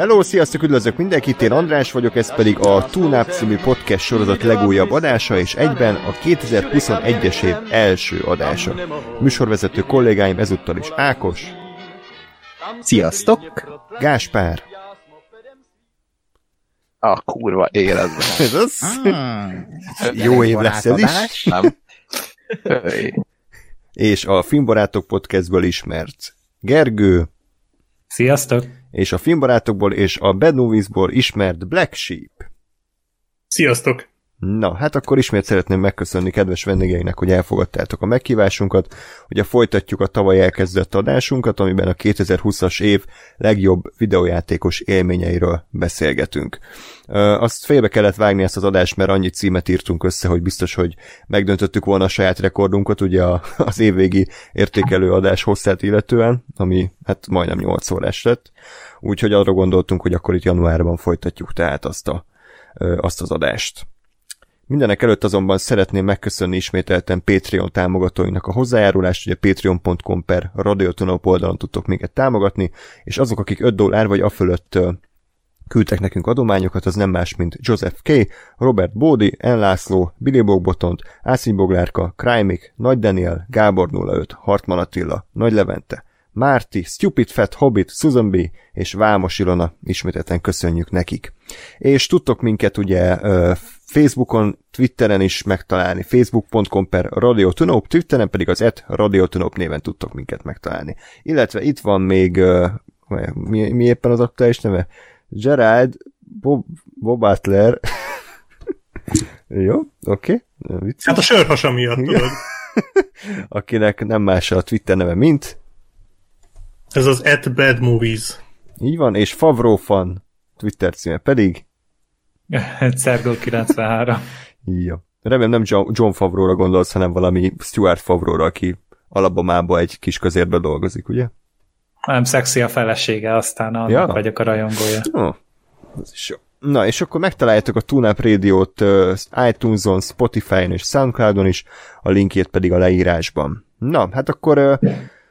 Hello, sziasztok, üdvözlök mindenkit, én András vagyok, ez pedig a Tunap című podcast sorozat legújabb adása, és egyben a 2021-es év első adása. Műsorvezető kollégáim ezúttal is Ákos, Sziasztok! Gáspár, A kurva életben. ez az, Hmm. jó év lesz ez is, Nem? És a Filmbarátok podcastből ismert Gergő, Sziasztok! És a Filmbarátokból és a Bad Moviesból ismert Black Sheep. Sziasztok! Na, hát akkor ismét szeretném megköszönni kedves vendégeinek, hogy elfogadtátok a meghívásunkat. Ugye folytatjuk a tavaly elkezdett adásunkat, amiben a 2020-as év legjobb videójátékos élményeiről beszélgetünk. Azt félbe kellett vágni ezt az adást, mert annyi címet írtunk össze, hogy biztos, hogy megdöntöttük volna a saját rekordunkat, ugye a, az évvégi értékelő adás hosszát illetően, ami hát majdnem 8 órás lett. Úgyhogy arra gondoltunk, hogy akkor itt januárban folytatjuk tehát azt, a, azt az adást. Mindenek előtt azonban szeretném megköszönni ismételten Patreon támogatóinak a hozzájárulást, ugye patreon.com per radiotonop oldalon tudtok minket támogatni, és azok, akik 5 dollár vagy afölött ö, küldtek nekünk adományokat, az nem más, mint Joseph K., Robert Bódi, N. László, Billy Bogbotont, Ászín Boglárka, Krajmik, Nagy Daniel, Gábor 05, Hartman Attila, Nagy Levente, Márti, Stupid Fat Hobbit, Susan B. és Vámos Ilona, ismételten köszönjük nekik. És tudtok minket ugye Facebookon, Twitteren is megtalálni, facebook.com per radiotunop, Twitteren pedig az et radiotunop néven tudtok minket megtalálni. Illetve itt van még, ö, mi, mi éppen az aktuális neve? Gerard Bob, Bob Butler. Jó, oké. Okay. Hát a sörhasa miatt, tudod. Akinek nem más a Twitter neve, mint Ez az At Bad Movies. így van, és Favrófan Twitter címe pedig Szergó 93. Ja. Remélem nem John, Favróra gondolsz, hanem valami Stuart Favróra, aki Alabama-ba egy kis közérbe dolgozik, ugye? Nem szexi a felesége, aztán annak Ja. vagyok a rajongója. Ó, ez is jó. Na, és akkor megtaláljátok a TuneUp Radio-t iTunes-on, Spotify-on és Soundcloud-on is, a linkjét pedig a leírásban. Na, hát akkor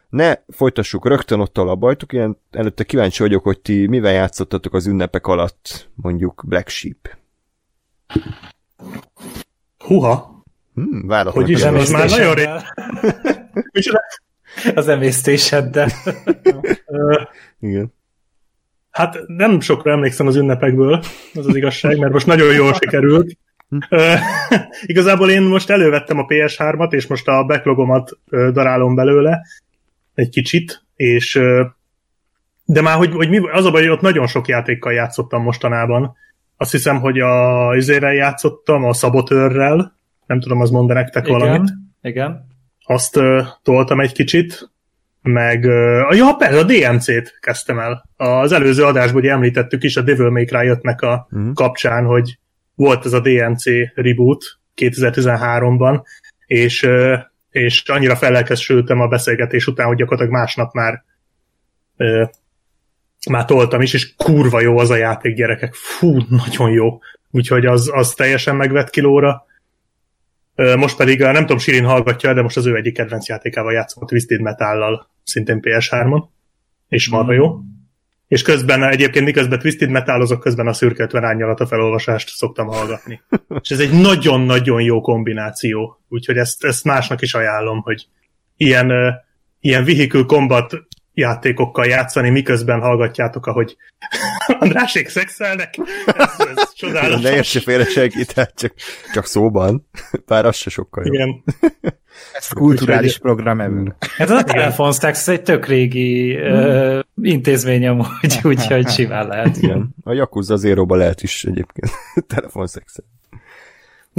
ne folytassuk rögtön ott, ahol bajtuk, én előtte kíváncsi vagyok, hogy ti mivel játszottatok az ünnepek alatt, mondjuk Black Sheep. Huha! Hmm, váratlan Hogy is, az már nagyon ré... Emésztéseddel. Micsoda? Az emésztéseddel. Igen. Hát nem sokra emlékszem az ünnepekből, az az igazság, mert most nagyon jól sikerült. Igazából én most elővettem a PS3-at, és most a backlogomat darálom belőle egy kicsit, és de már, hogy, hogy mi, az a baj, hogy ott nagyon sok játékkal játszottam mostanában. Azt hiszem, hogy a izére játszottam, a Szabotőrrel, nem tudom, az mond nektek valamit. Igen, igen. azt uh, toltam egy kicsit, meg uh, ja, persze, a DMC-t kezdtem el. Az előző adásban ugye említettük is, a Devil May Cry 5-nek a uh-huh. kapcsán, hogy volt ez a DMC reboot 2013-ban, és, uh, és annyira felelkesültem a beszélgetés után, hogy gyakorlatilag másnap már uh, már toltam is, és kurva jó az a játék, gyerekek. Fú, nagyon jó. Úgyhogy az, az teljesen megvett kilóra. Ö, Most pedig, nem tudom, Sirin hallgatja, de most az ő egyik kedvenc játékával játszom a Twisted Metal-lal, szintén PS3-on, és marha jó. És közben egyébként miközben Twisted Metal-ozok, közben a szürköltve árnyalat a felolvasást szoktam hallgatni. és ez egy nagyon-nagyon jó kombináció, úgyhogy ezt, ezt másnak is ajánlom, hogy ilyen, ilyen vehicle combat játékokkal játszani, miközben hallgatjátok, ahogy Andrásék szexelnek. Ez, ez csodálatos. Ne értse félre tehát csak, csak szóban, bár az se sokkal jobb. Igen. Ez kulturális program ever. Hát a telefonstex egy tök régi uh, intézmény amúgy, úgyhogy simán lehet. Igen. A Yakuza Zero-ba lehet is egyébként telefonszex.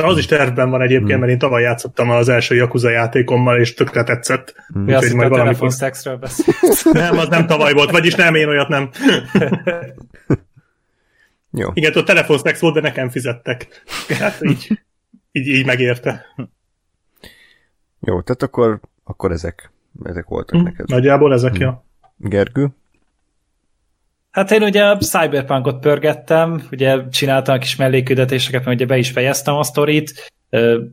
Na, az is tervben van egyébként, mert én tavaly játszottam az első Yakuza játékommal, és tökre tetszett. Mi Úgyhogy azt a majd valamikor... telefonstexről beszélsz. Nem, az nem tavaly volt, vagyis nem, én olyat nem. Jó. Igen, ott telefonstex volt, de nekem fizettek. Hát így, így, így megérte. Jó, tehát akkor, akkor ezek. ezek voltak neked. Nagyjából ezek, ja. Gergő? Hát én ugye Cyberpunkot pörgettem, ugye csináltam a kis melléküldetéseket, mert ugye be is fejeztem a sztorit,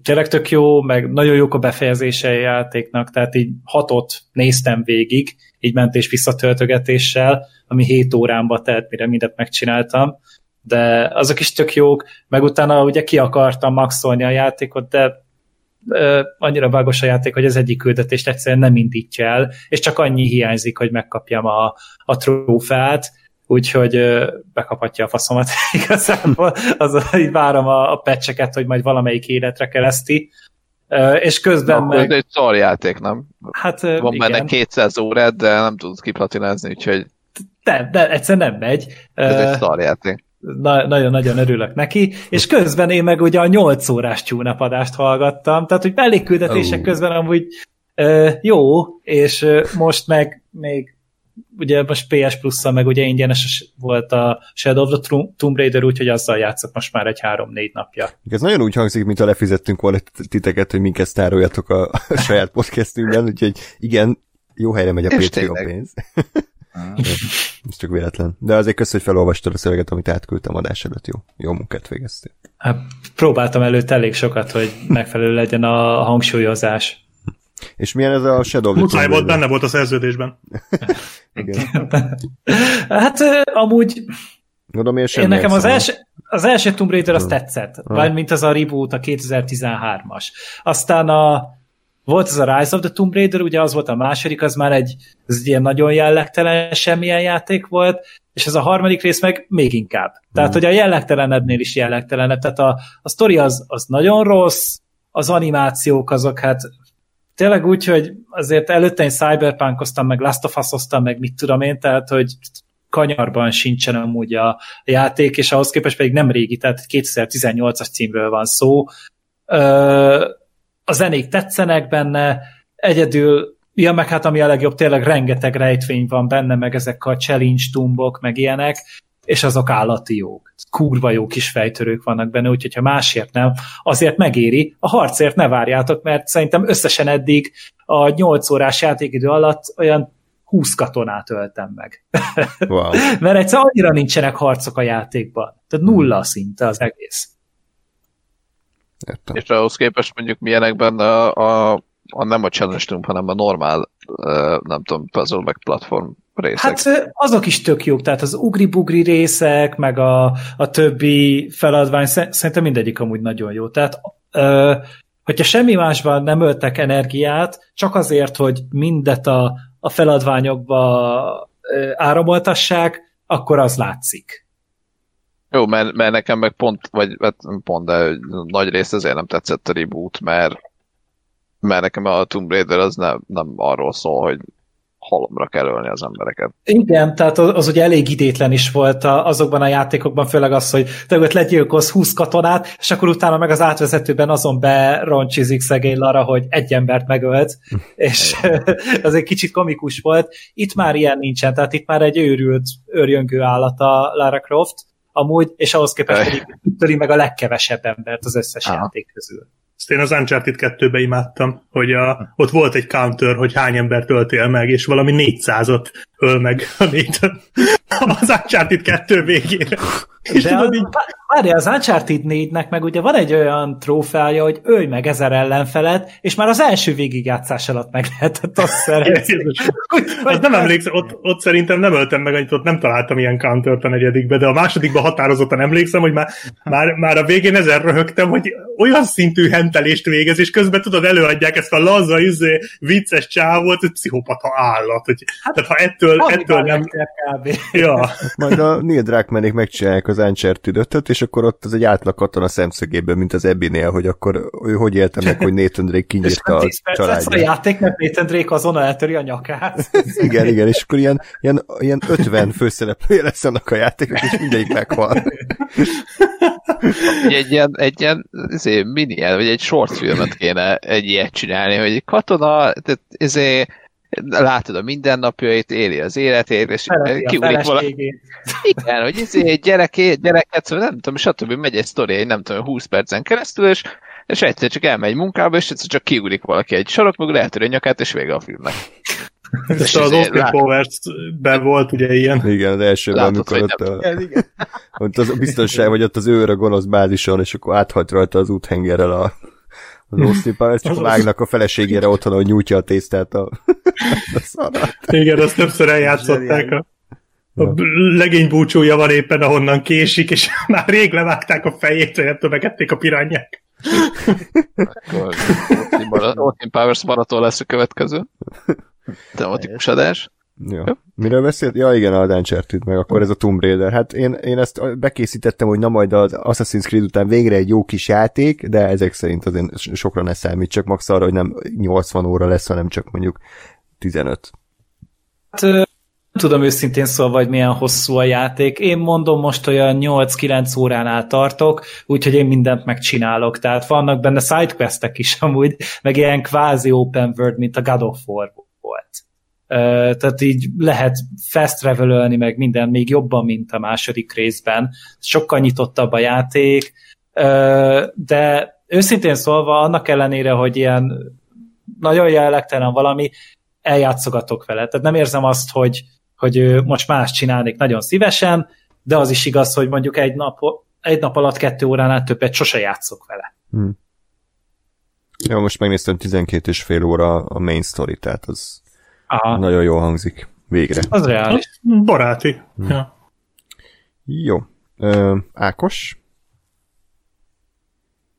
tényleg tök jó, meg nagyon jók a befejezése a játéknak, tehát így hatot néztem végig, így mentés visszatöltögetéssel, ami 7 órámba telt, mire mindent megcsináltam, de azok is tök jók, meg utána ugye ki akartam maxolni a játékot, de annyira vágos a játék, hogy az egyik küldetést egyszerűen nem indítja el, és csak annyi hiányzik, hogy megkapjam a, a trófeát, úgyhogy bekaphatja a faszomat igazából. Az, így várom a, a pecseket, hogy majd valamelyik életre kereszti. És közben Akkor meg... ez egy szarjáték, nem? Hát, Van igen. benne 200 órát, de nem tudod kiplatinázni, úgyhogy Nem, de egyszer nem megy. ez egy szarjáték. Na, nagyon-nagyon örülök neki, és közben én meg ugye a 8 órás tyúnapadást hallgattam, tehát hogy mellékküldetések Ó. közben amúgy jó, és most meg még ugye most PS Plus-szal meg ugye ingyenes volt a Shadow of the Tomb Raider, úgyhogy azzal játszok most már egy 3-4 napja. Ez nagyon úgy hangzik, mintha lefizettünk volna titeket, hogy minket sztároljatok a, a saját podcastünkben, úgyhogy igen, jó helyre megy a Patreon tényleg. pénz. Ez csak véletlen. De azért köszönöm, hogy felolvastad a szöveget, amit átküldtem adás előtt. Jó, jó munkát végeztél. Hát, próbáltam előtt elég sokat, hogy megfelelő legyen a hangsúlyozás. És milyen ez a Shadow of the Muszáj volt, benne volt a szerződésben. Igen. hát amúgy Gondolom, én Én nekem az első, az első Tomb Raider az Hmm. tetszett, vagy mint az a reboot, a 2013-as. Aztán a, volt az a Rise of the Tomb Raider, ugye az volt a második, az már egy, az egy ilyen nagyon jellegtelen semmilyen játék volt, és ez a harmadik rész meg még inkább. Tehát, hogy a jellegtelenebbnél is jellegtelenebb. Tehát a, a sztori az, az nagyon rossz, az animációk azok hát tényleg úgy, hogy azért előtte én cyberpunkoztam, meg Last of Us-oztam, meg mit tudom én, tehát, hogy kanyarban sincsen amúgy a játék, és ahhoz képest pedig nem régi, tehát 2018-as címről van szó. A zenék tetszenek benne, egyedül, ja, meg hát ami a legjobb, tényleg rengeteg rejtvény van benne, meg ezek a challenge tumbok, meg ilyenek, és azok állati jók. Kurva jó kis fejtörők vannak benne, úgyhogy ha másért nem, azért megéri. A harcért ne várjátok, mert szerintem összesen eddig a 8 órás játékidő alatt olyan 20 katonát öltem meg. Wow. Mert egyszer annyira nincsenek harcok a játékban. Tehát nulla szinte az egész. Értem. És ahhoz képest mondjuk milyenek benne a, a, a nem a challenge hanem a normál, nem tudom, puzzle meg platform részek. Hát azok is tök jók, tehát az ugri-bugri részek, meg a, a többi feladvány, sze- szerintem mindegyik amúgy nagyon jó. Tehát ö, hogyha semmi másban nem öltek energiát, csak azért, hogy mindet a, a feladványokba ö, áramoltassák, akkor az látszik. Jó, mert, mert nekem meg pont, vagy hát pont, de nagy rész azért nem tetszett a reboot, mert, mert nekem a Tomb Raider az nem, nem arról szól, hogy halomra kell ölni az embereket. Igen, tehát az, az ugye elég idétlen is volt a, azokban a játékokban, főleg az, hogy te ott legyilkolsz 20 katonát, és akkor utána meg az átvezetőben azon beroncsizik szegény Lara, hogy egy embert megölt, és az egy kicsit komikus volt. Itt már ilyen nincsen, tehát itt már egy őrült, őrjöngő állata Lara Croft, amúgy, és ahhoz képest pedig töri meg a legkevesebb embert az összes Aha. játék közül. Ezt én az Uncharted 2-be imádtam, hogy a, ott volt egy counter, hogy hány embert öltél meg, és valami 400-at öl meg a az Uncharted 2 végére. És De tudod az, így, várj, az Uncharted 4-nek meg ugye van egy olyan trófeája, hogy ölj meg ezer ellenfelet, és már az első végigjátszás alatt meg lehetett azt szerezni. Az nem emlékszem, ott, ott szerintem nem öltem meg annyit, ott nem találtam ilyen countert a negyedikbe, de a másodikban határozottan emlékszem, hogy már, már, már a végén ezer röhögtem, hogy olyan szintű hentelést végez, és közben tudod, előadják ezt a laza, izé, vicces csávot, hogy pszichopata állat. Hogy, hát, tehát ha ettől, ettől nem... Kb. Ja, Majd a Neil Druckmannék megcsinálják az Uncharted 5 és akkor ott az egy átlag katona szemszögében, mint az Ebbinél, hogy akkor ő hogy élte meg, hogy Nathan Drake kinyírta hát a 10 perc lesz a családját. játék, mert Nathan Drake azonnal eltöri a nyakát. Igen, igen, és akkor ilyen, ilyen, ilyen 50 főszereplője lesz annak a játéknak, és mindegyik meghal. Egy, egy ilyen, egy ilyen izé, mini, vagy egy short filmet kéne egy ilyet csinálni, hogy egy katona, tehát izé, látod a mindennapjait, éli az életét, és Szereti a kiugrik vala, feleségét. Igen, hogy izé egy gyereké, gyereket, szóval nem tudom, stb. megy egy sztori, egy nem tudom, 20 percen keresztül, és és egyszer csak elmegy munkába, és egyszer csak kiugrik valaki egy sarok, meg eltörő a nyakát, és vége a filmnek. És az izé, Austin Powers-ben volt ugye ilyen. Igen, az elsőben, Látod, amikor ott, a, ott az biztonság, vagy ott az őr a gonosz bázison, és akkor áthajt rajta az úthengerrel a az Austin Powers, csak vágnak a feleségére otthon, hogy nyújtja a tésztát a, a szarát. Igen, azt többször eljátszották. A, a legény búcsúja van éppen, ahonnan késik, és már rég levágták a fejét, hogy ettől megették a pirányák. Akkor Austin Powers maraton lesz a következő. Tematikus adás. Ja. Miről beszélt? Ja igen, a Uncharted, meg akkor ez a Tomb Raider. Hát én, én ezt bekészítettem, hogy na majd az Assassin's Creed után végre egy jó kis játék, de ezek szerint azért sokra ne számít, csak max arra, hogy nem 80 óra lesz, hanem csak mondjuk 15. Hát, nem tudom őszintén szólva, hogy milyen hosszú a játék. Én mondom, most olyan 8-9 óránál tartok, úgyhogy én mindent megcsinálok. Tehát vannak benne sidequestek is amúgy, meg ilyen kvázi open world, mint a God of War tehát így lehet fast travelölni, meg minden még jobban, mint a második részben. Sokkal nyitottabb a játék, de őszintén szólva, annak ellenére, hogy ilyen nagyon jellegtelen valami, eljátszogatok vele. Tehát nem érzem azt, hogy, hogy most más csinálnék nagyon szívesen, de az is igaz, hogy mondjuk egy nap, egy nap alatt kettő óránál többet sose játszok vele. Hm. Ja, most megnéztem 12 és fél óra a main story, tehát az Aha, nagyon jól hangzik. Végre. az reális. Baráti. Ja. Jó. Ö, Ákos?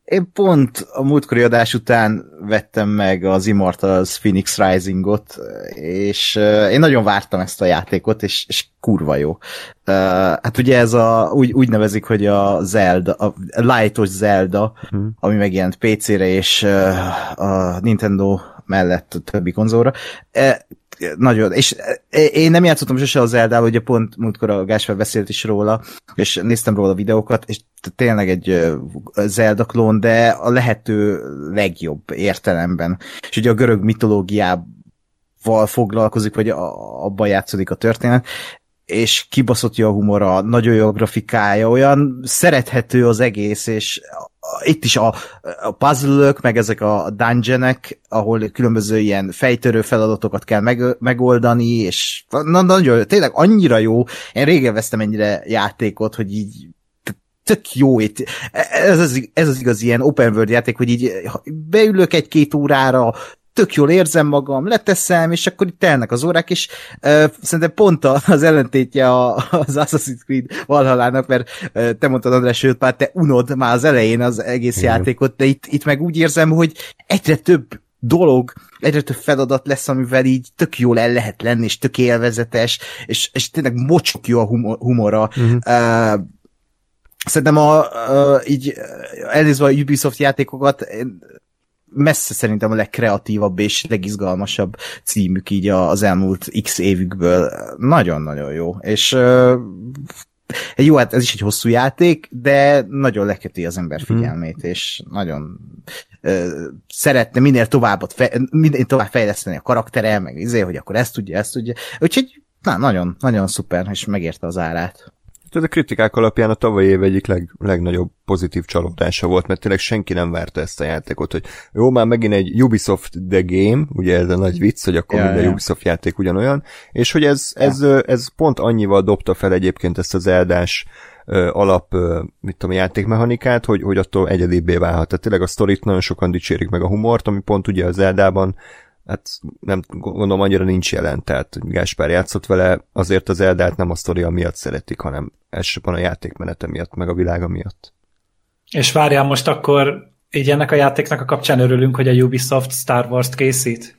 Én pont a múltkori adás után vettem meg az Immortals Phoenix Risingot, és én nagyon vártam ezt a játékot, és, és kurva jó. Hát ugye ez a, úgy, úgy nevezik, hogy a Zelda, a lightos Zelda, Hm. ami megjelent PC-re és a Nintendo mellett a többi konzolra. E, nagyon, és e, én nem játszottam sose a Zeldával, ugye pont múltkor a Gáspár beszélt is róla, és néztem róla videókat, és tényleg egy Zelda klón, de a lehető legjobb értelemben. És ugye a görög mitológiával foglalkozik, vagy a, abban játszódik a történet, és kibaszott jó a humora, nagyon jó a grafikája, olyan szerethető az egész, és itt is a, a puzzle meg ezek a dungeonek, ahol különböző ilyen fejtörő feladatokat kell meg, megoldani, és na, nagyon, tényleg annyira jó. Én régen vesztem ennyire játékot, hogy így tök jó itt. Ez az, ez az igaz ilyen open world játék, hogy így beülök egy-két órára, tök jól érzem magam, leteszem, és akkor itt telnek az órák, és uh, szerintem pont az ellentétje az Assassin's Creed Valhallának, mert uh, te mondtad, András, sőt, már te unod már az elején az egész Igen. játékot, de itt, itt meg úgy érzem, hogy egyre több dolog, egyre több feladat lesz, amivel így tök jól el lehet lenni, és tök élvezetes, és, és tényleg mocsok jó a humor, humora. Mhm. Uh, szerintem a, uh, így elnézve a Ubisoft játékokat, én messze szerintem a legkreatívabb és legizgalmasabb címük így az elmúlt x évükből. Nagyon-nagyon jó. És jó, hát ez is egy hosszú játék, de nagyon leköti az ember figyelmét, és nagyon uh, szeretne minél tovább, fe, minél tovább fejleszteni a karaktere, meg izé, hogy akkor ezt tudja, ezt tudja. Úgyhogy na, nagyon, nagyon szuper, és megérte az árát. Ez a kritikák alapján a tavalyi év egyik leg, legnagyobb pozitív csalódása volt, mert tényleg senki nem várta ezt a játékot, hogy jó, már megint egy Ubisoft The Game, ugye ez a nagy vicc, hogy akkor Ja, minden ja. Ubisoft játék ugyanolyan, és hogy ez, ez, ö, ez pont annyival dobta fel egyébként ezt az eldás alap, mit tudom, játékmechanikát, hogy, hogy attól egyedibbé válhat. Tehát tényleg a sztorit nagyon sokan dicsérik meg a humort, ami pont ugye az Eldában hát nem gondolom annyira nincs jelen, tehát hogy Gáspár játszott vele, azért az Eldát nem a sztoria miatt szeretik, hanem elsősorban a játékmenete miatt, meg a világa miatt. És várjál most akkor így ennek a játéknak a kapcsán örülünk, hogy a Ubisoft Star Wars-t készít.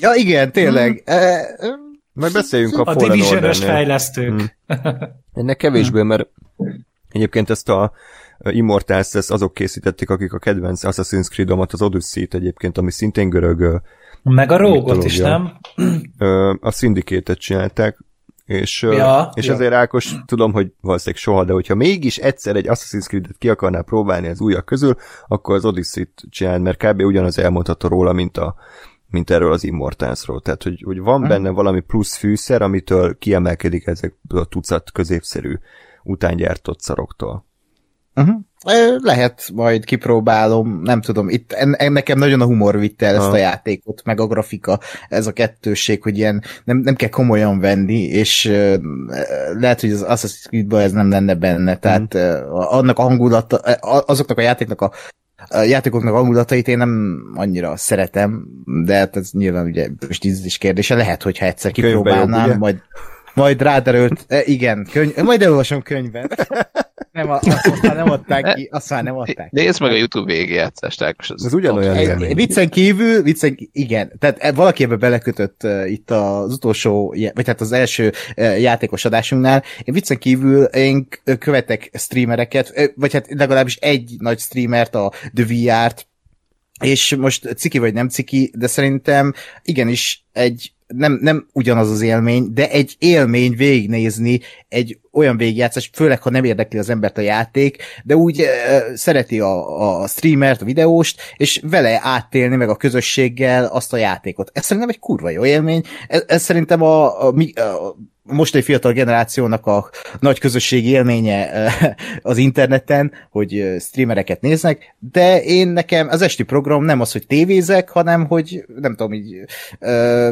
Ja, igen, tényleg. Hmm. E, Majd beszéljünk a, A Fallen Ordernél. fejlesztők. Ennek kevésbé, mert egyébként ezt a Immortals ezt azok készítették, akik a kedvenc Assassin's Creed-omat, az Odyssey-t egyébként, ami szintén görög Meg a rógot is, nem? a Syndicate-et csinálták, és, Ja, és ja. azért Ákos, tudom, hogy valószínűleg soha, de hogyha mégis egyszer egy Assassin's Creed-et ki akarnál próbálni az újak közül, akkor az Odyssey-t csináld, mert kb. ugyanaz elmondható róla, mint a mint erről az Immortalsról. Tehát, hogy, hogy van benne valami plusz fűszer, amitől kiemelkedik ezek a tucat középszerű utángyártott szaroktól. uh-huh. Lehet, majd kipróbálom, nem tudom, itt en, nekem nagyon a humor vitte el ezt a játékot, meg a grafika, ez a kettősség, hogy ilyen nem, nem kell komolyan venni, és ö, lehet, hogy az Assassin's Creed-ben ez nem lenne benne, tehát ö, annak a hangulata, azoknak a játéknak a a játékoknak a hangulatait én nem annyira szeretem, de hát ez nyilván ugye most íz is kérdése. Lehet, hogyha egyszer jobb, kipróbálnám, ugye? majd, majd ráderült, igen, könyv, majd elolvasom könyvben. Nem, azt, azt már nem adták ki, azt már nem adták ki. Nézd meg a YouTube végigjátszást, Ákos. Ez ugyanolyan élmény. Viccen kívül, viccen, igen, tehát e- valaki ebbe belekötött uh, itt az utolsó, vagy hát az első uh, játékos adásunknál. Én viccen kívül én követek streamereket, vagy hát legalábbis egy nagy streamert, a The VR-t, és most ciki vagy nem ciki, de szerintem igenis egy nem, nem ugyanaz az élmény, de egy élmény végignézni egy olyan végigjátszás, főleg ha nem érdekli az embert a játék, de úgy uh, szereti a, a streamert, a videóst, és vele áttélni meg a közösséggel azt a játékot. Ez szerintem egy kurva jó élmény. Ez, ez szerintem a, a, mi- a mostani fiatal generációnak a nagy közösségi élménye az interneten, hogy streamereket néznek, de én nekem az esti program nem az, hogy tévézek, hanem hogy nem tudom, így uh,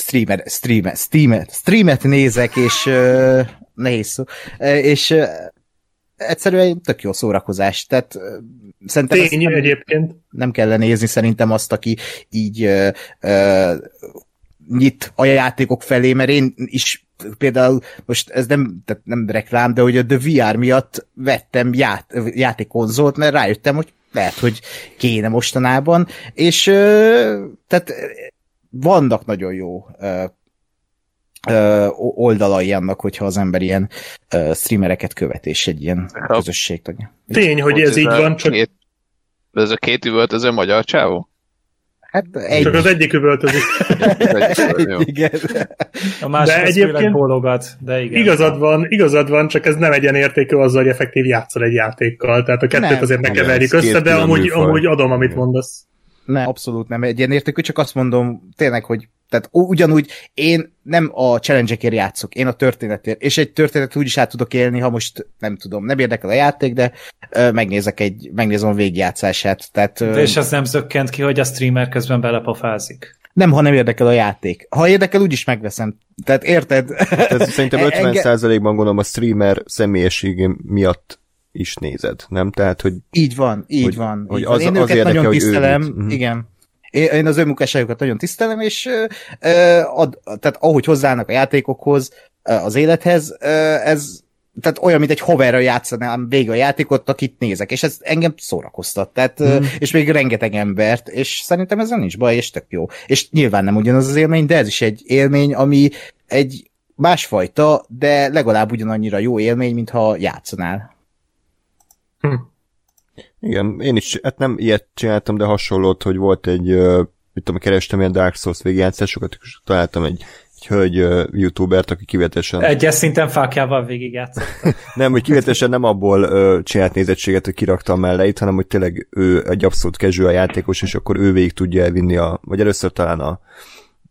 streamer, streamer, streamet, streamet nézek, és uh, nehéz szó, és uh, egyszerűen tök jó szórakozás, tehát uh, szerintem Tény nem, egyébként. nem kell nézni szerintem azt, aki így uh, uh, nyit a játékok felé, mert én is például most ez nem, tehát nem reklám, de hogy a The VR miatt vettem ját, játékkonzolt, mert rájöttem, hogy lehet, hogy kéne mostanában, és tehát vannak nagyon jó ö, ö, oldalai annak, hogyha az ember ilyen ö, streamereket követ, és egy ilyen Ha- közösség tagja. Tény, hogy ez így van, csak, Két, ez a két üvöltöző magyar csávó? Hát egy, csak az egyik üvöltözik. Igen. A másik De egyébként- bólogat, de igen. Igazad van, igazad van, csak ez nem egyenértékű azzal, hogy effektív játszol egy játékkal. Tehát a kettőt Nem. azért ne keverjük össze, de amúgy, műfaj. amúgy adom, amit mondasz. Nem, abszolút nem egyenértékű, csak azt mondom tényleg, hogy tehát ugyanúgy én nem a challenge játszok, én a történetért, és egy történetet úgy is át tudok élni, ha most nem tudom, nem érdekel a játék, de ö, megnézek egy, megnézem a végigjátszását, tehát ö, De és az nem zökkent ki, hogy a streamer közben belepofázik. nem, ha nem érdekel a játék. Ha érdekel, úgyis megveszem. Tehát érted? Ez szerintem Enge- 50%-ban gondolom a streamer személyességé miatt is nézed, nem? Tehát, hogy Így van, így Hogy- van. hogy így van. az- Én az őket érdekel, nagyon hogy ő tisztelem, mit. Mhm. igen. Én, az ő munkásságokat nagyon tisztelem, és ö, ad, tehát ahogy hozzáállnak a játékokhoz, az élethez, ö, ez tehát olyan, mint egy hoverra játszanám végig a játékot, akit nézek, és ez engem szórakoztat, tehát, mm. és még rengeteg embert, és szerintem ezzel nincs baj, és tök jó. És nyilván nem ugyanaz az élmény, de ez is egy élmény, ami egy másfajta, de legalább ugyanannyira jó élmény, mintha játszanál. Igen, én is, hát nem ilyet csináltam, de hasonlót, hogy volt egy, mit tudom, kerestem ilyen Dark Souls végigjátszásokat, és találtam egy, egy hölgy youtubert, aki kivetesen Egyes szinten fákjával végigjátszott. Nem, hogy kivetesen nem abból ö, csinált nézettséget, hogy kiraktam melleit, hanem hogy tényleg ő egy abszolút casual játékos, és akkor ő végig tudja elvinni a, vagy először talán a,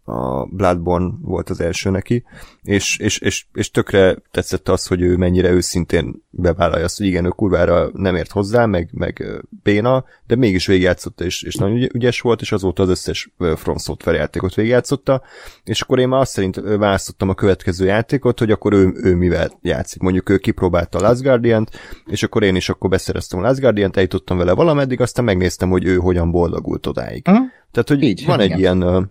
a Bloodborne volt az első neki, és, és, és, és tökre tetszett az, hogy ő mennyire őszintén bevállalja azt, hogy igen, ő kurvára nem ért hozzá, meg, meg béna, de mégis végigjátszotta, és, és nagyon ügy- ügyes volt, és azóta az összes From Software játékot végigjátszotta, és akkor én már azt szerint választottam a következő játékot, hogy akkor ő, ő mivel játszik. Mondjuk ő kipróbálta a Last Guardian-t, és akkor én is akkor beszereztem a Last Guardian-t, eljutottam vele valameddig, aztán megnéztem, hogy ő hogyan boldogult odáig. Hm? Tehát, hogy Így, van egy igen. ilyen ö,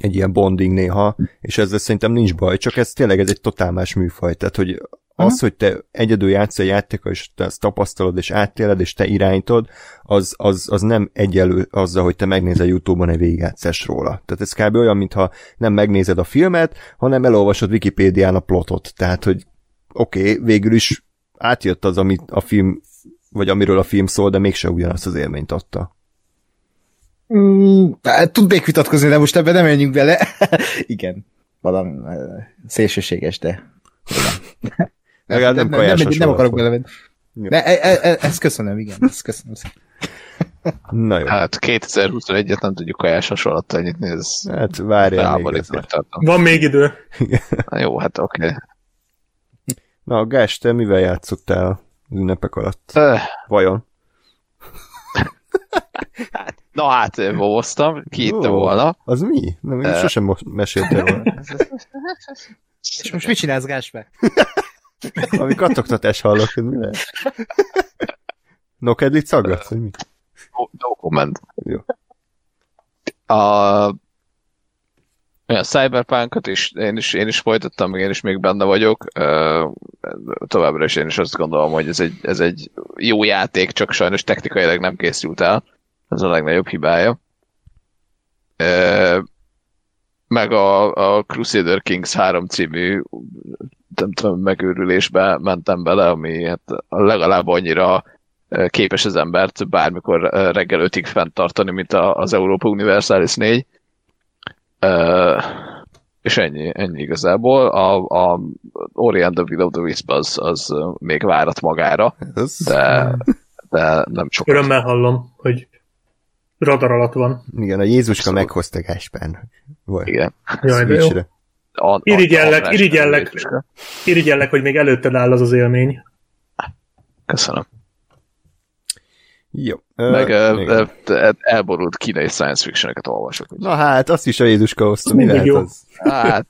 egy ilyen bonding néha, és ezzel szerintem nincs baj, csak ez tényleg ez egy totál más műfaj, tehát hogy az, hogy te egyedül játsz a játéka, és te ezt tapasztalod, és áttéled, és te irányítod, az, az, az nem egyelő azzal, hogy te megnézel YouTube-on egy végigjátszás róla. Tehát ez kb. olyan, mintha nem megnézed a filmet, hanem elolvasod Wikipédián a plotot. Tehát, hogy oké, okay, végül is átjött az, amit a film, vagy amiről a film szól, de mégse ugyanazt az élményt adta. Mm, hát tudnék vitatkozni, de most ebben nem menjünk bele. Igen, valami szélsőséges, de... Legalább nem, nem, nem, nem akarok belevenni. De e, e, e, ezt köszönöm, igen, ezt köszönöm. szépen. Na jó, Hát 2021-et nem tudjuk kajás hasonlattal nyitni, ez hát várjál még. Van még idő. Na jó, hát oké. Okay. Na, Gás, te mivel játszottál az ünnepek alatt. Vajon? Na hát, bóztam, ki Ó. itte volna. Az mi? Nem, én Ö. sosem most meséltél volna. És most mit csinálsz, Gásper? Ami kattogtatás hallok, ez mi lehet? Nokedlit szaggatsz, vagy mi? No, no comment. Jó. A, a Cyberpunkot is én, is én is folytattam, én is még benne vagyok. Ö, Továbbra is én is azt gondolom, hogy ez egy, ez egy jó játék, csak sajnos technikailag nem készült el. Ez a legnagyobb hibája. Ö, Meg a, a Crusader Kings 3 című nem tudom, megőrülésbe mentem bele, ami hát legalább annyira képes az embert bármikor reggel ötig fenntartani, mint a, az Europa Universalis 4. Ö, és ennyi, ennyi igazából. A, a Ori and the Will of the Wisp az, az még várat magára, de, de nem sokat. Örömmel hallom, hogy radar alatt van. Igen, a Jézuska Abszolút. meghozta Gáspán. Vagy Igen. Jaj, de jó. A, a, Irigyellek, a- irigyellek. Irigyellek, hogy még előtted áll az az élmény. Köszönöm. Jó. Meg ö, ö, elborult kínai science fictioneket olvasok. Na hát, azt is a Jézuska hozta. Mi lehet jó. az? Hát,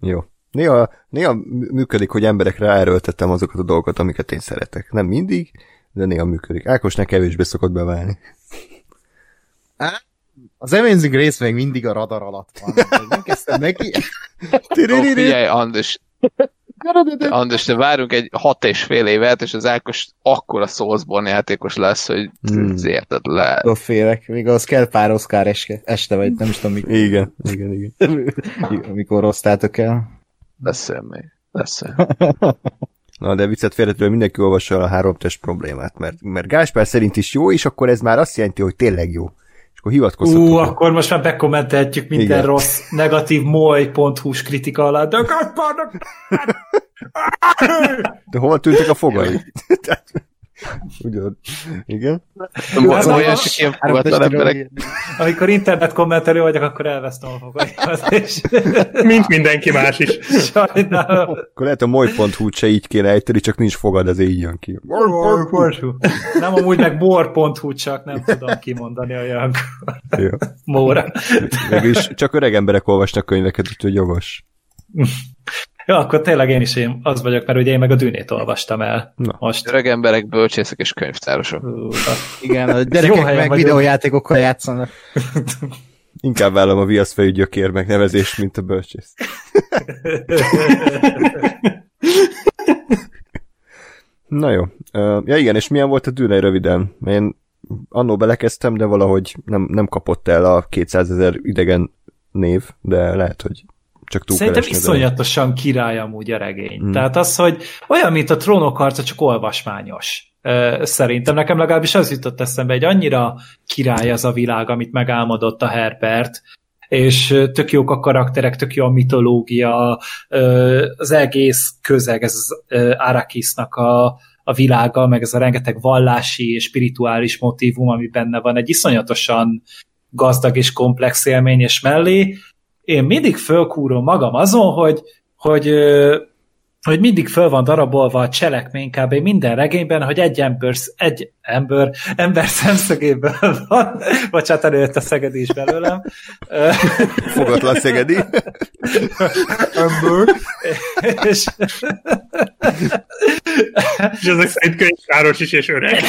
Jó. Néha, néha mű- működik, hogy emberekre erőltettem azokat a dolgokat, amiket én szeretek. Nem mindig, de néha működik. Ákosnak kevésbé szokott beválni. Az Amazing Race még mindig a radar alatt van. Nem kezdtem neki. Ó, figyelj, Andis, Andis, te várunk egy hat és fél évet, és az Ákos akkora Soulsborne játékos lesz, hogy Hmm. érted le. Attól félek, még az kell pár Oscar eske, este, vagy nem is tudom, mikor, Igen, igen, igen. mikor osztátok el. Beszél még. Beszél. Na, de viccet félretően mindenki olvassa a három test problémát, mert, mert Gáspár szerint is jó, és akkor ez már azt jelenti, hogy tényleg jó. Akkor hivatkozhatunk. Ú, akkor most már bekommenteltjük minden Igen. Rossz, negatív moly.hu-s kritika alá, de Gáspárnak... De hol tűntek a fogai? Ugyan, igen. Az- olyan csak ilyen fogatlan emberek. Amikor internet kommentelő vagyok, akkor elvesztem a fogaimat, és Mint mindenki más is. sajnálom. Akkor lehet a moly.hu se így kéne ejteni, csak nincs fogad, ez így jön ki. Nem amúgy meg bor.hu, csak nem tudom kimondani olyan Jó. móra. Mégis csak öreg emberek olvasnak könyveket, úgyhogy jogos. Jó, akkor tényleg én is én az vagyok, mert ugye én meg a dűnét olvastam el Na. most. Öreg emberek, bölcsészek és könyvtárosok. Igen, a gyerekek meg vagyunk. videójátékokkal játszanak. Inkább vállalom a viaszfejű gyökér megnevezést, mint a bölcsész. Na jó. Ja igen, és milyen volt a dűne röviden? Én annó belekezdtem, de valahogy nem, nem kapott el a 200 ezer idegen név, de lehet, hogy csak túl Szerintem iszonyatosan király amúgy a regény. Hmm. Mm. Tehát az, hogy olyan, mint a trónok harca, csak olvasmányos. Szerintem nekem legalábbis az jutott eszembe, egy annyira király az a világ, amit megálmodott a Herbert, és tök jók a karakterek, tök jó a mitológia, az egész közeg, ez az ö, Arrakisnak a, a világa, meg ez a rengeteg vallási és spirituális motivum, ami benne van, egy iszonyatosan gazdag és komplex élmény, és mellé én mindig fölkúrom magam azon, hogy, hogy, hogy mindig föl van darabolva a cselekmény kb. minden regényben, hogy egy ember, egy ember, ember szemszögéből van, bocsánat, előtt a szegedi is belőlem. Fogatlan szegedi. ember. és, És ezek szerint könyvtáros is és öreg.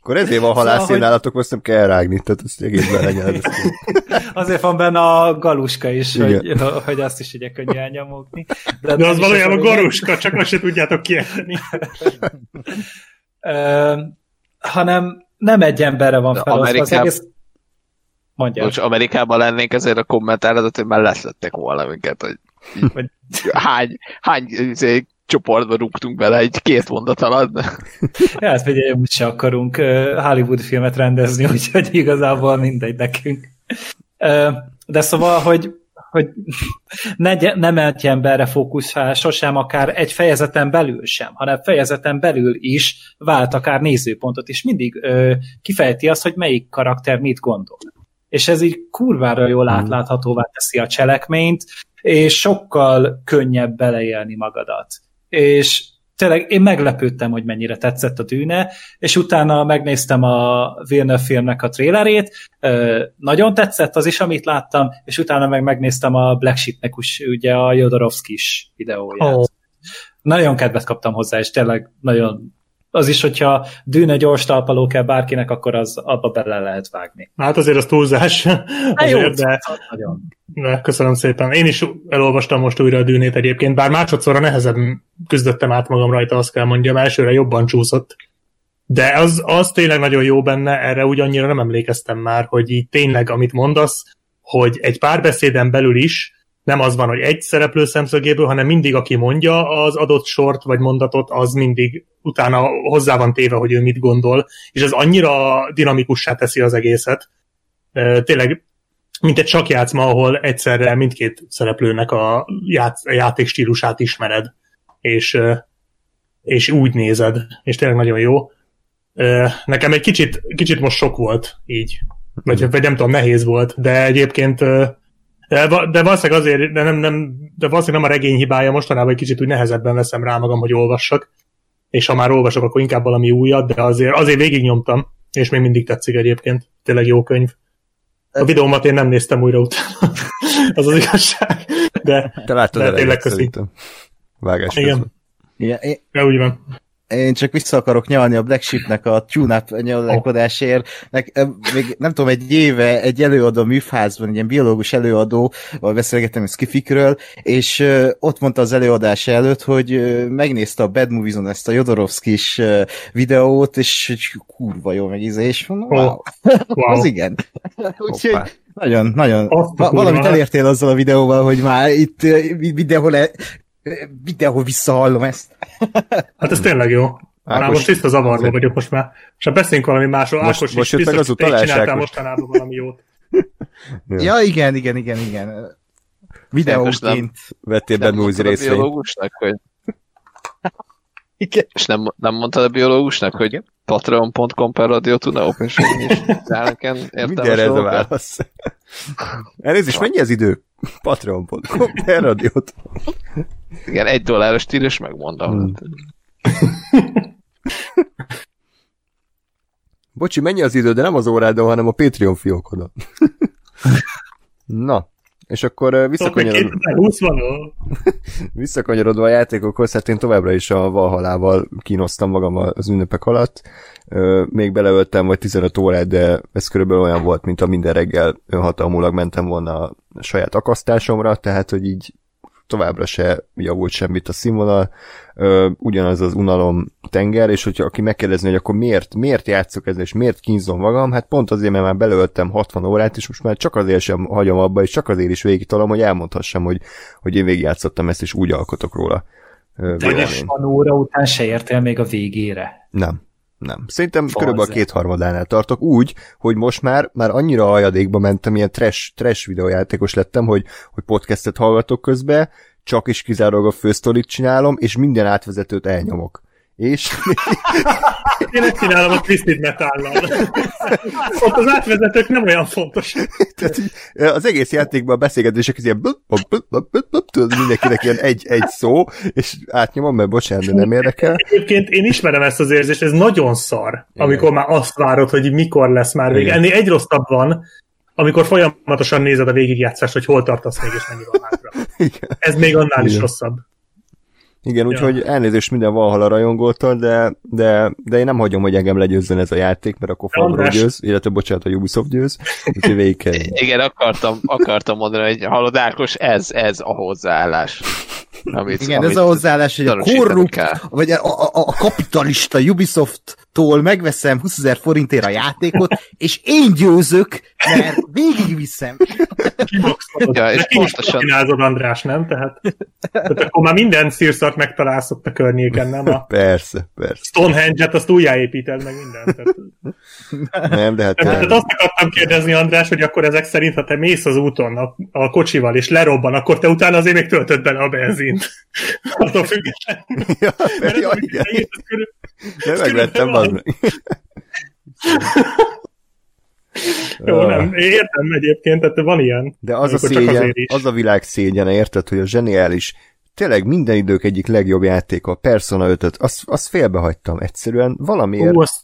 Akkor ezért van halászél Szóval, azt nem kell rágni, tehát ezt egészben legyen. azért van benne a galuska is, hogy, Igen. hogy azt is ugye könnyű elnyomogni. De az nem is valójában a garuska, csak azt se tudjátok kiejteni. Hanem nem egy emberre van felosztva az Amerikában- egész. Mondja. Bocs, Amerikában lennénk ezért a kommentáradat, hogy már leszlettek volna minket, hogy hány, hány izé, csoportba rúgtunk bele egy két mondat alatt. Ja, hát figyelj, úgyse akarunk Hollywood filmet rendezni, úgyhogy igazából mindegy nekünk. De szóval, hogy, hogy ne, nem egy emberre fókuszál sosem, akár egy fejezeten belül sem, hanem fejezeten belül is vált akár nézőpontot, és mindig ö, kifejti azt, hogy melyik karakter mit gondol. És ez így kurvára jól átláthatóvá teszi a cselekményt, és sokkal könnyebb beleélni magadat. És tényleg én meglepődtem, hogy mennyire tetszett a dűne, és utána megnéztem a Villeneuve filmnek a trélerét, nagyon tetszett az is, amit láttam, és utána meg megnéztem a Black Sheep-nek ugye a Jodorowsky-s videóját. Oh. Nagyon kedvet kaptam hozzá, és tényleg nagyon az is, hogyha dűne gyors talpaló kell bárkinek, akkor az abba bele lehet vágni. Hát azért az túlzás. azért, jó, de... Nagyon. De, köszönöm szépen. Én is elolvastam most újra a dűnét egyébként, bár másodszorra nehezebb küzdöttem át magam rajta, azt kell mondjam, elsőre jobban csúszott. De az, az tényleg nagyon jó benne, erre úgy annyira nem emlékeztem már, hogy így tényleg, amit mondasz, hogy egy párbeszéden belül is nem az van, hogy egy szereplő szemszögéből, hanem mindig, aki mondja az adott sort vagy mondatot, az mindig utána hozzá van téve, hogy ő mit gondol, és ez annyira dinamikussá teszi az egészet. Tényleg, mint egy sakjátszma, ahol egyszerre mindkét szereplőnek a, ját, a játékstílusát ismered, és, és úgy nézed, és tényleg nagyon jó. Nekem egy kicsit, kicsit most sok volt így, vagy, vagy nem tudom, nehéz volt, de egyébként de, de valószínűleg azért, de, nem, nem, de valószínűleg nem a regény hibája, mostanában egy kicsit úgy nehezebben veszem rá magam, hogy olvassak, és ha már olvasok, akkor inkább valami újat, de azért, azért végignyomtam, és még mindig tetszik egyébként. Tényleg jó könyv. A videómat én nem néztem újra utána. az az igazság. De, Te láttad de tényleg köszi. Vágás Igen. Igen. Én... Ja, úgy van én csak vissza akarok nyalni a Black Sheep-nek a tune-up nyalálkodásért. Nek, még nem tudom, egy éve egy előadó műfázban, egy ilyen biológus előadó, ahol beszélgettem a Skifikről, és uh, ott mondta az előadás előtt, hogy uh, megnézte a Bad Movies-on ezt a Jodorowskis uh, videót, és hogy kurva jó megízés. Wow. wow. az igen. Úgyhogy nagyon, nagyon. Va- valamit elértél azzal a videóval, hogy már itt videóhol mindenhol visszahallom ezt. hát ez tényleg jó. Ákos, már most tiszta zavarba vagyok most már. És ha beszéljünk valami másról, most, Ákos most is biztos, az utalás, csináltál mostanában valami jót. ja, igen, igen, igen, igen. Videóként. Vettél be múzi részvényt. biológusnak, hogy... Igen. És nem, nem mondtad a biológusnak, hogy patreon.com per radio tuna open is Mindenre ez a válasz. Elnézést, mennyi az idő? Patreon.com per radiót. Igen, egy dolláros stíl, és megmondom. Hmm. Bocsi, mennyi az idő, de nem az órádon, hanem a Patreon fiókodon. Na, és akkor visszakanyarodva... visszakanyarodva a játékokhoz, hát én továbbra is a Valhalával kínosztam magam az ünnepek alatt. Még beleöltem vagy 15 órát, de ez körülbelül olyan volt, mint a minden reggel önhatalmulag mentem volna a saját akasztásomra, tehát hogy így továbbra se javult semmit a színvonal, ö, ugyanaz az unalom tenger, és hogyha aki megkérdezni, hogy akkor miért, miért játszok ezzel, és miért kínzom magam, hát pont azért, mert már belöltem 60 órát, és most már csak azért sem hagyom abba, és csak azért is végigtalom, hogy elmondhassam, hogy, hogy én végigjátszottam ezt, és úgy alkotok róla. De 60 óra után se értél még a végére. Nem. Nem. Szerintem Falze. körülbelül a kétharmadánál tartok úgy, hogy most már, már annyira ajadékba mentem, ilyen trash, trash videójátékos lettem, hogy, hogy podcastet hallgatok közben, csak is kizárólag a fősztorit csinálom, és minden átvezetőt elnyomok. És... Én ezt csinálom a Twisted Metal-nal. Ott az átvezetők nem olyan fontos. Tehát, az egész játékban a beszélgetések ilyen tudod, mindenkinek ilyen egy, egy szó, és átnyomom, mert bocsánat, nem érdekel. Egyébként én ismerem ezt az érzést, ez nagyon szar, amikor már azt várod, hogy mikor lesz már vége. Ennél egy rosszabb van, amikor folyamatosan nézed a végigjátszást, hogy hol tartasz még, és mennyi van hátra. Ez még annál Igen. is rosszabb. Igen, úgyhogy ja. elnézést minden Valhalla rajongótól, de, de, de én nem hagyom, hogy engem legyőzzön ez a játék, mert akkor Fabro győz, illetve bocsánat, a Ubisoft győz, úgyhogy végig kell. Igen, akartam, akartam mondani, hogy hallod Ákos, ez, ez a hozzáállás. Amit, Igen, amit ez a hozzáállás, hogy a korrupt, vagy a, a, a kapitalista Ubisoft-tól megveszem 20 ezer forintért a játékot, és én győzök, mert végigviszem. ja, és pontosan... András, nem? Tehát, tehát akkor már minden szírszart megtalálsz ott a környéken, nem? A persze, persze. Stonehenge-et azt újjáépíted meg mindent. Tehát... Nem, de hát... Tehát, tehát azt akartam kérdezni, András, hogy akkor ezek szerint, ha te mész az úton a, a kocsival, és lerobban, akkor te utána azért még töltöd bele a benzint. Attól függetlenül. Ja, Mert ja, igen. Körül... De megvettem, az. Jó, nem, értem egyébként, tehát van ilyen. De az a szégyen, az a világ szégyene, érted, hogy a zseniális tényleg minden idők egyik legjobb játéka, a Persona 5-öt, azt, azt félbehagytam egyszerűen, valamiért, Ú, azt,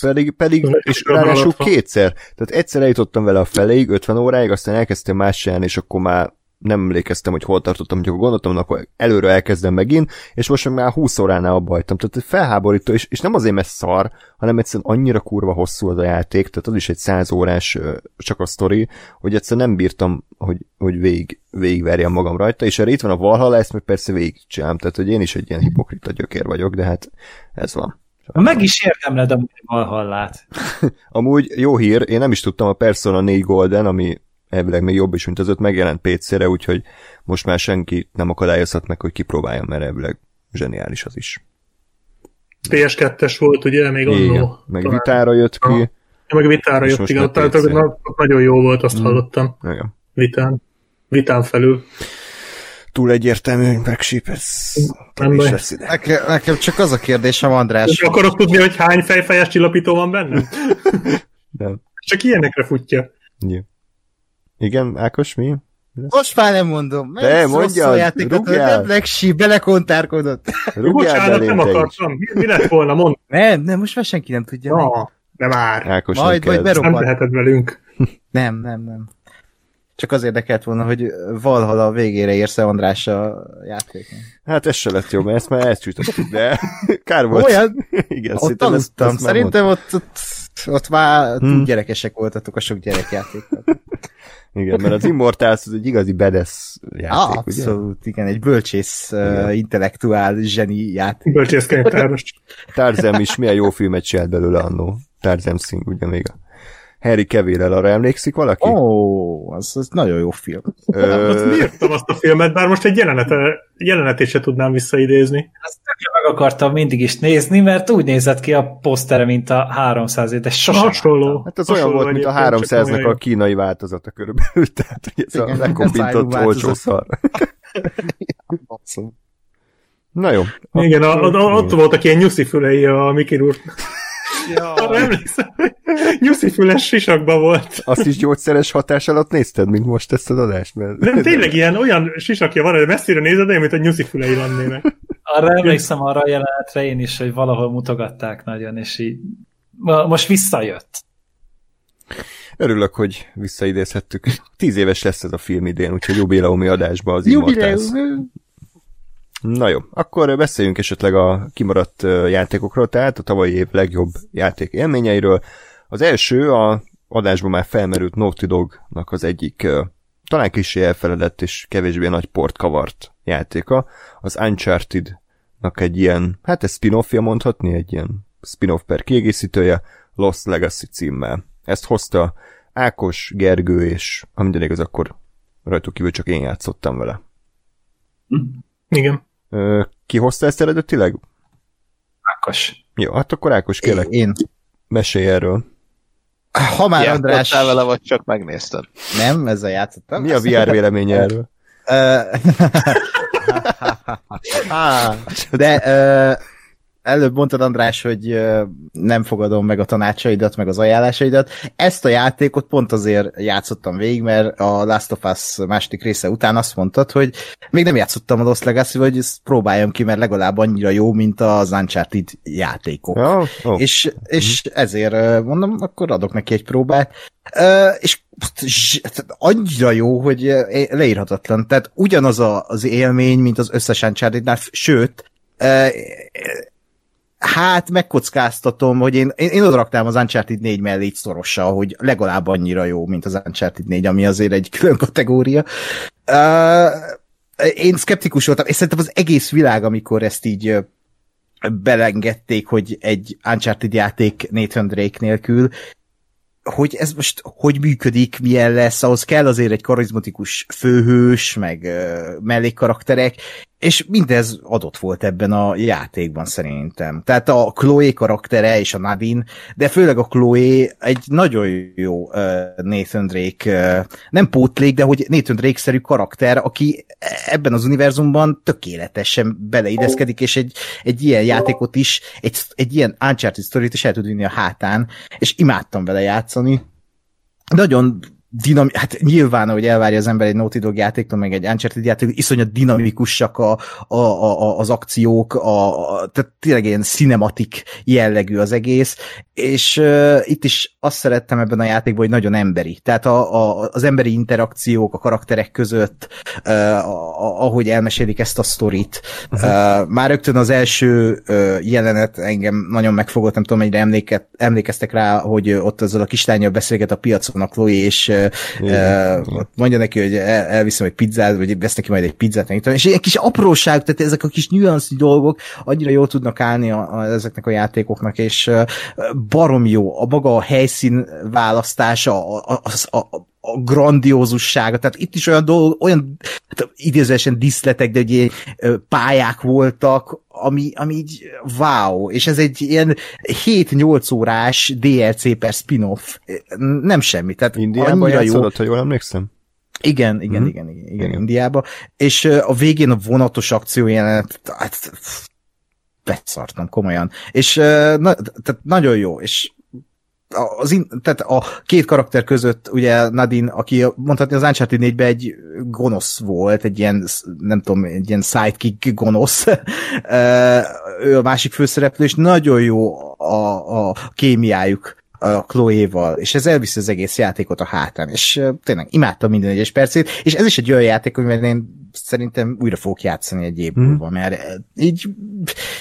pedig, pedig Az és ráadásul kétszer, tehát egyszer eljutottam vele a feléig, 50 óráig, aztán elkezdtem más csinálni, és akkor már nem emlékeztem, hogy hol tartottam, hogy akkor gondoltam, na, akkor előre elkezdem megint, és most már 20 óránál abba hagytam. Tehát felháborító, és, és nem azért, mert szar, hanem egyszerűen annyira kurva hosszú az a játék, tehát az is egy 100 órás csak a sztori, hogy egyszerűen nem bírtam, hogy, hogy végig, végigverjem magam rajta, és erre itt van a Valhalla, ezt meg persze végigcsinálom, tehát hogy én is egy ilyen hipokrita gyökér vagyok, de hát ez van. Meg is érdemled a Valhallát. Amúgy jó hír, én nem is tudtam a Persona 4 Golden, ami elvileg még jobb is, mint az öt, megjelent PC-re, úgyhogy most már senki nem akadályozhat meg, hogy kipróbáljam, mert elvileg zseniális az is. PS2-es volt, ugye, még Igen, annó. meg talán. vitára jött ki. Ja, meg vitára jött, igen, tehát na- nagyon jó volt, azt Mm. hallottam. Igen. Vitán. Vitán felül. Túl egyértelmű, hogy Black ez Nem baj. lesz ide. Nekem, nekem csak az a kérdésem, András, És akarod tudni, hogy hány fejfejes csillapító van benne? Nem. Csak ilyenekre futja. Ja. Igen, Ákos, mi? most már nem mondom. mert De, ez rossz mondjad, a játékot, nem Black Sheep, belekontárkodott. Rúgjál Bocsánat, nem akartam. Mi, mi lett volna, mondd. Nem, nem, most már senki nem tudja. Na, de már. Ákos, Majd, kell. berúg- Nem teheted velünk. Nem, nem, nem. Csak az érdekelt volna, hogy Valhalla a végére érsz-e András a játékon. Hát ez se lett jó, mert ezt már elcsúsztattuk, de kár volt. Olyan? Igen, Ott szerintem ezt- ezt Szerintem ott, ott, ott már Hmm. gyerekesek voltatok a sok gyerekjátékkal. Igen, mert az Immortals az egy igazi bedesz játék, Ah, ugye? abszolút, igen, egy bölcsész, Igen. uh, intellektuál, zseni játék. Bölcsészkönyvtáros. Tarzan is milyen jó filmet csinált belőle annó. Tarzan Singh, ugye még a Harry cavill arra emlékszik valaki? Ó, oh, az, az nagyon jó film. Azt bírtam azt a filmet, bár most egy jelenete, jelenetét se tudnám visszaidézni. Azt meg akartam mindig is nézni, mert úgy nézett ki a posztere, mint a 300 de sosem Hasonló. Hát az Hasonló olyan volt, mint a egyébként, csak 300-nak olyan a kínai változata körülbelül, tehát hogy ez a Igen, lekoppintott fájlú olcsó szar. Na jó. Igen, a, a, ott voltak ilyen nyuszi fülei a Mickey úr. Arra emlékszem, hogy nyuszi füles sisakban volt. Azt is gyógyszeres hatás alatt nézted, mint most ezt az adást? Mert... Nem, tényleg ilyen olyan sisakja van, hogy messzire nézed, olyan, mint a nyuszi fülei lennének. Arra emlékszem arra a jelenetre én is, hogy valahol mutogatták nagyon, és így ma- most visszajött. Örülök, hogy visszaidézhettük. Tíz éves lesz ez a film idén, úgyhogy jubileumi adásban az Immortals. Jubileum. Na jó, akkor beszéljünk esetleg a kimaradt játékokról, tehát a tavalyi év legjobb játék élményeiről. Az első a adásban már felmerült Naughty Dognak az egyik talán kicsi elfeledett és kevésbé nagy port kavart játéka, az Uncharted-nak egy ilyen, hát ez spin-offja mondhatni, egy ilyen spin-off per kiegészítője, Lost Legacy címmel. Ezt hozta Ákos, Gergő, és ha minden igaz, akkor rajtuk kívül csak én játszottam vele. Igen. Ö, ki hozta ezt eredetileg? Ákos. Jó, hát akkor Ákos, kérlek, Én. mesélj erről. Ha már Játszottál András... vele, vagy csak megnézted? Nem, ezzel játszottam. Mi a VR véleménye erről? De előbb mondtad, András, hogy nem fogadom meg a tanácsaidat, meg az ajánlásaidat. Ezt a játékot pont azért játszottam végig, mert a Last of Us második része után azt mondtad, hogy még nem játszottam a Lost Legacy, hogy ezt próbáljam ki, mert legalább annyira jó, mint az Uncharted játékok. Ja? Oh. És, és ezért ö, mondom, akkor adok neki egy próbát. Uh, és annyira jó, hogy leírhatatlan. Tehát ugyanaz a, az élmény, mint az összes uncharted sőt, hát megkockáztatom, hogy én, én, én odaraktam az Uncharted 4 mellé így szorossal, hogy legalább annyira jó, mint az Uncharted 4, ami azért egy külön kategória. Uh, én szkeptikus voltam, és szerintem az egész világ, amikor ezt így belengedték, hogy egy Uncharted játék Nathan Drake nélkül, hogy ez most hogy működik, milyen lesz, ahhoz kell azért egy karizmatikus főhős, meg ö, mellékkarakterek, és mindez adott volt ebben a játékban szerintem. Tehát a Chloe karaktere és a Nadine, de főleg a Chloe egy nagyon jó uh, Nathan Drake, nem pótlék, de hogy Nathan Drake-szerű karakter, aki ebben az univerzumban tökéletesen beleideszkedik, és egy, egy ilyen játékot is, egy, egy ilyen Uncharted sztorit is el tud vinni a hátán, és imádtam vele játszani. Nagyon dinam, hát nyilván, hogy elvárja az ember egy Naughty Dog játéktól, meg egy Uncharted játék, iszonyat dinamikusak a, a, a, az akciók, a, a, tehát tényleg ilyen cinematik jellegű az egész, és uh, itt is azt szerettem ebben a játékban, hogy nagyon emberi. Tehát a, a, az emberi interakciók a karakterek között, uh, a, a, ahogy elmesélik ezt a sztorit. Uh, már rögtön az első uh, jelenet engem nagyon megfogott, nem tudom, hogy emléket, emlékeztek rá, hogy ott azzal a kislányjal beszélget a piacon a Chloe, és igen, mondja neki, hogy el, elviszem egy pizzát, vagy vesz neki majd egy pizzát, meg, és egy kis apróság, tehát ezek a kis nüanszi dolgok annyira jól tudnak állni a, a, ezeknek a játékoknak, és barom jó, a maga a helyszín választása, a, a, a, a grandiózussága, tehát itt is olyan dolgok, olyan hát idézősen diszletek, de ugye pályák voltak, ami, ami így wow, és ez egy ilyen 7-8 órás DLC per spin-off, nem semmi, tehát Indiában játszolod, ha jól emlékszem? Igen, igen, mm-hmm. igen, igen, igen, igen, Indiába, és a végén a vonatos akció jelenet, hát beszartam komolyan, és na, tehát nagyon jó, és az tehát a két karakter között ugye Nadine, aki mondhatni az Uncharted 4 egy gonosz volt, egy ilyen, nem tudom, egy ilyen sidekick gonosz, ő a másik főszereplő, és nagyon jó a, a kémiájuk a Chloe-val, és ez elviszi az egész játékot a hátán, és tényleg imádtam minden egyes percét, és ez is egy olyan játék, amivel én szerintem újra fogok játszani egy év múlva, mm. mert így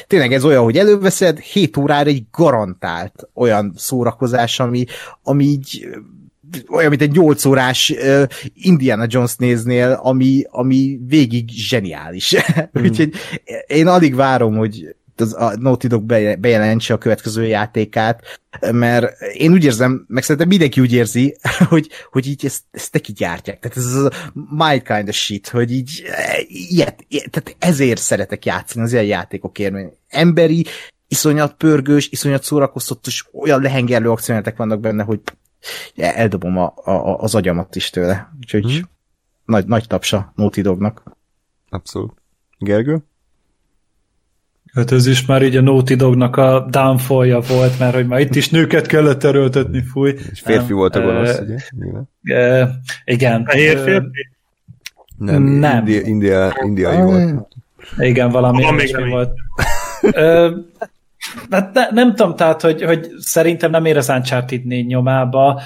tényleg ez olyan, hogy előveszed, 7 órára egy garantált olyan szórakozás, ami, ami így olyan, mint egy 8 órás uh, Indiana Jones néznél, ami, ami végig zseniális. Mm. Úgyhogy én alig várom, hogy az a Naughty Dog bejelentse a következő játékát, mert én úgy érzem, meg szerintem mindenki úgy érzi, hogy, hogy így ezt, ezt neki gyártják. Tehát ez a my kind of shit, hogy így ilyet, ilyet, tehát ezért szeretek játszani az ilyen játékokért, mert emberi, iszonyat pörgős, iszonyat szórakoztató, és olyan lehengerlő akciójátek vannak benne, hogy eldobom a, a, az agyamat is tőle. Úgyhogy hmm. nagy, nagy tapsa Naughty Dognak. Abszolút. Gergő? Hát ez is már így a Naughty Dognak a downfallja volt, mert hogy már itt is nőket kellett erőltetni, fúj. És férfi volt a gonosz, ugye? E, igen. Fehér férfi? Nem, nem. India, India, indiai volt. Igen, valami még volt. Ö, hát ne, nem tudom, tehát, hogy, hogy szerintem nem ér az Uncharted 4 nyomába,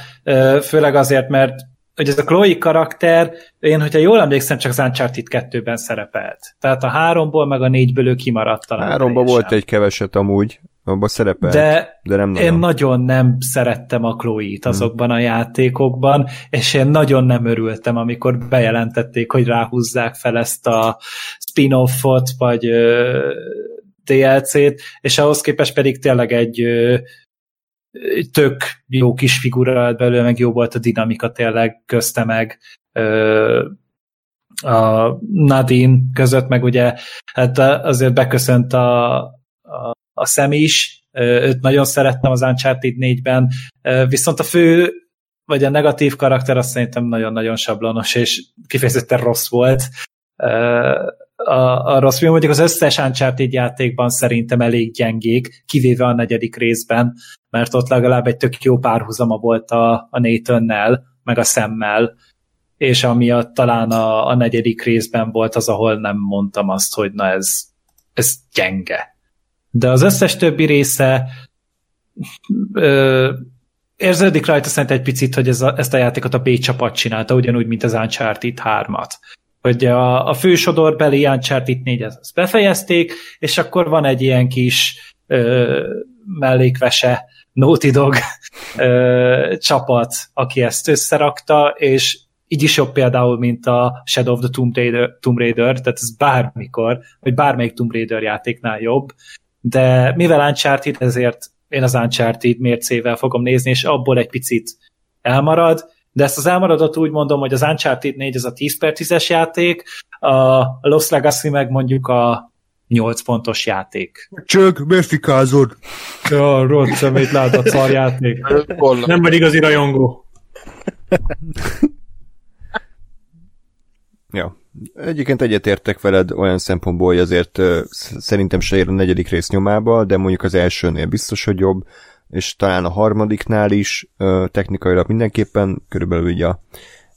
főleg azért, mert hogy ez a Chloe karakter, én, hogyha jól emlékszem, csak az Uncharted 2-ben szerepelt. Tehát a háromból, meg a négyből ő kimaradt talán. Háromban volt egy keveset amúgy, abban szerepelt, de, de nem nagyon. én nagyon nem szerettem a Chloe-t azokban hmm. a játékokban, és én nagyon nem örültem, amikor bejelentették, hogy ráhúzzák fel ezt a spin-offot, vagy DLC-t, és ahhoz képest pedig tényleg egy tök jó kis figura belőle, meg jó volt a dinamika tényleg közte meg a Nadine között, meg ugye hát azért beköszönt a, a, a szem is, őt nagyon szerettem az Uncharted 4-ben, viszont a fő vagy a negatív karakter azt szerintem nagyon-nagyon sablonos, és kifejezetten rossz volt a, a rossz film, mondjuk az összes Uncharted játékban szerintem elég gyengék, kivéve a negyedik részben, mert ott legalább egy tök jó párhuzama volt a, a Nathannel, meg a szemmel, és amiatt talán a, a negyedik részben volt az, ahol nem mondtam azt, hogy na ez, ez gyenge. De az összes többi része ö, érződik rajta szerint egy picit, hogy ez a, ezt a játékot a B csapat csinálta, ugyanúgy, mint az Uncharted 3-at hogy a, a fősodorbeli Uncharted 4 ezt befejezték, és akkor van egy ilyen kis ö, mellékvese Naughty Dog ö, csapat, aki ezt összerakta, és így is jobb például, mint a Shadow of the Tomb Raider, Tomb Raider tehát ez bármikor, vagy bármelyik Tomb Raider játéknál jobb, de mivel Uncharted, ezért én az Uncharted mércével fogom nézni, és abból egy picit elmarad, de ezt az elmaradott úgy mondom, hogy az Uncharted 4 ez a 10 per 10-es játék, a Lost Legacy meg mondjuk a 8 pontos játék. Csak befikázod. Ja, rossz szemét látod, szar játék. Nem vagy igazi rajongó. ja. Egyébként egyetértek veled olyan szempontból, hogy azért szerintem se ér a negyedik rész nyomába, de mondjuk az elsőnél biztos, hogy jobb és talán a harmadiknál is technikailag mindenképpen, körülbelül így a,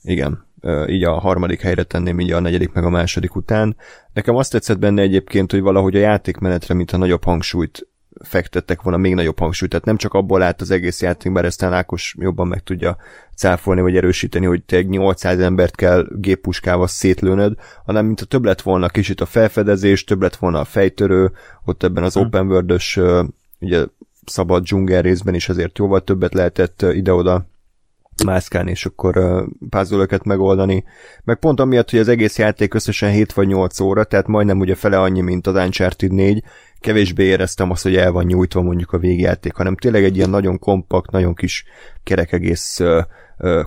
igen, így a harmadik helyre tenném így a negyedik meg a második után. Nekem azt tetszett benne egyébként, hogy valahogy a játékmenetre, mint a nagyobb hangsúlyt fektettek volna még nagyobb hangsúlyt, tehát nem csak abból állt az egész játék, bár ezt Ákos jobban meg tudja cáfolni, vagy erősíteni, hogy te 800 embert kell géppuskával szétlőnöd, hanem mint a több lett volna kicsit a felfedezés, több lett volna a fejtörő, ott ebben az hmm. open world ugye szabad dzsungel részben is azért jóval többet lehetett ide-oda mászkálni, és akkor puzzle megoldani. Meg pont amiatt, hogy az egész játék összesen 7 vagy 8 óra, tehát majdnem ugye fele annyi, mint az Uncharted 4, kevésbé éreztem azt, hogy el van nyújtva mondjuk a végjáték, hanem tényleg egy ilyen nagyon kompakt, nagyon kis kerek egész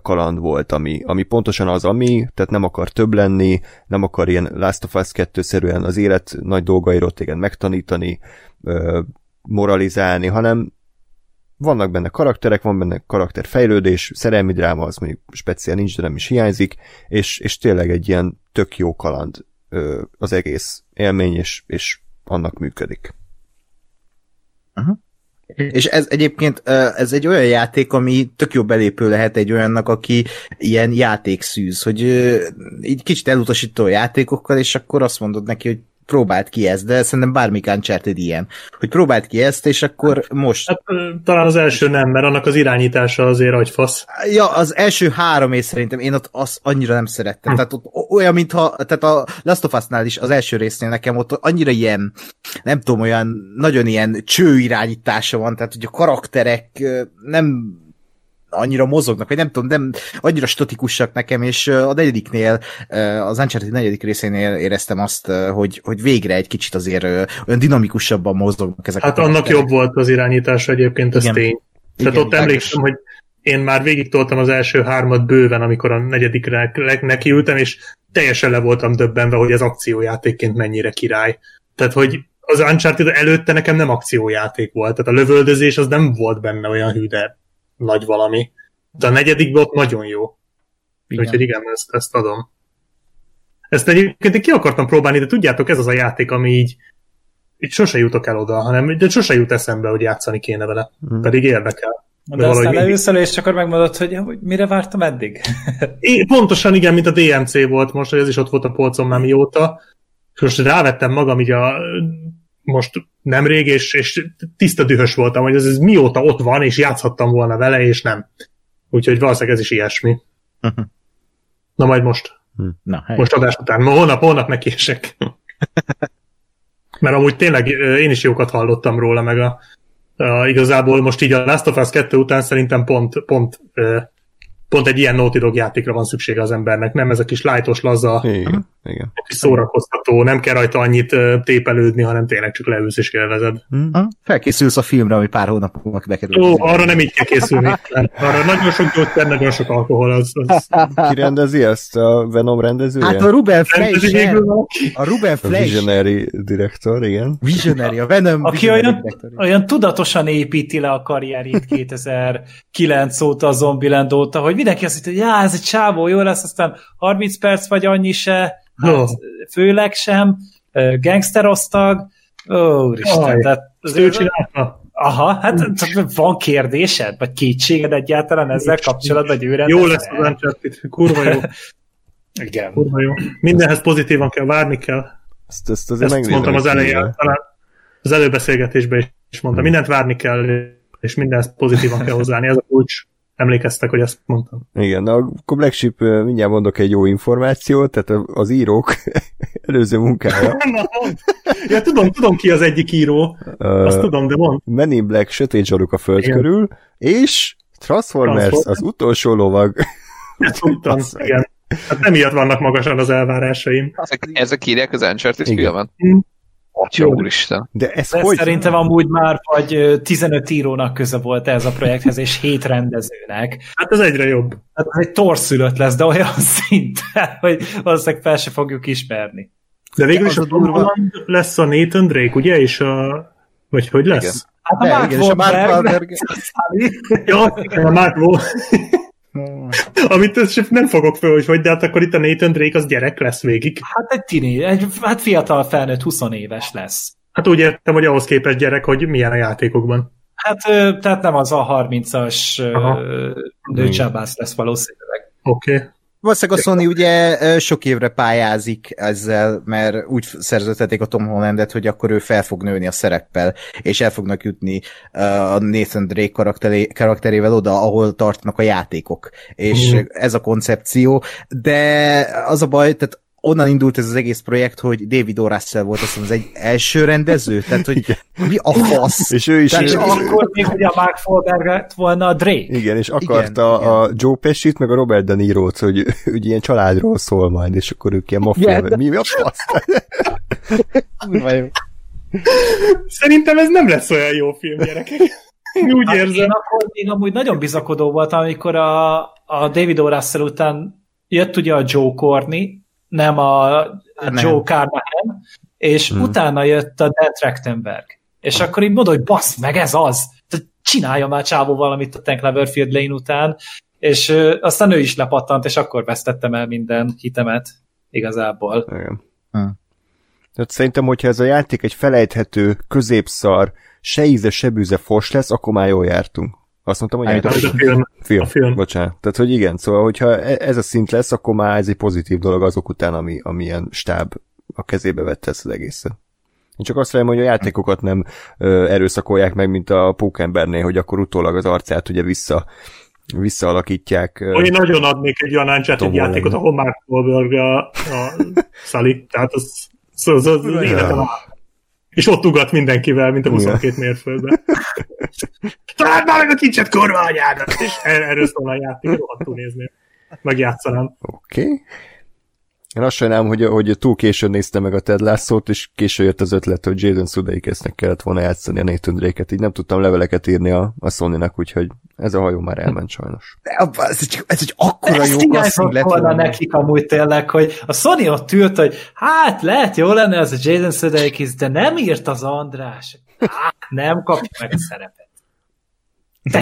kaland volt, ami, ami pontosan az, ami, tehát nem akar több lenni, nem akar ilyen Last of Us 2-szerűen az élet nagy dolgairól téged megtanítani, moralizálni, hanem vannak benne karakterek, van benne karakterfejlődés, szerelmi dráma, az mondjuk speciál nincs, de nem is hiányzik, és, és tényleg egy ilyen tök jó kaland ö, az egész élmény, és, és annak működik. Uh-huh. És ez egyébként ez egy olyan játék, ami tök jó belépő lehet egy olyannak, aki ilyen játékszűz, hogy így kicsit elutasító a játékokkal, és akkor azt mondod neki, hogy próbált ki ezt, de szerintem bármik Uncharted ilyen, hogy próbált ki ezt, és akkor most... Hát, talán az első nem, mert annak az irányítása azért hogy fasz. Ja, az első három és szerintem én ott azt annyira nem szerettem. Hm. Tehát ott olyan, mintha, tehát a Last of Us-nál is az első résznél nekem ott annyira ilyen, nem tudom, olyan nagyon ilyen cső irányítása van, tehát hogy a karakterek nem annyira mozognak, vagy nem tudom, nem annyira statikusak nekem, és a negyediknél, az Uncharted negyedik részénél éreztem azt, hogy, hogy végre egy kicsit azért olyan dinamikusabban mozognak ezek Hát annak jobb volt az irányítás egyébként, ez Igen. tény. Tehát Igen, ott emlékszem, hogy én már végig toltam az első hármat bőven, amikor a negyedikre nekiültem, és teljesen le voltam döbbenve, hogy ez akciójátékként mennyire király. Tehát, hogy az Uncharted előtte nekem nem akciójáték volt, tehát a lövöldözés az nem volt benne olyan hű, de nagy valami. De a negyedikben ott nagyon jó. Igen. Úgyhogy igen, ezt, ezt adom. Ezt egyébként én ki akartam próbálni, de tudjátok, ez az a játék, ami így, így sose jutok el oda, hanem de sose jut eszembe, hogy játszani kéne vele. Hmm. Pedig érdekel. De, de aztán leülsz elő, és akkor megmondod, hogy, hogy mire vártam eddig? É, pontosan igen, mint a DMC volt most, hogy ez is ott volt a polcon már mióta. És most rávettem magam így a most nemrég, és, és tiszta dühös voltam, hogy ez, ez mióta ott van, és játszhattam volna vele, és nem. Úgyhogy valószínűleg ez is ilyesmi. Uh-huh. Na majd most. Hm. Na, hely. most adás után. Ma holnap, holnap nekiesek. Mert amúgy tényleg én is jókat hallottam róla, meg a, a, igazából most így a Last of Us 2 után szerintem pont, pont pont egy ilyen Naughty Dog játékra van szüksége az embernek, nem ez a kis lájtos, laza, igen, igen. szórakoztató, nem kell rajta annyit tépelődni, hanem tényleg csak leülsz és élvezed. Hmm. Felkészülsz a filmre, ami pár hónap múlva bekerül. Ó, arra nem így kell készülni. arra nagyon sok gyógyszer, nagyon sok alkohol. Az, az... Ki rendezi ezt? A Venom rendezője? Hát a Ruben Fleischer. A Ruben Fleischer. Visionary director, igen. Visionary, a Venom Aki olyan, olyan tudatosan építi le a karrierét 2009 óta, a Zombieland óta, hogy mindenki azt hitt, hogy já, ez egy csávó, jó lesz, aztán 30 perc vagy annyi se, hát oh. főleg sem, gangster osztag, ó, úristen, tehát... Az ő csinálta? Aha, hát van kérdésed, vagy kétséged egyáltalán ezzel kapcsolatban, hogy ő Jó lesz az Uncharted, kurva jó. Igen. Kurva jó. Mindenhez pozitívan kell, várni kell. Ezt, ezt, azért ezt mondtam az elején, talán az előbeszélgetésben is mondtam. Hmm. Mindent várni kell, és mindenhez pozitívan kell hozzáni, ez a kulcs emlékeztek, hogy ezt mondtam. Igen, na, akkor Black Sheep, mindjárt mondok egy jó információt, tehát az írók előző munkája. na, ja, tudom, tudom ki az egyik író, uh, azt tudom, de mond. Men in Black, Sötét Zsaruk a föld igen. körül, és Transformers, Transformers. az utolsó lovag. Ezt tudtam, igen. Hát emiatt vannak magasan az elvárásaim. Ezek, ezek írják az Uncharted filmen? Atya úristen. De ez De hogy? Szerintem amúgy már vagy 15 írónak köze volt ez a projekthez, és 7 rendezőnek. Hát ez egyre jobb. Hát ez egy torszülött lesz, de olyan szinten, hogy valószínűleg fel se fogjuk ismerni. De végül is a durva lesz a Nathan Drake, ugye? És a... Vagy hogy lesz? Igen. Hát a Mark igen, Wahlberg. Ja, a Mark Wahlberg. Amit nem fogok föl, hogy hogy, de hát akkor itt a Nathan Drake az gyerek lesz végig. Hát egy tini, egy hát fiatal felnőtt 20 éves lesz. Hát úgy értem, hogy ahhoz képest gyerek, hogy milyen a játékokban. Hát, tehát nem az a 30-as Aha. ö, nőcsábász lesz valószínűleg. Oké. Okay. Valószínűleg a Sony ugye sok évre pályázik ezzel, mert úgy szerződtették a Tom Hollandet, hogy akkor ő fel fog nőni a szereppel, és el fognak jutni a Nathan Drake karakteré, karakterével oda, ahol tartnak a játékok. És Mhm. ez a koncepció, de az a baj, tehát onnan indult ez az egész projekt, hogy David O. Russell volt azt az egy első rendező, tehát hogy mi a fasz? És ő is... Tehát És ő- akkor még ugye a Mark Wahlberg lett volna a Drake. Igen, és akarta Igen, igen, a Joe Pesci-t, meg a Robert De Niro-t, hogy, hogy ilyen családról szól majd, és akkor ők ilyen maffia, Igen, yeah, mi, mi a fasz? Szerintem ez nem lesz olyan jó film, gyerekek. Én úgy Hát érzem. Én akkor még amúgy nagyon bizakodó voltam, amikor a, a David O. Russell után jött ugye a Joe Corney, nem a Carnahan. Joe Carnahan, és Hmm. hmm. utána jött a Dan Trachtenberg. És akkor így mondod, hogy bassz meg, ez az! Tehát csinálja már csávó valamit a Tank Cloverfield Lane után, és ö, aztán ő is lepattant, és akkor vesztettem el minden hitemet igazából. Igen. Hm. Tehát szerintem, hogyha ez a játék egy felejthető, középszar, se íze, se bűze fos lesz, akkor már jól jártunk. Azt mondtam, hogy Állít- Ez a film. Film. a film. Bocsánat. Tehát, hogy igen, szóval, hogyha e- ez a szint lesz, akkor már ez egy pozitív dolog azok után, ami, ami ilyen stáb a kezébe vette ezt az egészet. Én csak azt remélem, hogy a játékokat nem ö, erőszakolják meg, mint a Pókembernél, hogy akkor utólag az arcát ugye vissza, visszaalakítják. Ö, Én nagyon adnék egy olyan Tom játékot, ahol Mark Wahlberg a, a Sully, tehát az, az, az, az, át. És ott ugat mindenkivel, mint a 22 mérföldben. Találd már meg a kincset, kurva anyádat! És er- erről szól a játék, rohadtul nézni. Megjátszanám. Oké. Okay. Én azt sajnálom, hogy, hogy túl későn néztem meg a Ted Lasso-t, és későn jött az ötlet, hogy Jaden Sudeikisnek kellett volna játszani a Nathan Drake-et, így nem tudtam leveleket írni a, a Sony-nak, úgyhogy ez a hajó már elment sajnos. De abba- ez, csak, ez egy akkora Ezt jó casting lett volna nekik amúgy tényleg, hogy a Sony ott ült, hogy hát lehet jó lenne az a Jason Sudeikis, de nem írt az András. Hát, nem kapja meg a szerepet.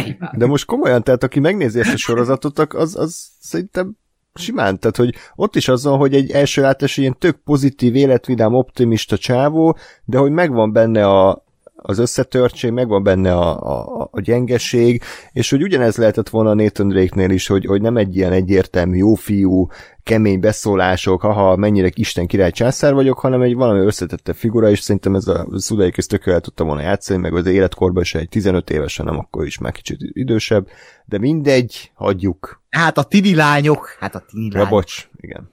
Hibád. De most komolyan, tehát aki megnézi ezt a sorozatot, az, az szerintem simán, tehát hogy ott is az van, hogy egy első látás ilyen tök pozitív, életvidám, optimista csávó, de hogy megvan benne a, az összetörtség, megvan benne a, a, a gyengeség, és hogy ugyanez lehetett volna a Nathan Drake-nél is, hogy, hogy nem egy ilyen egyértelmű, jó fiú, kemény beszólások, haha, mennyire Isten király császár vagyok, hanem egy valami összetette figura, és szerintem ez a Szudaik ezt tökéletes tudta volna játszani, meg az életkorban is egy 15 évesen, nem akkor is már kicsit idősebb, de mindegy, hagyjuk. Hát a tini lányok, hát a tini Ja, lányok. bocs, igen.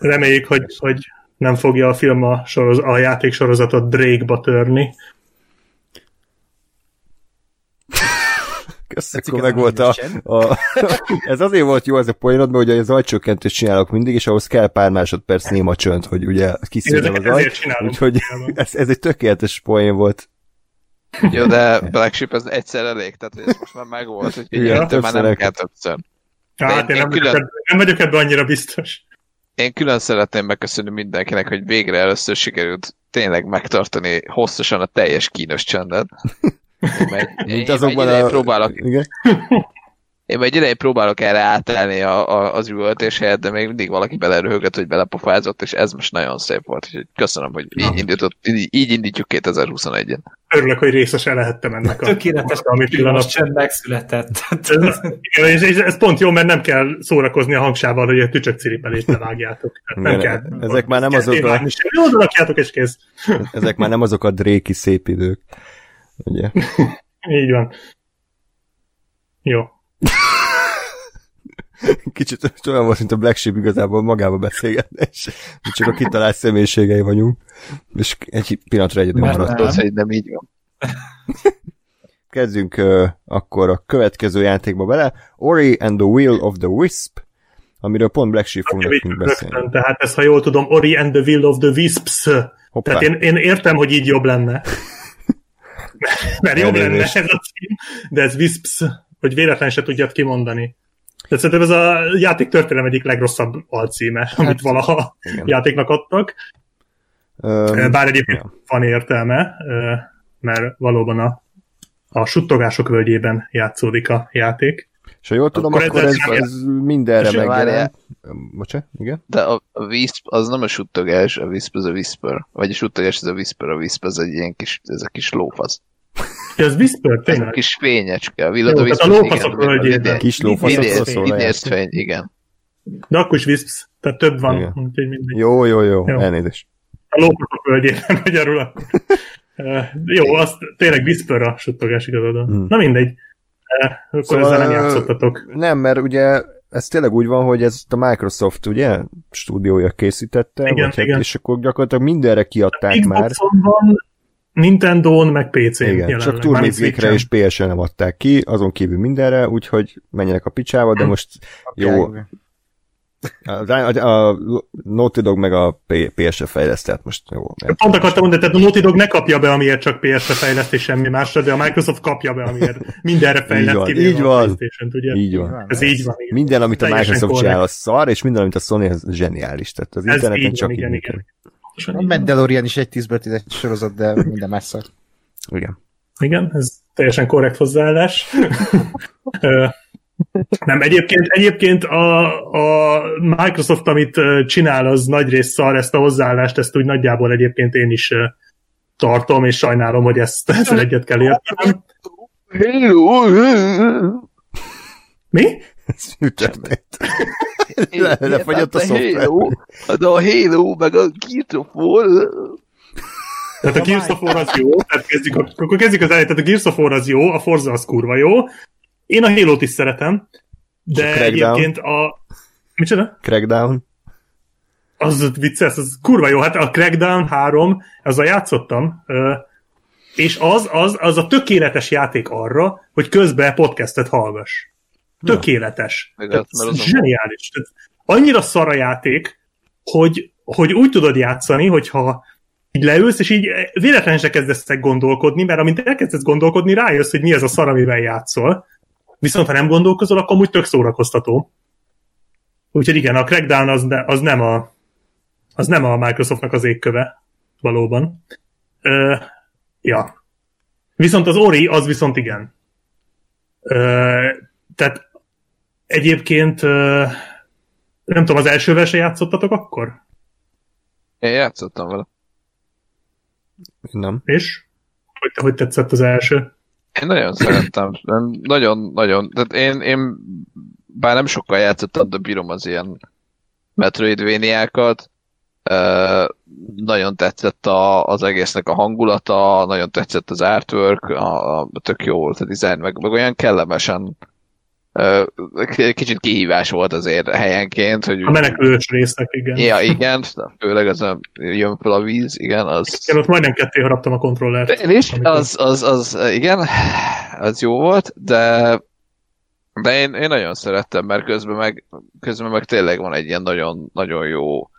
Reméljük, hogy, hogy nem fogja a film a, soroz, a játék sorozatot Drake-ba törni. Kösz, akkor ez meg volt a, a, ez azért volt jó ez a poénod, mert ugye az ajcsökkentést csinálok mindig, és ahhoz kell pár másodperc néma csönd, hogy ugye kiszűrjem az ajt, úgyhogy ez, ez egy tökéletes poén volt. Jó, de Black Sheep ez egyszer elég, tehát hogy ez most már megvolt, Igen, ettől már nem kell többször. Hát én, Én nem, vagyok külön- ebben, nem vagyok ebben annyira biztos. Én külön szeretném megköszönni mindenkinek, hogy végre először sikerült tényleg megtartani hosszasan a teljes kínos csendet. Én, Mint én azokban a... próbálok, Igen? én már egy ideje próbálok erre átállni a, a, az üvöltés helyett, de még mindig valaki belerőhögött, hogy belepofázott, és ez most nagyon szép volt. Úgyhogy köszönöm, hogy így, indított, így, így indítjuk 2021-en. Örülök, hogy részese lehettem ennek a Tökéletes ami pillanat. pillanat csend megszületett. Ez, és, és ez pont jó, mert nem kell szórakozni a hangsával, hogy a tücsök ciripelést levágjátok. Nem Igen, kell. ezek már nem azok a- sem. Jó, és kész. Ezek már nem azok a dréki szép idők. Ugye? Így van. Jó. Kicsit olyan volt, mint a Black Sheep igazából magába beszélgetne, és mi csak a kitalált személyiségei vagyunk, és egy pillanatra egyedül Mert maradt. nem. Tudod, hogy nem így van. Kezdjünk uh, akkor a következő játékba bele. Ori and the Will of the Wisp, amiről pont Black Sheep fog nekünk beszélni. Rögtön, tehát ez, ha jól tudom, Ori and the Will of the Wisps. Hoppá. Tehát én, én értem, hogy így jobb lenne. Mert jobb lenne ez a cím, de ez Wisps, hogy véletlen se tudjad kimondani. Tehát szerintem ez a játék történelem egyik legrosszabb alcíme, amit valaha igen. játéknak adtak. Um, Bár egyébként ja. van értelme, mert valóban a, a suttogások völgyében játszódik a játék. És ha jól tudom, Akkor akkor, ez, csinálja. ez mindenre megjelent. Bocsánat, igen? De a, a Wisp az nem a suttogás, a Wisp az a Whisper. Vagy a suttogás az a Whisper, a Wisp az egy ilyen kis, ez a kis lófasz. Ja, ez Whisper, Ez a tényleg. kis fényecske, a Jó, villadó tehát a lófaszok völgyében. Kis lófaszokról Idéz- szól. Idézt fény, igen. De akkor is Wisps, tehát több van, Igen. úgyhogy mindegy. Jó, jó, jó, Jó. elnézést. A lófaszok völgyében magyarul akkor. Jó, azt tényleg Whisper a suttogás igazad. Hmm. Na mindegy. Akkor Szóval, ezzel nem játszottatok. Nem, mert ugye ez tényleg úgy van, hogy ez a Microsoft, ugye, stúdiója készítette, Igen, vagy hát, igen. és akkor gyakorlatilag mindenre kiadták már. Xboxon van, Nintendo-n, meg PC-n Igen, jelenleg. csak turnézékre és PSN nem adták ki, azon kívül mindenre, úgyhogy menjenek a picsába, de most jó, a, a, a Naughty Dog meg a PS-re fejleszt, tehát most jó. mert- Pont akartam mondani, tehát a Naughty Dog ne kapja be, amiért csak PS-re fejleszt és semmi másra, de a Microsoft kapja be, amiért mindenre fejleszt, van, kivéve így a van. Ugye? Így van. Ez így van, igen. Minden, amit a Microsoft csinál, az szar, és minden, amit a Sony, az zseniális. Tehát az Ez interneten így csak van, így igen, igen. A Mandalorian is egy 10 10 sorozat, de minden más szar. Igen. Igen, ez teljesen korrekt hozzáállás. Nem, egyébként, egyébként a, a Microsoft, amit csinál, az nagy rész szar, ezt a hozzáállást, ezt úgy nagyjából egyébként én is tartom, és sajnálom, hogy ezt, ezzel egyet kell értenem. Mi? Ez mi történt? Le- lefagyott a szoftver. Halo, de a Halo, meg a Gears of War. Tehát a Gears of War az jó, tehát kezdjük, akkor kezdjük az elejét, tehát a Gears of War az jó, a Forza az kurva jó. Én a Halo-t is szeretem, a de egyébként a... Micsoda? Crackdown. Az vicces, az kurva jó. Hát a Crackdown 3, azzal játszottam, és az, az, az a tökéletes játék arra, hogy közben podcastet hallgass. Tökéletes. Meg Tehát az- a- zseniális. Tehát annyira szar a játék, hogy, hogy úgy tudod játszani, hogyha így leülsz, és így véletlenül se kezdesz gondolkodni, mert amint elkezdesz gondolkodni, rájössz, hogy mi az a szar, amivel játszol. Viszont ha nem gondolkozol, akkor úgy tök szórakoztató. Úgyhogy igen, a Crackdown az, ne, az nem a az nem a Microsoftnak az égköve, valóban. Ö, ja. Viszont az Ori, az viszont igen. Ö, tehát egyébként ö, nem tudom, az elsővel se játszottatok akkor? Én játszottam vele. Nem. És? Hogy, hogy tetszett az első? Én nagyon szerettem. Nagyon, nagyon. Tehát én, én bár nem sokkal játszottam, de bírom az ilyen Metroidvaniákat. Uh, nagyon tetszett a, az egésznek a hangulata, nagyon tetszett az artwork, a, a, tök jó volt a design, meg, meg olyan kellemesen kicsit kihívás volt azért helyenként, hogy A menekülős részek, igen. Ja, igen, főleg az a, jön fel a víz, igen, az... Én ott majdnem ketté haraptam a kontrollert. Én is, amikor- az, az, az, igen, az jó volt, de de én, én nagyon szerettem, mert közben meg, közben meg tényleg van egy ilyen nagyon, nagyon jó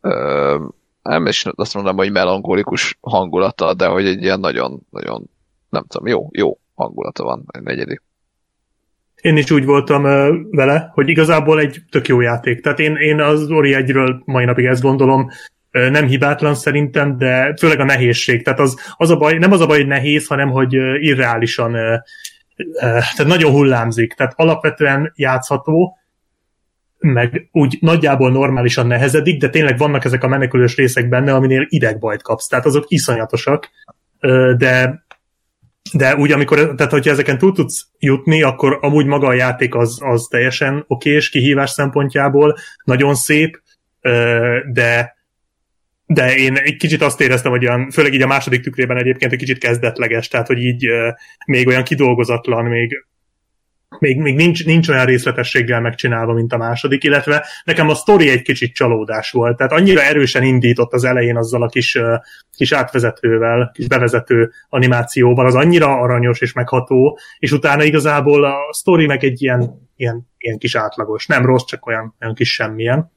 ö, nem is azt mondom, hogy melankolikus hangulata, de hogy egy ilyen nagyon, nagyon, nem tudom, jó, jó hangulata van egy negyedik. Én is úgy voltam vele, hogy igazából egy tök jó játék. Tehát én, én az Ori 1-ről mai napig ezt gondolom, nem hibátlan szerintem, de főleg a nehézség. Tehát az, az a baj, nem az a baj, hogy nehéz, hanem hogy irreálisan, tehát nagyon hullámzik. Tehát alapvetően játszható, meg úgy nagyjából normálisan nehezedik, de tényleg vannak ezek a menekülős részek benne, aminél idegbajt kapsz. Tehát azok iszonyatosak, de de úgy, amikor, tehát hogyha ezeken túl tudsz jutni, akkor amúgy maga a játék az, az teljesen okés kihívás szempontjából, nagyon szép, de de én egy kicsit azt éreztem, hogy olyan, főleg így a második tükrében egyébként egy kicsit kezdetleges, tehát hogy így még olyan kidolgozatlan, még még, még nincs, nincs olyan részletességgel megcsinálva, mint a második, illetve nekem a sztori egy kicsit csalódás volt, tehát annyira erősen indított az elején azzal a kis, kis átvezetővel, kis bevezető animációval, az annyira aranyos és megható, és utána igazából a sztori meg egy ilyen, ilyen, ilyen kis átlagos, nem rossz, csak olyan, olyan kis semmilyen.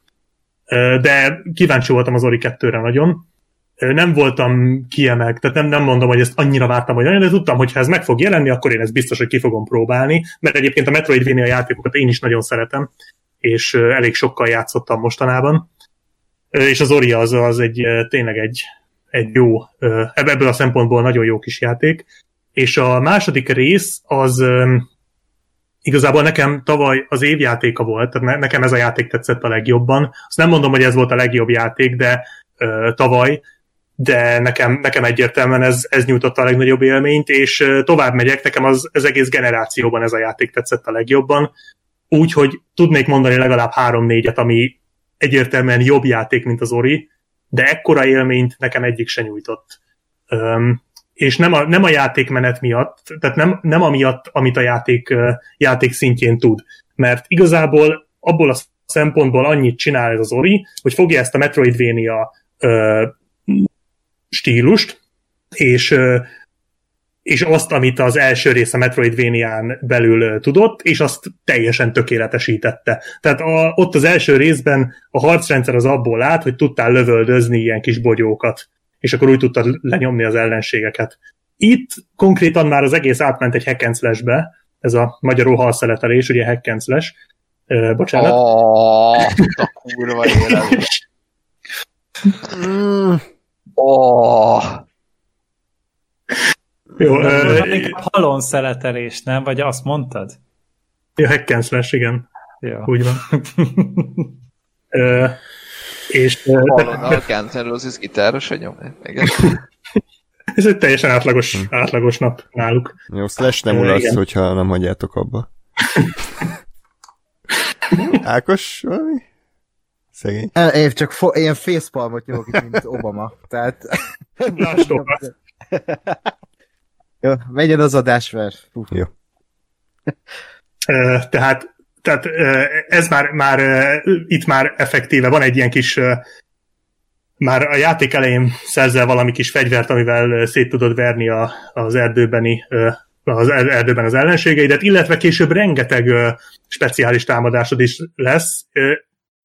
De kíváncsi voltam az Ori 2-re nagyon. Nem voltam kiemelt, tehát nem, nem mondom, hogy ezt annyira vártam, hogy nagyon, de tudtam, hogy ha ez meg fog jelenni, akkor én ezt biztos, hogy ki fogom próbálni, mert egyébként a Metroidvania játékokat én is nagyon szeretem, és elég sokkal játszottam mostanában. És az Ori az, az egy tényleg egy, egy jó, ebből a szempontból nagyon jó kis játék. És a második rész az igazából nekem tavaly az évjátéka volt, tehát ne- nekem ez a játék tetszett a legjobban. Azt nem mondom, hogy ez volt a legjobb játék, de tavaly, de nekem, nekem egyértelműen ez, ez nyújtotta a legnagyobb élményt, és tovább megyek, nekem az, az egész generációban ez a játék tetszett a legjobban, úgyhogy tudnék mondani legalább három-négyet, ami egyértelműen jobb játék, mint az Ori, de ekkora élményt nekem egyik se nyújtott. Um, és nem a, nem a játékmenet miatt, tehát nem, nem amiatt, amit a játék, játék szintjén tud. Mert igazából abból a szempontból annyit csinál ez az Ori, hogy fogja ezt a Metroidvania ö, stílust, és és azt, amit az első rész a Metroidvania-n belül tudott, és azt teljesen tökéletesítette. Tehát a, ott az első részben a harcrendszer az abból lát, hogy tudtál lövöldözni ilyen kis bogyókat, és akkor úgy tudtad lenyomni az ellenségeket. Itt konkrétan már az egész átment egy hack ez a magyarul halszeletelés, ugye hack and slash. Ö, bocsánat. Oh, a kurva élet. Oh. Jó, ö, Halon szeletelés, nem? Vagy azt mondtad? ja, hack and slash, igen, Jó. úgy van. Ö, és ö, Hallod, a Guns N' Roses gitáros a nyom. Igen. ez egy teljesen átlagos, átlagos nap náluk. Jó, Slash nem ulasz, hogyha nem hagyjátok abba. Ákos, valami? Szegény. El- Én csak fo- ilyen facepalmot nyomok itt, mint Obama. Tehát... Lásd tovább. Jó, megyen az adás, mert... Jó. Tehát, tehát ez már, már itt már effektíve van egy ilyen kis már a játék elején szerzel valami kis fegyvert, amivel szét tudod verni a, az erdőbeni az er- erdőben az ellenségeidet, illetve később rengeteg speciális támadásod is lesz,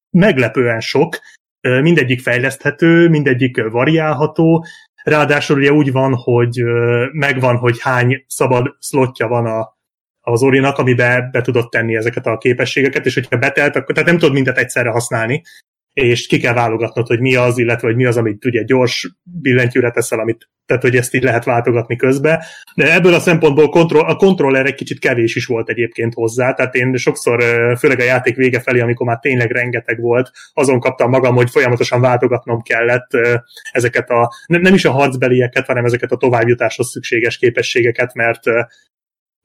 meglepően sok, mindegyik fejleszthető, mindegyik variálható, ráadásul ugye úgy van, hogy megvan, hogy hány szabad szlotja van a, az Orinak, amiben be tudod tenni ezeket a képességeket, és hogyha betelt, akkor tehát nem tudod mindet egyszerre használni, és ki kell válogatnod, hogy mi az, illetve hogy mi az, amit ugye gyors billentyűre teszel, amit, tehát hogy ezt így lehet váltogatni közbe. De ebből a szempontból kontroll, a kontroller egy kicsit kevés is volt egyébként hozzá, tehát én sokszor, főleg a játék vége felé, amikor már tényleg rengeteg volt, azon kaptam magam, hogy folyamatosan váltogatnom kellett ezeket a, nem, nem is a harcbelieket, hanem ezeket a továbbjutáshoz szükséges képességeket, mert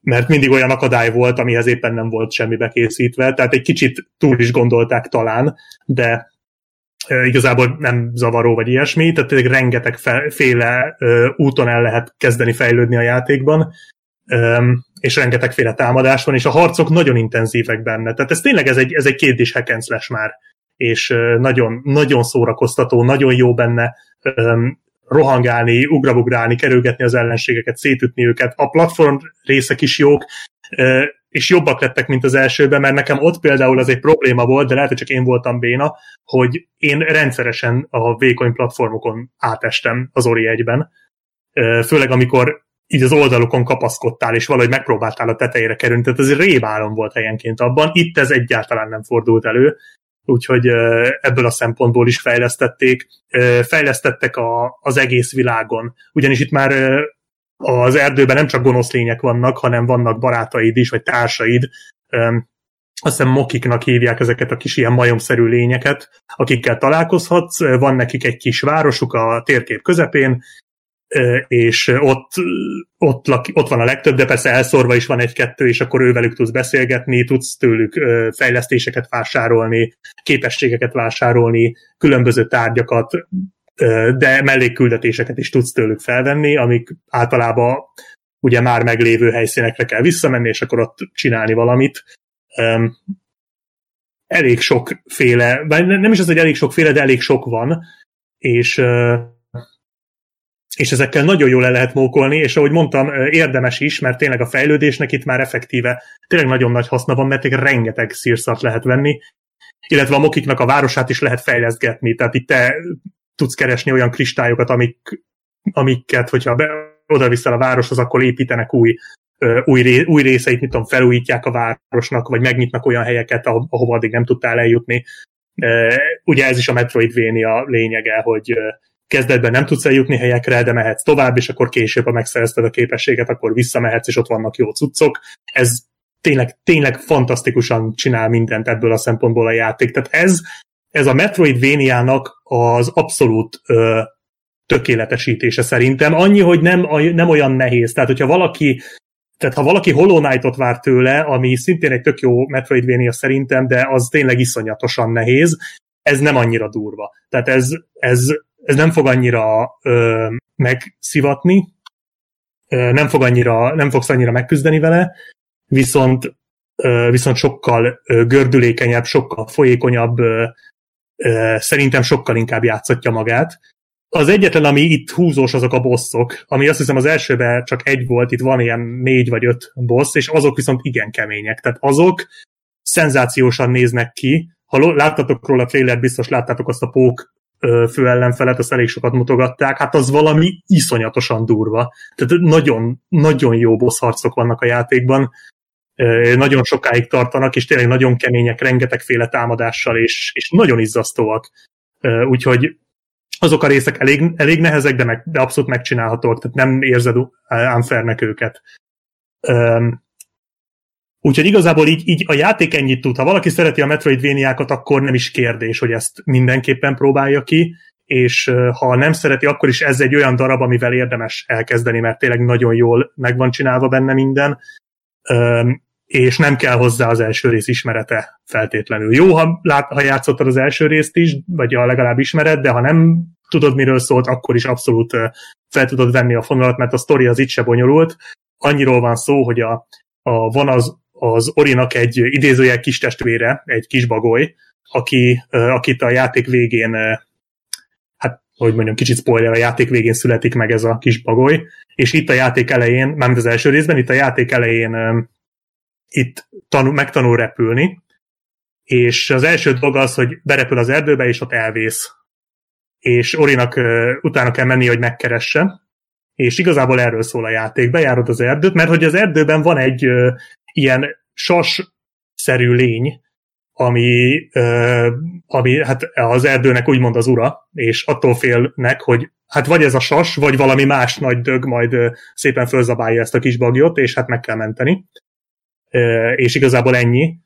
mert mindig olyan akadály volt, amihez éppen nem volt semmi bekészítve, tehát egy kicsit túl is gondolták talán, de igazából nem zavaró vagy ilyesmi, tehát tényleg rengeteg fe- féle ö, úton el lehet kezdeni fejlődni a játékban, Öm, és rengetegféle támadás van, és a harcok nagyon intenzívek benne. Tehát ez tényleg ez egy, ez egy két hack and slash már, és ö, nagyon, nagyon szórakoztató, nagyon jó benne öm, rohangálni, ugrabugrálni, kerülgetni az ellenségeket, szétütni őket. A platform részek is jók, ö, és jobbak lettek, mint az elsőben, mert nekem ott például az egy probléma volt, de lehet, hogy csak én voltam béna, hogy én rendszeresen a vékony platformokon átestem az Ori egyben. Főleg amikor így az oldalukon kapaszkodtál, és valahogy megpróbáltál a tetejére kerülni, tehát ez rémálom volt helyenként abban. Itt ez egyáltalán nem fordult elő, úgyhogy ebből a szempontból is fejlesztették. Fejlesztettek a, az egész világon, ugyanis itt már az erdőben nem csak gonosz lények vannak, hanem vannak barátaid is, vagy társaid. Azt hiszem mokiknak hívják ezeket a kis ilyen majomszerű lényeket, akikkel találkozhatsz. Van nekik egy kis városuk a térkép közepén, és ott, ott, laki, ott van a legtöbb, de persze elszórva is van egy-kettő, és akkor ővelük tudsz beszélgetni, tudsz tőlük fejlesztéseket vásárolni, képességeket vásárolni, különböző tárgyakat, de mellékküldetéseket is tudsz tőlük felvenni, amik általában ugye már meglévő helyszínekre kell visszamenni, és akkor ott csinálni valamit. Elég sokféle, nem is az, hogy elég sokféle, de elég sok van, és és ezekkel nagyon jól le lehet mókolni, és ahogy mondtam, érdemes is, mert tényleg a fejlődésnek itt már effektíve tényleg nagyon nagy haszna van, mert tényleg rengeteg szírszart lehet venni, illetve a mokiknak a városát is lehet fejleszgetni, tehát itt te tudsz keresni olyan kristályokat, amik, amiket, hogyha be, oda viszel a városhoz, akkor építenek új, új, új részeit, mit tudom, felújítják a városnak, vagy megnyitnak olyan helyeket, aho- ahova addig nem tudtál eljutni. Ugye ez is a Metroidvania lényege, hogy kezdetben nem tudsz eljutni helyekre, de mehetsz tovább, és akkor később, ha megszerezted a képességet, akkor visszamehetsz, és ott vannak jó cuccok. Ez tényleg, tényleg fantasztikusan csinál mindent ebből a szempontból a játék. Tehát ez, ez a Metroidvania-nak az abszolút ö, tökéletesítése szerintem. Annyi, hogy nem, nem olyan nehéz. Tehát, hogyha valaki tehát ha valaki Hollow Knight-ot vár tőle, ami szintén egy tök jó Metroidvania szerintem, de az tényleg iszonyatosan nehéz, ez nem annyira durva. Tehát ez, ez, ez nem fog annyira ö, megszivatni, ö, nem, fog annyira, nem fogsz annyira megküzdeni vele, viszont, ö, viszont sokkal ö, gördülékenyebb, sokkal folyékonyabb, ö, szerintem sokkal inkább játszatja magát, az egyetlen, ami itt húzós, azok a bosszok, ami azt hiszem az elsőben csak egy volt, itt van ilyen négy vagy öt boss, és azok viszont igen kemények. Tehát azok szenzációsan néznek ki. Ha láttatok róla a trailer, biztos láttátok azt a pók fő ellenfelet, azt elég sokat mutogatták, hát az valami iszonyatosan durva. Tehát nagyon, nagyon jó boss harcok vannak a játékban, nagyon sokáig tartanak, és tényleg nagyon kemények, rengetegféle támadással, és, és nagyon izzasztóak. Úgyhogy azok a részek elég, elég nehezek, de, meg, de abszolút megcsinálhatóak, tehát nem érzed unfairnek őket. Úgyhogy igazából így, így a játék ennyit tud. Ha valaki szereti a Metroidvania-kat, akkor nem is kérdés, hogy ezt mindenképpen próbálja ki, és ha nem szereti, akkor is ez egy olyan darab, amivel érdemes elkezdeni, mert tényleg nagyon jól meg van csinálva benne minden. És nem kell hozzá az első rész ismerete feltétlenül. Jó, ha, lát, ha játszottad az első részt is, vagy a legalább ismered, de ha nem tudod, miről szólt, akkor is abszolút fel tudod venni a fonalat, mert a sztori az itt se bonyolult. Annyiról van szó, hogy a, a, van az, az Orinak egy idézőjel kis testvére, egy kis bagoly, aki, akit a játék végén hát, hogy mondjam, kicsit spoiler, a játék végén születik meg ez a kis bagoly, és itt a játék elején, mármint az első részben, itt a játék elején itt tanul, megtanul repülni, és az első dolog az, hogy berepül az erdőbe, és ott elvész. És Orinak uh, utána kell menni, hogy megkeresse, és igazából erről szól a játék. Bejárod az erdőt, mert hogy az erdőben van egy uh, ilyen sas-szerű lény, ami, uh, ami hát az erdőnek úgymond az ura, és attól félnek, hogy hát vagy ez a sas, vagy valami más nagy dög majd szépen fölzabálja ezt a kis bagyot, és hát meg kell menteni és igazából ennyi.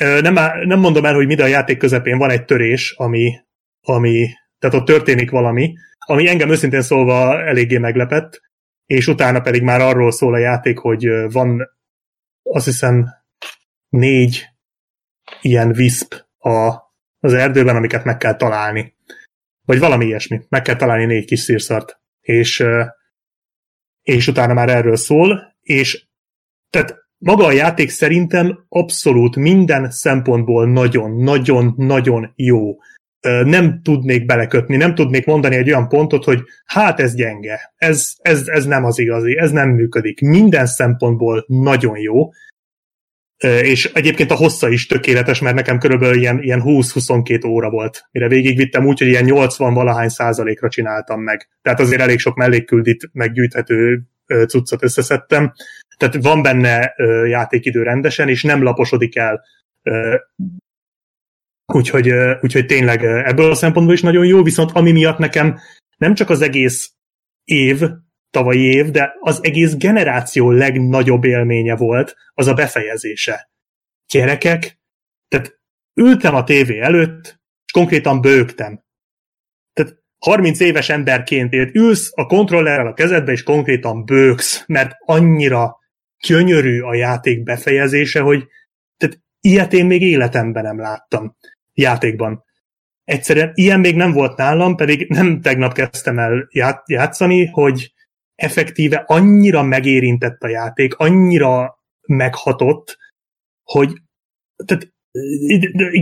Nem, nem mondom el, hogy minden a játék közepén van egy törés, ami, ami, tehát ott történik valami, ami engem őszintén szólva eléggé meglepett, és utána pedig már arról szól a játék, hogy van azt hiszem négy ilyen wisp a, az erdőben, amiket meg kell találni. Vagy valami ilyesmi. Meg kell találni négy kis szírszart. És, és utána már erről szól, és tehát maga a játék szerintem abszolút minden szempontból nagyon-nagyon-nagyon jó. Nem tudnék belekötni, nem tudnék mondani egy olyan pontot, hogy hát ez gyenge, ez, ez, ez nem az igazi, ez nem működik. Minden szempontból nagyon jó, és egyébként a hossza is tökéletes, mert nekem körülbelül ilyen, ilyen 20-22 óra volt, mire végigvittem úgy, ilyen 80 valahány százalékra csináltam meg. Tehát azért elég sok mellékküldit meggyűjthető cuccot összeszedtem, tehát van benne ö, játékidő rendesen, és nem laposodik el. Ö, úgyhogy, ö, úgyhogy tényleg ebből a szempontból is nagyon jó, viszont ami miatt nekem nem csak az egész év, tavalyi év, de az egész generáció legnagyobb élménye volt, az a befejezése. Gyerekek, tehát ültem a tévé előtt, és konkrétan bőgtem. Tehát 30 éves emberként élt, ülsz a kontrollerrel a kezedbe, és konkrétan bőgsz, mert annyira gyönyörű a játék befejezése, hogy tehát ilyet én még életemben nem láttam játékban. Egyszerűen ilyen még nem volt nálam, pedig nem tegnap kezdtem el játszani, hogy effektíve annyira megérintett a játék, annyira meghatott, hogy tehát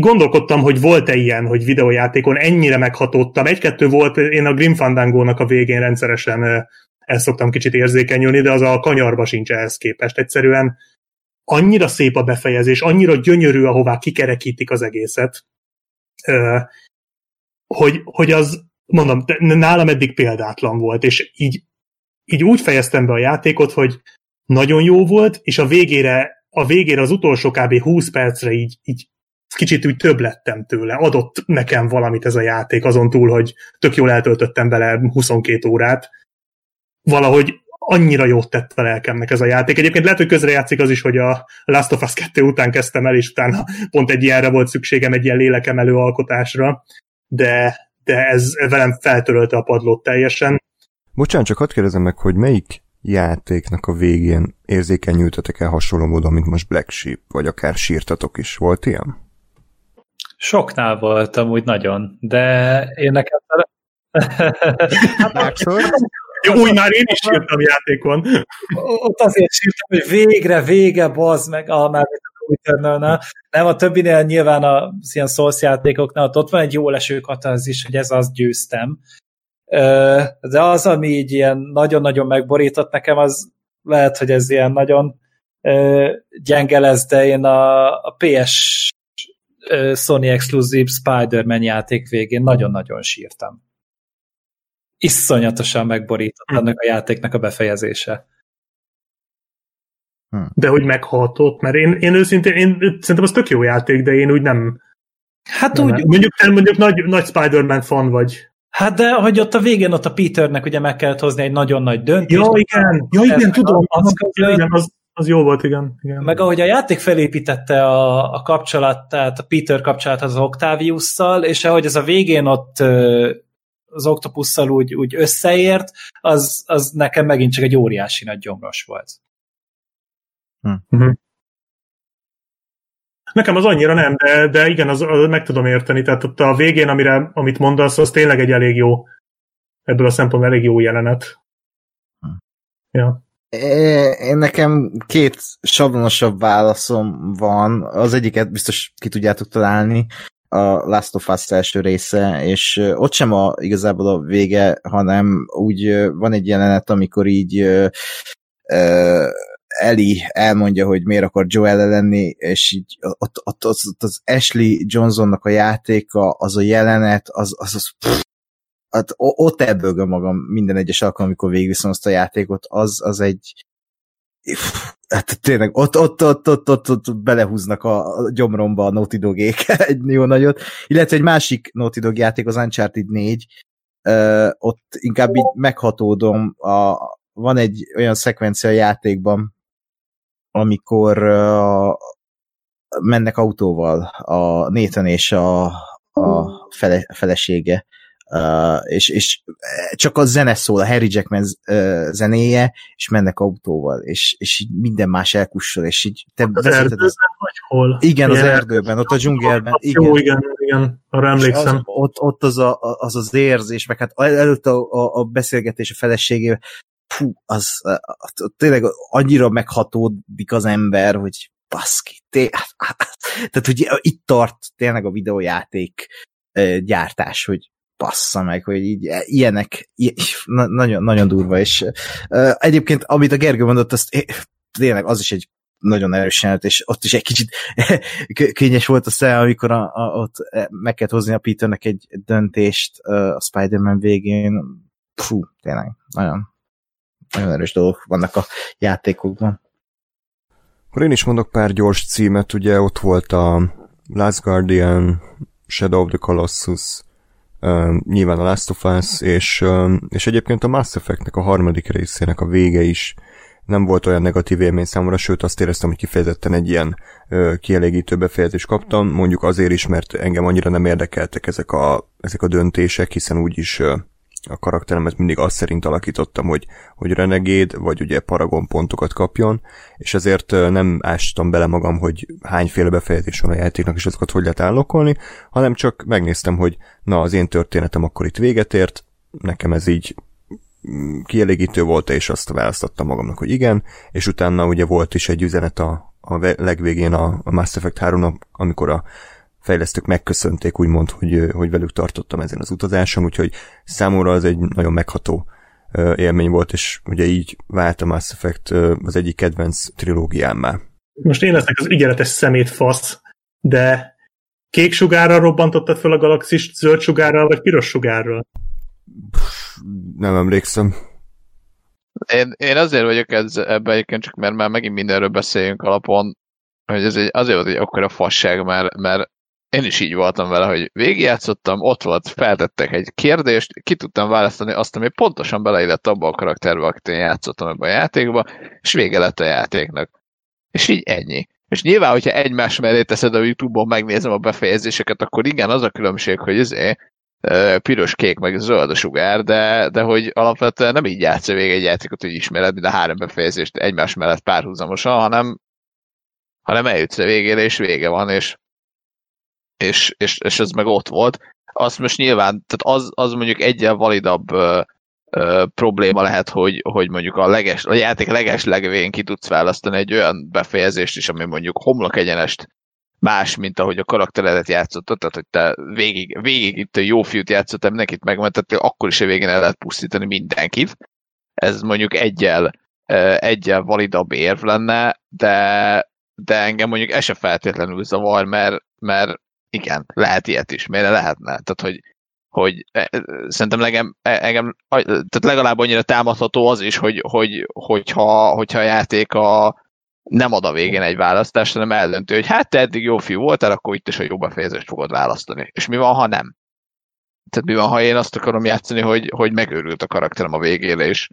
gondolkodtam, hogy volt-e ilyen, hogy videójátékon ennyire meghatódtam. Egy-kettő volt, én a Grim Fandango-nak a végén rendszeresen ezt szoktam kicsit érzékenyülni, de az a kanyarba sincs ehhez képest. Egyszerűen annyira szép a befejezés, annyira gyönyörű, ahová kikerekítik az egészet, hogy, hogy az, mondom, nálam eddig példátlan volt, és így, így úgy fejeztem be a játékot, hogy nagyon jó volt, és a végére, a végére az utolsó kb. 20 percre így, így kicsit úgy több lettem tőle. Adott nekem valamit ez a játék, azon túl, hogy tök jól eltöltöttem vele 22 órát, valahogy annyira jót tett a lelkemnek ez a játék. Egyébként lehet, hogy közrejátszik az is, hogy a Last of Us 2 után kezdtem el, és utána pont egy ilyenre volt szükségem, egy ilyen lélekemelő alkotásra, de, de ez velem feltörölte a padlót teljesen. Bocsánat, csak hadd kérdezem meg, hogy melyik játéknak a végén érzékenyültetek el hasonló módon, mint most Black Sheep, vagy akár sírtatok is. Volt ilyen? Soknál voltam úgy nagyon, de én nekem... Jó, úgy már én is írtam játékon. Ott azért sírtam, hogy végre, vége, bazd meg, ah, már eternal Nem, a többinél nyilván a ilyen Souls játékoknál ott van egy jó leső is, hogy ez az győztem. De az, ami így ilyen nagyon-nagyon megborított nekem, az lehet, hogy ez ilyen nagyon gyenge lesz, de én a, a PS Sony Exclusive Spider-Man játék végén nagyon-nagyon sírtam. Iszonyatosan megborított ennek a játéknak a befejezése. Hm. De hogy meghatott, mert én, én őszintén, én szerintem az tök jó játék, de én úgy nem... Hát nem, úgy... Mondjuk, mondjuk nagy, nagy Spider-Man fan vagy. Hát de, hogy ott a végén ott a Peternek ugye meg kellett hozni egy nagyon nagy döntést. Ja, igen, ja, igen, tudom, az, az, igen, az, az jó volt, igen, igen. Meg ahogy a játék felépítette a, a kapcsolatát, a Peter kapcsolatát az Octaviusszal, és ahogy ez a végén ott az Octopusszal úgy, úgy összeért, az, az nekem megint csak egy óriási nagy gyomros volt. Hm. Uh-huh. Nekem az annyira nem, de, de igen, az, az meg tudom érteni. Tehát ott a végén, amire, amit mondasz, az tényleg egy elég jó, ebből a szempontból elég jó jelenet. Hm. Ja. Én nekem két sablonosabb válaszom van. Az egyiket biztos ki tudjátok találni, a Last of Us első része, és ott sem a, igazából a vége, hanem úgy van egy jelenet, amikor így Eli elmondja, hogy miért akar Joel lenni, és így ott, ott, ott, ott az Ashley Johnsonnak a játéka, az a jelenet, az, az, az pff, hát ott elbőgöm magam minden egyes alkalom, amikor végigviszem azt a játékot, az, az egy hát tényleg ott, ott, ott, ott, ott, ott belehúznak a gyomromba a Naughty Dog-ék egy jó nagyot, illetve egy másik Naughty Dog játék, az Uncharted 4, uh, ott inkább így meghatódom, a, van egy olyan szekvencia a játékban, amikor uh, mennek autóval a Nathan és a, a fele, felesége, uh, és, és csak a zene szól, a Harry Jackman zenéje, és mennek autóval, és, és így minden más elkussol, és így te az erdőben, az... vagy hol? Igen, az erdőben, ott a dzsungelben. Igen. Jó, igen, igen, arra emlékszem. Az, ott, ott az, a, az az érzés, meg hát előtt a, a, a beszélgetés a feleségével, fú, az, az tényleg annyira meghatódik az ember, hogy baszki, té, tehát hogy itt tart tényleg a videójáték gyártás, hogy passza meg, hogy így e, ilyenek, na, nagyon, nagyon durva, és egyébként, amit a Gergő mondott, azt tényleg az is egy nagyon erős jelent, és ott is egy kicsit kényes volt a szem, amikor a, a, ott e, meg kellett hozni a Peternek egy döntést a Spider-Man végén. Fú, tényleg, nagyon, nagyon erős dolgok vannak a játékokban. Akkor én is mondok pár gyors címet, ugye ott volt a Last Guardian, Shadow of the Colossus, nyilván a Last of Us, és, és egyébként a Mass Effect-nek a harmadik részének a vége is nem volt olyan negatív élmény számomra, sőt azt éreztem, hogy kifejezetten egy ilyen ö, kielégítő befejezést kaptam, mondjuk azért is, mert engem annyira nem érdekeltek ezek a, ezek a döntések, hiszen úgyis ö, a karakteremet mindig azt szerint alakítottam, hogy, hogy renegéd, vagy ugye paragon pontokat kapjon, és ezért nem ástam bele magam, hogy hányféle befejezés van a játéknak, és azokat hogy lehet állokolni, hanem csak megnéztem, hogy na, az én történetem akkor itt véget ért, nekem ez így mm, kielégítő volt, és azt választottam magamnak, hogy igen, és utána ugye volt is egy üzenet a, a legvégén a, a Mass Effect 3 amikor a fejlesztők megköszönték, úgymond, hogy, hogy velük tartottam ezen az utazáson, úgyhogy számomra az egy nagyon megható élmény volt, és ugye így vált a Mass Effect az egyik kedvenc trilógiámmá. Most én leszek az ügyeletes szemét fasz, de kék sugárral robbantottad fel a galaxist, zöld sugárral, vagy piros sugárral? Nem emlékszem. Én, én azért vagyok ez, ebben egyébként csak, mert már megint mindenről beszéljünk alapon, hogy ez egy, azért volt egy akkora fasság, mert, mert én is így voltam vele, hogy végigjátszottam, ott volt, feltettek egy kérdést, ki tudtam választani azt, ami pontosan beleillett abba a karakterbe, akit én játszottam ebbe a játékba, és vége lett a játéknak. És így ennyi. És nyilván, hogyha egymás mellé teszed a YouTube-on, megnézem a befejezéseket, akkor igen, az a különbség, hogy azért ö, piros, kék, meg zöld a sugár, de, de hogy alapvetően nem így játsz végig egy játékot, hogy ismered, mint a három befejezést egymás mellett párhuzamosan, hanem, hanem eljutsz a végére, és vége van, és, és, és, és ez meg ott volt. Azt most nyilván, tehát az, az mondjuk egyen validabb ö, ö, probléma lehet, hogy, hogy mondjuk a, leges, a játék leges legvégén ki tudsz választani egy olyan befejezést is, ami mondjuk homlok egyenest más, mint ahogy a karakteredet játszottad, tehát hogy te végig, végig itt a jó fiút játszottál, mindenkit megmentettél, akkor is a végén el lehet pusztítani mindenkit. Ez mondjuk egyel, egyel validabb érv lenne, de, de engem mondjuk ez se feltétlenül zavar, mert, mert igen, lehet ilyet is, miért ne lehetne? Tehát, hogy, hogy szerintem legem, engem, tehát legalább annyira támadható az is, hogy, hogy hogyha, hogyha a játék a, nem ad a végén egy választást, hanem eldönti, hogy hát te eddig jó fiú voltál, akkor itt is a jó befejezést fogod választani. És mi van, ha nem? Tehát mi van, ha én azt akarom játszani, hogy, hogy megőrült a karakterem a végére, és,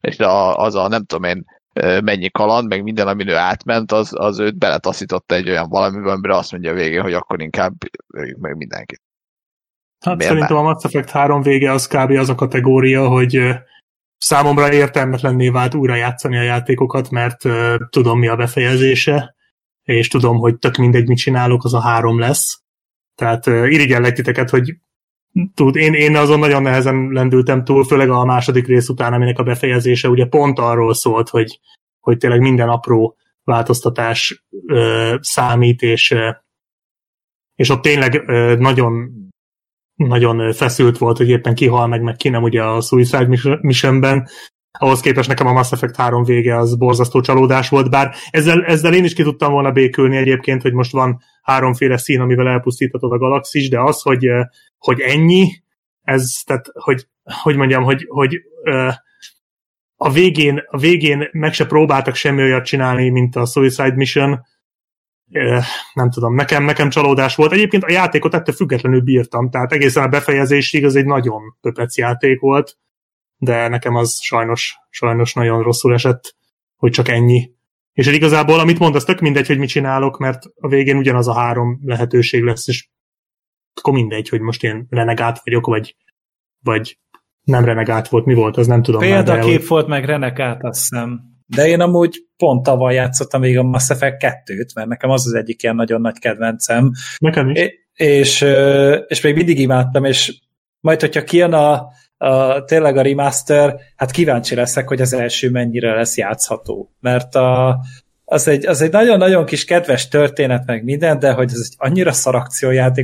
és a, az a nem tudom én mennyi kaland, meg minden, amin ő átment, az, az őt beletaszította egy olyan valamiben, amire azt mondja a végén, hogy akkor inkább öljük meg mindenkit. Hát Miért szerintem nem? a Mass Effect 3 vége az kb. az a kategória, hogy számomra értelmetlenné vált újra játszani a játékokat, mert tudom mi a befejezése, és tudom, hogy tök mindegy, mit csinálok, az a három lesz. Tehát irigyellek titeket, hogy tud, én, én azon nagyon nehezen lendültem túl, főleg a második rész után, aminek a befejezése ugye pont arról szólt, hogy, hogy tényleg minden apró változtatás uh, számít, és, uh, és ott tényleg uh, nagyon nagyon feszült volt, hogy éppen kihal meg, meg ki nem ugye a Suicide Missionben. Ahhoz képest nekem a Mass Effect 3 vége az borzasztó csalódás volt, bár ezzel, ezzel én is ki tudtam volna békülni egyébként, hogy most van háromféle szín, amivel elpusztíthatod a galaxis, de az, hogy, hogy ennyi, ez, tehát, hogy, hogy mondjam, hogy, hogy a végén, a végén meg se próbáltak semmi olyat csinálni, mint a Suicide Mission, nem tudom, nekem, nekem csalódás volt. Egyébként a játékot ettől függetlenül bírtam, tehát egészen a befejezésig az egy nagyon pöpec játék volt, de nekem az sajnos, sajnos nagyon rosszul esett, hogy csak ennyi. És igazából, amit mondasz, tök mindegy, hogy mit csinálok, mert a végén ugyanaz a három lehetőség lesz, és akkor mindegy, hogy most én renegát vagyok, vagy, vagy nem renegát volt, mi volt, az nem tudom. Példakép már, volt meg renegát, azt hiszem. De én amúgy pont tavaly játszottam még a Mass Effect 2-t, mert nekem az az egyik ilyen nagyon nagy kedvencem. Nekem is. És, és még mindig imádtam, és majd, hogyha kijön a, a, tényleg a remaster, hát kíváncsi leszek, hogy az első mennyire lesz játszható. Mert a, az egy, az egy nagyon-nagyon kis kedves történet, meg minden, de hogy ez egy annyira szar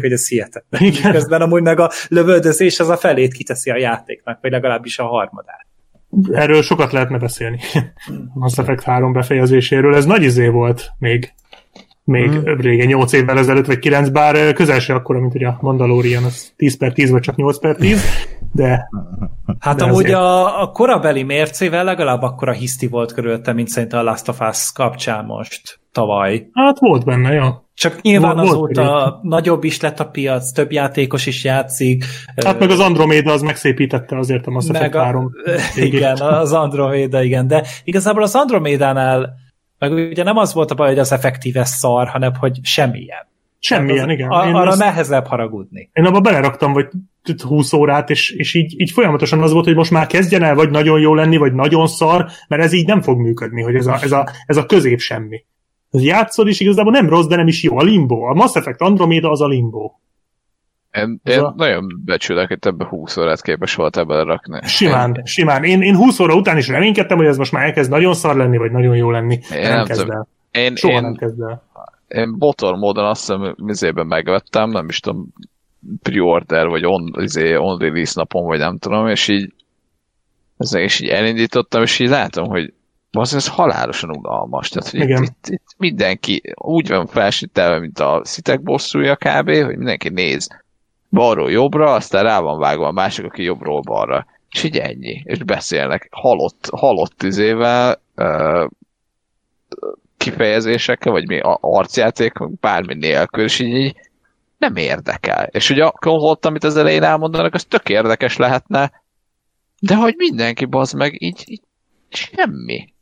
hogy ez hihetetlen. Igen. Közben amúgy meg a lövöldözés az a felét kiteszi a játéknak, vagy legalábbis a harmadát erről sokat lehetne beszélni. Mass Effect 3 befejezéséről. Ez nagy izé volt még még hmm. régen, 8 évvel ezelőtt, vagy 9, bár közel se akkora, mint ugye a Mandalorian, az 10 per 10, vagy csak 8 per 10, de... Hát de amúgy a, a korabeli mércével legalább akkora hiszti volt körülötte, mint szerintem a Last of Us kapcsán most tavaly. Hát volt benne, jó. Csak nyilván volt, azóta volt nagyobb is lett a piac, több játékos is játszik. Hát meg az Andromeda az megszépítette azért a Mass Effect 3 Igen, az Andromeda, igen, de igazából az Andromédánál meg ugye nem az volt a baj, hogy az effektíve szar, hanem hogy semmilyen. Semmilyen, az, igen. Én arra az, nehezebb haragudni. Én abba beleraktam, vagy 20 órát, és, és így, így folyamatosan az volt, hogy most már kezdjen el vagy nagyon jó lenni, vagy nagyon szar, mert ez így nem fog működni, hogy ez a, ez a, ez a közép semmi. Ez játszol, és igazából nem rossz, de nem is jó. A limbo. A Mass Effect Andromeda az a limbo. Én, én a... nagyon becsülök, hogy ebbe 20 órát képes volt ebbe rakni. Simán, én... simán. Én, én 20 óra után is reménykedtem, hogy ez most már elkezd nagyon szar lenni, vagy nagyon jó lenni. Én nem, nem kezd el. Én, Soha én, nem kezd el. Én botor módon azt hiszem, mizében megvettem, nem is tudom, pre-order, vagy on, izé, on release napon, vagy nem tudom, és így és így elindítottam, és így látom, hogy az ez halálosan unalmas. Tehát, hogy itt, itt, itt, mindenki úgy van felsítelve, mint a szitek bosszúja kb., hogy mindenki néz balról jobbra, aztán rá van vágva a másik, aki jobbról balra. És így ennyi. És beszélnek halott, halott izével, uh, kifejezésekkel, vagy mi arcjáték, bármi nélkül, és így, így nem érdekel. És ugye a konvolt, amit az elején elmondanak, az tök érdekes lehetne, de hogy mindenki bazd meg, így, így semmi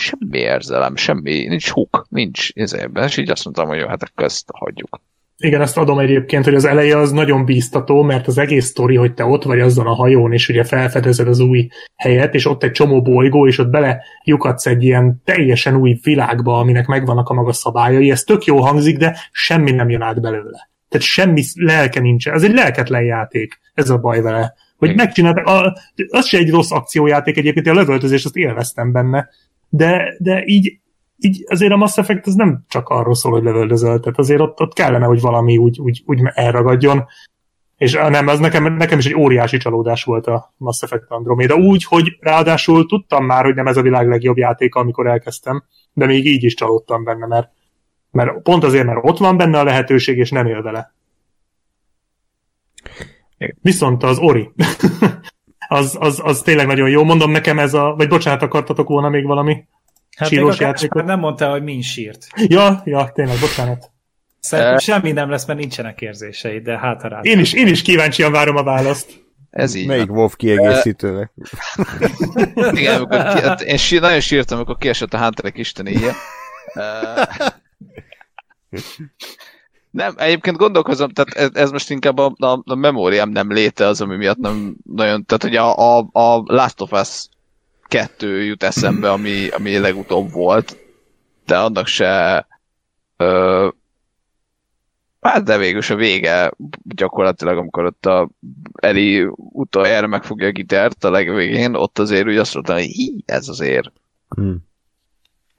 semmi érzelem, semmi, nincs huk, nincs ezében, és így azt mondtam, hogy jó, hát akkor ezt hagyjuk. Igen, ezt adom egyébként, hogy az eleje az nagyon bíztató, mert az egész sztori, hogy te ott vagy azon a hajón, és ugye felfedezed az új helyet, és ott egy csomó bolygó, és ott bele lyukadsz egy ilyen teljesen új világba, aminek megvannak a maga szabályai. Ez tök jó hangzik, de semmi nem jön át belőle. Tehát semmi lelke nincs. Ez egy lelketlen játék. Ez a baj vele. Hogy megcsináltak, a, az se egy rossz akciójáték egyébként, a lövöltözést azt élveztem benne, de, de így így azért a Mass Effect az nem csak arról szól, hogy lövöldözöl, tehát azért ott, ott kellene, hogy valami úgy, úgy, úgy elragadjon. És nem, az nekem, nekem is egy óriási csalódás volt a Mass Effect Andromeda. Úgy, hogy ráadásul tudtam már, hogy nem ez a világ legjobb játéka, amikor elkezdtem, de még így is csalódtam benne, mert, mert pont azért, mert ott van benne a lehetőség, és nem él vele. Viszont az Ori, az, az, az tényleg nagyon jó. Mondom nekem ez a, vagy bocsánat, akartatok volna még valami? Hát Síros játékot. Nem mondta, hogy min sírt. Ja, ja, tényleg, bocsánat. Szerintem Eh. semmi nem lesz, mert nincsenek érzései, de hát ha rád. Én is, én is kíváncsian várom a választ. Ez így Melyik. WoW kiegészítőnek? Igen, amikor ki, hát én sír, nagyon sírtam, amikor kiesett a Hunterek istenéje. Eh, Nem, egyébként gondolkozom, tehát ez, ez most inkább a, a, a memóriám nem léte az, ami miatt nem nagyon, tehát hogy a, a, a Last of Us 2 jut eszembe, ami, ami legutóbb volt, de annak se ö, hát de végül a vége gyakorlatilag, amikor ott a Eli utoljára megfogja a gitárt a legvégén, ott azért úgy azt mondtam, hogy hí, ez azért Hm.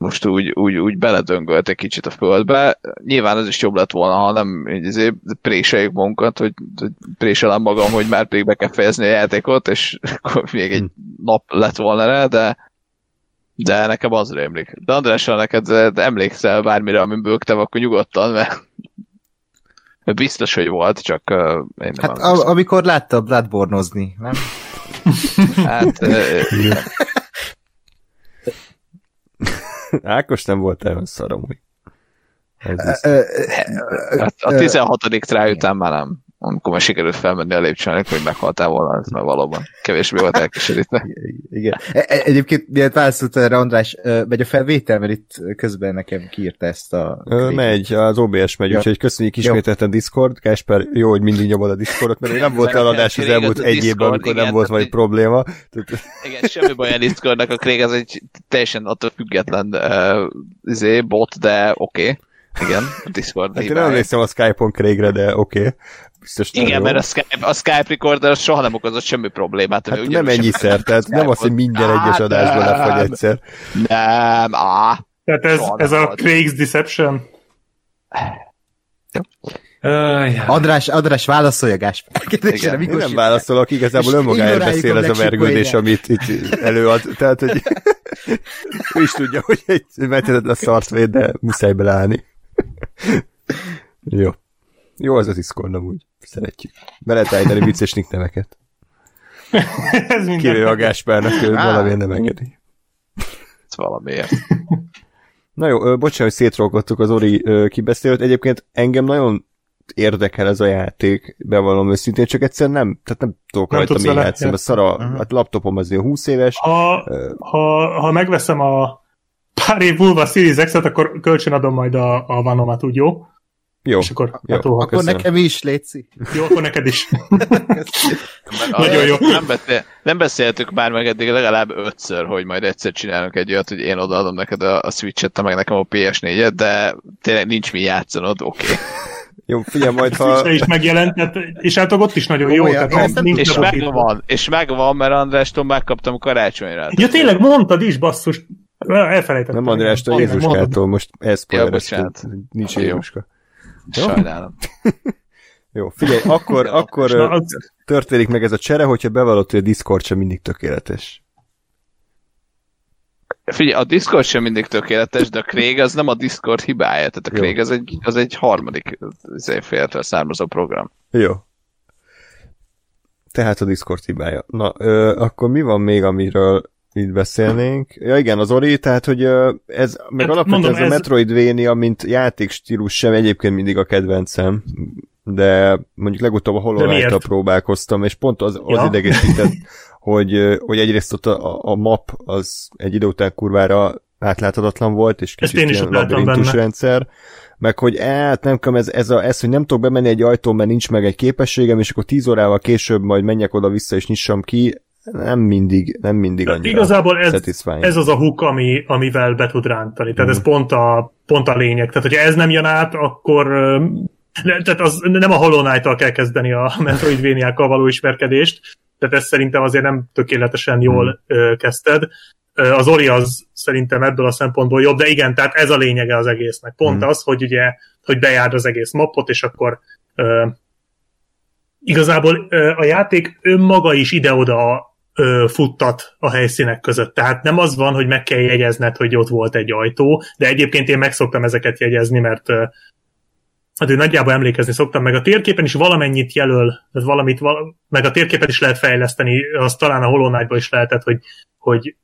Most úgy, úgy, úgy beledöngölt egy kicsit a földbe. Nyilván ez is jobb lett volna, ha nem így azért préseljük magunkat, hogy, hogy préselem magam, hogy már pedig be kell fejezni a játékot, és akkor még egy nap lett volna rá, de de nekem az rémlik. De András, ha neked de emlékszel bármire, amin bőgtem, akkor nyugodtan, mert biztos, hogy volt, csak uh, én nem Hát emlékszem. a, amikor látta Bloodborne-ozni, nem? Hát, uh, Ákos nem volt olyan szarom, hogy ez a 16. try után már nem. Amikor már sikerült felmenni a lépcsőnek, hogy meghaltál volna, ez már valóban kevésbé volt elkeserítve. Igen. E- e- Egyébként, miért válaszolt erre András, megy a felvétel, mert itt közben nekem kiírta ezt a... Ö, megy, az OBS megy, Ja. úgyhogy köszönjük ismételten Discord. Kásper, jó, hogy mindig nyomod a Discordot, mert nem volt eladás az elmúlt egy évben, amikor igen, nem volt vagy probléma. Igen, semmi baj a Discordnak, a Craig az egy teljesen attól független uh, izé, bot, de oké. Okay. Igen, a Discord Hát én nem emlékszem a Skype-on Craigre, de oké. Okay. Biztos Igen, jó. mert a Skype, a Skype recorder az soha nem okozott semmi problémát. Hát nem ennyiszer, tehát nem az, hogy minden egyes Hát adásban nem. lefagy egyszer. Nem, á. Tehát ez, ez a. Craig's Deception. András, András válaszolja Gáspár Én mikor nem válaszolok, igazából önmagáért beszél ez a vergődés, amit itt előad. Tehát, hogy ő is tudja, hogy egy mehetetlen szart véd, de muszáj beleállni. Jó. Jó az a Discord amúgy. Szeretjük. Be lehet állítani vicces nickneveket. ez minden. Kivéve a Gáspárnak, ő valamiért nem engedi. Ez valamiért. Na jó, ö, bocsánat, hogy szétrolkodtuk az Ori ö, kibeszélőt. Egyébként engem nagyon érdekel ez a játék, bevallom őszintén, csak egyszer nem, tehát nem tudok Nem rajta még játszani, mert játszani. szar a hát laptopom az ilyen 20 éves. Ha, Ö, ha, ha megveszem a pár év múlva a Series X-et, akkor kölcsönadom majd a, a Vanomat, úgy jó? Jó, És akkor jó. letolhatok. Akkor Köszönöm. nekem is, Léci. Jó, akkor neked is. Nagyon jó. Nem, beszél, nem beszéltük már meg eddig legalább ötször, hogy majd egyszer csinálunk egy olyat, hogy én odaadom neked a, a Switch-et, te meg nekem a PS4-et, de tényleg nincs mi játszanod, oké. Okay. Jó, figyelj, majd ha... Is megjelent, tehát, és hát ott is nagyon jó. Olyan, tehát nem És megvan, és megvan, mert Andrástól megkaptam karácsonyra. Ja, tényleg mondtad is, basszus. Elfelejtettem. Nem Andrástól, Jézuskától, most ez Ja, nincs Jó. Sajnálom. Jó, figyelj, akkor, akkor történik meg ez a csere, hogyha bevallott, hogy a Discord sem mindig tökéletes. Figyelj, a Discord sem mindig tökéletes, de a Craig az nem a Discord hibája, tehát a Jó. Craig az egy, az egy harmadik izé, féltől származó program. Jó. Tehát a Discord hibája. Na, ö, akkor mi van még, amiről itt beszélnénk? Ja igen, az Ori, tehát hogy ez, meg Hát alapvetően mondom, ez a ez- Metroidvania, mint játékstílus sem egyébként mindig a kedvencem, de mondjuk legutóbb a? Knight-tal próbálkoztam, és pont az, az Ja. idegesített, hogy, hogy egyrészt ott a, a map az egy idő után kurvára átláthatatlan volt, és kicsit ilyen labirintus benne. rendszer, meg hogy hát nem tudom, ez, ez, a, ez, hogy nem tudok bemenni egy ajtón, mert nincs meg egy képességem, és akkor 10 órával később majd menjek oda-vissza, és nyissam ki, nem mindig, nem mindig annyira Igazából ez, ez az a hook, ami, amivel be tud rántani. Tehát Mhm. ez pont a, pont a lényeg. Tehát, hogyha ez nem jön át, akkor ne, tehát az nem a Hollow Knight-tal kell kezdeni a Metroidvania-kkal való ismerkedést, tehát ezt szerintem azért nem tökéletesen jól ö, kezdted. Ö, Az Ori az szerintem ebből a szempontból jobb, de igen, tehát ez a lényege az egésznek. Pont Mhm. az, hogy ugye, hogy bejárd az egész mappot, és akkor ö, igazából ö, a játék önmaga is ide-oda ö, futtat a helyszínek között. Tehát nem az van, hogy meg kell jegyezned, hogy ott volt egy ajtó, de egyébként én meg szoktam ezeket jegyezni, mert ö, hát én nagyjából emlékezni szoktam, meg a térképen is valamennyit jelöl, tehát valamit, val- meg a térképet is lehet fejleszteni, azt talán a Hollow is lehetett, hogy, hogy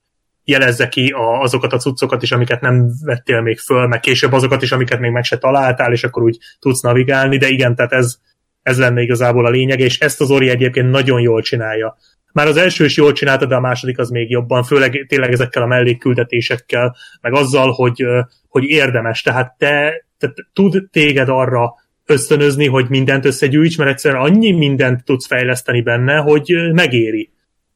jelezze ki a, azokat a cuccokat is, amiket nem vettél még föl, meg később azokat is, amiket még meg se találtál, és akkor úgy tudsz navigálni, de igen, tehát ez, ez lenne igazából a lényeg, és ezt az Ori egyébként nagyon jól csinálja. Már az első is jól csinálta, de a második az még jobban, főleg tényleg ezekkel a mellékküldetésekkel, meg azzal, hogy, hogy érdemes. Tehát te, te tud téged arra ösztönözni, hogy mindent összegyűjts, mert egyszerűen annyi mindent tudsz fejleszteni benne, hogy megéri.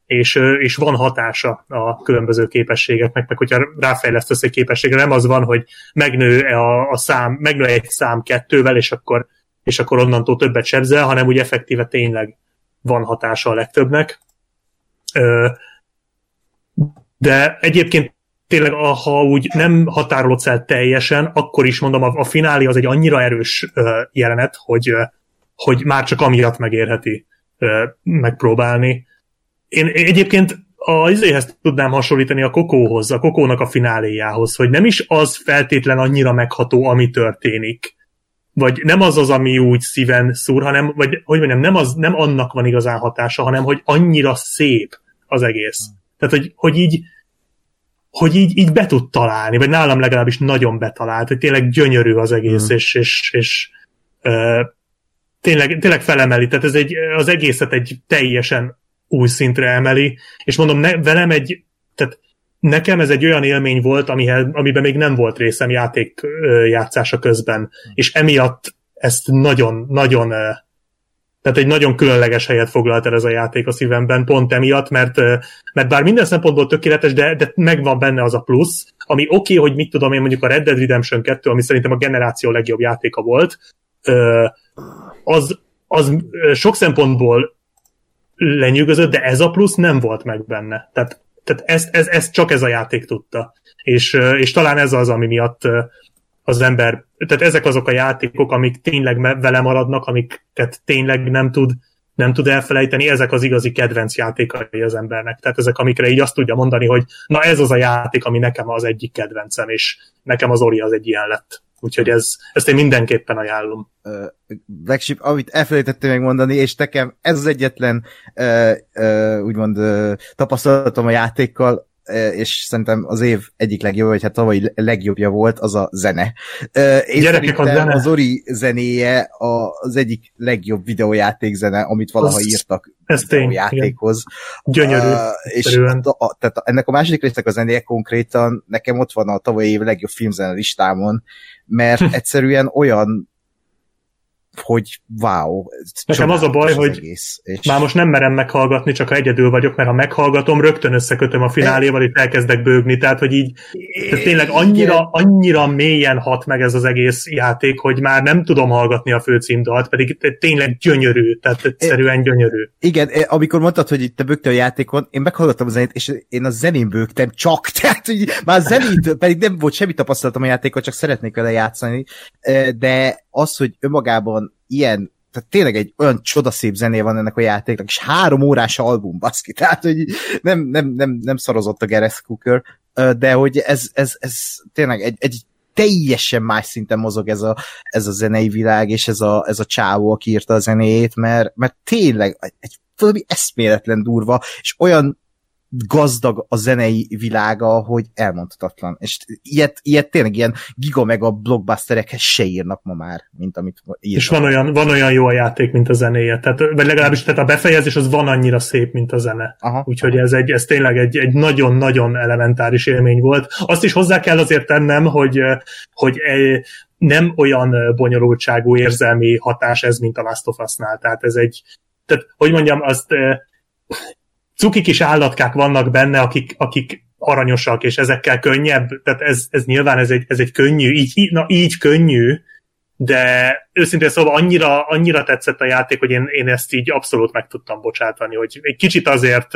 És, és van hatása a különböző képességeknek, meg hogyha ráfejlesztesz egy képességre, nem az van, hogy megnő a, a szám, megnő egy szám kettővel, és akkor, és akkor onnantól többet sebzel, hanem úgy effektíve tényleg van hatása a legtöbbnek. De egyébként tényleg, ha úgy nem határolodsz el teljesen, akkor is mondom, a, a finálé az egy annyira erős jelenet, hogy, hogy már csak amiatt megérheti megpróbálni. Én egyébként a izéhez tudnám hasonlítani a kokóhoz, a kokónak a fináléjához, hogy nem is az feltétlen annyira megható, ami történik, vagy nem az az, ami úgy szíven szúr, hanem, vagy hogy mondjam, nem, az, nem annak van igazán hatása, hanem hogy annyira szép az egész. Tehát, hogy, hogy így, hogy így, így be tud találni, vagy nálam legalábbis nagyon betalált, hogy tényleg gyönyörű az egész, Mm. és, és, és ö, tényleg, tényleg felemeli, tehát ez egy, az egészet egy teljesen új szintre emeli, és mondom, ne, velem egy, tehát nekem ez egy olyan élmény volt, amihez, amiben még nem volt részem játék játszása közben, és emiatt ezt nagyon, nagyon ö, tehát egy nagyon különleges helyet foglalt el ez a játék a szívemben, pont emiatt, mert, mert bár minden szempontból tökéletes, de, de megvan benne az a plusz, ami oké, okay, hogy mit tudom én, mondjuk a Red Dead Redemption 2, ami szerintem a generáció legjobb játéka volt, az, az sok szempontból lenyűgözött, de ez a plusz nem volt meg benne. Tehát, tehát ezt, ez, ez csak ez a játék tudta. És, és talán ez az, ami miatt az ember, tehát ezek azok a játékok, amik tényleg vele maradnak, amiket tényleg nem tud, nem tud elfelejteni, ezek az igazi kedvenc játékai az embernek. Tehát ezek, amikre így azt tudja mondani, hogy na ez az a játék, ami nekem az egyik kedvencem, és nekem az Ori az egy ilyen lett. Úgyhogy ez, ezt én mindenképpen ajánlom. uh, Blackship, amit elfelejtettem megmondani, és nekem ez az egyetlen uh, uh, úgymond uh, tapasztalatom a játékkal, és szerintem az év egyik legjobb, vagy hát tavalyi legjobbja volt, az a zene. Én Gyerekek, a zene. az Ori zenéje a, az egyik legjobb videójáték zene, amit valaha Az- írtak Ez tény. videójátékhoz. Gyönyörű. Uh, és a, a, tehát ennek a második résznek a zenéje konkrétan nekem ott van a tavalyi év legjobb filmzene listámon, mert egyszerűen olyan hogy wow. Nekem az a baj, hogy egész, és Már most nem merem meghallgatni, csak ha egyedül vagyok, mert ha meghallgatom, rögtön összekötöm a fináléval, és elkezdek bőgni, tehát hogy így tehát tényleg annyira, annyira mélyen hat meg ez az egész játék, hogy már nem tudom hallgatni a főcímdalt, pedig tényleg gyönyörű, tehát egyszerűen gyönyörű. Igen, amikor mondtad, hogy itt te bögtél a játékon, én meghallgattam a zenét, és én a zenén bőgtem csak, tehát hogy már zenét, pedig nem volt semmi tapasztalatom a játékon, csak szeretnék vele játszani, de az, hogy önmagában ilyen tehát tényleg egy olyan csodaszép zené van ennek a játéknak, és három órás album, baszki, tehát hogy nem, nem, nem, nem szarozott a Gareth Cooker, de hogy ez, ez, ez tényleg egy, egy teljesen más szinten mozog ez a, ez a zenei világ, és ez a, ez a csávó, aki írta a zenéjét, mert, mert tényleg egy valami eszméletlen durva, és olyan gazdag a zenei világa, hogy elmondhatatlan. És ilyet, ilyet tényleg ilyen giga meg a blockbusterekhez se írnak ma már, mint amit írnak. És van olyan, van olyan jó a játék, mint a zenéje. Tehát, vagy legalábbis tehát a befejezés az van annyira szép, mint a zene. Aha. Úgyhogy ez, egy, ez tényleg egy, egy nagyon-nagyon elementáris élmény volt. Azt is hozzá kell azért tennem, hogy, eh, hogy eh, nem olyan ö, bonyolultságú érzelmi hatás ez, mint a Last of Us-nál. Tehát ez egy, tehát, hogy mondjam, azt ö, cuki kis állatkák vannak benne, akik, akik aranyosak, és ezekkel könnyebb, tehát ez, ez nyilván ez egy, ez egy könnyű, így, na, így könnyű, de őszintén szóval annyira, annyira tetszett a játék, hogy én, én ezt így abszolút meg tudtam bocsátani, hogy egy kicsit azért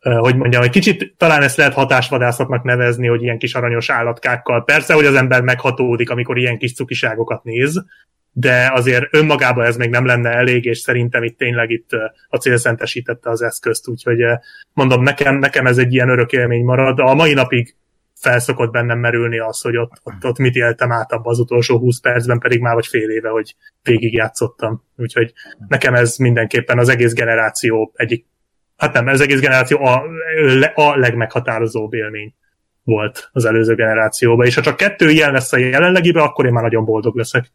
hogy mondjam, egy kicsit talán ezt lehet hatásvadászatnak nevezni, hogy ilyen kis aranyos állatkákkal. Persze, hogy az ember meghatódik, amikor ilyen kis cukiságokat néz, de azért önmagában ez még nem lenne elég, és szerintem itt tényleg itt a cél az eszközt, úgyhogy mondom, nekem, nekem ez egy ilyen örök élmény marad. A mai napig felszokott bennem merülni az, hogy ott, ott, ott mit éltem át abban az utolsó 20 percben, pedig már vagy fél éve, hogy végigjátszottam. Úgyhogy nekem ez mindenképpen az egész generáció egyik, hát nem, ez egész generáció a, a legmeghatározóbb élmény volt az előző generációban, és ha csak kettő ilyen lesz a jelenlegiben, akkor én már nagyon boldog leszek.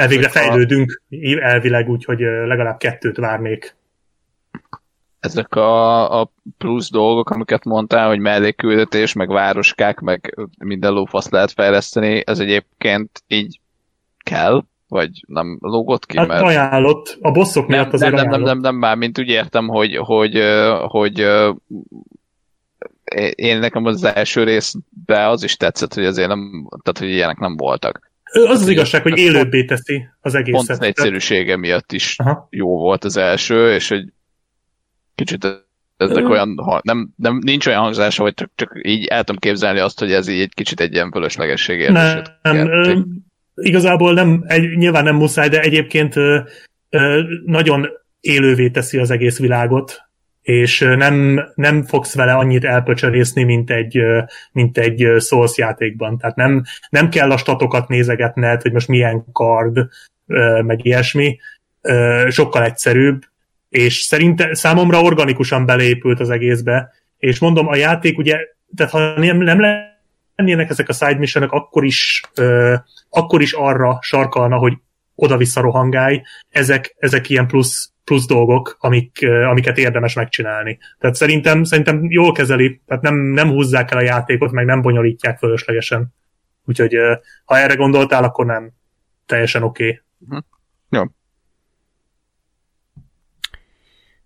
Elvégre Ezek a- fejlődünk elvileg, úgyhogy ö, legalább kettőt várnék. ezek a, a plusz dolgok, amiket mondtál, hogy mellékküldetés, meg városkák, meg minden lófasz lehet fejleszteni, ez egyébként így kell? Vagy nem lógott ki? Hát mert ajánlott, a bosszok nem, miatt azért nem, nem, nem, nem, nem, már mint úgy értem, hogy, hogy, hogy ö, én nekem az első részben az is tetszett, hogy azért nem, tehát hogy ilyenek nem voltak. Az az igazság, hogy élőbbé teszi az Pont egészet. az egyszerűsége miatt is Aha. jó volt az első, és egy kicsit ezek olyan, nem, nem, nincs olyan hangzása, hogy csak, csak így el tudom képzelni azt, hogy ez így egy kicsit egy ilyen fölöslegesség érzését Nem, ö, igazából nem, egy, nyilván nem muszáj, de egyébként ö, ö, nagyon élővé teszi az egész világot, és nem, nem fogsz vele annyit elpöcsörészni, mint egy, mint egy Souls játékban. Tehát nem, nem kell a statokat nézegetned, hogy most milyen kard, meg ilyesmi. Sokkal egyszerűbb, és szerintem számomra organikusan beleépült az egészbe, és mondom, a játék ugye, tehát ha nem, nem lennének ezek a side missionok, akkor is, akkor is arra sarkalna, hogy oda-vissza rohangálj, ezek, ezek ilyen plusz, plusz dolgok, amik, amiket érdemes megcsinálni. Tehát szerintem, szerintem jól kezeli, tehát nem, nem húzzák el a játékot, meg nem bonyolítják fölöslegesen. Úgyhogy ha erre gondoltál, akkor nem. Teljesen oké. Okay.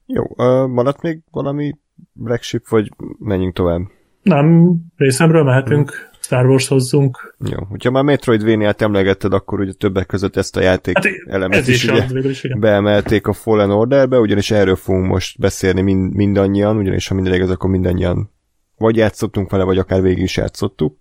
Jó, uh, maradt még valami Black vagy menjünk tovább? Nem, részemről mehetünk, Star Wars hozzunk. Jó, hogyha már Metroidvania-t emlegetted, akkor ugye többek között ezt a játék Hát elemet ez is, is ugye is, beemelték a Fallen Orderbe, ugyanis erről fogunk most beszélni mind, mindannyian, ugyanis ha minden igaz, akkor mindannyian vagy játszottunk vele, vagy akár végig is játszottuk.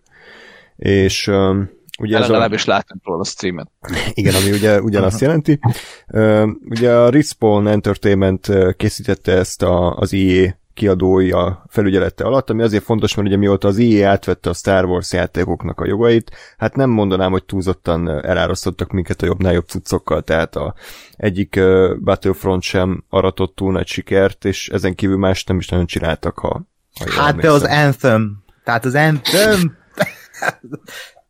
És um, ugye ez a... Legalábbis láttunk róla a streamet. Igen, ami ugye ugyanazt jelenti. Ö, Ugye a Respawn Entertainment készítette ezt a, az EA kiadója felügyelete alatt, ami azért fontos, mert ugye mióta az EA átvette a Star Wars játékoknak a jogait, hát nem mondanám, hogy túlzottan elárasztottak minket a jobbnál jobb cuccokkal, tehát a egyik Battlefront sem aratott túl nagy sikert, és ezen kívül más nem is nagyon csináltak, ha, ha Hát de az. Anthem. Tehát az Anthem.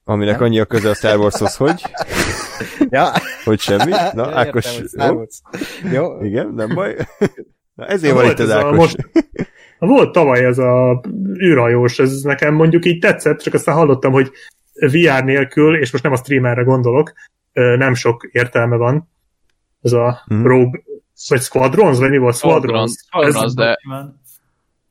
Aminek annyi a köze a Star Warshoz, hogy, ja. hogy semmi. Na, Ja, Ákos, értem, jó? Jó. Igen, nem baj. Na ezért van Volt itt az ez a Ákos. most- Volt tavaly ez a űrhajós, ez nekem mondjuk így tetszett, csak aztán hallottam, hogy VR nélkül, és most nem a streamerre gondolok, nem sok értelme van. Ez a hmm. Rogue, vagy Squadrons, vagy mi volt? Squadrons. Squadrons, Ez, de,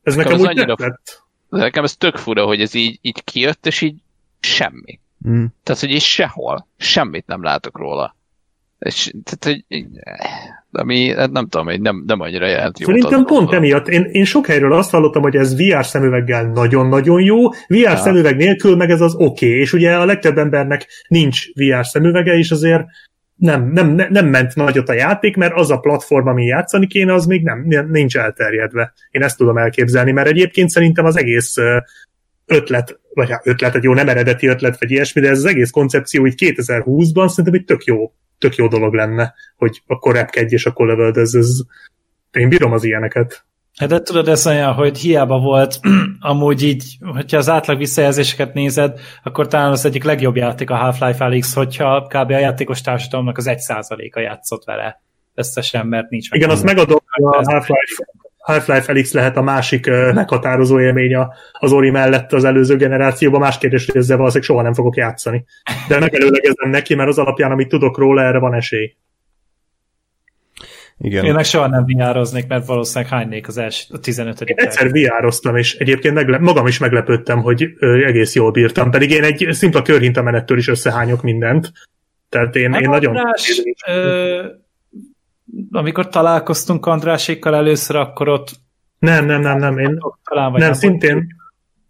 ez nekem nekem úgy annyira- tetszett. de nekem ez tök fura, hogy ez így, így kijött, és így semmi. Mm. Tehát, hogy így sehol. Semmit nem látok róla. És, tehát, hogy ami, hát nem tudom, hogy nem, nem annyira jelent jót. Szerintem azt pont emiatt. Én, én sok helyről azt hallottam, hogy ez VR szemüveggel nagyon-nagyon jó, VR ja. szemüveg nélkül meg ez az oké, okay. és ugye a legtöbb embernek nincs VR szemüvege, és azért nem, nem, ne- nem ment nagyot a játék, mert az a platform, ami játszani kéne, az még nem, nincs elterjedve. Én ezt tudom elképzelni, mert egyébként szerintem az egész ötlet, vagy hát ötlet, egy jó nem eredeti ötlet, vagy ilyesmi, de ez az egész koncepció így 2020-ban szerintem egy tök jó, tök jó dolog lenne, hogy akkor repkedj és akkor lövöldözz. Ez, én bírom az ilyeneket. Hát de tudod, ez olyan, hogy hiába volt, amúgy így, hogyha az átlag visszajelzéseket nézed, akkor talán az egyik legjobb játék a Half-Life Alyx, hogyha kb. a játékos társadalomnak az egy százaléka játszott vele összesen, mert nincs meg. Igen, azt megadom, a Half-Life, Half-Life Felix lehet a másik meghatározó élmény a- az Ori mellett az előző generációban. Más kérdés, hogy ezzel valószínűleg soha nem fogok játszani. De megelőlegezem neki, mert az alapján, amit tudok róla, erre van esély. Igen. Én meg soha nem viároznék, mert valószínűleg hánynék az első, a 15. Én egyszer VR-oztam, és egyébként megle- magam is meglepődtem, hogy egész jól bírtam. Pedig én egy szimpla körhintamenettől is összehányok mindent. Tehát én, én nagyon... Ö, amikor találkoztunk Andrásékkal először, akkor ott Nem, nem, nem, nem. Én, talán vagy nem, szintén.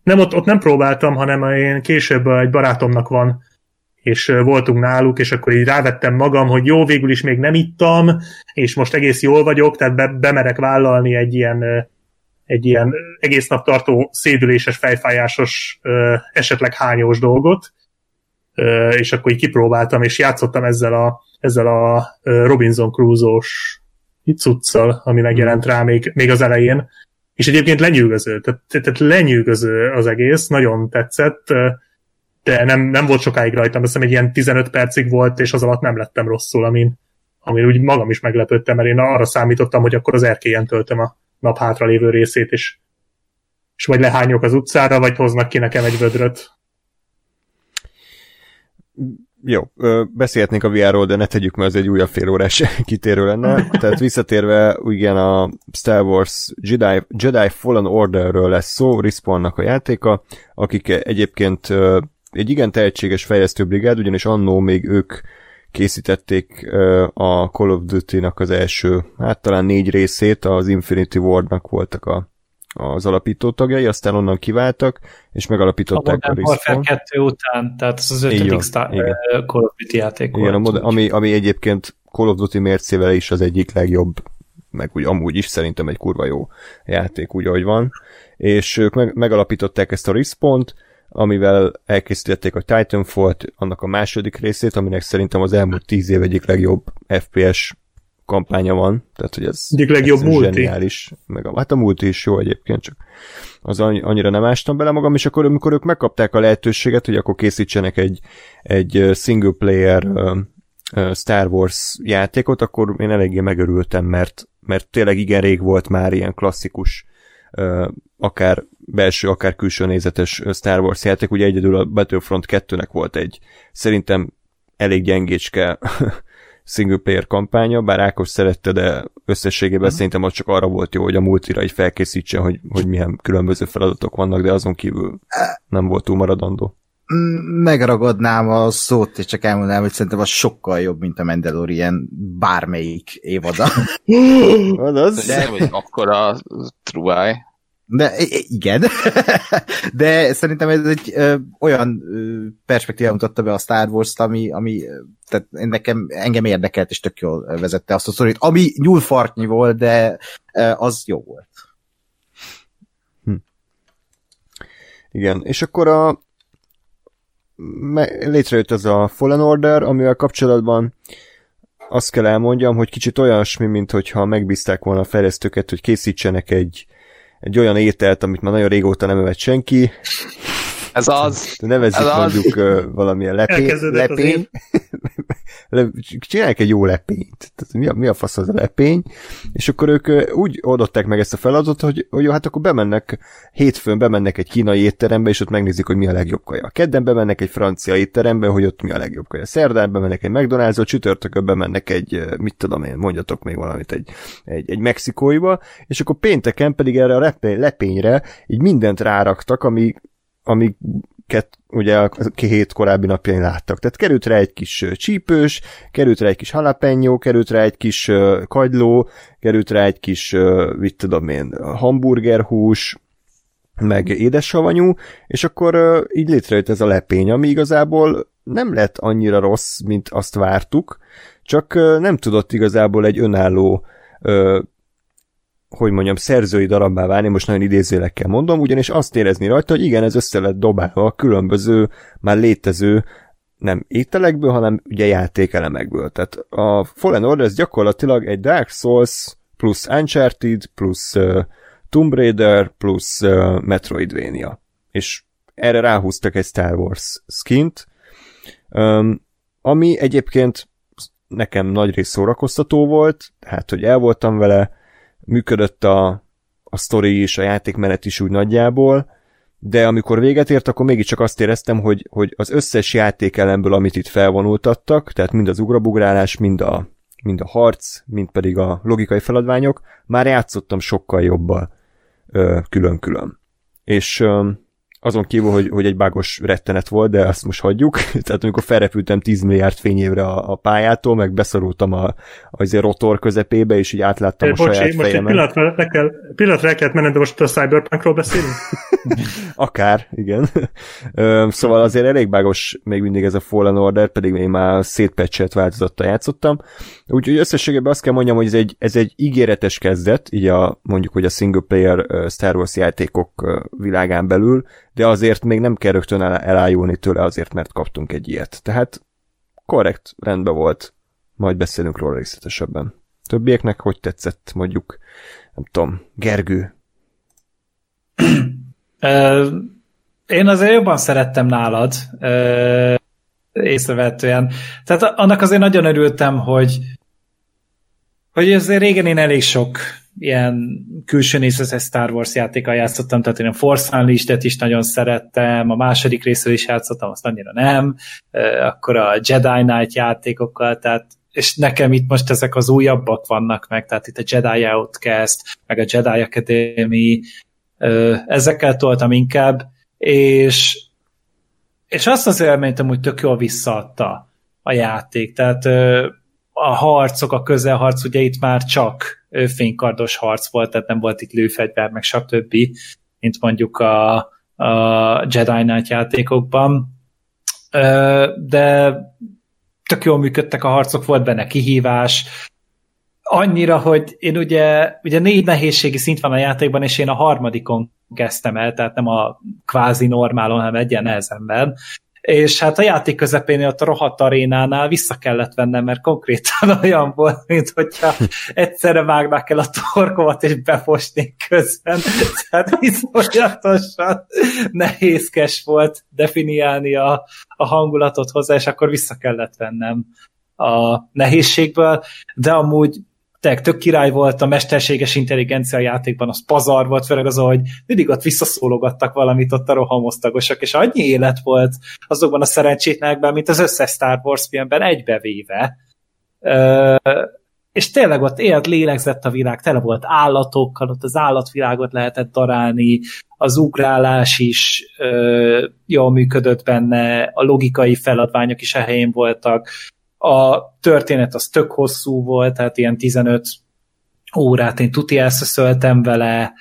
Nem, ott, ott nem próbáltam, hanem én később egy barátomnak van, és voltunk náluk, és akkor így rávettem magam, hogy jó, végül is még nem ittam, és most egész jól vagyok, tehát be, bemerek vállalni egy ilyen, egy ilyen egész nap tartó szédüléses, fejfájásos, esetleg hányós dolgot, és akkor így kipróbáltam, és játszottam ezzel a, ezzel a Robinson Crusoe-s cuccal, ami megjelent rá még, még az elején, és egyébként lenyűgöző, tehát, tehát lenyűgöző az egész, nagyon tetszett, de nem, nem volt sokáig rajtam, azt hiszem egy ilyen 15 percig volt, és az alatt nem lettem rosszul, amin, amin úgy magam is meglepődtem, mert én arra számítottam, hogy akkor az erkélyen töltöm a nap hátralévő részét, és, és vagy lehányok az utcára, vagy hoznak ki nekem egy vödröt. Jó, beszélhetnénk a VR-ról, de ne tegyük, mert ez egy újabb fél órás kitérő lenne. Tehát visszatérve, igen, a Star Wars Jedi, Jedi Fallen Orderről lesz szó, Respawnnak a játéka, akik egyébként egy igen tehetséges fejlesztő brigád, ugyanis annó még ők készítették a Call of Duty-nak az első, hát talán négy részét, az Infinity Ward-nak voltak a, az alapító tagjai, aztán onnan kiváltak, és a megalapították a, Modern Warfare Respawn. 2 után, tehát ez az ötödik Star, igen. Call of Duty játék Igen, volt. a ami, ami egyébként Call of Duty mércével is az egyik legjobb, meg úgy amúgy is szerintem egy kurva jó játék, úgy ahogy van. És ők meg, megalapították ezt a Respawn-t, amivel elkészítették a Titanfall-t, annak a második részét, aminek szerintem az elmúlt tíz év egyik legjobb FPS kampánya van, tehát hogy ez, Egyik legjobb ez multi. zseniális. Meg a, hát a multi is jó egyébként, csak az annyi- annyira nem ástam bele magam, és akkor amikor ők megkapták a lehetőséget, hogy akkor készítsenek egy, egy single player Star Wars játékot, akkor én eléggé megörültem, mert, mert tényleg igen rég volt már ilyen klasszikus akár belső, akár külső nézetes Star Wars játék. Ugye egyedül a Battlefront 2-nek volt egy szerintem elég gyengécske single player kampánya, bár Ákos szerette, de összességében uh-huh. szerintem az csak arra volt jó, hogy a multira így felkészítsen, hogy, hogy milyen különböző feladatok vannak, de azon kívül nem volt túl maradandó. Megragadnám a szót, és csak elmondanám, hogy szerintem az sokkal jobb, mint a Mandalorian bármelyik évada. Az De vagy akkora truáj. De igen, de szerintem ez egy ö, olyan ö, perspektíva mutatta be a Star Wars-t, ami, ami tehát nekem, engem érdekelt, és tök jól vezette azt a szorít, ami nyúlfartnyi volt, de ö, az jó volt. Igen, és akkor a létrejött ez a Fallen Order, amivel kapcsolatban azt kell elmondjam, hogy kicsit olyasmi, mint hogyha megbízták volna a fejlesztőket, hogy készítsenek egy, egy olyan ételt, amit már nagyon régóta nem evett senki, Ez az. nevezzük Ez az. mondjuk uh, valamilyen lepény, az lepény. Le, csinálják egy jó lepényt. Tehát mi a, mi a fasz az a lepény? És akkor ők úgy oldották meg ezt a feladatot, hogy, hogy hát akkor bemennek, hétfőn bemennek egy kínai étterembe, és ott megnézik, hogy mi a legjobb kaja. Kedden bemennek egy francia étterembe, hogy ott mi a legjobb kaja. Szerdán bemennek egy McDonald'sba, csütörtökön bemennek egy, mit tudom én, mondjatok még valamit, egy, egy, egy mexikóiba, és akkor pénteken pedig erre a lepény, lepényre így mindent ráraktak, ami, amiket ugye a hét korábbi napjain láttak. Tehát került rá egy kis csípős, került rá egy kis jalapeno, került rá egy kis kagyló, került rá egy kis, mit tudom én, hamburgerhús, meg édessavanyú, és akkor így létrejött ez a lepény, ami igazából nem lett annyira rossz, mint azt vártuk, csak nem tudott igazából egy önálló hogy mondjam, szerzői darabbá válni, most nagyon idézőlekkel mondom, ugyanis azt érezni rajta, hogy igen, ez össze lett dobálva a különböző, már létező nem ételekből, hanem ugye játékelemekből. Tehát a Fallen Order ez gyakorlatilag egy Dark Souls plusz Uncharted plusz uh, Tomb Raider plusz uh, Metroidvania. És erre ráhúztak egy Star Wars skint, um, ami egyébként nekem nagy rész szórakoztató volt, hát hogy el voltam vele, működött a, a sztori is, a játékmenet is úgy nagyjából, de amikor véget ért, akkor mégiscsak azt éreztem, hogy, hogy az összes játékelemből, amit itt felvonultattak, tehát mind az ugrabugrálás, mind a, mind a harc, mind pedig a logikai feladványok, már játszottam sokkal jobbal ö, külön-külön. És azon kívül, hogy, hogy egy bágos rettenet volt, de azt most hagyjuk. Tehát amikor felrepültem 10 milliárd fényévre a, a pályától, meg beszorultam a, a rotor közepébe, és így átláttam a Bocsi, saját most egy fejemen. pillanatra le kell, pillanatra le kellett menned, de most a Cyberpunkról beszélünk? Akár, igen. Szóval azért elég bágos még mindig ez a Fallen Order, pedig én már szétpecselt változattal játszottam. Úgyhogy összességében azt kell mondjam, hogy ez egy, ez egy ígéretes kezdet, így a, mondjuk, hogy a single player Star Wars játékok világán belül, de azért még nem kell rögtön el, elájulni tőle azért, mert kaptunk egy ilyet. Tehát korrekt, rendben volt. Majd beszélünk róla részletesebben. Többieknek hogy tetszett, mondjuk, nem tudom, Gergő, Én azért jobban szerettem nálad, észrevehetően. Tehát annak azért nagyon örültem, hogy hogy azért régen én elég sok ilyen külső nézetes Star Wars játékkal játszottam, tehát én a Force Unleashed-et is nagyon szerettem, a második részről is játszottam, azt annyira nem, akkor a Jedi Knight játékokkal, tehát és nekem itt most ezek az újabbak vannak meg, tehát itt a Jedi Outcast, meg a Jedi Academy, ezekkel toltam inkább, és, és azt az élményt amúgy tök jól visszaadta a játék, tehát a harcok, a közelharc, ugye itt már csak fénykardos harc volt, tehát nem volt itt lőfegyver, meg stb., mint mondjuk a, a Jedi Knight játékokban. De tök jól működtek a harcok, volt benne kihívás, annyira, hogy én ugye, ugye négy nehézségi szint van a játékban, és én a harmadikon kezdtem el, tehát nem a kvázi normálon, hanem egyen nehezemben. És hát a játék közepén ott a rohadt arénánál vissza kellett vennem, mert konkrétan olyan volt, mint hogyha egyszerre vágnák el a torkomat, és befosnék közben. Tehát iszonyatosan nehézkes volt definiálni a, a hangulatot hozzá, és akkor vissza kellett vennem a nehézségből, de amúgy tényleg tök király volt, a mesterséges intelligencia játékban az pazar volt, főleg az, hogy mindig ott visszaszólogattak valamit ott a rohamosztagosok, és annyi élet volt azokban a szerencsétlenekben, mint az összes Star Wars filmben egybevéve. Ö, és tényleg ott élt, lélegzett a világ, tele volt állatokkal, ott az állatvilágot lehetett darálni, az ugrálás is ö, jól működött benne, a logikai feladványok is a helyén voltak, a történet az tök hosszú volt, tehát ilyen 15 órát én tuti elszöszöltem vele,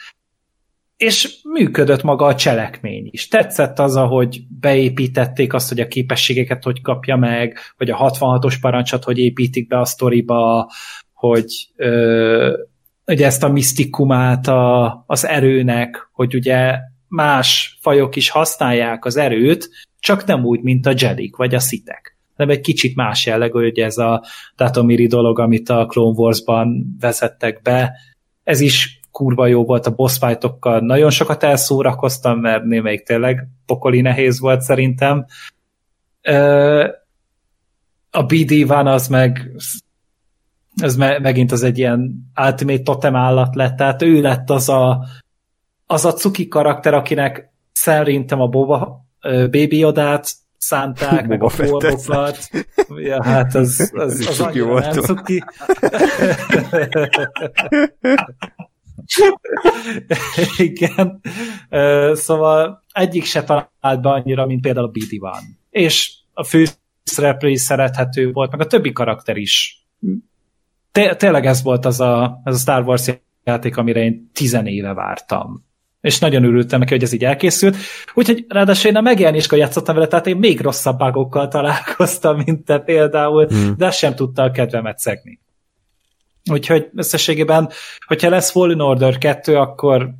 és működött maga a cselekmény is. Tetszett az, ahogy beépítették azt, hogy a képességeket hogy kapja meg, hogy a 66-os parancsot hogy építik be a sztoriba, hogy ö, ugye ezt a misztikumát a, az erőnek, hogy ugye más fajok is használják az erőt, csak nem úgy, mint a jedik vagy a szitek hanem egy kicsit más jellegű, hogy ez a Datomiri dolog, amit a Clone Wars-ban vezettek be, ez is kurva jó volt a boss fightokkal, nagyon sokat elszórakoztam, mert némelyik tényleg pokoli nehéz volt szerintem. A BD van az meg ez me- megint az egy ilyen ultimate totem állat lett, tehát ő lett az a az a cuki karakter, akinek szerintem a Boba Baby Odát szánták, meg a formokat. Ja, hát az, az, az Cuki volt. nem cuki. Igen. Ö, Szóval egyik se talált be annyira, mint például a BD van. És a főszereplő is szerethető volt, meg a többi karakter is. Té- tényleg ez volt az a, az a Star Wars játék, amire én tizen éve vártam és nagyon örültem neki, hogy ez így elkészült. Úgyhogy ráadásul én a megjelenéskor játszottam vele, tehát én még rosszabb bugokkal találkoztam, mint te például, hmm. de sem tudta a kedvemet szegni. Úgyhogy összességében, hogyha lesz Fallen Order 2, akkor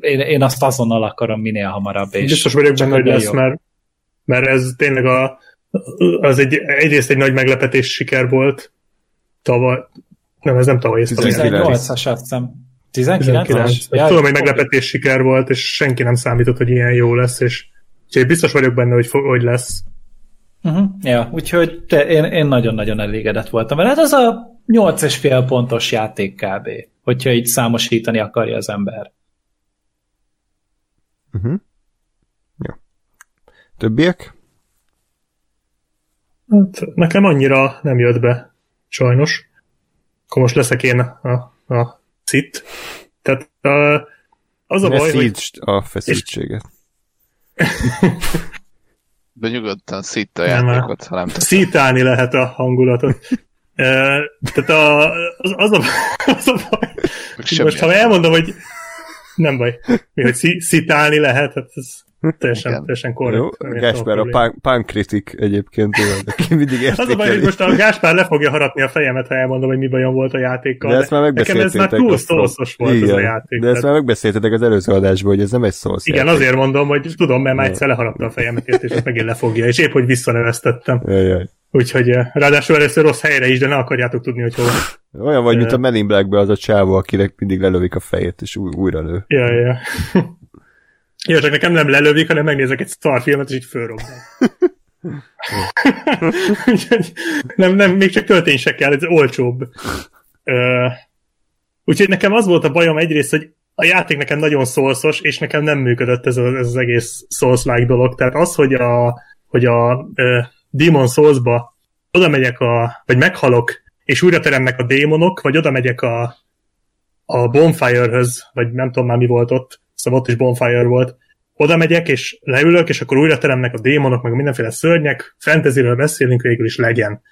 én, én azt azonnal akarom minél hamarabb. És Biztos vagyok benne, hogy lesz, jobb. mert, mert ez tényleg a, az egy, egyrészt egy nagy meglepetés siker volt tavaly, nem, ez nem tavaly, ez tavaly. 19. 18-as azt hiszem. 19 19. Ja, Tudom, hogy meglepetés siker volt, és senki nem számított, hogy ilyen jó lesz, és úgyhogy biztos vagyok benne, hogy, fog, hogy lesz. Uh-huh. Ja, úgyhogy te, én, én nagyon-nagyon elégedett voltam vele. Hát az a 8,5 pontos játék kb. Hogyha így számosítani akarja az ember. Uh-huh. Jó. Többiek? Hát, nekem annyira nem jött be, sajnos. Akkor most leszek én a, a cit. Tehát a, az a Ne baj, hogy... a feszültséget. De nyugodtan szitt a Nem, játékot, ha nem szítálni lehet a hangulatot. E, tehát a, az, az, a, az a baj. Semmi Most ha elmondom, hogy nem baj, mi, hogy szitálni lehet, hát ez teljesen, Igen. teljesen Jó, korrekt. Értem Gáspár a problémát. punk, punk kritik egyébként, aki mindig Az a baj, hogy értékeli. most a Gáspár le fogja harapni a fejemet, ha elmondom, hogy mi bajom volt a játékkal. De ezt már Nekem ez már megbeszéltétek. túl szószos volt Igen, ez a játék. De ezt már megbeszéltetek az előző adásban, hogy ez nem egy szósz Igen, játék. azért mondom, hogy tudom, mert már egyszer leharapta a fejemet, ért, és most megint lefogja, és épp, hogy visszanövesztettem. Jaj, jaj. Úgyhogy eh, ráadásul először rossz helyre is, de ne akarjátok tudni, hogy hol. Olyan vagy, mint Ö. a Men in black az a csávó, akinek mindig lelövik a fejét, és új, újra lő. Ja, ja. Jó, csak nekem nem lelövik, hanem megnézek egy szarfilmet, és így fölrobban. Nem, nem, még csak töltény se kell, ez olcsóbb. Ö, úgyhogy nekem az volt a bajom egyrészt, hogy a játék nekem nagyon szólszos, és nekem nem működött ez, a, ez az egész souls dolog. Tehát az, hogy a, hogy a ö, Demon Souls-ba oda megyek a, vagy meghalok, és újra teremnek a démonok, vagy oda megyek a, a Bonfire-höz, vagy nem tudom már mi volt ott, szóval ott is Bonfire volt, oda megyek, és leülök, és akkor újra teremnek a démonok, meg mindenféle szörnyek, fantasyről beszélünk, végül is legyen.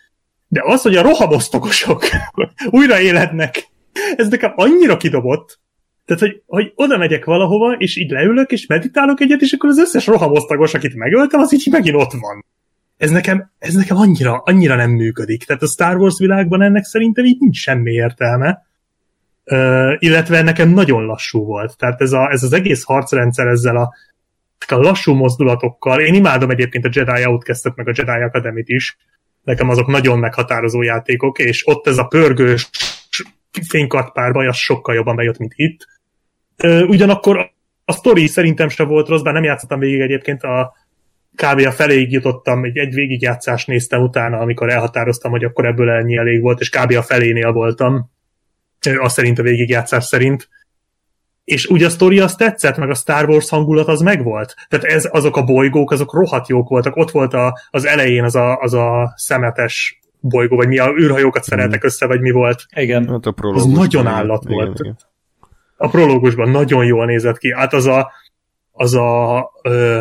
De az, hogy a rohamosztogosok újra életnek, ez nekem annyira kidobott, tehát, hogy, hogy oda megyek valahova, és így leülök, és meditálok egyet, és akkor az összes rohamosztagos, akit megöltem, az így megint ott van. Ez nekem, ez nekem annyira, annyira nem működik. Tehát a Star Wars világban ennek szerintem így nincs semmi értelme. Illetve nekem nagyon lassú volt. Tehát ez, a, ez az egész harcrendszer ezzel a, a lassú mozdulatokkal. Én imádom egyébként a Jedi Outcast-et, meg a Jedi Academy-t is. Nekem azok nagyon meghatározó játékok, és ott ez a pörgős fénykartpárbaj, az sokkal jobban bejött, mint itt. Ugyanakkor a sztori szerintem se volt rossz, bár nem játszottam végig egyébként a kb. a feléig jutottam, egy, egy végigjátszást néztem utána, amikor elhatároztam, hogy akkor ebből ennyi elég volt, és kb. a felénél voltam azt szerint a végigjátszás szerint. És ugye a sztori az tetszett, meg a Star Wars hangulat az megvolt. Tehát ez, azok a bolygók, azok rohadt jók voltak. Ott volt a, az elején az a, az a szemetes bolygó, vagy mi a űrhajókat szereltek össze, vagy mi volt. Igen. Hát a Az nagyon állat igen, volt. igen. A prológusban nagyon jól nézett ki. Hát az a, az a ö,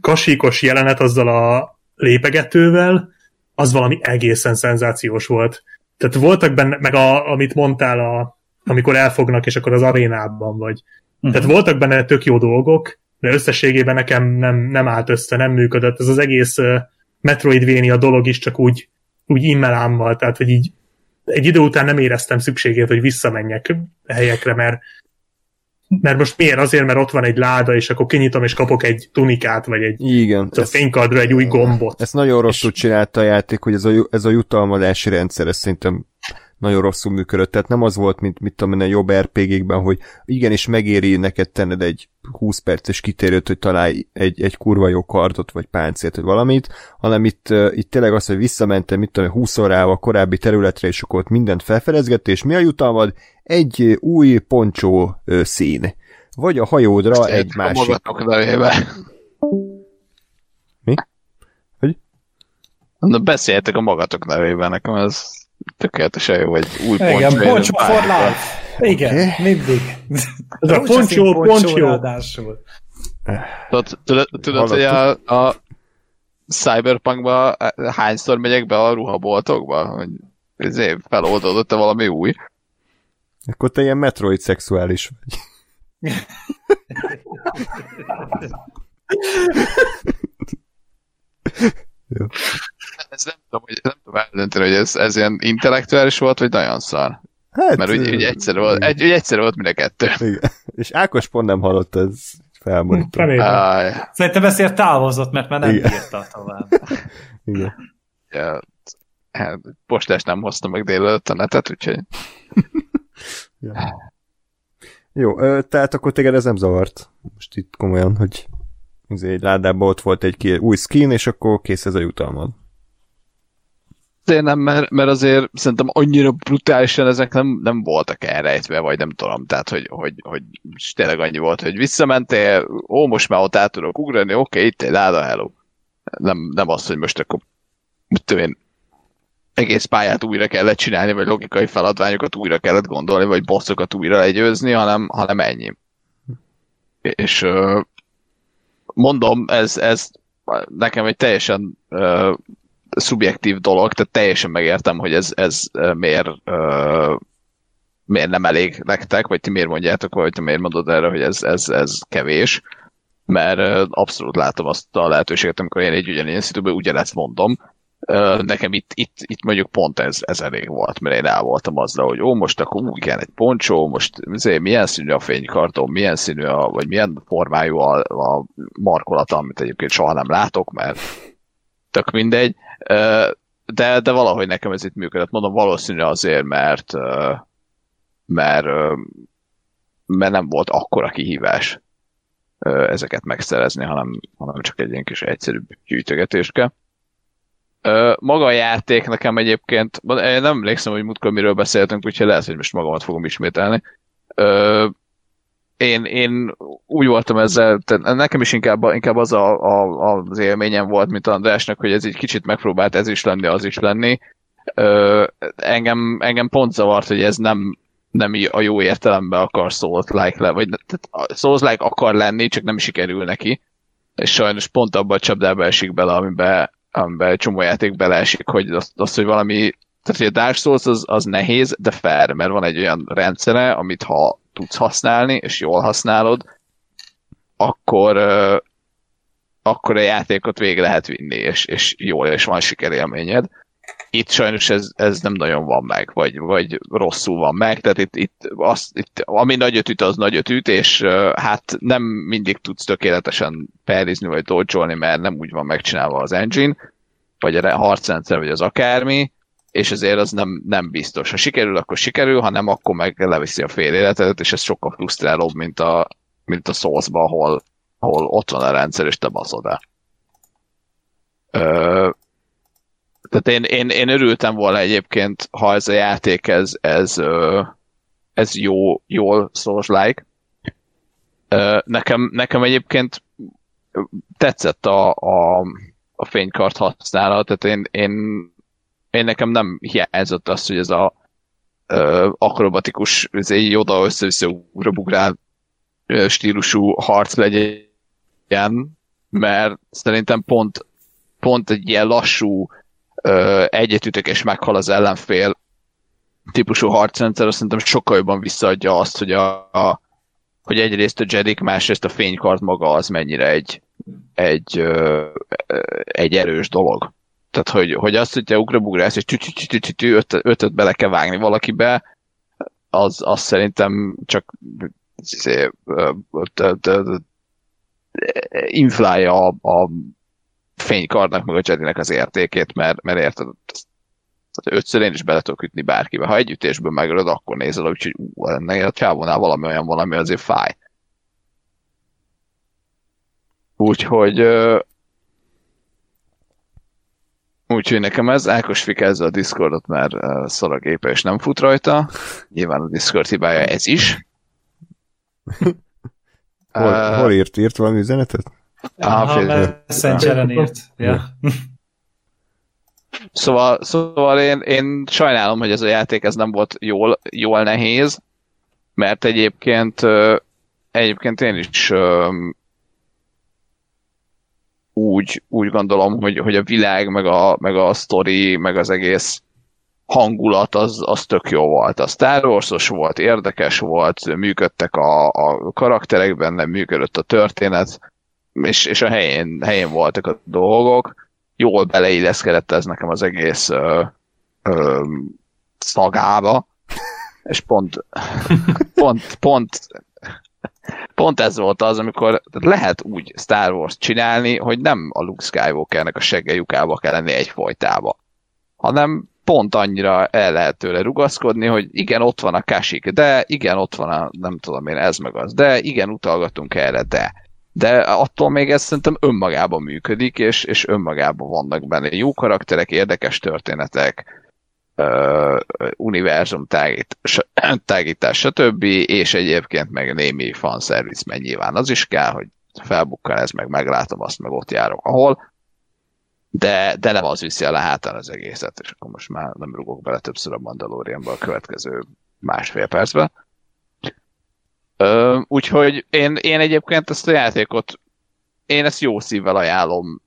kasíkos jelenet azzal a lépegetővel, az valami egészen szenzációs volt. Tehát voltak benne, meg a, amit mondtál, a, amikor elfognak, és akkor az arénában vagy. Mhm. Tehát voltak benne tök jó dolgok, de összességében nekem nem, nem állt össze, nem működött. Ez az egész uh, Metroidvania dolog is csak úgy, úgy immelámmal, tehát hogy így egy idő után nem éreztem szükségét, hogy visszamenjek helyekre, mert mert most miért? Azért, mert ott van egy láda, és akkor kinyitom, és kapok egy tunikát, vagy egy Igen, a ezt, fénykardra egy új gombot. ezt nagyon rosszul csinálta a játék, hogy ez a, ez a jutalmazási rendszer, ez szerintem nagyon rosszul működött. Tehát nem az volt, mint mit tudom én, a jobb RPG-kben, hogy igenis megéri neked tenned egy 20 perces kitérőt, hogy találj egy, egy kurva jó kardot, vagy páncélt, vagy valamit, hanem itt, uh, itt tényleg az, hogy visszamentem, mit tudom, én, 20 órával a korábbi területre, és akkor ott mindent felfedezgettél, és mi a jutalmad? Egy uh, új poncsó uh, szín. Vagy a hajódra egy a másik. Mi? Hogy? Na, beszéljetek a magatok nevében, nekem ez tökéletesen jó, vagy új Igen, pontra poncho jön. for life. Igen, Oké. mindig. Ez a poncho, poncho. ráadásul. Tudod, tudod, hogy a, a Cyberpunkba hányszor megyek be a ruhaboltokba? Hogy ezért feloldódott-e valami új? Akkor te ilyen metroid szexuális vagy. Ez nem tudom, hogy, nem tudom eldönteni, hogy ez, ez ilyen intellektuális volt, vagy nagyon szar. Hát, Mert ugye, ugye egyszer volt, egy, ugye egyszer volt mind a kettő. Igen. És Ákos pont nem hallott, ez felborító. Remélem. Áj, Szerintem ezért távozott, mert már nem Igen. bírta tovább. Igen. ja, hát, postás nem hozta meg délelőtt a netet, úgyhogy Jó, ö, tehát akkor téged ez nem zavart. Most itt komolyan, hogy izé egy ládában ott volt egy új skin, és akkor kész ez a jutalmad. Azért nem, mert, mert azért szerintem annyira brutálisan ezek nem, nem voltak elrejtve, vagy nem tudom, tehát hogy, hogy, hogy tényleg annyi volt, hogy visszamentél, ó, most már ott át tudok ugrani, oké, okay, itt egy láda, hello. Nem, nem az, hogy most akkor mit tudom én, egész pályát újra kellett csinálni, vagy logikai feladványokat újra kellett gondolni, vagy bosszokat újra legyőzni, hanem, hanem ennyi. És mondom, ez, ez nekem egy teljesen szubjektív dolog, tehát teljesen megértem, hogy ez, ez miért, ö, miért nem elég nektek, vagy ti miért mondjátok, vagy ti miért mondod erre, hogy ez, ez, ez kevés, mert abszolút látom azt a lehetőséget, amikor én egy ugyanilyen szitúban ugyanezt mondom, nekem itt, itt, itt mondjuk pont ez, ez elég volt, mert én el voltam azzal, hogy ó, most akkor úgy kell egy poncsó, most azért milyen színű a fénykarton, milyen színű a, vagy milyen formájú a, a markolata, amit egyébként soha nem látok, mert tök mindegy. De, de valahogy nekem ez itt működött. Mondom, valószínű azért, mert mert, mert nem volt akkora kihívás ezeket megszerezni, hanem, hanem csak egy ilyen kis egyszerűbb gyűjtögetéske. Maga a játék nekem egyébként, én nem emlékszem, hogy múltkor miről beszéltünk, úgyhogy lehet, hogy most magamat fogom ismételni. Én, én úgy voltam ezzel, tehát nekem is inkább, inkább az a, a, az élményem volt, mint Andrásnak, hogy ez egy kicsit megpróbált ez is lenni, az is lenni. Engem, engem pont zavart, hogy ez nem, nem a jó értelemben akar Souls-like le, vagy Souls-like akar lenni, csak nem sikerül neki. És sajnos pont abban a csapdába esik bele, amiben amiben egy csomó játék beleesik, hogy az, az hogy valami, tehát hogy a Dark Souls az, az nehéz, de fair, mert van egy olyan rendszere, amit ha tudsz használni, és jól használod, akkor, akkor a játékot végig lehet vinni, és, és jól, és van sikerélményed. Itt sajnos ez, ez nem nagyon van meg, vagy, vagy rosszul van meg, tehát itt, itt, az, itt ami nagyot üt, az nagyot üt, és hát nem mindig tudsz tökéletesen perizni, vagy dodge mert nem úgy van megcsinálva az engine, vagy a harcrendszer, vagy az akármi, és ezért az nem, nem biztos. Ha sikerül, akkor sikerül, ha nem, akkor meg leviszi a fél életedet, és ez sokkal frusztrálóbb, mint a, mint a source ahol, ahol ott van a rendszer, és te baszod el. Tehát én, én, én örültem volna egyébként, ha ez a játék, ez, ez, ez jó, jól Souls-like. Nekem, nekem egyébként tetszett a, a, a fénykart használat, tehát én, én, én nekem nem hiányzott az, hogy ez a ö, akrobatikus, egy oda össze-vissza stílusú harc legyen, mert szerintem pont, pont egy ilyen lassú, egyetütök és meghal az ellenfél típusú harcrendszer, azt szerintem sokkal jobban visszaadja azt, hogy, a, a, hogy egyrészt a Jedik, másrészt a fénykard maga az mennyire egy, egy, ö, egy erős dolog. Tehát, hogy, hogy azt, hogy te ugrabugrász, és ötöt bele kell vágni valakibe, az, az szerintem csak inflálja a, a fénykardnak, meg a Jedinek az értékét, mert, mert érted, tehát ötször én is bele tudok ütni bárkibe. Ha egy ütésből megölöd, akkor nézel, úgyhogy ú, ennek a csávónál valami olyan valami azért fáj. Úgyhogy Úgyhogy nekem ez, Ákos fikezze a Discordot, mert szar a gépe és nem fut rajta. Nyilván a Discord hibája ez is. hol, uh, hol írt? Írt valami üzenetet? Aha, Messenger-en írt. Ja. Szóval, szóval én, én sajnálom, hogy ez a játék ez nem volt jól, jól nehéz, mert egyébként egyébként én is úgy, úgy gondolom, hogy, hogy a világ, meg a, meg a sztori, meg az egész hangulat az, az tök jó volt. A Star Wars-os volt, érdekes volt, működtek a, a karakterek benne, működött a történet, és, és a helyén, helyén voltak a dolgok. Jól beleilleszkedett ez nekem az egész ö, ö, szagába, és pont, pont, pont pont ez volt az, amikor lehet úgy Star Wars csinálni, hogy nem a Luke Skywalkernek a seggelyukába kell lenni egyfolytába, hanem pont annyira el lehet tőle rugaszkodni, hogy igen, ott van a kasik, de igen, ott van a, nem tudom én, ez meg az, de igen, utalgatunk erre, de. de attól még ez szerintem önmagában működik, és, és önmagában vannak benne jó karakterek, érdekes történetek, uh, univerzum tágít, tágítás, stb. És egyébként meg némi fanservice, mert nyilván az is kell, hogy felbukkan ez, meg meglátom azt, meg ott járok, ahol de, de nem az viszi a hátán az egészet, és akkor most már nem rugok bele többször a Mandalorianba a következő másfél percbe. Ö, úgyhogy én, én egyébként ezt a játékot én ezt jó szívvel ajánlom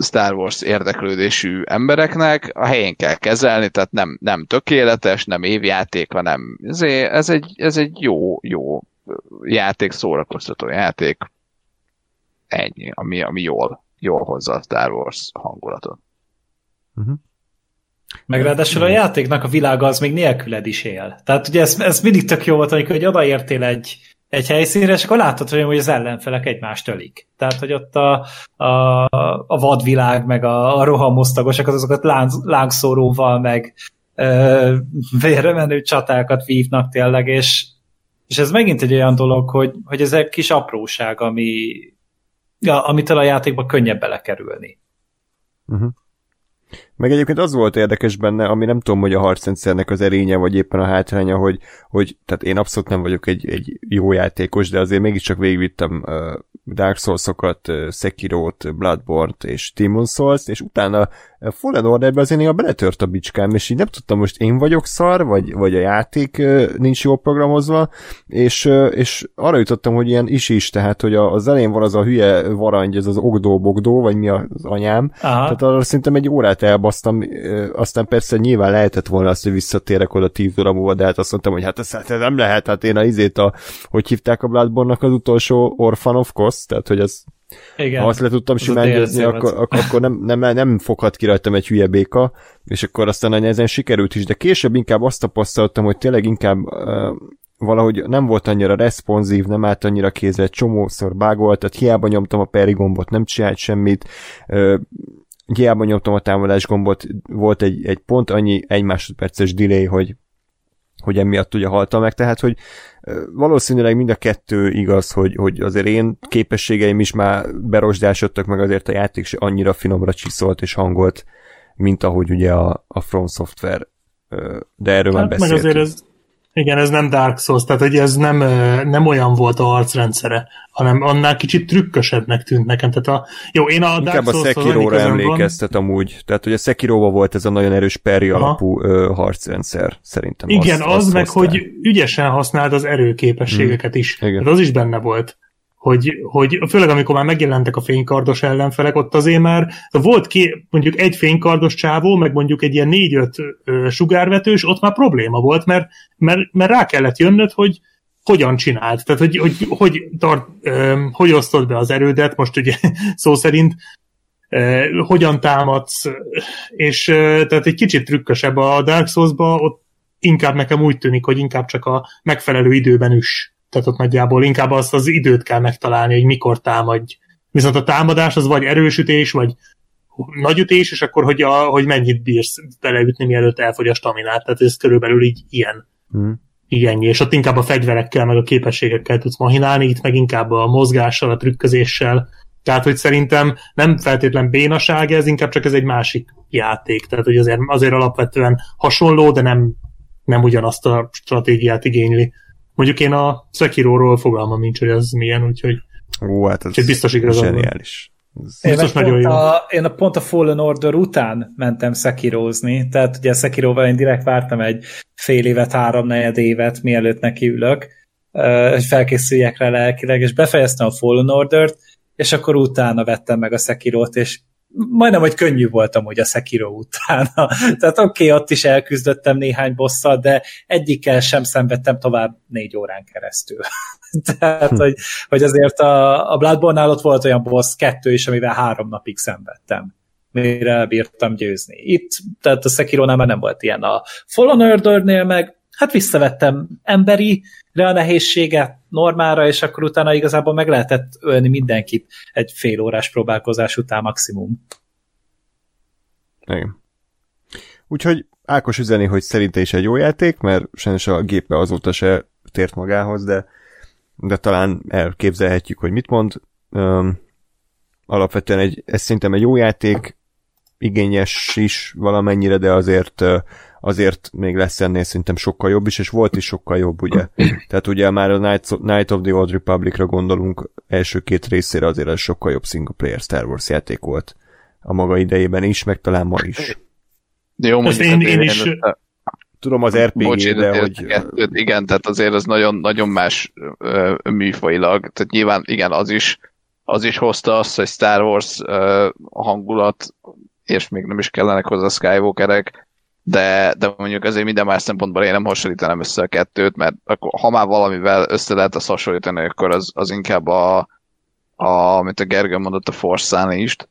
Star Wars érdeklődésű embereknek, a helyén kell kezelni, tehát nem, nem tökéletes, nem évjáték, hanem ez, ez, egy, ez egy jó, jó játék, szórakoztató játék, ennyi, ami, ami jól, jól hozza a Star Wars hangulatot. Uh-huh. Meg ráadásul a játéknak a világa az még nélküled is él. Tehát ugye ez, ez mindig tök jó volt, amikor hogy odaértél egy, egy helyszínre, és akkor látod, hogy az ellenfelek egymást ölik. Tehát, hogy ott a, a, a vadvilág, meg a, a rohamosztagosak, azokat láng, lángszóróval, meg ö, vérre menő csatákat vívnak tényleg, és, és ez megint egy olyan dolog, hogy, hogy ez egy kis apróság, ami, amitől a játékba könnyebb belekerülni. Uh-huh. Meg egyébként az volt érdekes benne, ami nem tudom, hogy a harcrendszernek az erénye, vagy éppen a hátránya, hogy, hogy tehát én abszolút nem vagyok egy, egy jó játékos, de azért mégiscsak végigvittem uh, Dark Souls-okat, uh, Sekiro-t, Bloodborne-t és Demon Souls-t, és utána uh, Fallen Order-be azért néha beletört a bicskám, és így nem tudtam, most én vagyok szar, vagy, vagy a játék uh, nincs jól programozva, és, uh, és arra jutottam, hogy ilyen is is, tehát, hogy az elején van az a hülye varangy, ez az ogdó-bogdó, vagy mi az anyám, Aha. tehát arra szerintem egy órát elbasztam, aztán persze nyilván lehetett volna azt, hogy visszatérek oda tíz óra múlva, de hát azt mondtam, hogy hát ez, hát ez nem lehet, hát én a izét a, hogy hívták a bloodborne az utolsó Orphan of Cost, tehát hogy ez igen. Ha azt le tudtam simán győzni, akkor, akkor, akkor nem, nem, nem foghat ki rajtam egy hülye béka, és akkor aztán ezen sikerült is, de később inkább azt tapasztaltam, hogy tényleg inkább uh, valahogy nem volt annyira responsív, nem állt annyira kézre, csomószor bágolt, tehát hiába nyomtam a peri gombot, nem csinált semmit, uh, hiába nyomtam a támadás gombot, volt egy, egy pont annyi egy másodperces delay, hogy hogy emiatt ugye halta meg, tehát hogy valószínűleg mind a kettő igaz, hogy, hogy azért én képességeim is már berosdásodtak, meg azért a játék se annyira finomra csiszolt és hangolt, mint ahogy ugye a, a From Software, de erről hát már beszéltünk. Meg azért ez, igen, ez nem Dark Souls, tehát hogy ez nem, nem olyan volt a harcrendszere, hanem annál kicsit trükkösebbnek tűnt nekem. Tehát a, jó, én a Dark Inkább a Sekiro-ra emlékeztet van. amúgy. Tehát, hogy a sekiro volt ez a nagyon erős peri alapú ö, harcrendszer, szerintem. Igen, azt, az azt meg, hoztál. hogy ügyesen használd az erőképességeket hmm. is. Igen. Tehát az is benne volt hogy, hogy főleg amikor már megjelentek a fénykardos ellenfelek, ott azért már volt ki, mondjuk egy fénykardos csávó, meg mondjuk egy ilyen négy-öt sugárvetős, ott már probléma volt, mert, mert, mert rá kellett jönnöd, hogy hogyan csinált, tehát hogy, hogy, hogy, tart, hogy osztod be az erődet, most ugye szó szerint, hogyan támadsz, és tehát egy kicsit trükkösebb a Dark Souls-ba, ott inkább nekem úgy tűnik, hogy inkább csak a megfelelő időben is tehát ott nagyjából inkább azt az időt kell megtalálni, hogy mikor támadj. Viszont a támadás az vagy erősütés, vagy nagy ütés, és akkor hogy, a, hogy mennyit bírsz beleütni, mielőtt elfogy a staminát. Tehát ez körülbelül így ilyen. Hmm. Ennyi. És ott inkább a fegyverekkel, meg a képességekkel tudsz mahinálni, itt meg inkább a mozgással, a trükközéssel. Tehát, hogy szerintem nem feltétlen bénaság ez, inkább csak ez egy másik játék. Tehát, hogy azért, azért alapvetően hasonló, de nem, nem ugyanazt a stratégiát igényli. Mondjuk én a Sekiro-ról fogalmam nincs, hogy ez milyen, úgyhogy Ó, hát ez biztos igazán zseniális. Én biztos nagyon jó. A, én a pont a Fallen Order után mentem Sekirozni, tehát ugye Sekiroval én direkt vártam egy fél évet, három negyed évet, mielőtt nekiülök, hogy felkészüljek rá lelkileg, és befejeztem a Fallen Order-t, és akkor utána vettem meg a Sekirot, és majdnem, hogy könnyű voltam hogy a Sekiro utána. Tehát oké, okay, ott is elküzdöttem néhány bosszal, de egyikkel sem szenvedtem tovább négy órán keresztül. Tehát, hm. hogy, hogy azért a, a Bloodborne-nál ott volt olyan boss kettő is, amivel három napig szenvedtem mire elbírtam győzni. Itt, tehát a Sekiro-nál már nem volt ilyen a Fallen Order-nél meg, hát visszavettem emberi a nehézséget normára, és akkor utána igazából meg lehetett ölni mindenkit egy fél órás próbálkozás után maximum. Igen. Úgyhogy Ákos üzeni, hogy szerinte is egy jó játék, mert sajnos a gépe azóta se tért magához, de, de talán elképzelhetjük, hogy mit mond. um, alapvetően egy, ez szerintem egy jó játék, igényes is valamennyire, de azért azért még lesz ennél szerintem sokkal jobb is, és volt is sokkal jobb, ugye. Tehát ugye már a Night, Night of the Old Republic-ra gondolunk első két részére, azért ez sokkal jobb single player Star Wars játék volt a maga idejében is, meg talán ma is. Jó, Ezt mondjuk én, én is, Tudom az RPG, Bocs, de hogy... kettőt, igen, tehát azért az nagyon, nagyon más ö, műfajilag, tehát nyilván igen, az is, az is hozta azt, hogy Star Wars ö, hangulat, és még nem is kellenek hozzá Skywalkerek, de, de mondjuk azért minden más szempontból én nem hasonlítanám össze a kettőt, mert akkor, ha már valamivel össze lehet azt hasonlítani, akkor az, az inkább a, a, amit a Gergő mondott, a Force Unleashed,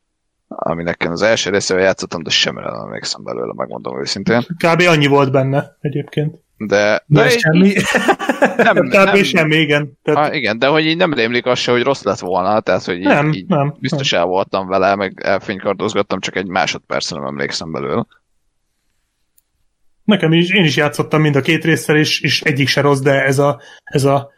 ami nekem az első részével játszottam, de semmire nem emlékszem belőle, megmondom őszintén. kb. annyi volt benne egyébként. De, De de semmi. nem, Kb. nem, semmi, igen. Tehát, Ah, igen, de hogy így nem rémlik az se, hogy rossz lett volna, tehát hogy így, nem, így nem. biztos el voltam vele, meg elfénykardozgattam, csak egy másodpercre nem emlékszem belőle. Nekem is, én is játszottam mind a két résszel, és, és egyik se rossz, de ez a, ez a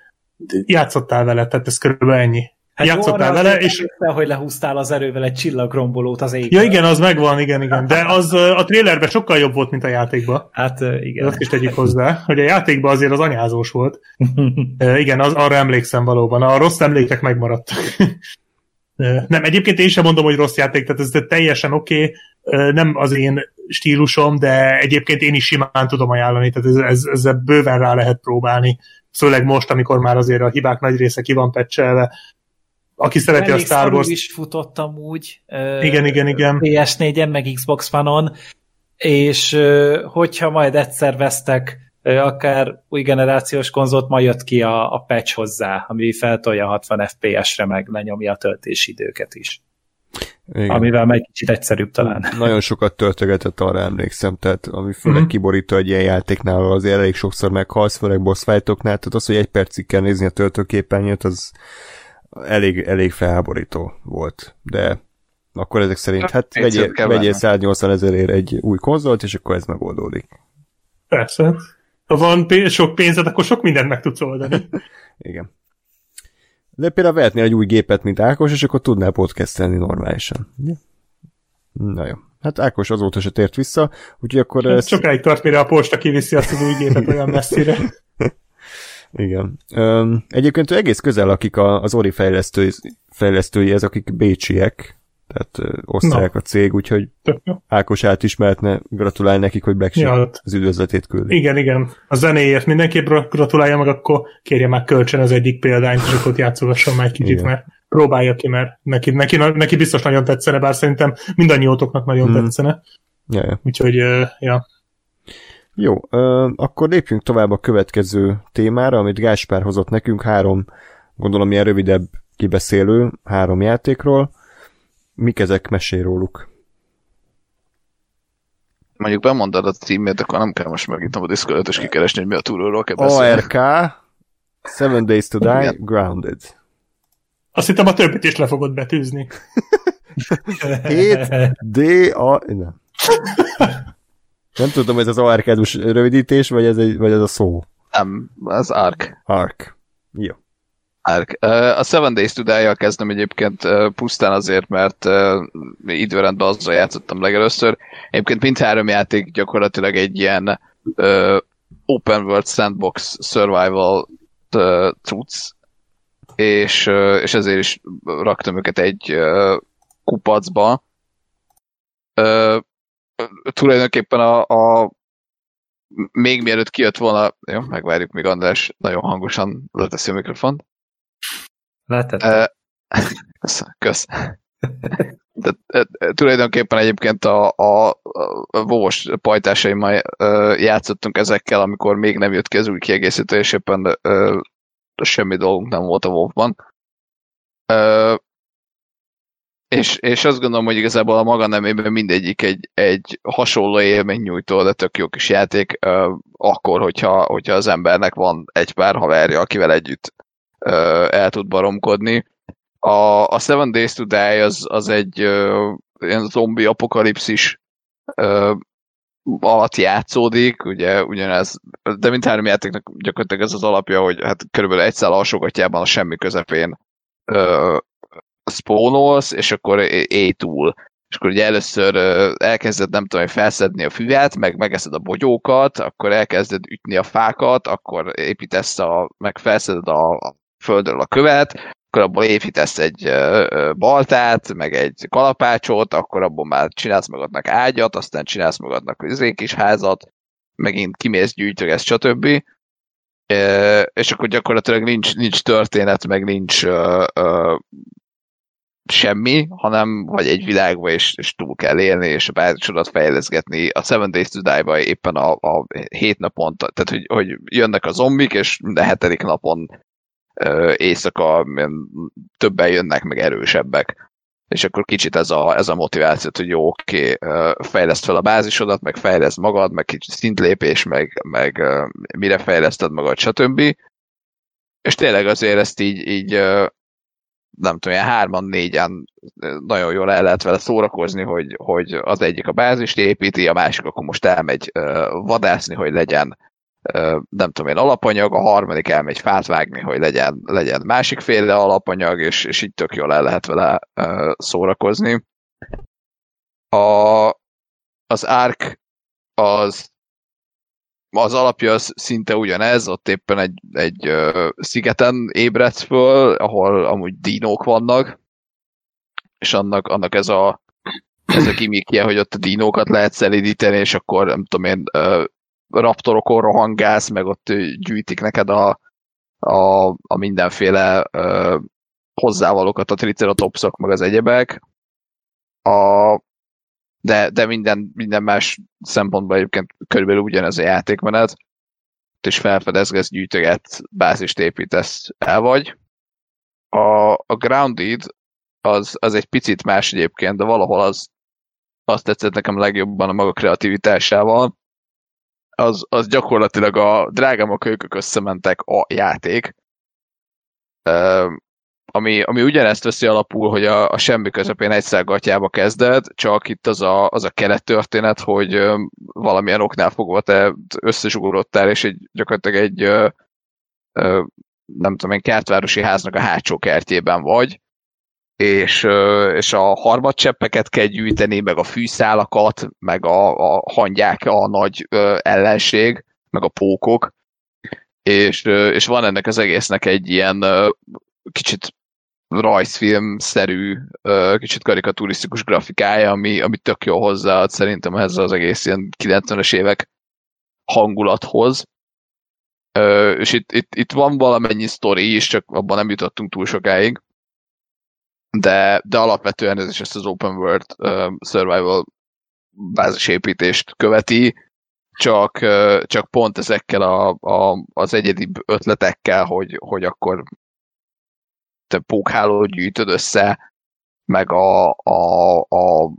játszottál vele, tehát ez körülbelül ennyi. Hát játszottál vele, és Emlékszel, hogy lehúztál az erővel egy csillagrombolót az ég. ja igen, az megvan, igen, igen, de az a trailerben sokkal jobb volt, mint a játékban. Hát Igen. Azt is tegyük hozzá, hogy a játékban azért az anyázós volt. Igen, az, arra emlékszem valóban. A rossz emlékek megmaradtak. Nem, egyébként én sem mondom, hogy rossz játék, tehát ez teljesen oké, okay. Nem az én stílusom, de egyébként én is simán tudom ajánlani, tehát ez, ez, ezzel bőven rá lehet próbálni. Főleg most, amikor már azért a hibák nagy része ki van pecselve. Aki szereti a Elég Star szarul Wars... is futottam úgy. Igen, igen, igen. PS4-en, meg Xbox One-on, és hogyha majd egyszer vesztek akár új generációs konzolt, majd jött ki a, a patch hozzá, ami feltolja 60 FPS-re, meg lenyomja a töltési időket is. Igen. Amivel meg kicsit egyszerűbb talán. Nagyon sokat töltögetett, arra emlékszem, tehát ami főleg Mhm. kiborító egy ilyen játéknál, azért elég sokszor meghalsz, főleg boss fightoknál, tehát az, hogy egy percig kell nézni a töltőképernyőt, az elég, elég felháborító volt, de akkor ezek szerint, hát Egyszer vegyél, vegyél venni. 180 ezerért egy új konzolt, és akkor ez megoldódik. Persze. Ha van pénz, sok pénzed, akkor sok mindent meg tudsz oldani. Igen. De például vehetnél egy új gépet, mint Ákos, és akkor tudnál podcastelni normálisan. Ugye? Na jó. Hát Ákos azóta se tért vissza, úgyhogy akkor Ez ezt... sokáig tart, mire a posta kiviszi azt az új gépet olyan messzire. Igen. Öm, egyébként ő egész közel lakik a, az Ori fejlesztői, fejlesztői, ez akik bécsiek, tehát osztrák a cég, úgyhogy. Ákos átismertne, gratulálj nekik, hogy Black Sheep Ja, az üdvözletét küldi. Igen, igen. A zenéért mindenképp gratulálja meg, akkor kérje már kölcsön az egyik példányt, és akkor játszogasson már egy kicsit, Igen. mert próbálja ki, mert neki, neki, neki biztos nagyon tetszene, bár szerintem mindannyiótoknak nagyon Hmm. tetszene. Ja, ja. Úgyhogy, ja. Jó, akkor lépjünk tovább a következő témára, amit Gáspár hozott nekünk, három, gondolom ilyen rövidebb kibeszélő, három játékról. Mik ezek? Mesélj róluk. Mondjuk bemondod a címét, akkor nem kell most megnyitnom a Discordot és kikeresni, hogy mi a túlóról kell beszélni. ARK, Seven Days to Die, Igen. Grounded. Azt hittem a többit is le fogod betűzni. 7 D A nem. Nem tudom, ez az ARK-dus rövidítés, vagy ez, egy, vagy ez a szó. Nem, az Ark. ARK. Jó. Ark. Ö, A Seven Days to Die-jal kezdem egyébként pusztán azért, mert időrendben azzal játszottam legelőször. Egyébként mindhárom játék gyakorlatilag egy ilyen open world sandbox survival cucc, és, és ezért is raktam őket egy kupacba. Tulajdonképpen a, a még mielőtt kijött volna, jó, megvárjuk, még András nagyon hangosan leteszi a mikrofont. Lehetett. Kösz. kösz. De, tulajdonképpen egyébként a, a, a vós pajtásaimmal játszottunk ezekkel, amikor még nem jött ki az új kiegészítő, és éppen uh, semmi dolgunk nem volt a WoW-ban. És, és azt gondolom, hogy igazából a maga nemében mindegyik egy, egy hasonló élmény nyújtó, de tök jó kis játék, uh, akkor, hogyha, hogyha az embernek van egy pár haverja, akivel együtt el tud baromkodni. A, a Seven Days to Die az, az egy uh, ilyen zombi apokalipszis uh, alatt játszódik, ugye ugyanez, de mint három játéknak gyakorlatilag ez az alapja, hogy hát körülbelül egy szál alsógatjában a semmi közepén uh, spónolsz, és akkor éj túl. És akkor ugye először ö, elkezded, nem tudom, felszedni a füvet, meg megeszed a bogyókat, akkor elkezded ütni a fákat, akkor építesz a, meg felszeded a, a földről a követ, akkor abból építesz egy baltát, meg egy kalapácsot, akkor abból már csinálsz magadnak ágyat, aztán csinálsz magadnak izé kis házat, megint kimész, gyűjtögetsz, stb. És akkor gyakorlatilag nincs, nincs történet, meg nincs ö, ö, semmi, hanem vagy egy világba, és, és túl kell élni, és a bázisodat fejleszgetni. A Seven Days to Die-ba éppen a, a hét napon, tehát hogy, hogy jönnek a zombik, és minden hetedik napon éjszaka többen jönnek, meg erősebbek. És akkor kicsit ez a, ez a motiváció, hogy jó, oké, ö, fejleszt fel a bázisodat, meg fejleszt magad, meg kicsit szintlépés, meg, meg mire fejleszted magad, stb. És tényleg azért ezt így, így nem tudom, ilyen hárman, négyen nagyon jól el lehet vele szórakozni, hogy, hogy az egyik a bázist építi, a másik akkor most elmegy vadászni, hogy legyen nem tudom én alapanyag, a harmadik elmegy fát vágni, hogy legyen, legyen másikféle alapanyag, és, és így tök jól el lehet vele szórakozni. A, az Ark az az alapja az szinte ugyanez, ott éppen egy, egy uh, szigeten ébredsz föl, ahol amúgy dinók vannak, és annak, annak ez a ez a gimmickje, hogy ott a dinókat lehet szelidíteni, és akkor nem tudom én, uh, raptorokon rohangálsz, meg ott gyűjtik neked a, a, a mindenféle uh, hozzávalókat, a triceratopsok, meg az egyebek. A, de, de minden, minden más szempontból egyébként körülbelül ugyanez a játékmenet, és felfedezgetsz, gyűjtöget, bázist építesz, el vagy. A, a Grounded az, az egy picit más egyébként, de valahol az azt tetszett nekem legjobban a maga kreativitásával. Az, az gyakorlatilag a drágám a kölykök összementek a játék. Ami, ami ugyanezt veszi alapul, hogy a, a semmi közepén egyszer gatyába kezded, csak itt az a, az a keret történet, hogy valamilyen oknál fogva te összezsugorodtál, és egy, gyakorlatilag egy nem tudom én, kertvárosi háznak a hátsó kertjében vagy, és, és a harmadcseppeket kell gyűjteni, meg a fűszálakat, meg a, a hangyák a nagy ellenség, meg a pókok, és, és van ennek az egésznek egy ilyen kicsit rajzfilm-szerű, kicsit karikaturisztikus grafikája, ami, ami tök jó hozzáad szerintem ez az egész ilyen 90-es évek hangulathoz. És itt, itt, itt van valamennyi sztori is, csak abban nem jutottunk túl sokáig. De, de alapvetően ez is ezt az open world uh, survival bázisépítést követi, csak, uh, csak pont ezekkel a, a, az egyedi ötletekkel, hogy, hogy akkor te pókhálót gyűjtöd össze, meg a, a, a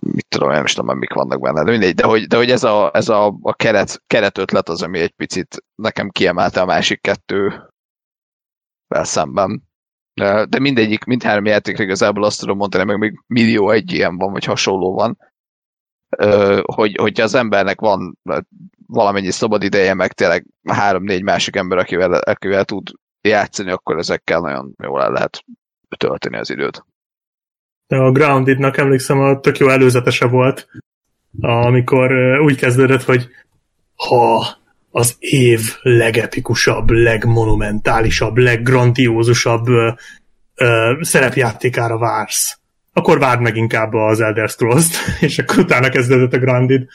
mit tudom, nem is tudom, mik vannak benne, de mindegy, de hogy, de hogy ez a, ez a, a keret, keret ötlet az, ami egy picit nekem kiemelte a másik kettővel szemben. De mindegyik, mindhárom játékra igazából azt tudom mondani, meg még millió egy ilyen van, vagy hasonló van, hogy, hogyha az embernek van valamennyi szabad ideje, meg tényleg három-négy másik ember, akivel, akivel tud játszani, akkor ezekkel nagyon jól el lehet tölteni az időt. De a Groundednak emlékszem, a tök jó előzetese volt, amikor úgy kezdődött, hogy ha az év legepikusabb, legmonumentálisabb, leggrandiózusabb ö, ö, szerepjátékára vársz, akkor várd meg inkább az Elder Scrolls-t, és akkor utána kezdődött a Grounded,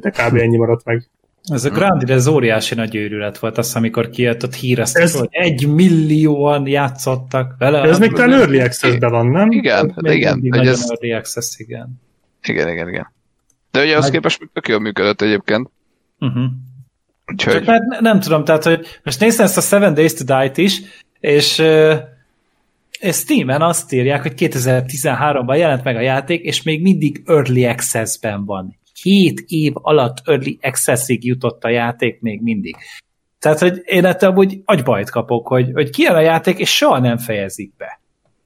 de kb. ennyi maradt meg. Ez a Grand ez óriási nagy őrület volt, azt amikor kijött, ott híreztek, ez... hogy egy millióan játszottak vele. Ez még talán Early access van, nem? Igen, még igen. Nagyon Ez... Early Access, igen. Igen, igen, igen. De ugye az Nagy... képest tök jól működött egyébként. Uh-huh. Úgyhogy... Csak mert nem tudom, tehát, hogy most néztem ezt a Seven Days to Die-t is, és, és Steam-en azt írják, hogy 2013-ban jelent meg a játék, és még mindig Early Access-ben van. 7 év alatt Early Access-ig jutott a játék még mindig. Tehát, hogy én ettől úgy agybajt kapok, hogy, hogy kijön a játék, és soha nem fejezik be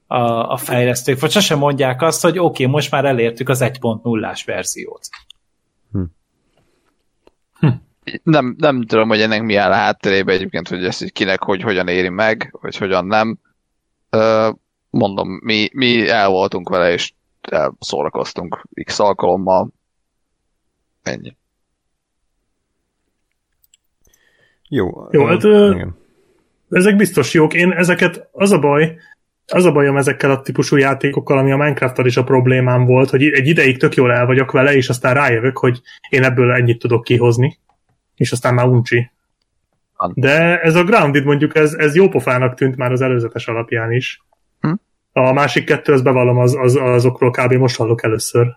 a, a fejlesztők, vagy sosem mondják azt, hogy oké, okay, most már elértük az 1.0-ás verziót. Nem, nem tudom, hogy ennek mi áll a hátterében egyébként, hogy ezt kinek, hogy hogyan éri meg, vagy hogyan nem. Mondom, mi, mi el voltunk vele, és szórakoztunk x alkalommal. Ennyi. Jó. Jó, hát, igen. ezek biztos jók. Én ezeket, az a baj, az a bajom ezekkel a típusú játékokkal, ami a minecraft is a problémám volt, hogy egy ideig tök jól el vagyok vele, és aztán rájövök, hogy én ebből ennyit tudok kihozni, és aztán már uncsi. De ez a Grounded mondjuk, ez, ez jó pofának tűnt már az előzetes alapján is. Hm? A másik kettő, az bevallom, az, az, azokról kb. most hallok először.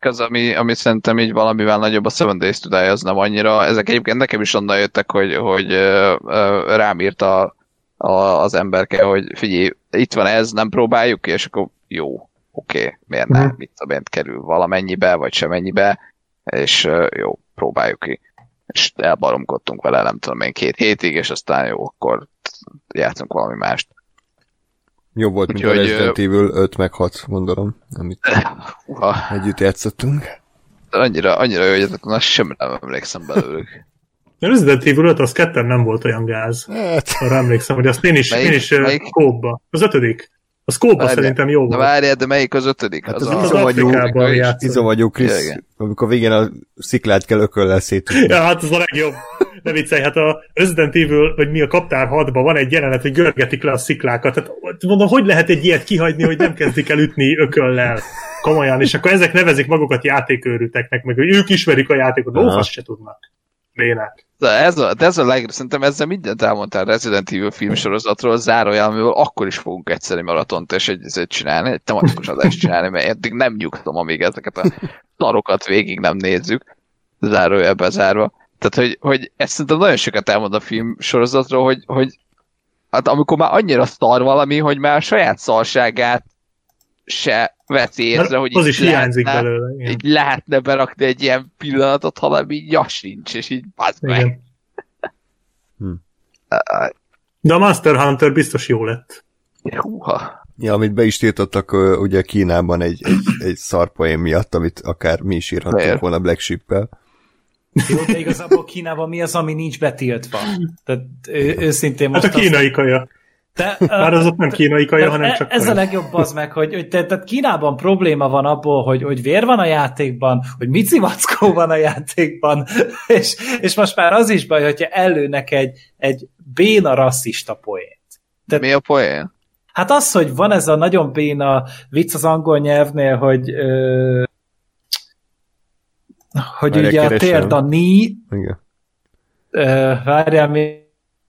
Az, ami, ami szerintem így valamivel nagyobb a Seven Days to Die, az nem annyira. Ezek egyébként nekem is onnan jöttek, hogy, hogy uh, rám írt a, a, az emberke, hogy figyelj, itt van ez, nem próbáljuk ki, és akkor jó, oké, okay, miért nem, uh-huh. mit a kerül valamennyibe, vagy semennyibe, és jó, próbáljuk ki és elbaromkodtunk vele, nem tudom én, két hétig, és aztán jó, akkor játszunk valami mást. Jó volt, mint Úgyhogy, a Resident Evil 5 meg 6, gondolom, amit uh, együtt játszottunk. Annyira, annyira jó, hogy na, semmi nem emlékszem belőlük. A Resident Evil 5 az ketten nem volt olyan gáz. Hát. Arra emlékszem, hogy azt én is, melyik, én is melyik? kóba. Az ötödik. A scope szerintem jó volt. Na várjál, de melyik az ötödik? Hát az, az, az, az izomagyú Krisz, amikor végén a sziklát kell ököllel szétudni. Ja, hát az a legjobb. Ne viccelj, hát a Resident Evil, vagy mi a Kaptár 6 van egy jelenet, hogy görgetik le a sziklákat. Tehát mondom, hogy lehet egy ilyet kihagyni, hogy nem kezdik el ütni ököllel? Komolyan, és akkor ezek nevezik magukat játékőrűteknek, meg hogy ők ismerik a játékot, lófasz se tudnak. De ez a, de ez a legjobb, szerintem ezzel mindent elmondtál Resident Evil filmsorozatról, zárójel, amivel akkor is fogunk egyszerű maratont és egy, csinálni, egy tematikus adást csinálni, mert eddig nem nyugtom, amíg ezeket a szarokat végig nem nézzük, zárójel bezárva. Tehát, hogy, hogy ezt szerintem nagyon sokat elmond a filmsorozatról, hogy, hogy hát amikor már annyira szar valami, hogy már a saját szarságát se vett észre, hogy az is hiányzik lehetne, belőle. Igen. Így lehetne berakni egy ilyen pillanatot, hanem így jas nincs, és így bazd meg. Hm. De a Master Hunter biztos jó lett. Húha. Ja, amit be is tiltottak ugye Kínában egy, egy, egy szarpoém miatt, amit akár mi is írhattunk volna Black Sheep-el. Jó, de igazából Kínában mi az, ami nincs betiltva? Tehát ő, őszintén most... Hát a kínai azt... kaja. De, Már az ott nem kínai kaja, hanem e- csak Ez a legjobb az meg, hogy, hogy te, tehát Kínában probléma van abból, hogy, hogy vér van a játékban, hogy mici mackó van a játékban, és, és most már az is baj, hogyha előnek egy, egy béna rasszista poént. Tehát, Mi a poén? Hát az, hogy van ez a nagyon béna vicc az angol nyelvnél, hogy ö, hogy Várjál, ugye a térd a ni Igen. Ö, várjál,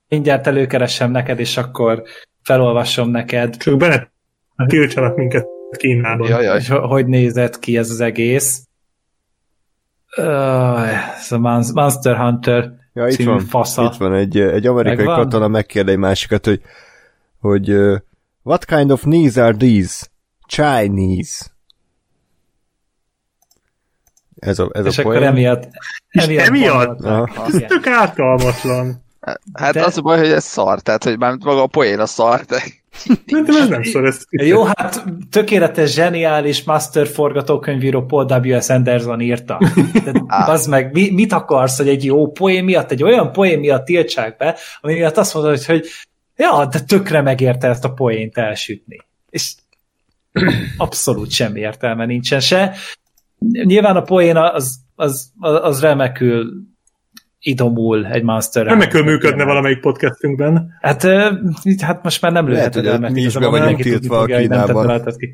mindjárt előkeresem neked, és akkor felolvasom neked. Csak bele tiltsanak minket Kínában. Jaj, jaj. hogy nézett ki ez az egész. Uh, ez a Monster Hunter ja, itt van, fasza. Itt van egy, egy amerikai Megvan? katona megkérde egy másikat, hogy, hogy uh, what kind of knees are these? Chinese. Ez a, ez És a akkor emiatt, emiatt, emiatt? Ez tök ártalmatlan. Hát de... az a baj, hogy ez szar, tehát hogy már maga a poén a szar, de... Szerintem ez nem szar, ez... Jó, hát tökéletes, zseniális master forgatókönyvíró Paul W.S. Anderson írta. az meg, mi, mit akarsz, hogy egy jó poén miatt, egy olyan poén miatt tiltsák be, ami miatt azt mondod, hogy, hogy ja, de tökre megérte ezt a poént elsütni. És abszolút semmi értelme nincsen se. Nyilván a poén az, az, az remekül idomul egy Monster Remekül működne valamelyik podcastünkben. Hát, hát most már nem lehet, hogy mi is be vagyunk tiltva a Kínában. Ki.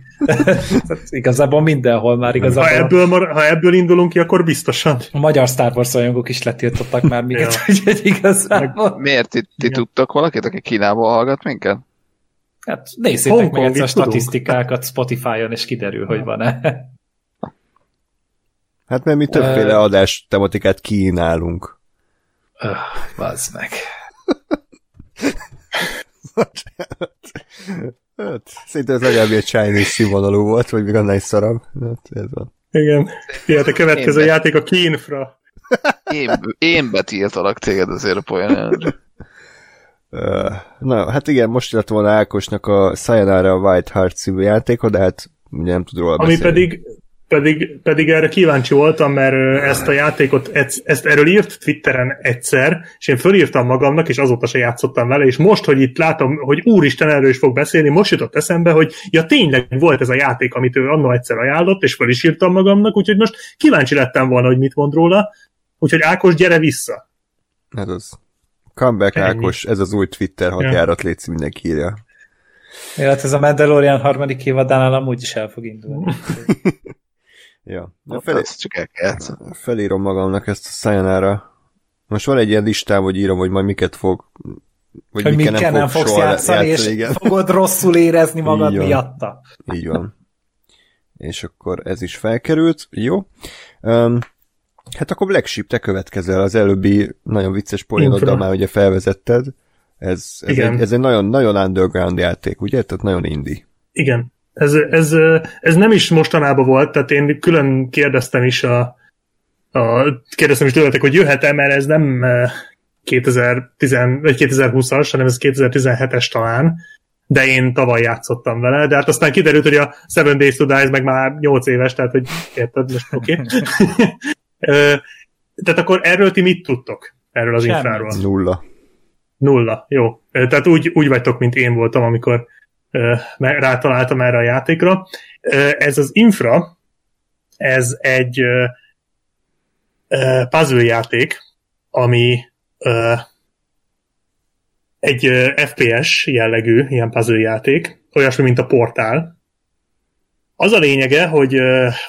igazából mindenhol már igazából. Ha ebből, ha ebből indulunk ki, akkor biztosan. A magyar Star Wars rajongók is letiltottak már minket, úgyhogy igazából. Miért ti, ti tudtok valakit, aki Kínából hallgat minket? Hát nézzétek meg egyszer a statisztikákat Spotify-on, és kiderül, hogy van-e. Hát mert mi többféle adás tematikát kínálunk. Öh, bazd meg. hát, szinte ez legalább egy Chinese színvonalú volt, vagy még annál is szarabb. Hát, ez van. Igen. Ilyen a következő én játék a Kínfra. Én, én betiltalak téged azért a poén Na, hát igen, most lett volna Ákosnak a Sayonara White Heart című játéka, de hát ugye nem tud róla Ami beszélni. pedig pedig, pedig erre kíváncsi voltam, mert ezt a játékot, ezt, erről írt Twitteren egyszer, és én fölírtam magamnak, és azóta se játszottam vele, és most, hogy itt látom, hogy úristen erről is fog beszélni, most jutott eszembe, hogy ja tényleg volt ez a játék, amit ő annó egyszer ajánlott, és föl is írtam magamnak, úgyhogy most kíváncsi lettem volna, hogy mit mond róla, úgyhogy Ákos, gyere vissza! Ez az. Comeback Ennyi. Ákos, ez az új Twitter hadjárat, légy mindenki írja. Ja, hát ez a Mandalorian harmadik évadánál amúgy is el fog indulni. Ja. De Hát felé, ezt csak el kell játszani. felírom magamnak ezt a Sayonara. Most van egy ilyen listám, hogy írom, hogy majd miket fog vagy hogy mikkel mikkel nem fog fogsz soha játszani, és igen. fogod rosszul érezni magad Így van. miatta. Így van. És akkor ez is felkerült. Jó. Um, hát akkor Black Sheep, te következel. Az előbbi nagyon vicces poénoddal már ugye felvezetted. Ez, ez, Igen. egy, ez egy nagyon, nagyon underground játék, ugye? Tehát nagyon indie. Igen. Ez, ez, ez nem is mostanában volt, tehát én külön kérdeztem is a, a kérdeztem is tőletek, hogy jöhet-e, mert ez nem eh, 2010, vagy 2020-as, hanem ez 2017-es talán, de én tavaly játszottam vele, de hát aztán kiderült, hogy a Seven Days to Die meg már 8 éves, tehát hogy érted, most oké. Okay. tehát akkor erről ti mit tudtok? Erről az Semmit. infráról? Nulla. Nulla, jó. Ö, Tehát úgy, úgy vagytok, mint én voltam, amikor rátaláltam erre a játékra. Ez az Infra, ez egy puzzle játék, ami egy FPS jellegű ilyen puzzle játék, olyasmi, mint a Portál. Az a lényege, hogy,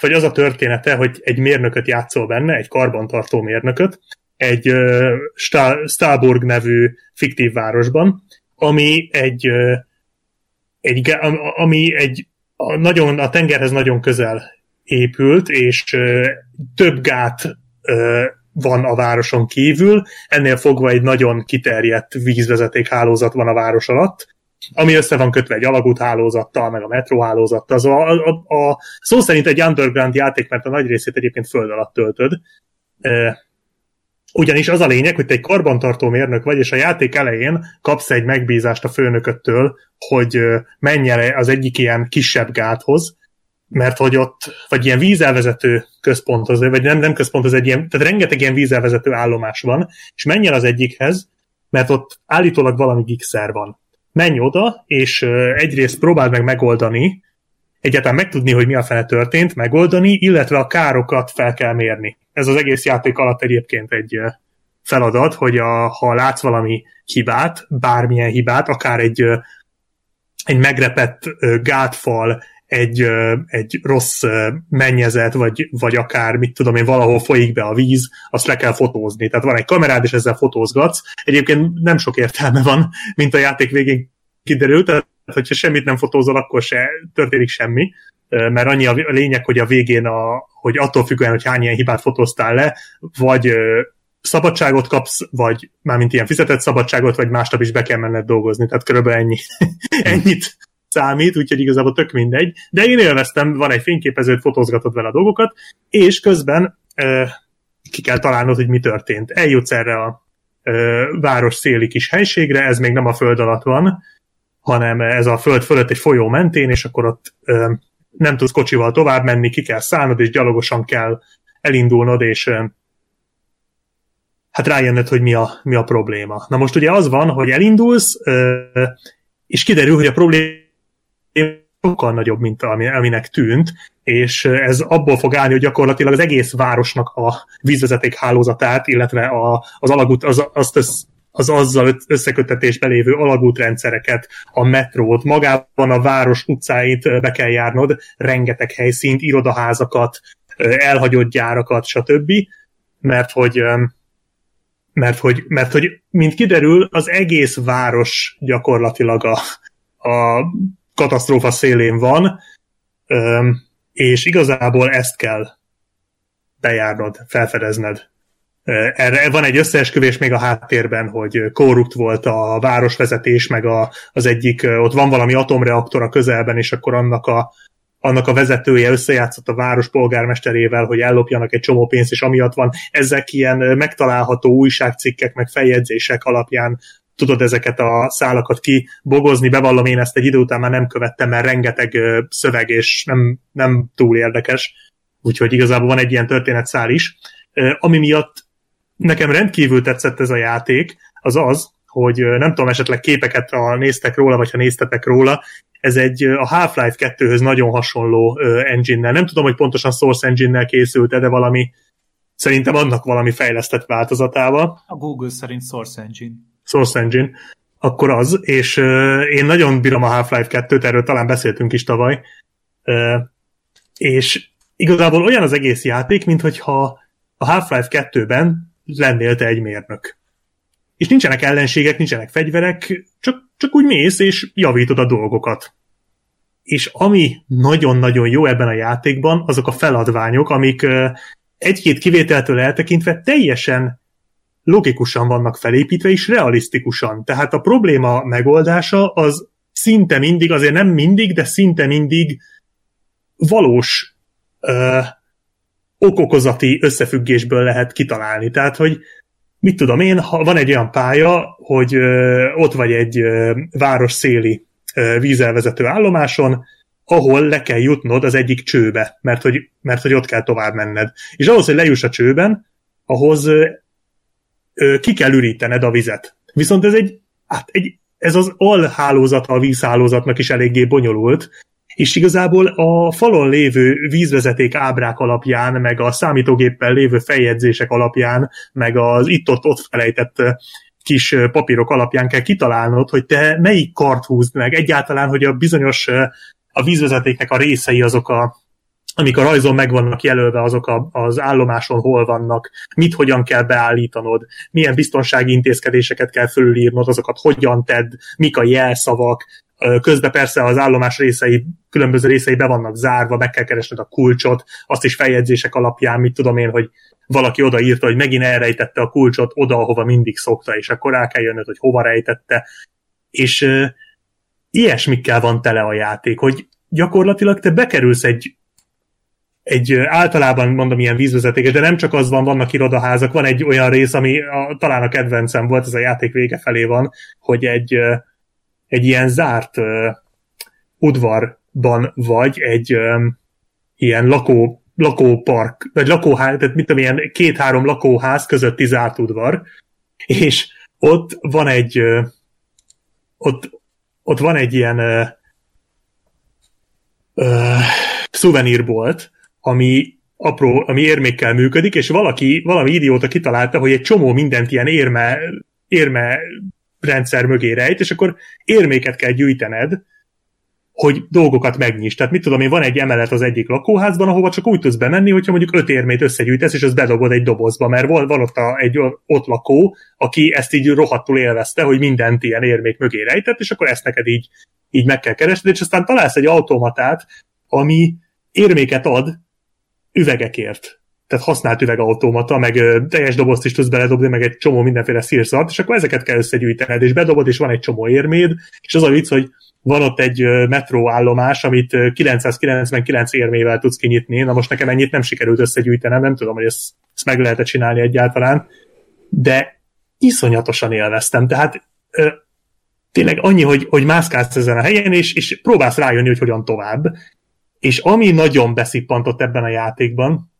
vagy az a története, hogy egy mérnököt játszol benne, egy karbantartó mérnököt, egy ö, Sta- Stalburg nevű fiktív városban, ami egy, egy ami egy a, nagyon, a tengerhez nagyon közel épült, és ö, több gát ö, van a városon kívül, ennél fogva egy nagyon kiterjedt vízvezeték hálózat van a város alatt, ami össze van kötve egy alagúthálózattal, meg a metróhálózattal. Az a, a, a, szó szerint egy underground játék, mert a nagy részét egyébként föld alatt töltöd. Ugyanis az a lényeg, hogy te egy karbantartó mérnök vagy, és a játék elején kapsz egy megbízást a főnököttől, hogy menj el az egyik ilyen kisebb gáthoz, mert hogy ott, vagy ilyen vízelvezető központhoz, vagy nem, nem központhoz, egy ilyen, tehát rengeteg ilyen vízelvezető állomás van, és menj el az egyikhez, mert ott állítólag valami gigszer van. Menj oda, és egyrészt próbáld meg megoldani, egyáltalán megtudni, hogy mi a fene történt, megoldani, illetve a károkat fel kell mérni. Ez az egész játék alatt egyébként egy feladat, hogy a, ha látsz valami hibát, bármilyen hibát, akár egy, egy megrepett gátfal, egy, egy rossz mennyezet, vagy, vagy akár, mit tudom én, valahol folyik be a víz, azt le kell fotózni. Tehát van egy kamerád, és ezzel fotózgatsz. Egyébként nem sok értelme van, mint a játék végén kiderült, tehát hogyha semmit nem fotózol, akkor se történik semmi, mert annyi a lényeg, hogy a végén, a, hogy attól függően, hogy hány ilyen hibát fotóztál le, vagy szabadságot kapsz, vagy mármint ilyen fizetett szabadságot, vagy másnap is be kell menned dolgozni, tehát körülbelül ennyi. ennyit számít, úgyhogy igazából tök mindegy. De én élveztem, van egy fényképezőt, fotózgatod vele a dolgokat, és közben ö, ki kell találnod, hogy mi történt. Eljutsz erre a ö, város széli kis helységre, ez még nem a föld alatt van, hanem ez a föld fölött egy folyó mentén, és akkor ott ö, nem tudsz kocsival tovább menni, ki kell szállnod, és gyalogosan kell elindulnod, és ö, hát rájönnöd, hogy mi a, mi a probléma. Na most ugye az van, hogy elindulsz, ö, és kiderül, hogy a probléma sokkal nagyobb, mint ami, aminek tűnt, és ez abból fog állni, hogy gyakorlatilag az egész városnak a vízvezeték hálózatát, illetve a, az alagút, az, azt össz, az azzal összekötetésbe lévő alagútrendszereket, a metrót, magában a város utcáit be kell járnod, rengeteg helyszínt, irodaházakat, elhagyott gyárakat, stb. Mert hogy mert hogy, mert hogy mint kiderül, az egész város gyakorlatilag a, a katasztrófa szélén van, és igazából ezt kell bejárnod, felfedezned. Erre van egy összeesküvés még a háttérben, hogy korrupt volt a városvezetés, meg a, az egyik, ott van valami atomreaktor a közelben, és akkor annak a, annak a vezetője összejátszott a város polgármesterével, hogy ellopjanak egy csomó pénzt, és amiatt van ezek ilyen megtalálható újságcikkek, meg feljegyzések alapján tudod ezeket a szálakat kibogozni, bevallom én ezt egy idő után már nem követtem, mert rengeteg szöveg, és nem, nem túl érdekes. úgyhogy igazából van egy ilyen történetszál is. Ami miatt nekem rendkívül tetszett ez a játék, az az, hogy nem tudom, esetleg képeket ha néztek róla, vagy ha néztetek róla, ez egy a Half-Life 2-höz nagyon hasonló engine-nel. Nem tudom, hogy pontosan Source Engine-nel készült de valami, szerintem annak valami fejlesztett változatával. A Google szerint Source Engine. Source Engine. Akkor az, és én nagyon bírom a Half-Life 2-t, erről talán beszéltünk is tavaly, és igazából olyan az egész játék, mintha a Half-Life 2-ben lennél te egy mérnök. És nincsenek ellenségek, nincsenek fegyverek, csak, csak úgy mész és javítod a dolgokat. És ami nagyon-nagyon jó ebben a játékban, azok a feladványok, amik egy-két kivételtől eltekintve teljesen logikusan vannak felépítve, és realisztikusan. Tehát a probléma megoldása az szinte mindig, azért nem mindig, de szinte mindig valós ö, okokozati összefüggésből lehet kitalálni. Tehát, hogy mit tudom én, ha van egy olyan pálya, hogy ott vagy egy város széli vízelvezető állomáson, ahol le kell jutnod az egyik csőbe, mert hogy, mert hogy ott kell tovább menned. És ahhoz, hogy lejuss a csőben, ahhoz ö, ki kell ürítened a vizet. Viszont ez egy, hát egy ez az alhálózat a vízhálózatnak is eléggé bonyolult, és igazából a falon lévő vízvezeték ábrák alapján, meg a számítógéppel lévő feljegyzések alapján, meg az itt-ott-ott felejtett kis papírok alapján kell kitalálnod, hogy te melyik kart húzd meg, egyáltalán, hogy a bizonyos a vízvezetéknek a részei azok a, amik a rajzon meg vannak jelölve, azok a, az állomáson hol vannak, mit hogyan kell beállítanod, milyen biztonsági intézkedéseket kell fölülírnod, azokat hogyan tedd, mik a jelszavak, Közben persze az állomás részei, különböző részei be vannak zárva, meg kell keresned a kulcsot, azt is feljegyzések alapján, mit tudom én, hogy valaki odaírta, hogy megint elrejtette a kulcsot oda, ahova mindig szokta, és akkor rá kell jönnöd, hogy hova rejtette. És uh, ilyesmikkel van tele a játék, hogy gyakorlatilag te bekerülsz egy egy általában mondom ilyen vízvezetékes, de nem csak az van, vannak irodaházak, van egy olyan rész, ami a, talán a kedvencem volt, ez a játék vége felé van, hogy egy, egy ilyen zárt uh, udvarban vagy, egy um, ilyen lakó, lakópark, vagy lakóház, tehát mit tudom, ilyen két-három lakóház közötti zárt udvar, és ott van egy uh, ott, ott van egy ilyen uh, uh, szuvenírbolt, ami apró, ami érmékkel működik, és valaki, valami idióta kitalálta, hogy egy csomó mindent ilyen érme, érme rendszer mögé rejt, és akkor érméket kell gyűjtened, hogy dolgokat megnyis. Tehát mit tudom én, van egy emelet az egyik lakóházban, ahova csak úgy tudsz bemenni, hogyha mondjuk öt érmét összegyűjtesz, és azt bedobod egy dobozba, mert van, van ott a, egy ott lakó, aki ezt így rohadtul élvezte, hogy mindent ilyen érmék mögé rejtett, és akkor ezt neked így, így meg kell keresned, és aztán találsz egy automatát, ami érméket ad üvegekért tehát használt üvegautomata, meg ö, teljes dobozt is tudsz beledobni, meg egy csomó mindenféle szírszart, és akkor ezeket kell összegyűjtened, és bedobod, és van egy csomó érméd, és az a vicc, hogy van ott egy metróállomás, amit 999 érmével tudsz kinyitni, na most nekem ennyit nem sikerült összegyűjtenem, nem tudom, hogy ezt, ezt meg lehet csinálni egyáltalán, de iszonyatosan élveztem, tehát ö, tényleg annyi, hogy, hogy mászkálsz ezen a helyen, és, és próbálsz rájönni, hogy hogyan tovább. És ami nagyon beszippantott ebben a játékban,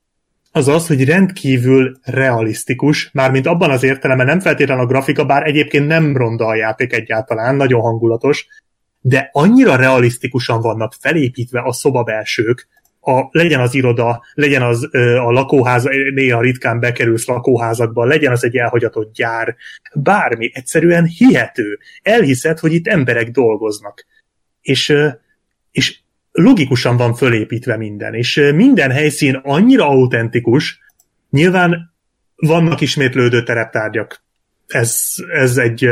az az, hogy rendkívül realisztikus, mármint abban az értelemben nem feltétlenül a grafika, bár egyébként nem ronda a játék egyáltalán, nagyon hangulatos, de annyira realisztikusan vannak felépítve a szobabelsők, a, legyen az iroda, legyen az ö, a lakóház, néha ritkán bekerülsz lakóházakba, legyen az egy elhagyatott gyár, bármi, egyszerűen hihető. Elhiszed, hogy itt emberek dolgoznak. És, ö, és logikusan van fölépítve minden, és minden helyszín annyira autentikus, nyilván vannak ismétlődő tereptárgyak. Ez, ez egy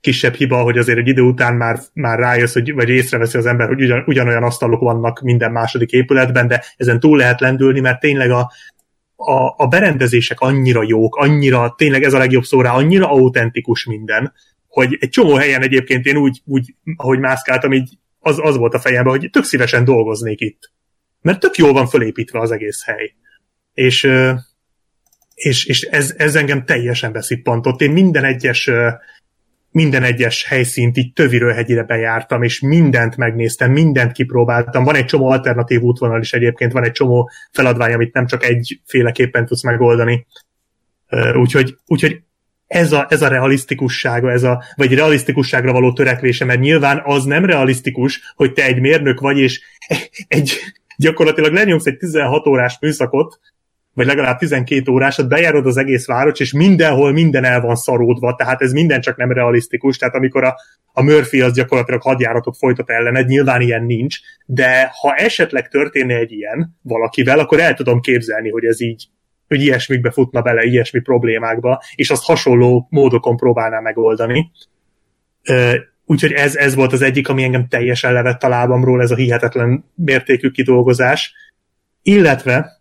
kisebb hiba, hogy azért egy idő után már, már rájössz, hogy, vagy észreveszi az ember, hogy ugyan, ugyanolyan asztalok vannak minden második épületben, de ezen túl lehet lendülni, mert tényleg a, a, a berendezések annyira jók, annyira, tényleg ez a legjobb szó rá, annyira autentikus minden, hogy egy csomó helyen egyébként én úgy, úgy ahogy mászkáltam, így az, az volt a fejemben, hogy tök szívesen dolgoznék itt. Mert tök jól van fölépítve az egész hely. És, és, és ez, ez engem teljesen beszippantott. Én minden egyes minden egyes helyszínt így töviről hegyire bejártam, és mindent megnéztem, mindent kipróbáltam. Van egy csomó alternatív útvonal is egyébként, van egy csomó feladvány, amit nem csak egyféleképpen tudsz megoldani. Úgyhogy, úgyhogy ez a, ez a realisztikussága, ez a, vagy realisztikusságra való törekvése, mert nyilván az nem realisztikus, hogy te egy mérnök vagy, és egy, gyakorlatilag lenyomsz egy 16 órás műszakot, vagy legalább 12 órásat, bejárod az egész város, és mindenhol minden el van szaródva, tehát ez minden csak nem realisztikus, tehát amikor a, a Murphy az gyakorlatilag hadjáratot folytat ellened, nyilván ilyen nincs, de ha esetleg történne egy ilyen valakivel, akkor el tudom képzelni, hogy ez így, hogy ilyesmikbe futna bele, ilyesmi problémákba, és azt hasonló módokon próbálná megoldani. Úgyhogy ez, ez volt az egyik, ami engem teljesen levett a lábamról, ez a hihetetlen mértékű kidolgozás. Illetve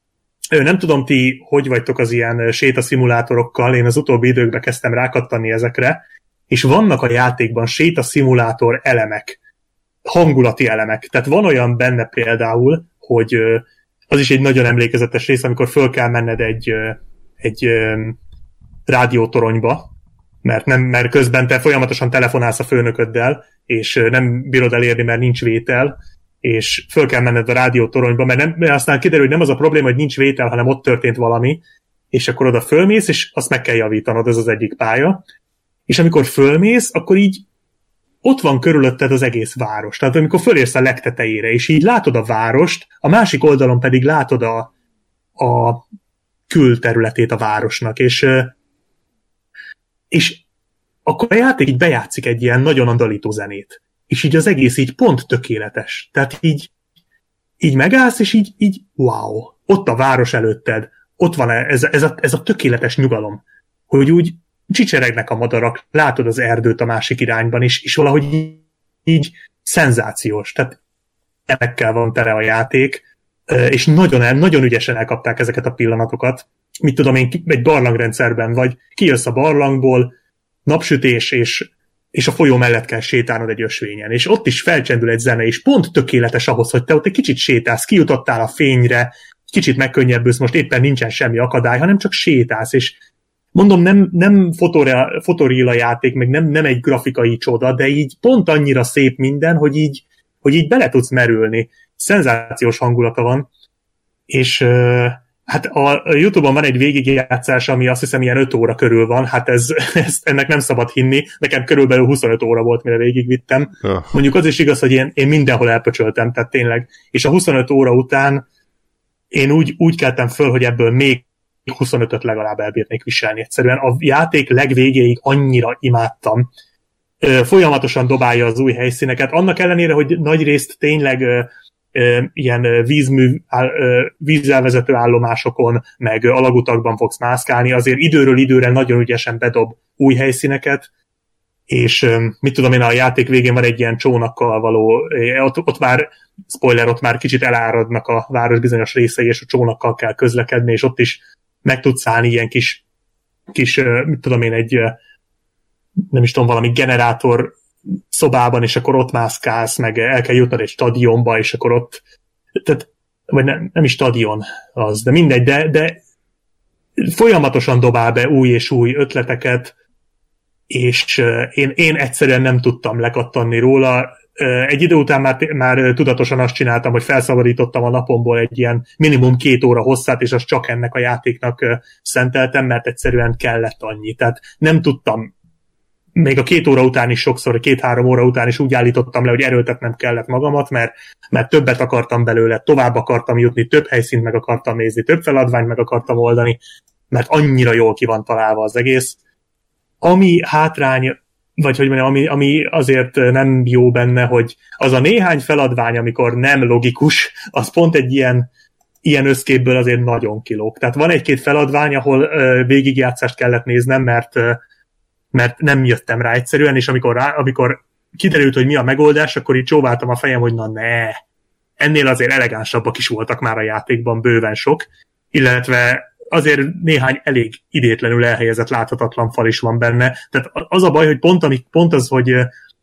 nem tudom ti, hogy vagytok az ilyen sétaszimulátorokkal, én az utóbbi időkben kezdtem rákattani ezekre, és vannak a játékban sétaszimulátor elemek, hangulati elemek. Tehát van olyan benne például, hogy az is egy nagyon emlékezetes rész, amikor föl kell menned egy, egy rádiótoronyba, mert, nem, mert közben te folyamatosan telefonálsz a főnököddel, és nem bírod elérni, mert nincs vétel, és föl kell menned a rádiótoronyba, mert, nem, mert aztán kiderül, hogy nem az a probléma, hogy nincs vétel, hanem ott történt valami, és akkor oda fölmész, és azt meg kell javítanod, ez az egyik pálya. És amikor fölmész, akkor így ott van körülötted az egész város. Tehát amikor fölérsz a legtetejére, és így látod a várost, a másik oldalon pedig látod a, a külterületét a városnak, és, és akkor a játék így bejátszik egy ilyen nagyon andalító zenét és így az egész így pont tökéletes. Tehát így, így megállsz, és így, így wow, ott a város előtted, ott van ez, ez, a, ez a tökéletes nyugalom, hogy úgy csicseregnek a madarak, látod az erdőt a másik irányban, és, és valahogy így, így szenzációs. Tehát emekkel van tere a játék, és nagyon, nagyon ügyesen elkapták ezeket a pillanatokat. Mit tudom én, egy barlangrendszerben vagy, kijössz a barlangból, napsütés, és és a folyó mellett kell sétálnod egy ösvényen, és ott is felcsendül egy zene, és pont tökéletes ahhoz, hogy te ott egy kicsit sétálsz, kijutottál a fényre, kicsit megkönnyebbülsz, most éppen nincsen semmi akadály, hanem csak sétálsz, és mondom, nem, nem fotorilla játék, meg nem, nem egy grafikai csoda, de így pont annyira szép minden, hogy így, hogy így bele tudsz merülni. Szenzációs hangulata van, és Hát a Youtube-on van egy végigjátszás, ami azt hiszem ilyen 5 óra körül van, hát ez, ez, ennek nem szabad hinni, nekem körülbelül 25 óra volt, mire végigvittem. Oh. Mondjuk az is igaz, hogy én, én mindenhol elpöcsöltem, tehát tényleg. És a 25 óra után én úgy, úgy keltem föl, hogy ebből még 25-öt legalább elbírnék viselni. Egyszerűen a játék legvégéig annyira imádtam. Folyamatosan dobálja az új helyszíneket, annak ellenére, hogy nagy részt tényleg ilyen vízmű, vízelvezető állomásokon, meg alagutakban fogsz mászkálni, azért időről időre nagyon ügyesen bedob új helyszíneket, és mit tudom én, a játék végén van egy ilyen csónakkal való, ott, ott már, spoiler, ott már kicsit eláradnak a város bizonyos részei, és a csónakkal kell közlekedni, és ott is meg tudsz állni ilyen kis, kis mit tudom én, egy nem is tudom, valami generátor szobában, és akkor ott mászkálsz, meg el kell jutnod egy stadionba, és akkor ott, tehát, vagy nem, nem is stadion az, de mindegy, de, de folyamatosan dobál be új és új ötleteket, és én, én egyszerűen nem tudtam lekattanni róla. Egy idő után már, már tudatosan azt csináltam, hogy felszabadítottam a napomból egy ilyen minimum két óra hosszát, és azt csak ennek a játéknak szenteltem, mert egyszerűen kellett annyi. Tehát nem tudtam még a két óra után is sokszor, két-három óra után is úgy állítottam le, hogy erőltetnem kellett magamat, mert, mert többet akartam belőle, tovább akartam jutni, több helyszínt meg akartam nézni, több feladványt meg akartam oldani, mert annyira jól ki van találva az egész. Ami hátrány, vagy hogy mondjam, ami, ami azért nem jó benne, hogy az a néhány feladvány, amikor nem logikus, az pont egy ilyen, ilyen összképből azért nagyon kilóg. Tehát van egy-két feladvány, ahol uh, végigjátszást kellett néznem, mert uh, mert nem jöttem rá egyszerűen, és amikor, rá, amikor kiderült, hogy mi a megoldás, akkor így csóváltam a fejem, hogy na ne, ennél azért elegánsabbak is voltak már a játékban, bőven sok, illetve azért néhány elég idétlenül elhelyezett láthatatlan fal is van benne. Tehát az a baj, hogy pont, ami, pont az, hogy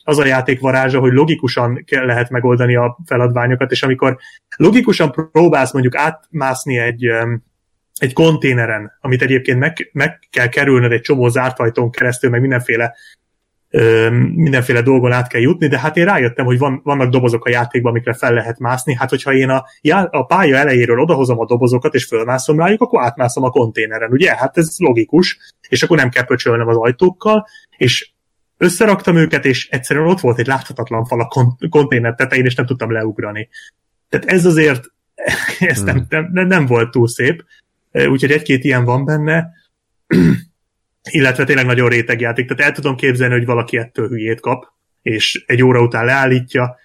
az a játék varázsa, hogy logikusan kell, lehet megoldani a feladványokat, és amikor logikusan próbálsz mondjuk átmászni egy, egy konténeren, amit egyébként meg, meg kell kerülned egy csomó zárt ajtón keresztül, meg mindenféle mindenféle dolgon át kell jutni, de hát én rájöttem, hogy van, vannak dobozok a játékban, amikre fel lehet mászni. Hát, hogyha én a, a pálya elejéről odahozom a dobozokat, és fölmászom rájuk, akkor átmászom a konténeren, ugye? Hát ez logikus, és akkor nem kell pöcsölnöm az ajtókkal, és összeraktam őket, és egyszerűen ott volt egy láthatatlan fal a kon- konténer tetején, és nem tudtam leugrani. Tehát ez azért ez nem, nem, nem, nem volt túl szép, úgyhogy egy-két ilyen van benne, illetve tényleg nagyon réteg játék, tehát el tudom képzelni, hogy valaki ettől hülyét kap, és egy óra után leállítja,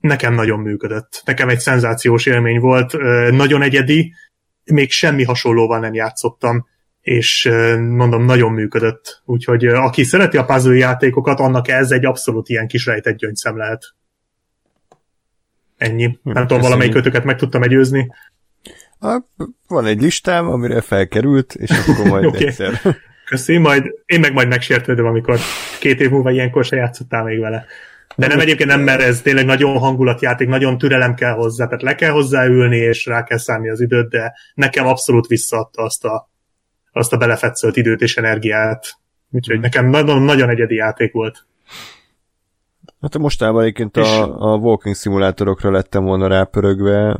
nekem nagyon működött. Nekem egy szenzációs élmény volt, nagyon egyedi, még semmi hasonlóval nem játszottam, és mondom, nagyon működött. Úgyhogy aki szereti a puzzle játékokat, annak ez egy abszolút ilyen kis rejtett gyöngyszem lehet. Ennyi. Nem tudom, köszönjük. valamelyik kötöket meg tudtam egyőzni. Ah, van egy listám, amire felkerült, és akkor majd Oké. egyszer. Köszi, majd én meg majd megsértődöm, amikor két év múlva ilyenkor se játszottál még vele. De nem egyébként nem, mert ez tényleg nagyon hangulatjáték, nagyon türelem kell hozzá, tehát le kell hozzá ülni, és rá kell szállni az időt, de nekem abszolút visszaadta azt a, azt a belefetszölt időt és energiát. Úgyhogy nekem nagyon, nagyon egyedi játék volt. Hát mostában egyébként És- a, a walking szimulátorokra lettem volna rápörögve.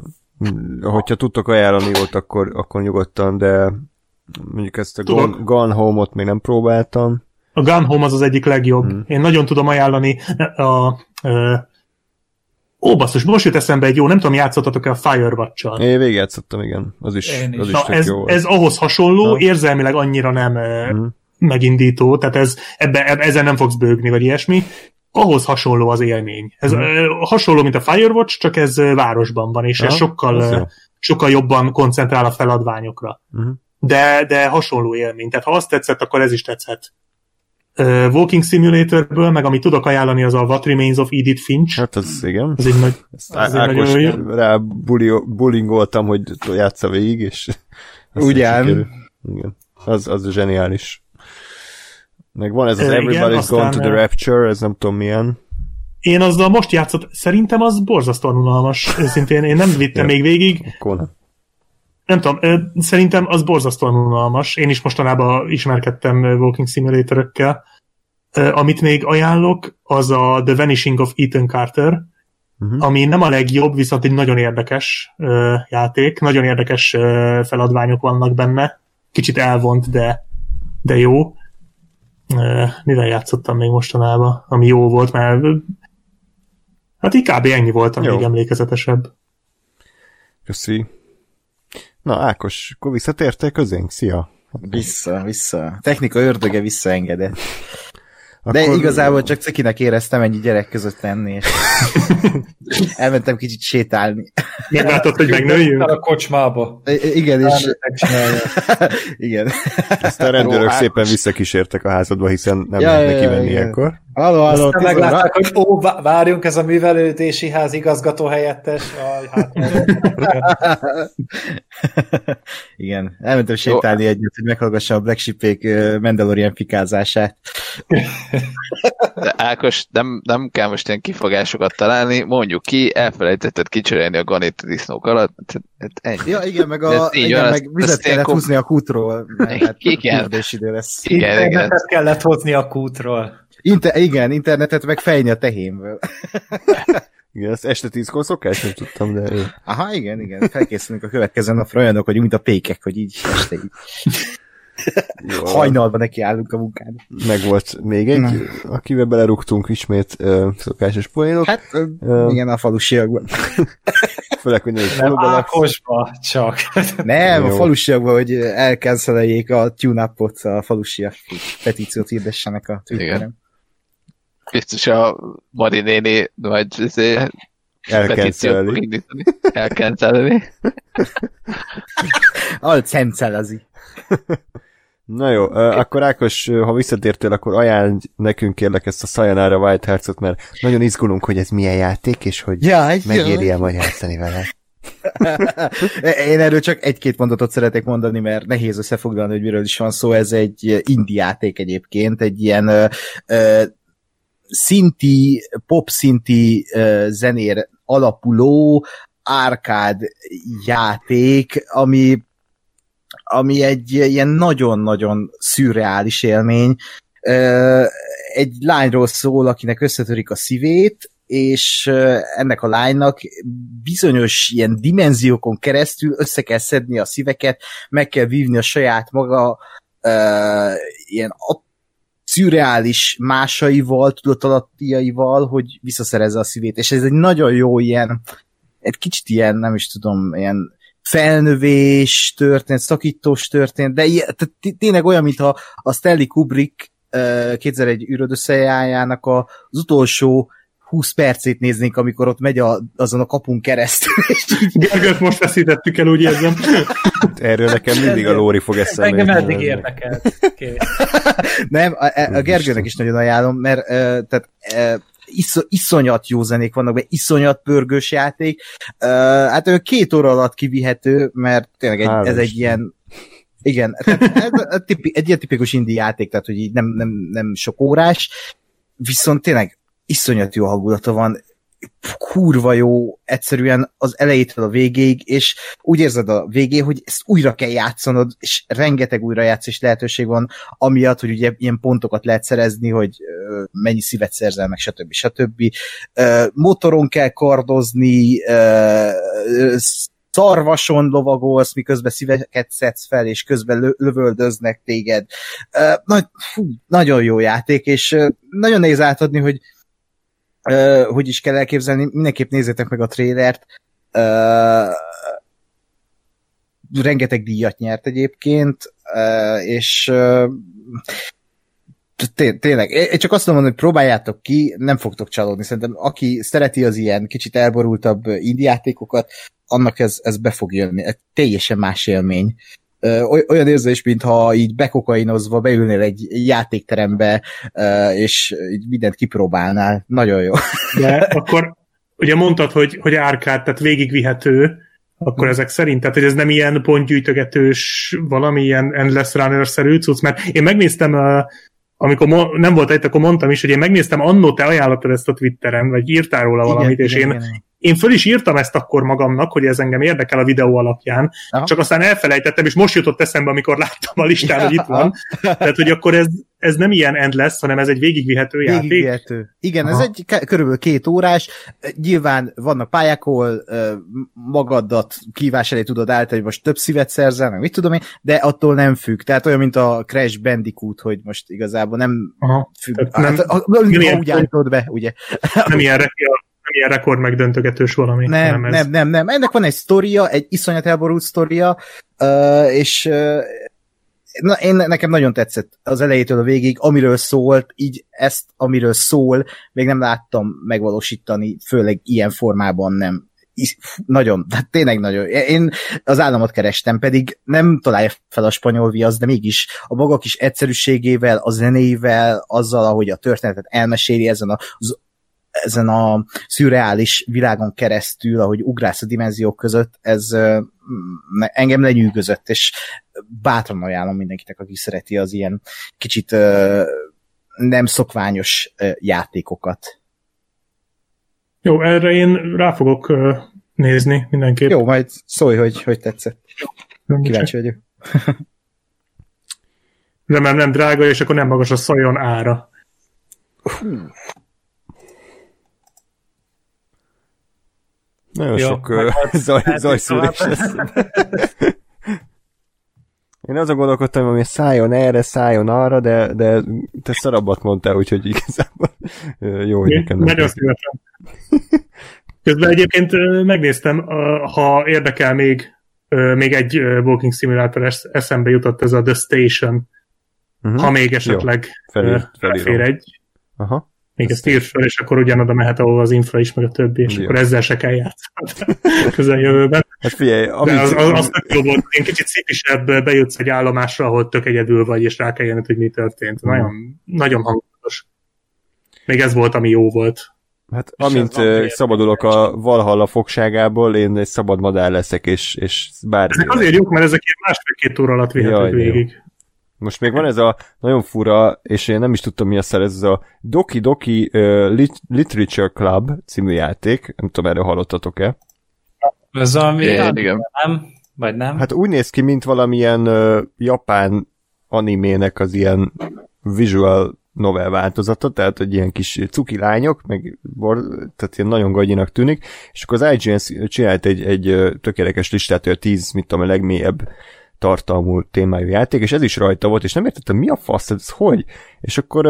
Mm, Hogyha tudtok ajánlani ott, akkor, akkor nyugodtan, de mondjuk ezt a Tudok. Gone, Gone Home-ot még nem próbáltam. A Gun Home az az egyik legjobb. Hmm. Én nagyon tudom ajánlani a, a, Ó, basszus, most jut eszembe egy jó, nem tudom, játszottatok-e a Firewatch-al? Én végigjátszottam, igen. Az is, Én is. az is Na, ez, jó ez ahhoz hasonló, Ha. érzelmileg annyira nem Mhm. megindító, tehát ez, ebbe, ebbe, ezen nem fogsz bőgni, vagy ilyesmi. Ahhoz hasonló az élmény. Ez Mhm. mm. hasonló, mint a Firewatch, csak ez városban van, és ez Ja, sokkal, sokkal jobban koncentrál a feladványokra. Mhm. De, de hasonló élmény. Tehát ha azt tetszett, akkor ez is tetszhet. Uh, Walking Simulatorből, meg amit tudok ajánlani, az a What Remains of Edith Finch. Hát az igen. Ez egy nagy... Ezt Á- egy Ákos nagyon rá bulio, bullyingoltam, hogy játsza végig, és Ugyan. Igen. Az, az zseniális. Meg van ez az igen, Everybody's aztán, Gone to the Rapture, ez nem tudom milyen. Én azzal most játszott, szerintem az borzasztóan unalmas. Őszintén én nem vittem Ja. még végig. Akkor nem. Tudom, szerintem az borzasztóan unalmas. Én is mostanában ismerkedtem Walking Simulator-ökkel. Ö, Amit még ajánlok, az a The Vanishing of Ethan Carter, Mhm. ami nem a legjobb, viszont egy nagyon érdekes ö, játék. Nagyon érdekes ö, feladványok vannak benne. Kicsit elvont, de, de jó. Ö, mivel játszottam még mostanában, ami jó volt, mert hát így kb. ennyi volt, ami emlékezetesebb. Köszi. Na, Ákos, akkor visszatértél közénk? Szia! Vissza, vissza. A technika ördöge visszaengedett. De Akkor- igazából csak cikinek éreztem ennyi gyerek között lenni, és elmentem kicsit sétálni. Meglátod, hogy megnőjünk? a kocsmába. I- igen, és igen. Ezt a rendőrök Ákos. szépen visszakísértek a házadba, hiszen nem Ja, lehet ja, neki ja, venni igen. ilyenkor. Halló, halló, Aztán meglátták, hogy ó, vá- várjunk, ez a művelődési ház igazgató helyettes. Aj, hát, Igen, elmentem sétálni egyet, hogy meghallgassam a Black Sheep-ék Mandalorian fikázását. De Ákos, nem, nem kell most ilyen kifogásokat találni, mondjuk ki, elfelejtetted kicserélni a ganit disznók alatt. Tehát- tehát ennyi. Ja, igen, meg, Ez a, így igen, meg vizet kellett ilyenkor- húzni a kútról, mert hát Igen. idő lesz. Igen, igen. kellett hozni a kútról. Inter, igen, internetet meg fejni a tehénből. Igen, ezt este tízkor szokás, nem tudtam, de. Aha, igen, igen, felkészülünk a következő napra olyanok, hogy mint a pékek, hogy így este így jó hajnalban nekiállunk a munkának. Meg volt még egy, Na. akivel belerúgtunk ismét ö, szokásos poénok, Hát, ö, Ö. igen, a falusiakban. főleg, hogy nem faluban. Ákosba, csak. Nem, Jó. a falusiakban, hogy elkenszeljék a tune-upot, a falusiak petíciót hirdessenek a Twitteren. Biztos a Mari néni majd izé, Elkencelni. indítani. Elkencelni. Alcencelezi. Na jó, ö, akkor Ákos, ha visszatértél, akkor ajánl nekünk kérlek ezt a Sayonara White Hearts-ot, mert nagyon izgulunk, hogy ez milyen játék, és hogy Ja, megéri-e majd játszani vele. Én erről csak egy-két mondatot szeretek mondani, mert nehéz összefoglalni, hogy miről is van szó. Ez egy indie játék egyébként, egy ilyen ö, ö, szinti, pop szinti zenér alapuló árkád játék, ami ami egy ilyen nagyon-nagyon szürreális élmény. Egy lányról szól, akinek összetörik a szívét, és ennek a lánynak bizonyos ilyen dimenziókon keresztül össze kell szedni a szíveket, meg kell vívni a saját maga ö, ilyen szürreális másaival, tudatalattiaival, hogy visszaszerezze a szívét. És ez egy nagyon jó ilyen, egy kicsit ilyen, nem is tudom, ilyen felnövés történt, szakítós történt, de ilyen, tehát té- tényleg olyan, mintha a Stanley Kubrick ö, 2001 űröd összejájának az utolsó 20 percét néznénk, amikor ott megy a, azon a kapun keresztül, Gergőt most veszítettük el, úgy érzem. Erről nekem mindig a Lóri fog eszembe. Engem eddig érdekelt. Kész. Nem, a, a Gergőnek is nagyon ajánlom, mert tehát isz, iszonyat jó zenék vannak, mert iszonyat pörgős játék. Hát ő két óra alatt kivihető, mert tényleg egy, ez egy ilyen igen, tehát ez a tipi, egy ilyen tipikus indie játék, tehát hogy így nem, nem, nem sok órás, viszont tényleg iszonyat jó hangulata van, kurva jó egyszerűen az elejétől a végéig, és úgy érzed a végén, hogy ezt újra kell játszanod, és rengeteg újrajátszás lehetőség van, amiatt, hogy ugye ilyen pontokat lehet szerezni, hogy mennyi szívet szerzel meg, stb. stb. Motoron kell kardozni, szarvason lovagolsz, miközben szíveket szedsz fel, és közben lö- lövöldöznek téged. Nagy, fú, nagyon jó játék, és nagyon nehéz átadni, hogy hogy is kell elképzelni, mindenképp nézzétek meg a trélert. Ö, rengeteg díjat nyert egyébként, ö, és té- tényleg, én csak azt mondom, hogy próbáljátok ki, nem fogtok csalódni. Szerintem aki szereti az ilyen kicsit elborultabb indiátékokat, annak ez, ez be fog jönni. Ez teljesen más élmény. Oly- Olyan érzés, mintha így bekokainozva beülnél egy játékterembe, és így mindent kipróbálnál. Nagyon jó. De akkor ugye mondtad, hogy, hogy árkád, tehát végigvihető, akkor ezek szerint, tehát hogy ez nem ilyen pontgyűjtögetős, valami ilyen endless runner-szerű cucc, mert én megnéztem, uh, amikor mo- nem volt itt, akkor mondtam is, hogy én megnéztem, annó te ajánlottad ezt a Twitteren, vagy írtál róla valamit, és én, én föl is írtam ezt akkor magamnak, hogy ez engem érdekel a videó alapján, Aha. csak aztán elfelejtettem, és most jutott eszembe, amikor láttam a listán, hogy itt van. Tehát, hogy akkor ez, ez nem ilyen end lesz, hanem ez egy végigvihető játék. Végigvihető. Igen, ez Aha. egy k- körülbelül két órás. Nyilván vannak pályák, ahol magadat kívás elé tudod állítani, hogy most több szívet szerzel, meg mit tudom én, de attól nem függ. Tehát olyan, mint a Crash Bandicoot, hogy most igazából nem Aha. függ. Tehát Nem, nem- hát, ilyen- ha úgy állítod be, ugye? Nem ilyen, re- nem ilyen rekord megdöntögetős valami. Nem, hanem ez. nem, nem, nem. Ennek van egy sztoria, egy iszonyat elborult sztoria, és na, én, nekem nagyon tetszett az elejétől a végig, amiről szólt, így ezt, amiről szól, még nem láttam megvalósítani, főleg ilyen formában nem. Nagyon, hát tényleg nagyon. Én az államot kerestem, pedig nem találja fel a spanyol viasz, de mégis a maga kis egyszerűségével, a zenével, azzal, ahogy a történetet elmeséli ezen az ezen a szürreális világon keresztül, ahogy ugrálsz a dimenziók között, ez engem lenyűgözött, és bátran ajánlom mindenkinek, aki szereti az ilyen kicsit nem szokványos játékokat. Jó, erre én rá fogok nézni mindenképp. Jó, majd szólj, hogy, hogy tetszett. Kíváncsi vagyok. Remélem nem drága, és akkor nem magas a szajon ára. Nagyon Jó, sok volt- zaj, lehet, zajszűrés lesz. Én azon gondolkodtam, hogy szálljon erre, szálljon arra, de, de te szarabbat mondtál, úgyhogy igazából jó, hogy nekem nem Nagyon szívesen. Közben egyébként megnéztem, ha érdekel még, még egy walking simulator es- eszembe jutott ez a The Station, Mhm. ha még esetleg Felír- ö, felírom. fér egy. Aha. Még ezt írd fel, és akkor ugyanoda mehet, ahol az infra is, meg a többi, és Jó. akkor ezzel se kell játszani közeljövőben. Hát figyelj, De amit, az, az, az tök jó volt, én kicsit szipisebb, bejutsz egy állomásra, ahol tök egyedül vagy, és rá kell jönnöd, hogy mi történt. Mhm. Nagyon, nagyon hangulatos. Még ez volt, ami jó volt. hát és amint szabadulok a Valhalla fogságából, én egy szabad madár leszek, és, és bármi. Ezek azért jók, mert ezek ilyen másfél-két óra alatt vihetők de jó. Most még van ez a nagyon fura, és én nem is tudtam mi a szer, ez a Doki Doki uh, Lit- Literature Club című játék, nem tudom, erről hallottatok-e. Ez ami, Igen, igen. nem? Vagy nem? Hát úgy néz ki, mint valamilyen uh, japán animének az ilyen visual novel változata, tehát egy ilyen kis cuki lányok, meg bor, tehát ilyen nagyon gagyinak tűnik, és akkor az IGN csinált egy, egy tökéletes listát, hogy a 10, mit tudom, a legmélyebb tartalmú témájú játék, és ez is rajta volt, és nem értettem, mi a fasz, ez hogy? És akkor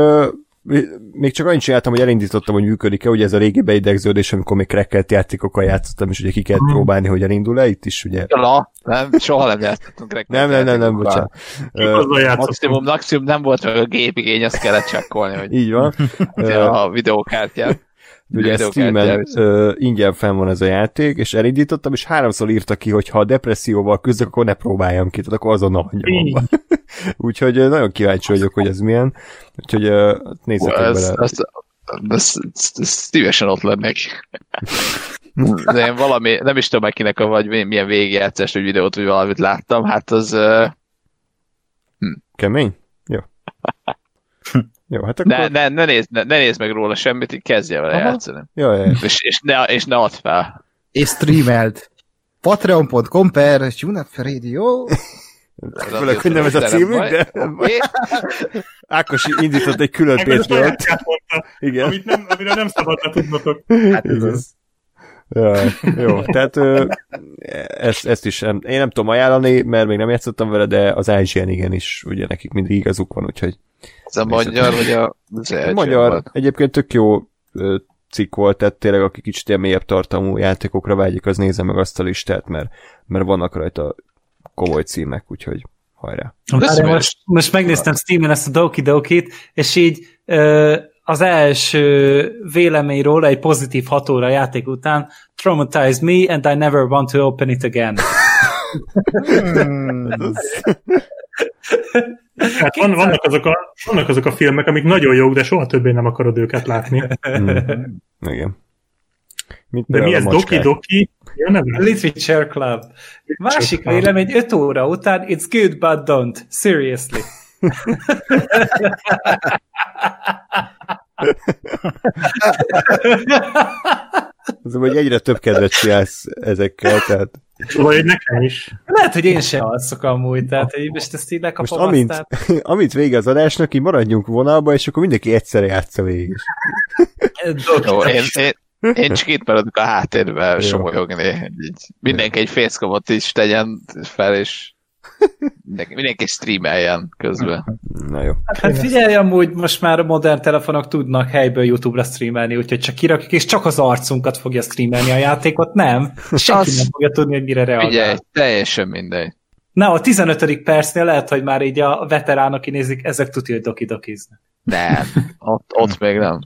még csak annyit csináltam, hogy elindítottam, hogy működik-e, ugye ez a régi beidegződés, amikor még crackelt játékokkal játszottam, és ugye ki kellett próbálni, hogy elindul-e, itt is ugye. La, nem, soha nem játszottunk Nem, nem, nem, nem, bocsánat. Játszottam. Maximum, maximum nem volt meg a gépigény, azt kellett csekkolni, hogy Így van. A videókártyán. Ugye Steam-en ingyen fenn van ez a játék, és elindítottam, és háromszor írta ki, hogy ha a depresszióval küzdök, akkor ne próbáljam ki, tehát akkor azonnal hagyjam. Úgyhogy nagyon kíváncsi vagyok, hogy ez milyen. Úgyhogy nézzetek bele. ez, ez, ez, ez szívesen ott lennék. De én valami, nem is tudom, kinek a vagy milyen végigjátszás, vagy videót, vagy valamit láttam, hát az uh, Kemény? Jó. Hát akkor... ne, ne, ne, nézd, ne, ne nézd meg róla semmit, így kezdje vele Aha. játszani. Jó, jó, jó. És, és, ne, és ne add fel. És streamelt. Patreon.com per Junap Radio. Főleg, hogy nem ez a címünk, de Oké. Ákos indított egy külön mondta, Igen. amit nem, amire nem szabadna tudnotok. Hát ez az. Ja, jó, tehát ö, ezt, ezt is nem, én nem tudom ajánlani, mert még nem játszottam vele, de az IGN igen is, ugye nekik mindig igazuk van, úgyhogy Ez a magyar, vagy a az a magyar volt? egyébként tök jó ö, cikk volt, tehát tényleg aki kicsit ilyen mélyebb tartalmú játékokra vágyik, az nézze meg azt a listát, mert, mert vannak rajta komoly címek, úgyhogy hajrá. Most, most megnéztem Steam-en ezt a Doki Dokit, és így ö, az első vélemény róla egy pozitív hatóra a játék után traumatized me and I never want to open it again. Hmm. Hát van, vannak, azok a, vannak azok a filmek, amik nagyon jók, de soha többé nem akarod őket látni. Mm. Igen. Mint De mi ez? Doki. Doki? Ja, Literature Club. Másik vélemény 5 óra után it's good but don't. Seriously. Az, hogy egyre több kedvet csinálsz ezekkel, tehát hogy nekem is. Lehet, hogy én sem alszok amúgy, tehát hogy most ezt így most lekapom amint, aztán. amint vége az adásnak, így maradjunk vonalba, és akkor mindenki egyszerre játsza végig. Jó, én, én, én csak itt maradok a háttérben somolyogni. Mindenki egy facecamot is tegyen fel, és mindenki, mindenki streameljen közben. Na jó. Hát figyelj, amúgy most már a modern telefonok tudnak helyből YouTube-ra streamelni, úgyhogy csak kirakjuk, és csak az arcunkat fogja streamelni a játékot, nem? Senki Az- nem fogja tudni, hogy mire reagál. Figyelj, teljesen mindegy. Na, a 15. percnél lehet, hogy már így a veteránok kinézik, ezek tudja, hogy doki-dokiznak. Nem, ott, ott még nem.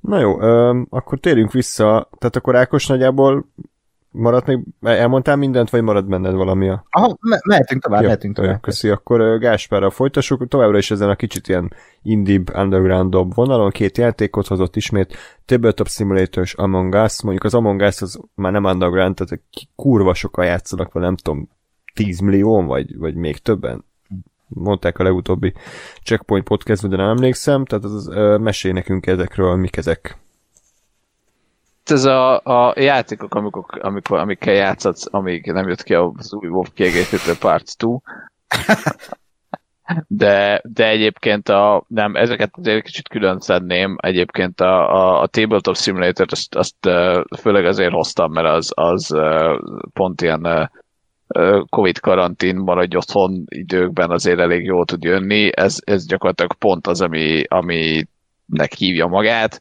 Na jó, öm, akkor térjünk vissza, tehát akkor Ákos nagyjából maradt még, elmondtál mindent, vagy marad benned valami a... Aha, me- mehetünk tovább, Jó, mehetünk jó, tovább. Köszi, akkor Gáspárral folytassuk, továbbra is ezen a kicsit ilyen indie underground vonalon, két játékot hozott ismét, Tabletop Simulator és Among Us, mondjuk az Among Us az már nem underground, tehát kurva sokan játszanak vele, nem tudom, 10 millió vagy, vagy még többen, mondták a legutóbbi Checkpoint podcastban, de nem emlékszem, tehát az, ö, mesélj nekünk ezekről, mik ezek. Ez a, a játékok, amikor, amikor, amikkel játszatsz, amíg nem jött ki az új WoW kiegészítő Part 2. De, de egyébként a, nem, ezeket azért kicsit külön szedném. Egyébként a, a, a Tabletop Simulator azt, azt főleg azért hoztam, mert az, az pont ilyen Covid karantén maradj otthon időkben azért elég jól tud jönni. Ez, ez gyakorlatilag pont az, ami, aminek hívja magát.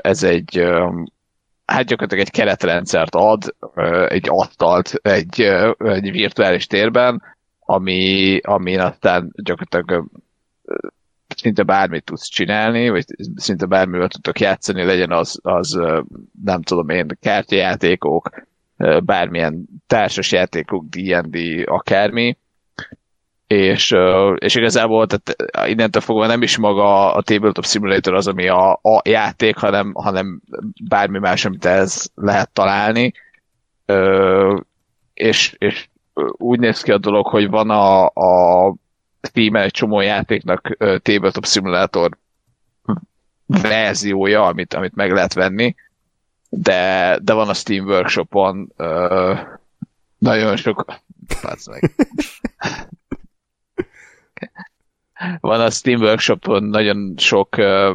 Ez egy hát gyakorlatilag egy keretrendszert ad, egy asztalt egy, egy virtuális térben, ami, ami aztán gyakorlatilag szinte bármit tudsz csinálni, vagy szinte bármivel tudtok játszani, legyen az, az nem tudom én, kártyajátékok, bármilyen társas játékok, D&D, akármi, és, és igazából tehát innentől fogva nem is maga a Tabletop Simulator az, ami a, a játék, hanem, hanem bármi más, amit ez lehet találni. Ö, és, és úgy néz ki a dolog, hogy van a, a Steam-en egy csomó játéknak ö, Tabletop Simulator verziója, amit, amit meg lehet venni, de, de van a Steam Workshopon ö, nagyon sok... Meg. van a Steam Workshopon nagyon sok ö,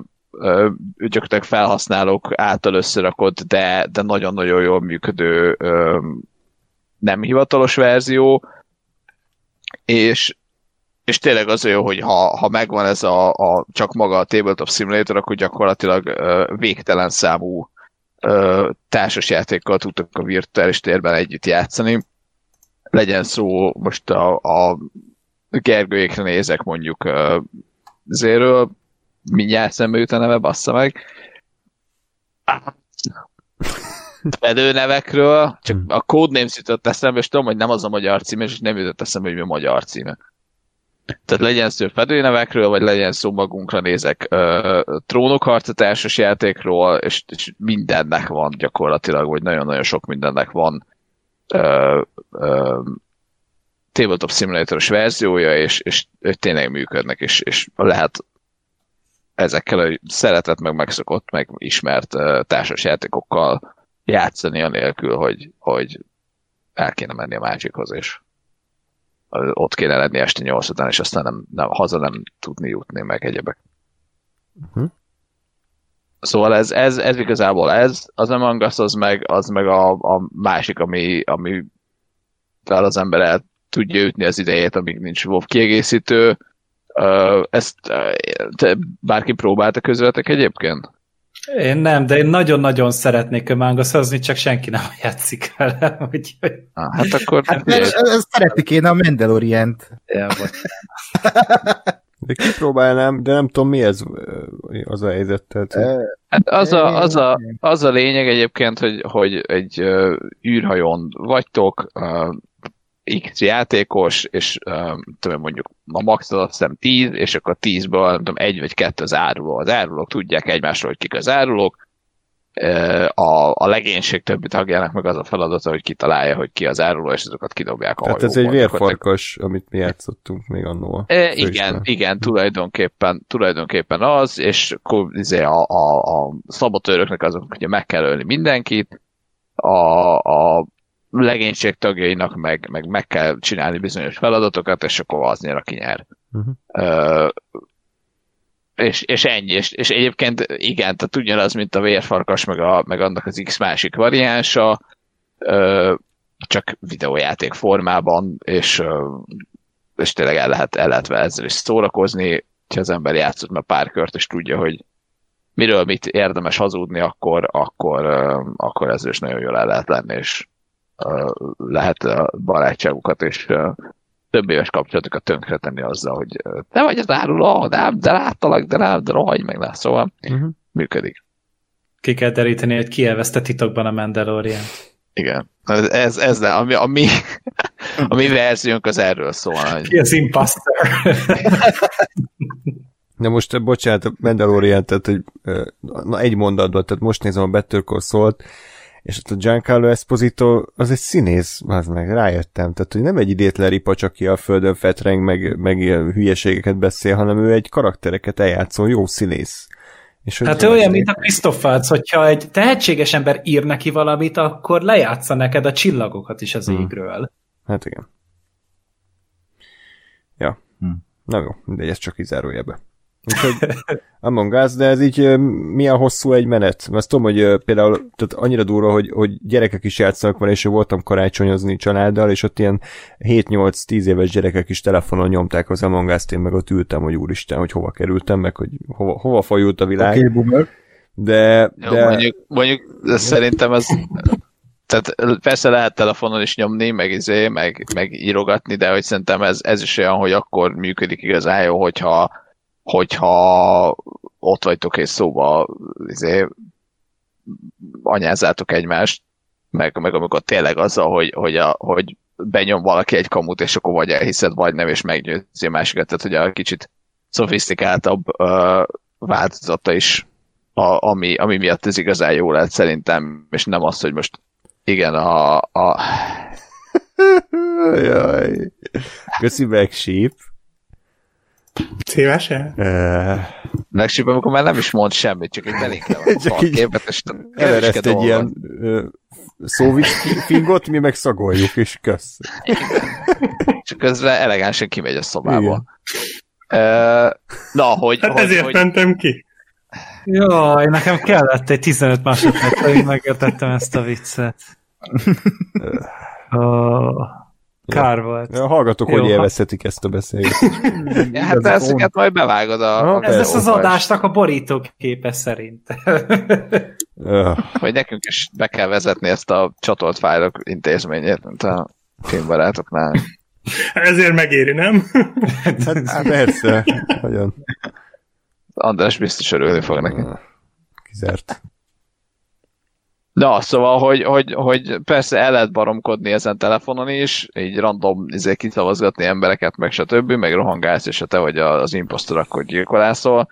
gyakorlatilag felhasználók által összerakott, de, de nagyon-nagyon jól működő ö, nem hivatalos verzió, és, és tényleg az jó, hogy ha, ha megvan ez a, a csak maga a Tabletop Simulator, akkor gyakorlatilag ö, végtelen számú ö, társasjátékkal tudtok a virtuális térben együtt játszani. Legyen szó most a, a Gergőjékre nézek mondjuk ö, zéről, mindjárt szembe jut a neve, bassza meg. Fedő nevekről, csak a codenames jutott eszembe, és tudom, hogy nem az a magyar címe, és nem jutott eszembe, hogy mi a magyar címe. Tehát legyen szó fedőnevekről, vagy legyen szó magunkra nézek ö, trónok harca társas játékról, és, és mindennek van gyakorlatilag, vagy nagyon-nagyon sok mindennek van ö, ö, Tabletop Simulatoros verziója, és, és, és tényleg működnek, és, és lehet ezekkel a szeretett, meg megszokott, meg ismert uh, társas játékokkal játszani anélkül, hogy, hogy el kéne menni a másikhoz, és ott kéne lenni este nyolc után, és aztán nem, nem, haza nem tudni jutni, meg egyebek. Uh-huh. Szóval ez, ez, ez igazából ez, az Among Us az meg, az meg a, a másik, ami, ami fel az ember el tudja ütni az idejét, amíg nincs WoW kiegészítő. Ezt te, bárki próbálta közületek egyébként? Én nem, de én nagyon-nagyon szeretnék ömángaszozni, csak senki nem játszik vele. Úgyhogy... Ah, hát akkor... Hát, szeretni kéne a Mandalorient. Ja, De kipróbálnám, de nem tudom mi ez az a helyzet. Tehát, Hát az a, az, a, az a lényeg egyébként, hogy, hogy egy űrhajón vagytok, X játékos, és um, tudom, mondjuk a max az azt hiszem 10, és akkor 10-ből nem tudom, egy vagy kettő az áruló. Az árulók tudják egymásról, hogy kik az árulók. A, a legénység többi tagjának meg az a feladata, hogy kitalálja, hogy ki az áruló, és azokat kidobják a Tehát ez egy vérfarkas, amit mi játszottunk még annól. E, igen, igen, tulajdonképpen, tulajdonképpen az, és akkor izé a, a, a szabotőröknek azok, ugye meg kell ölni mindenkit, a, a legénység tagjainak meg, meg meg kell csinálni bizonyos feladatokat, és akkor az nyer, aki nyer. Uh-huh. Ö, és, és ennyi, és, és egyébként igen, tehát ugyanaz, mint a vérfarkas, meg, a, meg annak az X másik variánsa, ö, csak videójáték formában, és, ö, és tényleg el lehet, el lehet vele ezzel is szórakozni, ha az ember játszott már pár kört, és tudja, hogy miről mit érdemes hazudni, akkor, akkor, ö, akkor ezzel is nagyon jól el lehet lenni, és lehet a barátságukat és több éves kapcsolatokat tönkretenni azzal, hogy te vagy az áruló, nem, de láttalak, de nem, de rohagy meg le, szóval uh-huh. működik. Ki kell deríteni, hogy ki elveszte titokban a Mandalorian. Igen. Ez, ez le, ami, ami, a mi verziónk az erről szól. Hogy... Ki az imposter? De most, bocsánat, a Mandalorian, tehát, hogy na, egy mondatban, tehát most nézem a Better Call szólt, és ott a Giancarlo Esposito az egy színész, az meg rájöttem, tehát hogy nem egy idétlen ripacs, aki a földön fetreng, meg, meg ilyen hülyeségeket beszél, hanem ő egy karaktereket eljátszó jó színész. És hát ő olyan, mint a Waltz, hogyha egy tehetséges ember ír neki valamit, akkor lejátsza neked a csillagokat is az hmm. égről. Hát igen. Ja. Hmm. Na jó, de ez csak kizárójelbe. Úgyhogy Among Us, de ez így milyen hosszú egy menet? Mert tudom, hogy például tehát annyira durva, hogy, hogy gyerekek is játszanak van, és voltam karácsonyozni családdal, és ott ilyen 7-8-10 éves gyerekek is telefonon nyomták az Among Us-t, én meg ott ültem, hogy úristen, hogy hova kerültem, meg hogy hova, hova fajult a világ. Okay, boomer. De, Jó, de... mondjuk, mondjuk szerintem az tehát persze lehet telefonon is nyomni, meg izé, meg, meg írogatni, de hogy szerintem ez, ez is olyan, hogy akkor működik igazán jó, hogyha hogyha ott vagytok és szóba izé, anyázzátok egymást, meg, meg amikor tényleg azzal, hogy, hogy, a, hogy benyom valaki egy kamut, és akkor vagy elhiszed, vagy nem, és meggyőzi a másikat, tehát hogy a kicsit szofisztikáltabb uh, változata is, a, ami, ami miatt ez igazán jó lehet szerintem, és nem az, hogy most igen, a... a... Jaj. Köszi meg, Sheep. Szívesen? Uh, Legsőbb, amikor már nem is mond semmit, csak egy belénkre van csak így képet, és elereszt egy ilyen uh, szóvics fingot, mi meg szagoljuk, és kösz. Csak közben elegánsan kimegy a szobából. Ö, Na, hogy... Hát hogy, ezért hogy mentem ki. Jaj, nekem kellett egy 15 másodperc, hogy megértettem ezt a viccet. Oh, kár volt. A hallgatók Jó, hogy ha- élvezhetik ezt a beszélgetést. Ja, hát ezeket majd bevágod a... Ha, Ez lesz az adásnak a borítóképe szerint. Öh, Vagy nekünk is be kell vezetni ezt a csatolt fájlok intézményét, mint a filmbarátoknál. Ezért megéri, nem? hát, hát persze. Nagyon András biztos örülni fog neki. kizárt. Na, szóval, hogy, hogy, hogy persze el lehet baromkodni ezen telefonon is, így random izé, kiszavazgatni embereket, meg stb., meg rohangálsz, és ha te vagy a- az imposztor, akkor gyilkolászol,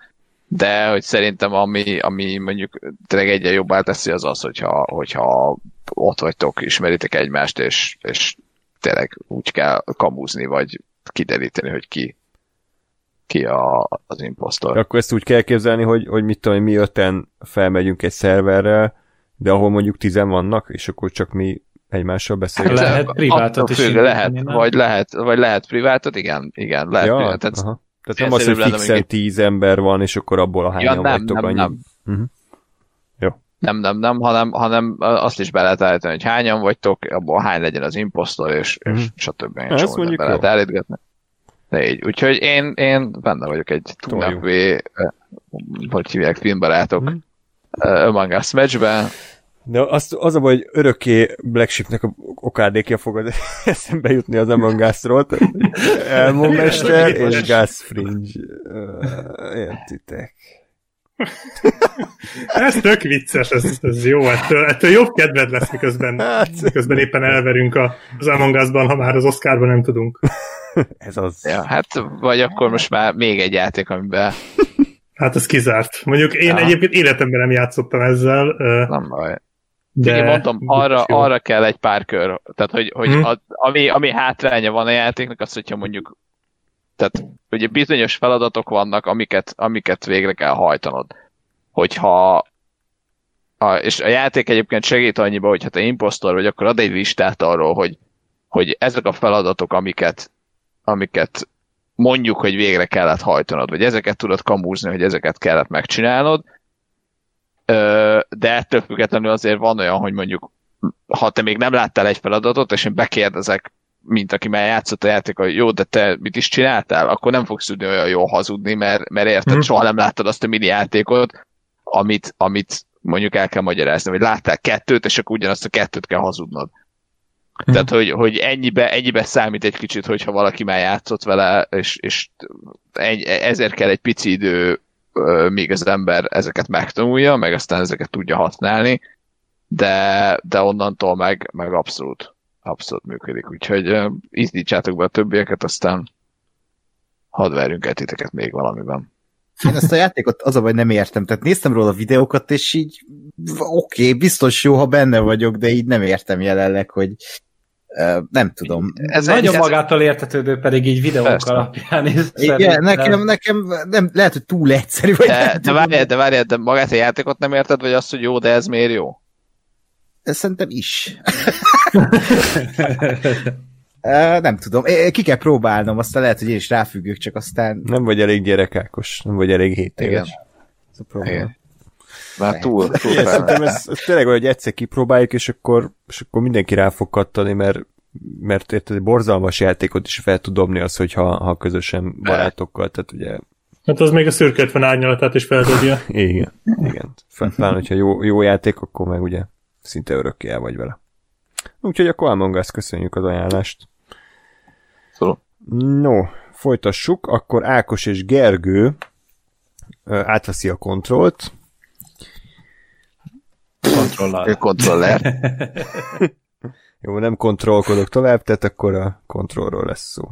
de hogy szerintem ami, ami mondjuk tényleg egyen jobbá teszi az az, hogyha, hogyha ott vagytok, ismeritek egymást, és, és tényleg úgy kell kamúzni, vagy kideríteni, hogy ki, ki a, az imposztor. Akkor ezt úgy kell képzelni, hogy, hogy mit tudom, mi öten felmegyünk egy szerverrel, de ahol mondjuk tizen vannak, és akkor csak mi egymással beszélünk. Hát lehet privátot is függ, lehet, nem? vagy lehet, vagy lehet privátot, igen, igen, lehet ja, privátot. aha. Tehát nem az, hogy fixen tíz ember van, és akkor abból a hányan Ja, nem, vagytok nem, annyi. nem. Uh-huh. Nem, nem, nem, hanem, hanem azt is be lehet állítani, hogy hányan vagytok, abból hány legyen az imposztor, és, és Mhm. stb. Ezt csomó mondjuk be lehet állítgatni. De így. Úgyhogy én, én benne vagyok egy Toljuk. túlnapvé, hogy hívják, filmbarátok Mhm. uh, Among Us matchben. De az, az a baj, hogy örökké Black Sheepnek a okádékja fogod eszembe jutni az Among Us-ról. tehát Elmo Mester és Gus Fringe. Értitek. Ez tök vicces, ez, ez jó, ettől, ettől jobb kedved lesz, miközben, Hát. miközben éppen elverünk a, az Among Us-ban, ha már az Oscarban nem tudunk. Ez az. Ja, hát, vagy akkor most már még egy játék, amiben Hát ez kizárt. Mondjuk én Ja. egyébként életemben nem játszottam ezzel, nem baj. De... Én mondom, arra, jó. arra kell egy pár kör. Tehát, hogy, hogy Hm. a, ami, ami hátránya van a játéknak, az, hogyha mondjuk tehát ugye bizonyos feladatok vannak, amiket, amiket végre kell hajtanod. Hogyha a, és a játék egyébként segít annyiba, hogy ha te imposztor vagy, akkor ad egy listát arról, hogy, hogy ezek a feladatok, amiket, amiket mondjuk, hogy végre kellett hajtanod, vagy ezeket tudod kamúzni, hogy ezeket kellett megcsinálnod, de ettől függetlenül azért van olyan, hogy mondjuk ha te még nem láttál egy feladatot, és én bekérdezek, mint aki már játszott a játék, hogy jó, de te mit is csináltál, akkor nem fogsz tudni olyan jól hazudni, mert, mert érted, Mhm. soha nem láttad azt a mini játékot, amit, amit mondjuk el kell magyarázni, vagy láttál kettőt, és akkor ugyanazt a kettőt kell hazudnod. Tehát, hogy, hogy ennyibe, ennyibe számít egy kicsit, hogyha valaki már játszott vele, és, és egy, ezért kell egy pici idő, míg az ember ezeket megtanulja, meg aztán ezeket tudja használni, de, de onnantól meg, meg abszolút, abszolút működik. Úgyhogy ö, izdítsátok be a többieket, aztán hadd verjünk el titeket még valamiben. Én ezt a játékot az a baj nem értem. Tehát néztem róla a videókat, és így oké, okay, biztos jó, ha benne vagyok, de így nem értem jelenleg, hogy uh, nem tudom. Ez Nagyon egy, magától értetődő pedig így videók Persze. alapján is. Igen, nekem, nekem nem, lehet, hogy túl egyszerű, vagy de, de várjál, de várjál, de magát a játékot nem érted, vagy azt, hogy jó, de ez miért jó? Szerintem is. Nem tudom, ki kell próbálnom, aztán lehet, hogy én is ráfüggök, csak aztán Nem vagy elég gyerekákos, nem vagy elég 7 Igen. éves. Ez a probléma. Igen. Már túl, túl Igen, szerintem ez, ez tényleg olyan, hogy egyszer kipróbáljuk, és akkor, és akkor mindenki rá fog kattani, mert mert érted, egy borzalmas játékot is fel tud dobni az, hogyha ha közösen barátokkal, tehát ugye Hát az még a szürke 50 árnyalatát is feldobja. igen, igen. Pláne, hogyha jó, jó játék, akkor meg ugye szinte örökké el vagy vele. Úgyhogy akkor Among Us, köszönjük az ajánlást. Szóval. No, folytassuk, akkor Ákos és Gergő átveszi a kontrollt. Kontrollal. Ő kontroller. Jó, nem kontrollkodok tovább, tehát akkor a kontrollról lesz szó.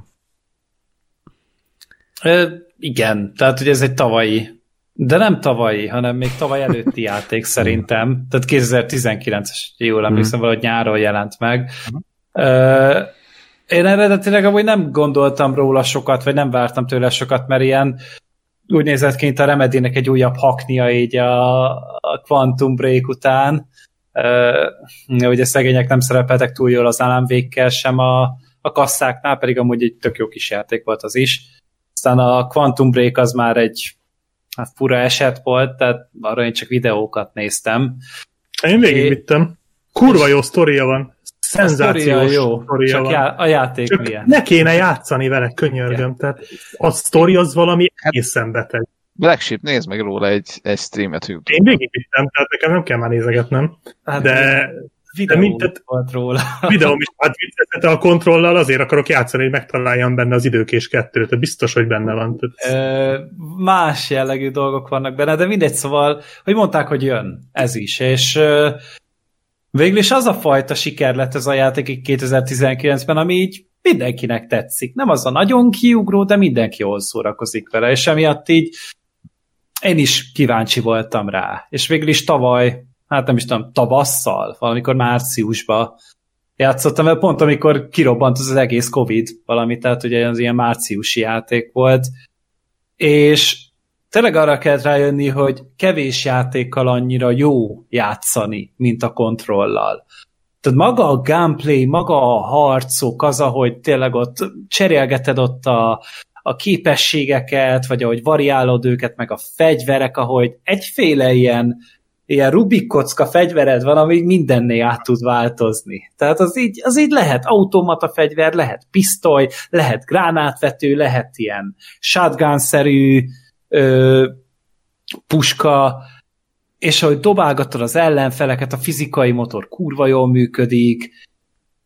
Ö, igen, tehát ugye ez egy tavalyi, de nem tavalyi, hanem még tavaly előtti játék szerintem. Tehát 2019-es, jól emlékszem, valahogy nyáron jelent meg. Ö, én eredetileg amúgy nem gondoltam róla sokat, vagy nem vártam tőle sokat, mert ilyen úgy nézett ki, mint a Remedynek egy újabb haknia így a, a Quantum Break után. Uh, ugye szegények nem szerepeltek túl jól az államvékkel sem a, a kasszáknál, pedig amúgy egy tök jó kis játék volt az is. Aztán a Quantum Break az már egy hát fura eset volt, tehát arra én csak videókat néztem. Én végigvittem. Kurva jó sztoria van. Szenzációs jó, sztoria csak van. já- a játék Csak milyen. ne kéne játszani vele, könyörgöm. Tehát a sztori az valami egészen beteg. Black Sheep, nézd meg róla egy, egy streamet YouTube. Én végigvittem, tehát nekem nem kell már nézegetnem. Hát De videó mint- tehát- volt róla. videóm is hát viccelte a kontrollal, azért akarok játszani, hogy megtaláljam benne az időkés kettőt. Tehát biztos, hogy benne van. Tehát Ö, más jellegű dolgok vannak benne, de mindegy, szóval, hogy mondták, hogy jön ez is, és ö, végül is az a fajta siker lett ez a játék így 2019-ben, ami így mindenkinek tetszik. Nem az a nagyon kiugró, de mindenki jól szórakozik vele, és emiatt így én is kíváncsi voltam rá. És végül is tavaly, hát nem is tudom, tavasszal, valamikor márciusban játszottam vele, pont amikor kirobbant az, az egész Covid valami, tehát ugye az ilyen márciusi játék volt, és tényleg arra kellett rájönni, hogy kevés játékkal annyira jó játszani, mint a kontrollal. Tehát maga a gameplay, maga a harcok, az, ahogy tényleg ott cserélgeted ott a, a képességeket, vagy ahogy variálod őket, meg a fegyverek, ahogy egyféle ilyen, ilyen Rubik kocka fegyvered van, ami mindennél át tud változni. Tehát az így, az így lehet automata fegyver, lehet pisztoly, lehet gránátvető, lehet ilyen shotgun-szerű ö, puska, és ahogy dobálgatod az ellenfeleket, a fizikai motor kurva jól működik,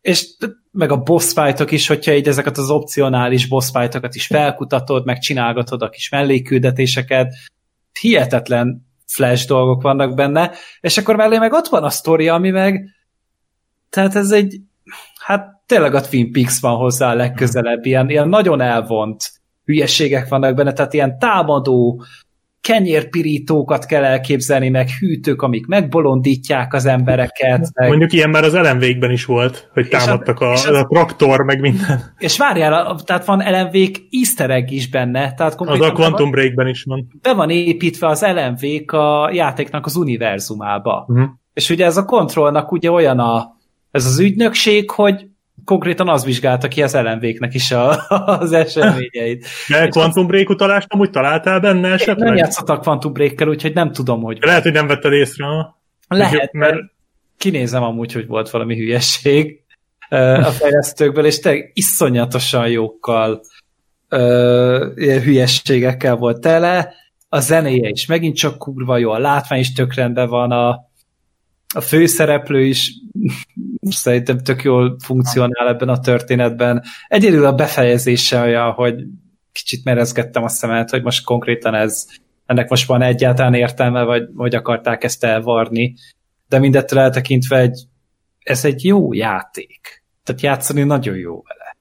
és meg a boss fightok is, hogyha így ezeket az opcionális boss fightokat is felkutatod, meg csinálgatod a kis mellékküldetéseket, hihetetlen flash dolgok vannak benne, és akkor mellé meg ott van a sztori, ami meg tehát ez egy hát tényleg a Twin Peaks van hozzá a legközelebb, ilyen, ilyen nagyon elvont hülyeségek vannak benne, tehát ilyen támadó kenyérpirítókat kell elképzelni, meg hűtők, amik megbolondítják az embereket, meg, mondjuk ilyen már az elemvékben is volt, hogy a- támadtak a, az- a traktor, meg minden. és várjál, a- tehát van LMV-k easter egg is benne, tehát Az a Quantum Breakben is van. be van építve az LMV-k a játéknak az univerzumába. Uh-huh. És ugye ez a kontrollnak ugye olyan a, ez az ügynökség, hogy konkrétan az vizsgálta ki az LMV-knek is a, az eseményeit. De Quantum Break utalást amúgy találtál benne Nem esetleg? játszottak Quantum Break-kel, úgyhogy nem tudom, hogy Lehet, hogy nem vetted észre. ha? lehet, mert- kinézem amúgy, hogy volt valami hülyesség ö, a fejlesztőkből, és tényleg iszonyatosan jókkal hülyességekkel volt tele, a zenéje is megint csak kurva jó, a látvány is tök rendben van, a, a főszereplő is szerintem tök jól funkcionál ebben a történetben. Egyedül a befejezése olyan, hogy kicsit merezgettem a szemet, hogy most konkrétan ez, ennek most van egyáltalán értelme, vagy hogy akarták ezt elvarni. De mindettől eltekintve egy, ez egy jó játék. Tehát játszani nagyon jó vele.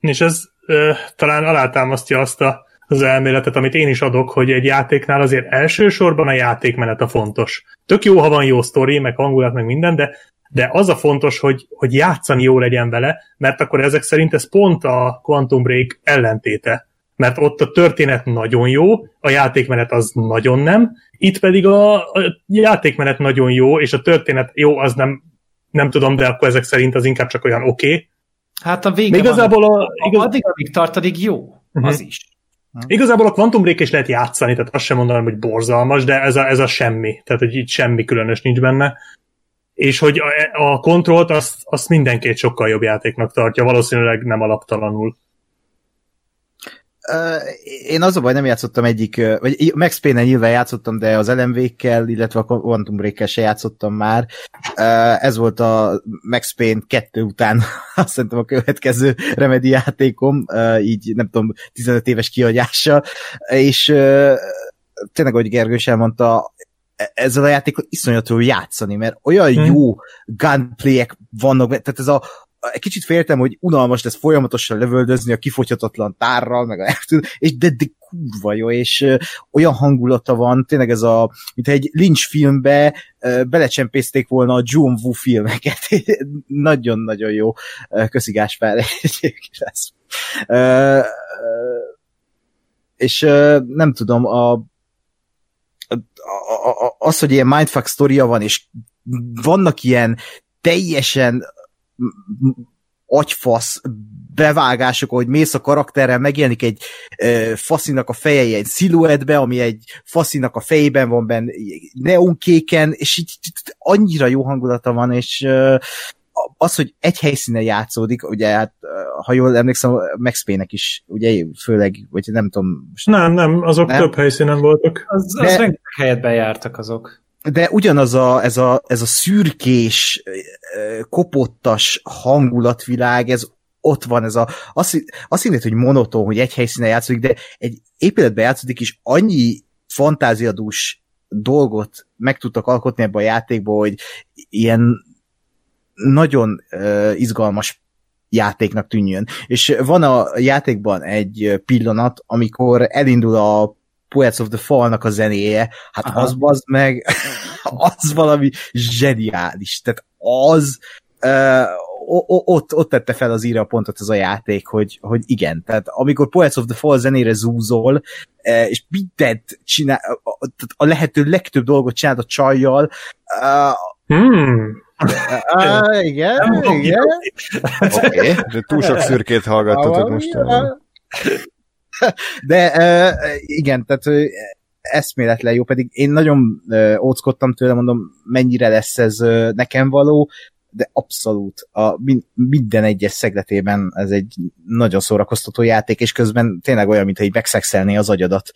És ez ö, talán alátámasztja azt a, az elméletet, amit én is adok, hogy egy játéknál azért elsősorban a játékmenet a fontos. Tök jó, ha van jó sztori, meg hangulat, meg minden, de, de az a fontos, hogy, hogy játszani jó legyen vele, mert akkor ezek szerint ez pont a Quantum Break ellentéte. Mert ott a történet nagyon jó, a játékmenet az nagyon nem, itt pedig a, a játékmenet nagyon jó, és a történet jó, az nem, nem tudom, de akkor ezek szerint az inkább csak olyan oké. Okay. Hát a vége igazából a, van, igaz, addig, amíg tart, addig jó. Mhm. Az is. Igazából a Quantum Break is lehet játszani, tehát azt sem mondanám, hogy borzalmas, de ez a, ez a semmi. Tehát, hogy itt semmi különös nincs benne. És hogy a, a kontrollt azt, azt mindenki egy sokkal jobb játéknak tartja, valószínűleg nem alaptalanul. Én az a baj, nem játszottam egyik, vagy Max Payne-en nyilván játszottam, de az LMV-kkel, illetve a Quantum Break-kel se játszottam már. Ez volt a Max Payne 2 után azt szerintem a következő Remedy játékom, így nem tudom, 15 éves kiagyással, és tényleg, ahogy Gergő is elmondta, ezzel a játékkal iszonyatosan játszani, mert olyan Hmm. jó gunplayek vannak, tehát ez a egy kicsit féltem, hogy unalmas lesz folyamatosan lövöldözni a kifogyhatatlan tárral, meg a, és de, de kurva jó, és ö, olyan hangulata van, tényleg ez a, mintha egy Lynch filmbe ö, belecsempészték volna a John Woo filmeket. Nagyon-nagyon jó. Köszi Gáspár, egyébként lesz. És ö, nem tudom, a, az, hogy ilyen mindfuck sztoria van, és vannak ilyen teljesen agyfasz bevágások, hogy mész a karakterrel, megjelenik egy ö, faszinak a feje egy sziluetbe, ami egy faszinak a fejében van benne neonkéken, és így annyira jó hangulata van, és ö, az, hogy egy helyszínen játszódik, ugye hát, ha jól emlékszem, Max Payne-nek is, ugye főleg, vagy nem tudom, most Nem, nem, azok Nem? több helyszínen voltak. Az, az De- rengeteg helyet bejártak azok. de ugyanaz a, ez, a, ez a szürkés, kopottas hangulatvilág, ez ott van, ez a, azt, azt hinnéd, hogy monoton, hogy egy helyszínen játszódik, de egy épületben játszódik, és annyi fantáziadús dolgot meg tudtak alkotni ebbe a játékba, hogy ilyen nagyon uh, izgalmas játéknak tűnjön. És van a játékban egy pillanat, amikor elindul a Poets of the Fall-nak a zenéje, hát Aha. az az meg, az valami zseniális. Tehát az uh, ott, ott tette fel az írja pontot ez a játék, hogy, hogy igen, tehát amikor Poets of the Fall zenére zúzol, eh, és mindent csinál, a- a- a lehető legtöbb dolgot csinálod a csajjal, uh, Hmm. Uh, igen, igen, Oké. Okay. De túl sok szürkét hallgattatok most. De uh, igen, tehát eszméletlen jó, pedig én nagyon uh, óckodtam tőle, mondom, mennyire lesz ez uh, nekem való, de abszolút a min- minden egyes szegletében ez egy nagyon szórakoztató játék, és közben tényleg olyan, mintha így megszexelné az agyadat,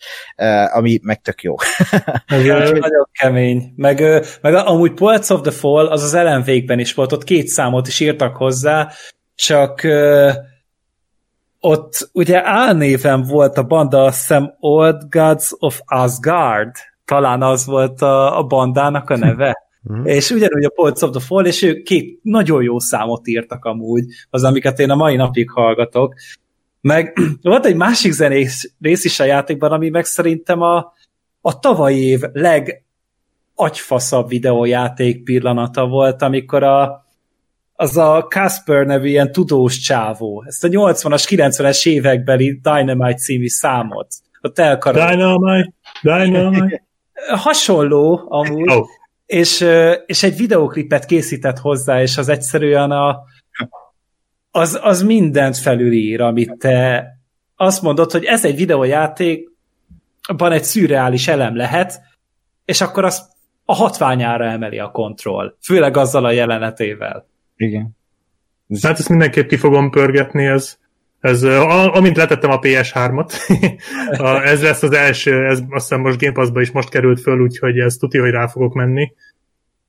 ami meg tök jó. Nagyon kemény. Meg, meg amúgy Poets of the Fall az az Ellen Wake-ben is volt, ott két számot is írtak hozzá, csak ott ugye álnéven volt a banda, azt hiszem Old Gods of Asgard, talán az volt a, a bandának a neve. Mhm. és ugyanúgy a Poets of the Fall, és ők két nagyon jó számot írtak amúgy, az, amiket én a mai napig hallgatok. Meg volt egy másik zenés rész is a játékban, ami meg szerintem a, a tavalyi év leg agyfaszabb videójáték pillanata volt, amikor a, az a Casper nevű ilyen tudós csávó, ezt a 80-as, 90-es évekbeli Dynamite című számot, ott elkarol. Dynamite, Dynamite. Hasonló amúgy, Oh. És, és egy videoklipet készített hozzá, és az egyszerűen a, az, az mindent felülír, amit te azt mondod, hogy ez egy videójáték, abban egy szürreális elem lehet, és akkor azt a hatványára emeli a kontroll. Főleg azzal a jelenetével. Igen. Hát ezt mindenképp ki fogom pörgetni, ez, ez amint letettem a PS3-ot, a, ez lesz az első, ez azt hiszem most Game Pass-ba is most került föl, úgyhogy ez tuti, hogy rá fogok menni.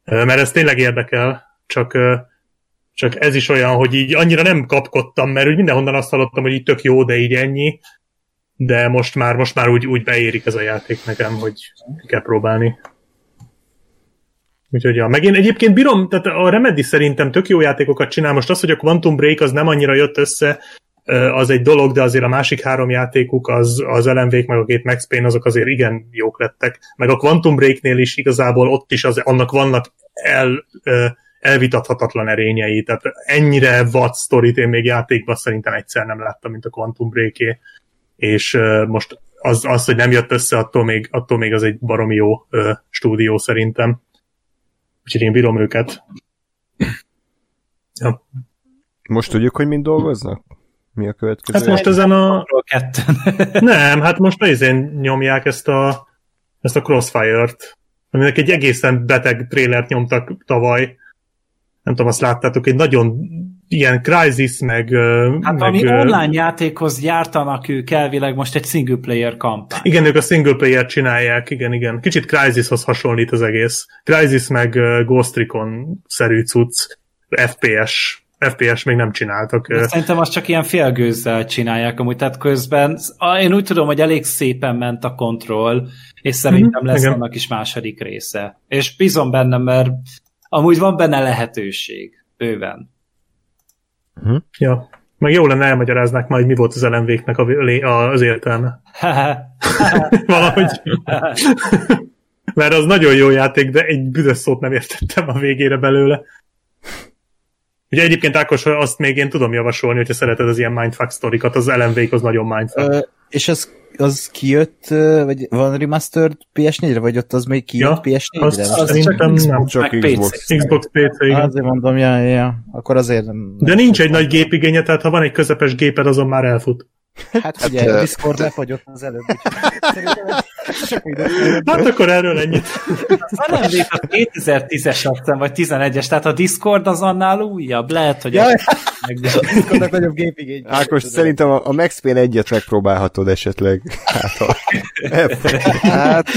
Mert ez tényleg érdekel, csak, csak ez is olyan, hogy így annyira nem kapkodtam, mert úgy mindenhonnan azt hallottam, hogy így tök jó, de így ennyi, de most már, most már úgy, úgy beérik ez a játék nekem, hogy ki kell próbálni. Úgyhogy ja, meg én egyébként bírom, tehát a Remedy szerintem tök jó játékokat csinál, most az, hogy a Quantum Break az nem annyira jött össze, az egy dolog, de azért a másik három játékuk, az, az Wake, meg a két Max Payne, azok azért igen jók lettek. Meg a Quantum Breaknél is igazából ott is az, annak vannak el, elvitathatatlan erényei, tehát ennyire vad sztorit én még játékban szerintem egyszer nem láttam, mint a Quantum Breaké, és ö, most az, az, hogy nem jött össze, attól még, attól még az egy baromi jó stúdió szerintem. Úgyhogy én bírom őket. Ja. Most tudjuk, hogy mind dolgoznak? Mi a következő? Hát most ezen a... Ketten. Nem, hát most nézén nyomják ezt a, ezt a Crossfire-t, aminek egy egészen beteg trélert nyomtak tavaly. Nem tudom, azt láttátok, egy nagyon ilyen Crysis, meg... Hát meg, ami ö, online játékhoz gyártanak ők elvileg most egy single player kampány. Igen, ők a single player csinálják, igen, igen. Kicsit Crysishoz hasonlít az egész. Crysis meg Ghost Recon-szerű cucc, FPS, FPS még nem csináltak. De Szerintem azt csak ilyen félgőzzel csinálják amúgy, tehát közben én úgy tudom, hogy elég szépen ment a kontroll, és szerintem Mhm, lesz igen. annak is második része. És bízom benne, mert amúgy van benne lehetőség, bőven. Ja. Meg jó lenne elmagyaráznák majd, mi volt az elemvéknek a, az értelme. Valahogy. Mert az nagyon jó játék, de egy büdös szót nem értettem a végére belőle. Ugye egyébként Ákos, azt még én tudom javasolni, hogyha szereted az ilyen mindfuck sztorikat, az Wake az nagyon mindfuck. Ö, és az, az kijött, vagy van remastered PS4-re, vagy ott az még kijött Ja, PS4-re? azt- Most- Az Szerintem csak nem. Xbox, Csak Xbox. PC. Xbox PC, igen. Azért mondom, ja, ja. Akkor azért nem... De nincs egy nagy gépigénye, tehát ha van egy közepes géped, azon már elfut. Hát ugye, ö, a Discord lefagyott az előbb. Csak Hát akkor erről ennyit. Az nem a 2010-es azt hiszem, vagy 11-es, tehát a Discord az annál újabb, lehet, hogy Ja, meg, Discordnak nagyobb gépigény. Ákos, szerintem a, a Max Payne egyet megpróbálhatod esetleg. Hát, ha... Hát,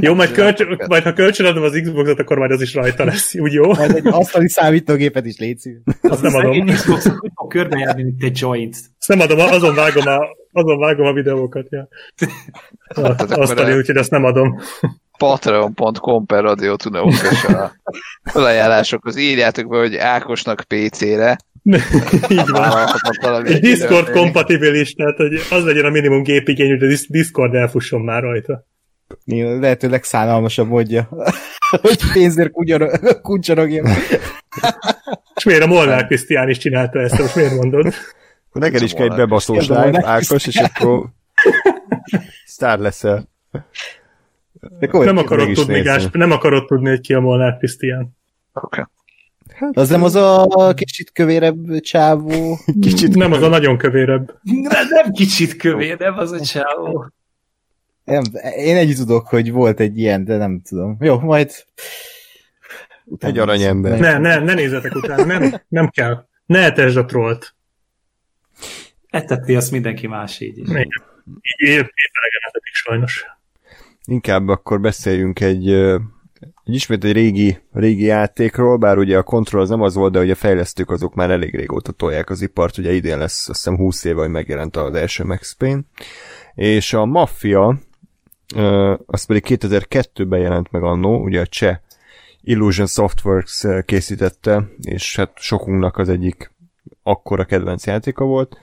Jó, majd, kölcs, majd ha kölcsönadom az Xboxot, akkor majd az is rajta lesz, úgy jó? majd egy asztali számítógépet is légy. Azt nem adom. Én Xbox úgy körbejárni, mint egy joint. Azt nem adom, azon vágom a, azon vágom a videókat. Ja. Hát akkor Azt adja, el- úgyhogy azt nem adom. Patreon.com per Radio Tuneo kössön a felajánlásokhoz. Írjátok be, hogy Ákosnak PC-re. Így van. Egy Discord kompatibilis, tehát hogy az legyen a minimum gépigény, hogy a Dis- Discord elfusson már rajta. Lehetőleg szánalmasabb módja, hogy pénzért kuncsorog- kuncsorogjon. És miért a Molnár Krisztián is csinálta ezt, most miért mondod? Akkor neked is kell egy bebaszós live, hogy Ákos, és akkor sztár leszel. De komoly, Nem akarod, tudni. Gásp, nem akarod tudni, hogy ki a Molnár Krisztián. Oké. Az nem az a kicsit kövérebb csávó. Kicsit Nem az a nagyon kövérebb. Nem, nem kicsit kövér, nem az a csávó. Nem, én egy tudok, hogy volt egy ilyen, de nem tudom. Jó, majd... Egy aranyember. Ne, ne, ne nézzetek utána, nem, nem kell. Ne etesd a trollt. Eteti azt mindenki más így is. Így épp elegen etetik sajnos. Inkább akkor beszéljünk egy, egy ismét egy régi, régi játékról, bár ugye a Control az nem az volt, de ugye a fejlesztők azok már elég régóta tolják az ipart, ugye idén lesz azt hiszem 20 éve, hogy megjelent az első Max Payne, és a Mafia, ö, az pedig 2002-ben jelent meg annó, ugye a cseh Illusion Softworks ö, készítette, és hát sokunknak az egyik akkora kedvenc játéka volt.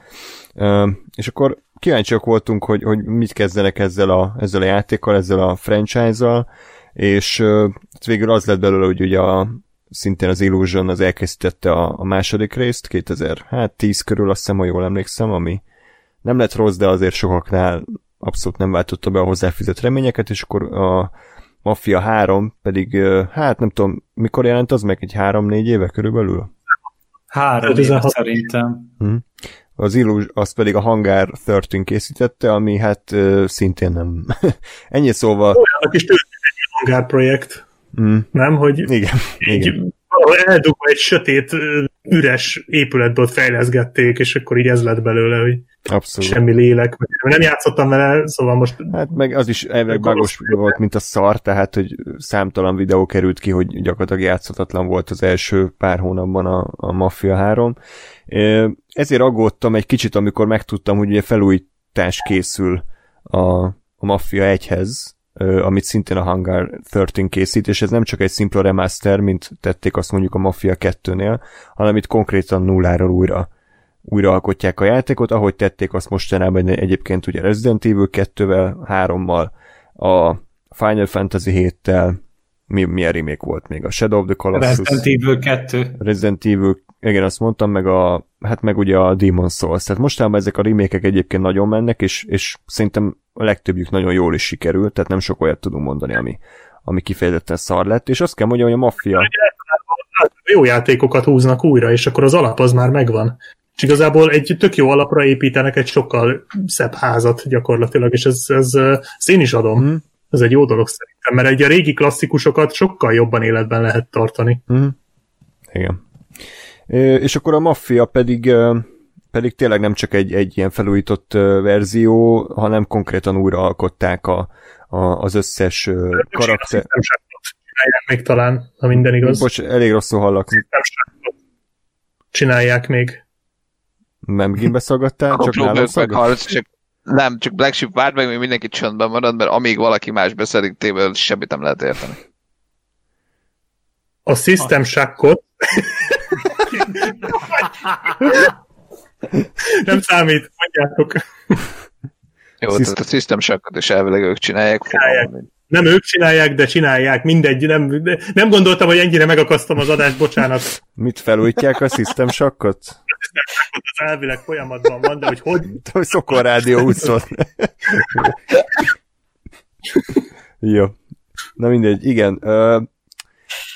Ö, és akkor kíváncsiak voltunk, hogy, hogy mit kezdenek ezzel a, ezzel a játékkal, ezzel a franchise-zal, és ö, hát végül az lett belőle, hogy ugye a, szintén az Illusion az elkészítette a, a második részt, 2010 körül azt hiszem, ha jól emlékszem, ami nem lett rossz, de azért sokaknál abszolút nem váltotta be a hozzáfizett reményeket, és akkor a Mafia 3 pedig, hát nem tudom, mikor jelent az meg, egy 3-4 éve körülbelül? Három éve 16. szerintem. Az Illus, az pedig a Hangar 13 készítette, ami hát szintén nem. Ennyi szóval, Olyanok is tőlük egy hangár projekt, mm, nem? Hogy igen, így igen. eldugva egy sötét, üres épületből fejleszgették, és akkor így ez lett belőle, hogy Abszolút. semmi lélek. Nem játszottam vele, szóval most Hát meg az is elvileg bagos volt, mint a szar, tehát hogy számtalan videó került ki, hogy gyakorlatilag játszhatatlan volt az első pár hónapban a, a Mafia 3. Ö, Ezért aggódtam egy kicsit, amikor megtudtam, hogy ugye felújítás készül a, a Mafia 1-hez, ö, amit szintén a Hangar 13 készít, és ez nem csak egy szimpla remaster, mint tették azt mondjuk a Mafia 2-nél, hanem itt konkrétan nulláról újra újra alkotják a játékot, ahogy tették azt mostanában egyébként ugye Resident Evil 2-vel, 3-mal, a Final Fantasy 7-tel, mi, milyen remake volt még? A Shadow of the Colossus, Resident Evil 2. Resident Evil, igen, azt mondtam, meg a, hát meg ugye a Demon Souls. Tehát mostában ezek a remékek egyébként nagyon mennek, és, és szerintem a legtöbbjük nagyon jól is sikerült, tehát nem sok olyat tudunk mondani, ami, ami kifejezetten szar lett, és azt kell mondjam, hogy a Mafia jó játékokat húznak újra, és akkor az alap az már megvan. És igazából egy tök jó alapra építenek egy sokkal szebb házat gyakorlatilag, és ez, ez, ezt én is adom. Mhm. Ez egy jó dolog szerintem, mert egy a régi klasszikusokat sokkal jobban életben lehet tartani. Mhm. Igen. És akkor a Mafia pedig pedig tényleg nem csak egy, egy ilyen felújított verzió, hanem konkrétan újra alkották a, a, az összes karakter... Csinálják még talán, ha minden igaz. Bocs, elég rosszul hallak. Nem csinálják még. Nem gimbe szaggattál, csak szaggat? harc, csak nem, csak Black Sheep várd meg, még mindenki csöndben marad, mert amíg valaki más beszélik tével, semmit nem lehet érteni. A System Shockot nem számít, mondjátok. Jó, Szisz- tehát a System Shockot is elvileg ők csinálják. Csinálják. Nem ők csinálják, de csinálják, mindegy. Nem, nem gondoltam, hogy ennyire megakasztom az adást, bocsánat. Mit felújítják a System Shockot? Az elvileg folyamatban van, de hogy hogy... Hogy Szokor Rádió 20 Jó. Na mindegy, igen. Ö,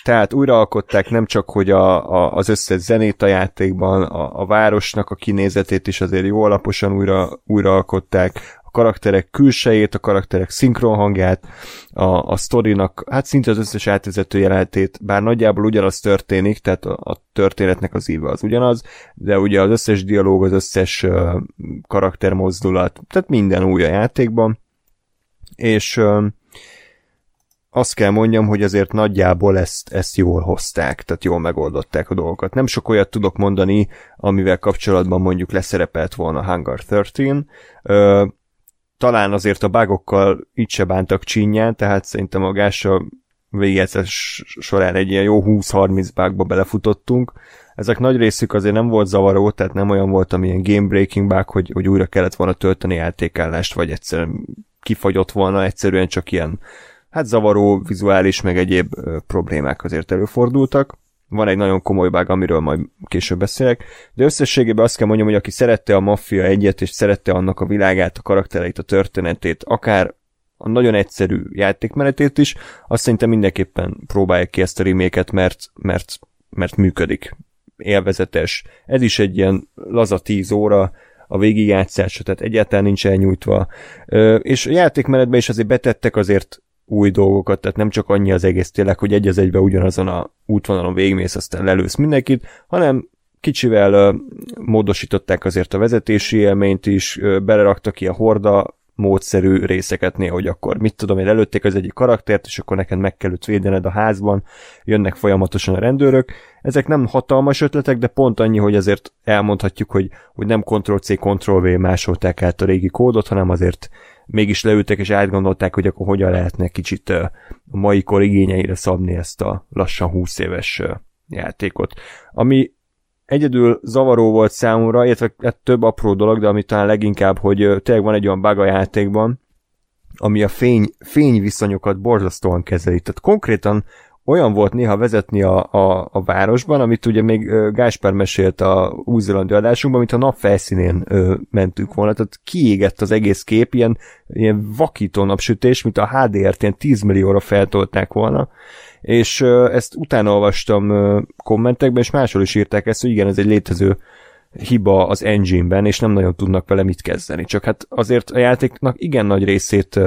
tehát újraalkották nem csak, hogy a, a, az összes zenét a játékban, a, a városnak a kinézetét is azért jó alaposan újra, újraalkották, karakterek külsejét, a karakterek szinkron hangját, a, a sztorinak, hát szinte az összes átvezető jelenetét, bár nagyjából ugyanaz történik, tehát a, a történetnek az íve az ugyanaz, de ugye az összes dialóg, az összes uh, karaktermozdulat, tehát minden új a játékban, és uh, azt kell mondjam, hogy azért nagyjából ezt, ezt jól hozták, tehát jól megoldották a dolgokat. Nem sok olyat tudok mondani, amivel kapcsolatban mondjuk leszerepelt volna Hangar 13. Talán azért a bágokkal így se bántak csinyán, tehát szerintem a gással végjegyzés során egy ilyen jó 20-30 bugba belefutottunk. Ezek nagy részük azért nem volt zavaró, tehát nem olyan volt, amilyen game breaking bug, hogy, hogy újra kellett volna tölteni játékállást, vagy egyszerűen kifagyott volna, egyszerűen csak ilyen hát zavaró, vizuális, meg egyéb problémák azért előfordultak. Van egy nagyon komoly bug, amiről majd később beszélek, de összességében azt kell mondjam, hogy aki szerette a Mafia egyet, és szerette annak a világát, a karaktereit, a történetét, akár a nagyon egyszerű játékmenetét is, azt szerintem mindenképpen próbálják ki ezt a reméket, mert, mert, mert működik. Élvezetes. Ez is egy ilyen laza 10 óra, a végigjátszása, tehát egyáltalán nincs elnyújtva. És a játékmenetben is azért betettek azért új dolgokat, tehát nem csak annyi az egész tényleg, hogy egy az egybe ugyanazon a útvonalon végmész, aztán lelősz mindenkit, hanem kicsivel uh, módosították azért a vezetési élményt is, uh, beleraktak a horda módszerű részeket néha, hogy akkor mit tudom én, előtték az egyik karaktert, és akkor neked meg kell őt védened a házban, jönnek folyamatosan a rendőrök. Ezek nem hatalmas ötletek, de pont annyi, hogy azért elmondhatjuk, hogy, hogy nem Ctrl-C, Ctrl-V másolták át a régi kódot, hanem azért mégis leültek és átgondolták, hogy akkor hogyan lehetne kicsit a mai kor igényeire szabni ezt a lassan 20 éves játékot. Ami egyedül zavaró volt számomra, illetve hát több apró dolog, de ami talán leginkább, hogy tényleg van egy olyan bug a játékban, ami a fény, fényviszonyokat borzasztóan kezeli. Tehát konkrétan olyan volt néha vezetni a, a, a városban, amit ugye még Gáspár mesélt a új-zélandi adásunkban, mint a nap felszínén mentünk volna, tehát kiégett az egész kép, ilyen, ilyen vakító napsütés, mint a HDR-t ilyen 10 millióra feltolták volna, és ezt utána olvastam kommentekben, és máshol is írták ezt, hogy igen, ez egy létező hiba az engine-ben, és nem nagyon tudnak vele mit kezdeni. Csak hát azért a játéknak igen nagy részét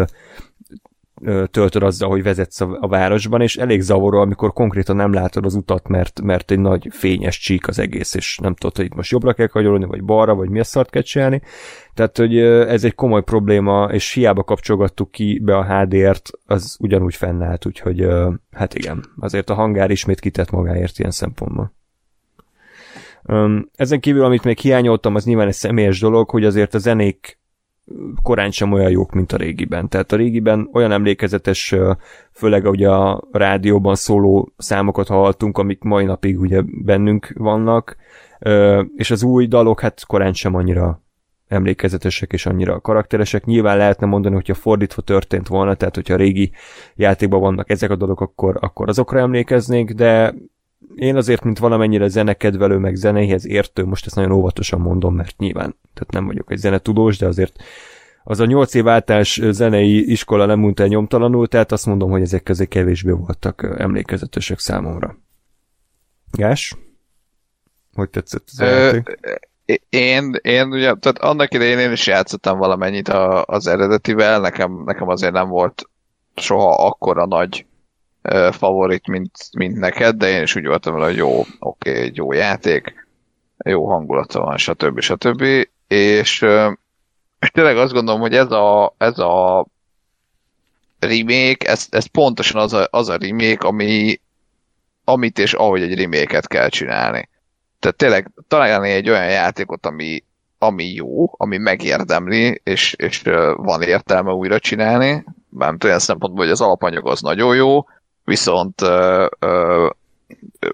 töltöd azzal, hogy vezetsz a, a városban, és elég zavaró, amikor konkrétan nem látod az utat, mert, mert egy nagy fényes csík az egész, és nem tudod, hogy itt most jobbra kell kanyolni, vagy balra, vagy mi a szart kell csinálni. Tehát, hogy ez egy komoly probléma, és hiába kapcsolgattuk ki be a HDR-t, az ugyanúgy fennállt, úgyhogy hát igen, azért a hangár ismét kitett magáért ilyen szempontból. Ezen kívül, amit még hiányoltam, az nyilván egy személyes dolog, hogy azért a zenék korán sem olyan jók, mint a régiben. Tehát a régiben olyan emlékezetes, főleg ugye a rádióban szóló számokat hallottunk, amik mai napig ugye bennünk vannak, és az új dalok hát korán sem annyira emlékezetesek és annyira karakteresek. Nyilván lehetne mondani, hogyha fordítva történt volna, tehát hogyha a régi játékban vannak ezek a dalok, akkor, akkor azokra emlékeznék, de én azért, mint valamennyire zenekedvelő, meg zenéhez értő, most ezt nagyon óvatosan mondom, mert nyilván, tehát nem vagyok egy zenetudós, de azért az a nyolc év általános zenei iskola nem mondta el nyomtalanul, tehát azt mondom, hogy ezek közé kevésbé voltak emlékezetesek számomra. Gás? Hogy tetszett az Ö, Én, én ugye, tehát annak idején én is játszottam valamennyit a, az eredetivel, nekem, nekem azért nem volt soha akkora nagy favorit, mint, mint neked, de én is úgy voltam hogy jó, oké, egy jó játék, jó hangulata van, stb. stb. És, és tényleg azt gondolom, hogy ez a, ez a remake, ez, ez pontosan az a, az a remake, ami, amit és ahogy egy remake kell csinálni. Tehát tényleg találni egy olyan játékot, ami, ami jó, ami megérdemli, és, és van értelme újra csinálni, mert olyan szempontból, hogy az alapanyag az nagyon jó, viszont ö, ö,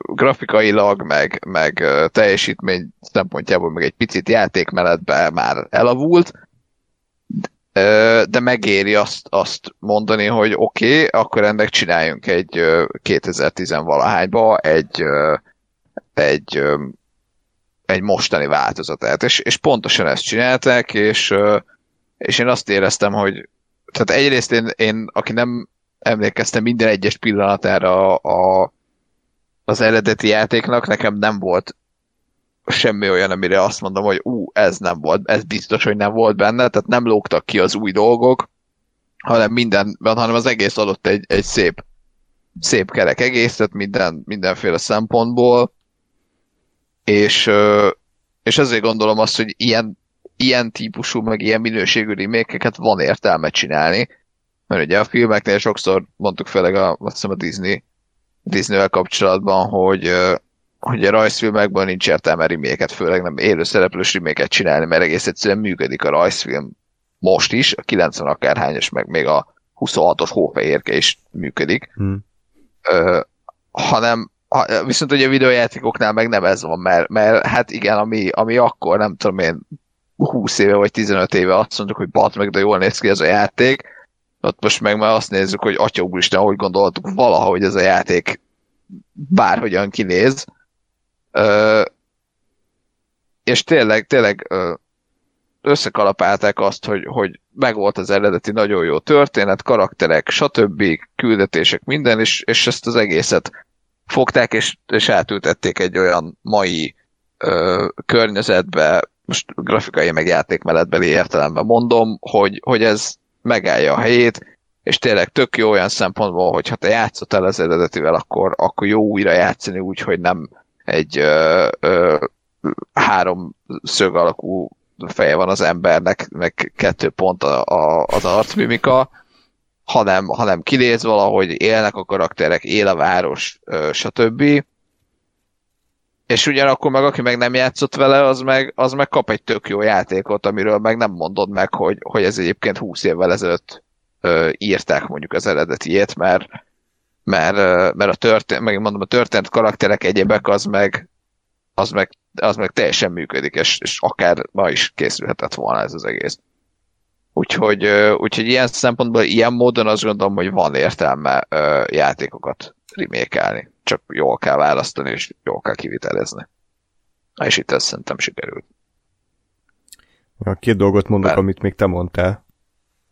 grafikailag, meg, meg teljesítmény szempontjából meg egy picit játékmenetben már elavult, de megéri azt, azt mondani, hogy oké, okay, akkor ennek csináljunk egy ö, 2010-valahányba egy, egy, egy mostani változatát. És, és pontosan ezt csinálták, és, és én azt éreztem, hogy tehát egyrészt én, én aki nem emlékeztem minden egyes pillanatára a, az eredeti játéknak, nekem nem volt semmi olyan, amire azt mondom, hogy ú, ez nem volt, ez biztos, hogy nem volt benne, tehát nem lógtak ki az új dolgok, hanem minden, hanem az egész adott egy, egy szép, szép kerek egészet minden, mindenféle szempontból, és, és ezért gondolom azt, hogy ilyen, ilyen típusú, meg ilyen minőségű remékeket van értelme csinálni, mert ugye a filmeknél sokszor mondtuk főleg a, azt hiszem a Disney Disney-vel kapcsolatban, hogy, hogy a rajzfilmekben nincs értelme reméket, főleg nem élőszereplős reméket csinálni, mert egész egyszerűen működik a rajzfilm most is, a 90 akárhányos, meg még a 26-os hófehérke is működik. Hmm. Ö, hanem ha, viszont ugye a videójátékoknál meg nem ez van, mert, mert hát igen, ami, ami akkor, nem tudom én, 20 éve vagy 15 éve azt mondjuk, hogy bat meg, de jól néz ki ez a játék, ott most meg már azt nézzük, hogy atya úristen, hogy gondoltuk valahogy ez a játék bárhogyan kinéz. Ö, és tényleg, tényleg összekalapálták azt, hogy, hogy megvolt az eredeti nagyon jó történet, karakterek, stb., küldetések, minden, és, és ezt az egészet fogták, és, és átültették egy olyan mai ö, környezetbe, most grafikai meg játékmenetbeli értelemben mondom, hogy, hogy ez megállja a helyét, és tényleg tök jó olyan szempontból, hogy ha te játszott az eredetivel, akkor, akkor jó újra játszani úgy, hogy nem egy ö, ö, három szög alakú feje van az embernek, meg kettő pont a, a, az arcmimika, hanem, hanem kinéz valahogy, élnek a karakterek, él a város, ö, stb. És ugyanakkor meg aki meg nem játszott vele, az meg, az meg kap egy tök jó játékot, amiről meg nem mondod meg, hogy, hogy ez egyébként 20 évvel ezelőtt ö, írták mondjuk az eredetiét, mert, mert, mert a történt, meg mondom, a történt karakterek egyebek az meg, az meg, az meg teljesen működik, és, és akár ma is készülhetett volna ez az egész. Úgyhogy, úgyhogy ilyen szempontból, ilyen módon azt gondolom, hogy van értelme játékokat remékelni. Csak jól kell választani, és jól kell kivitelezni. És itt ez szerintem sikerült. A két dolgot mondok, Bár... amit még te mondtál.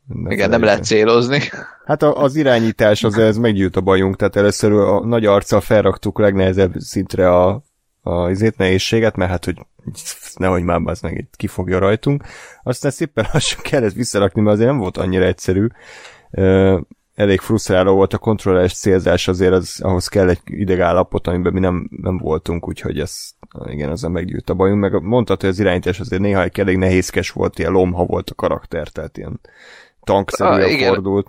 Ne Igen, nem lehet célozni. Hát a, az irányítás az ez meggyűjt a bajunk, tehát először a nagy arccal felraktuk legnehezebb szintre a, a izét nehézséget, mert hát, hogy nehogy már az meg itt kifogja rajtunk. Aztán szépen lassan kell ezt visszarakni, mert azért nem volt annyira egyszerű. Elég frusztráló volt a kontrolleres célzás, azért az, ahhoz kell egy idegállapot, amiben mi nem, nem voltunk, úgyhogy ez igen, ezzel meggyűjt a bajunk, meg mondtad, hogy az irányítás azért néha egy elég nehézkes volt, ilyen lomha volt a karakter, tehát ilyen tankszerűen ah, igen. fordult.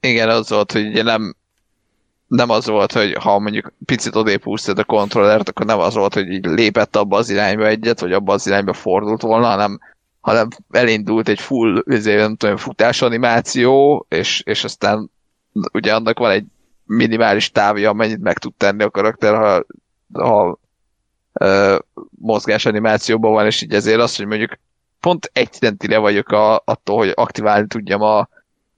Igen, az volt, hogy ugye nem, nem az volt, hogy ha mondjuk picit odébb húztad a kontrollert, akkor nem az volt, hogy így lépett abba az irányba egyet, vagy abba az irányba fordult volna, hanem, hanem elindult egy full ezért, nem tudom, futás animáció, és, és aztán ugye annak van egy minimális távja, amennyit meg tud tenni a karakter, ha, ha ö, mozgás animációban van, és így ezért az, hogy mondjuk pont egy centire vagyok a, attól, hogy aktiválni tudjam a,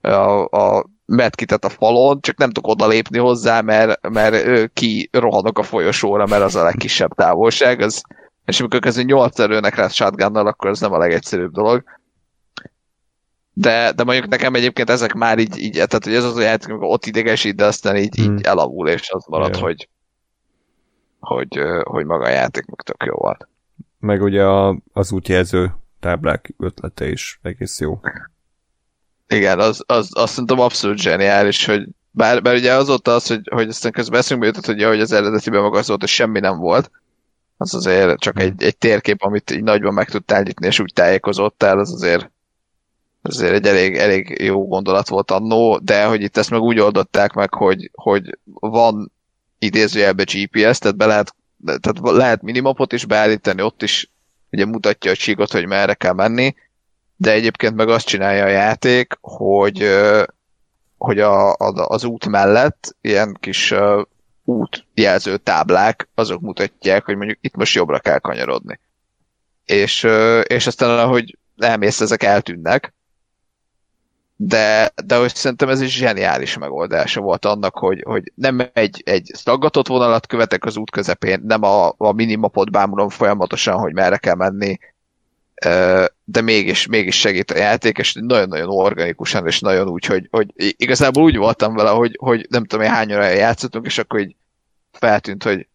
a, a medkitet a falon, csak nem tudok odalépni hozzá, mert, mert ki rohanok a folyosóra, mert az a legkisebb távolság, az, és amikor kezdve 8 erőnek rá shotgunnal, akkor ez nem a legegyszerűbb dolog. De, de mondjuk nekem egyébként ezek már így, így tehát hogy ez az a játék, amikor ott idegesít, de aztán így, hmm. így elavul, és az marad, yeah. hogy, hogy, hogy maga a játék tök jó volt. Meg ugye a, az útjelző táblák ötlete is egész jó. Igen, az, az, azt szerintem abszolút zseniális, hogy bár, bár ugye azóta az, hogy, hogy aztán közben eszünkbe jutott, hogy, hogy az eredetiben maga az volt, hogy semmi nem volt, az azért csak egy, egy térkép, amit így nagyban meg tudtál nyitni, és úgy tájékozottál, az azért, az azért egy elég, elég jó gondolat volt annó, de hogy itt ezt meg úgy oldották meg, hogy, hogy van idézőjelbe GPS, tehát be lehet, tehát lehet minimapot is beállítani, ott is ugye mutatja a csíkot, hogy merre kell menni, de egyébként meg azt csinálja a játék, hogy, hogy a, a, az út mellett ilyen kis útjelző táblák, azok mutatják, hogy mondjuk itt most jobbra kell kanyarodni. És, és aztán, ahogy elmész, ezek eltűnnek, de, de hogy szerintem ez egy zseniális megoldása volt annak, hogy, hogy nem egy, egy szaggatott vonalat követek az út közepén, nem a, a minimapot bámulom folyamatosan, hogy merre kell menni, de mégis, mégis segít a játék, és nagyon-nagyon organikusan, és nagyon úgy, hogy, hogy igazából úgy voltam vele, hogy, hogy nem tudom én hány órája játszottunk, és akkor így feltűnt, hogy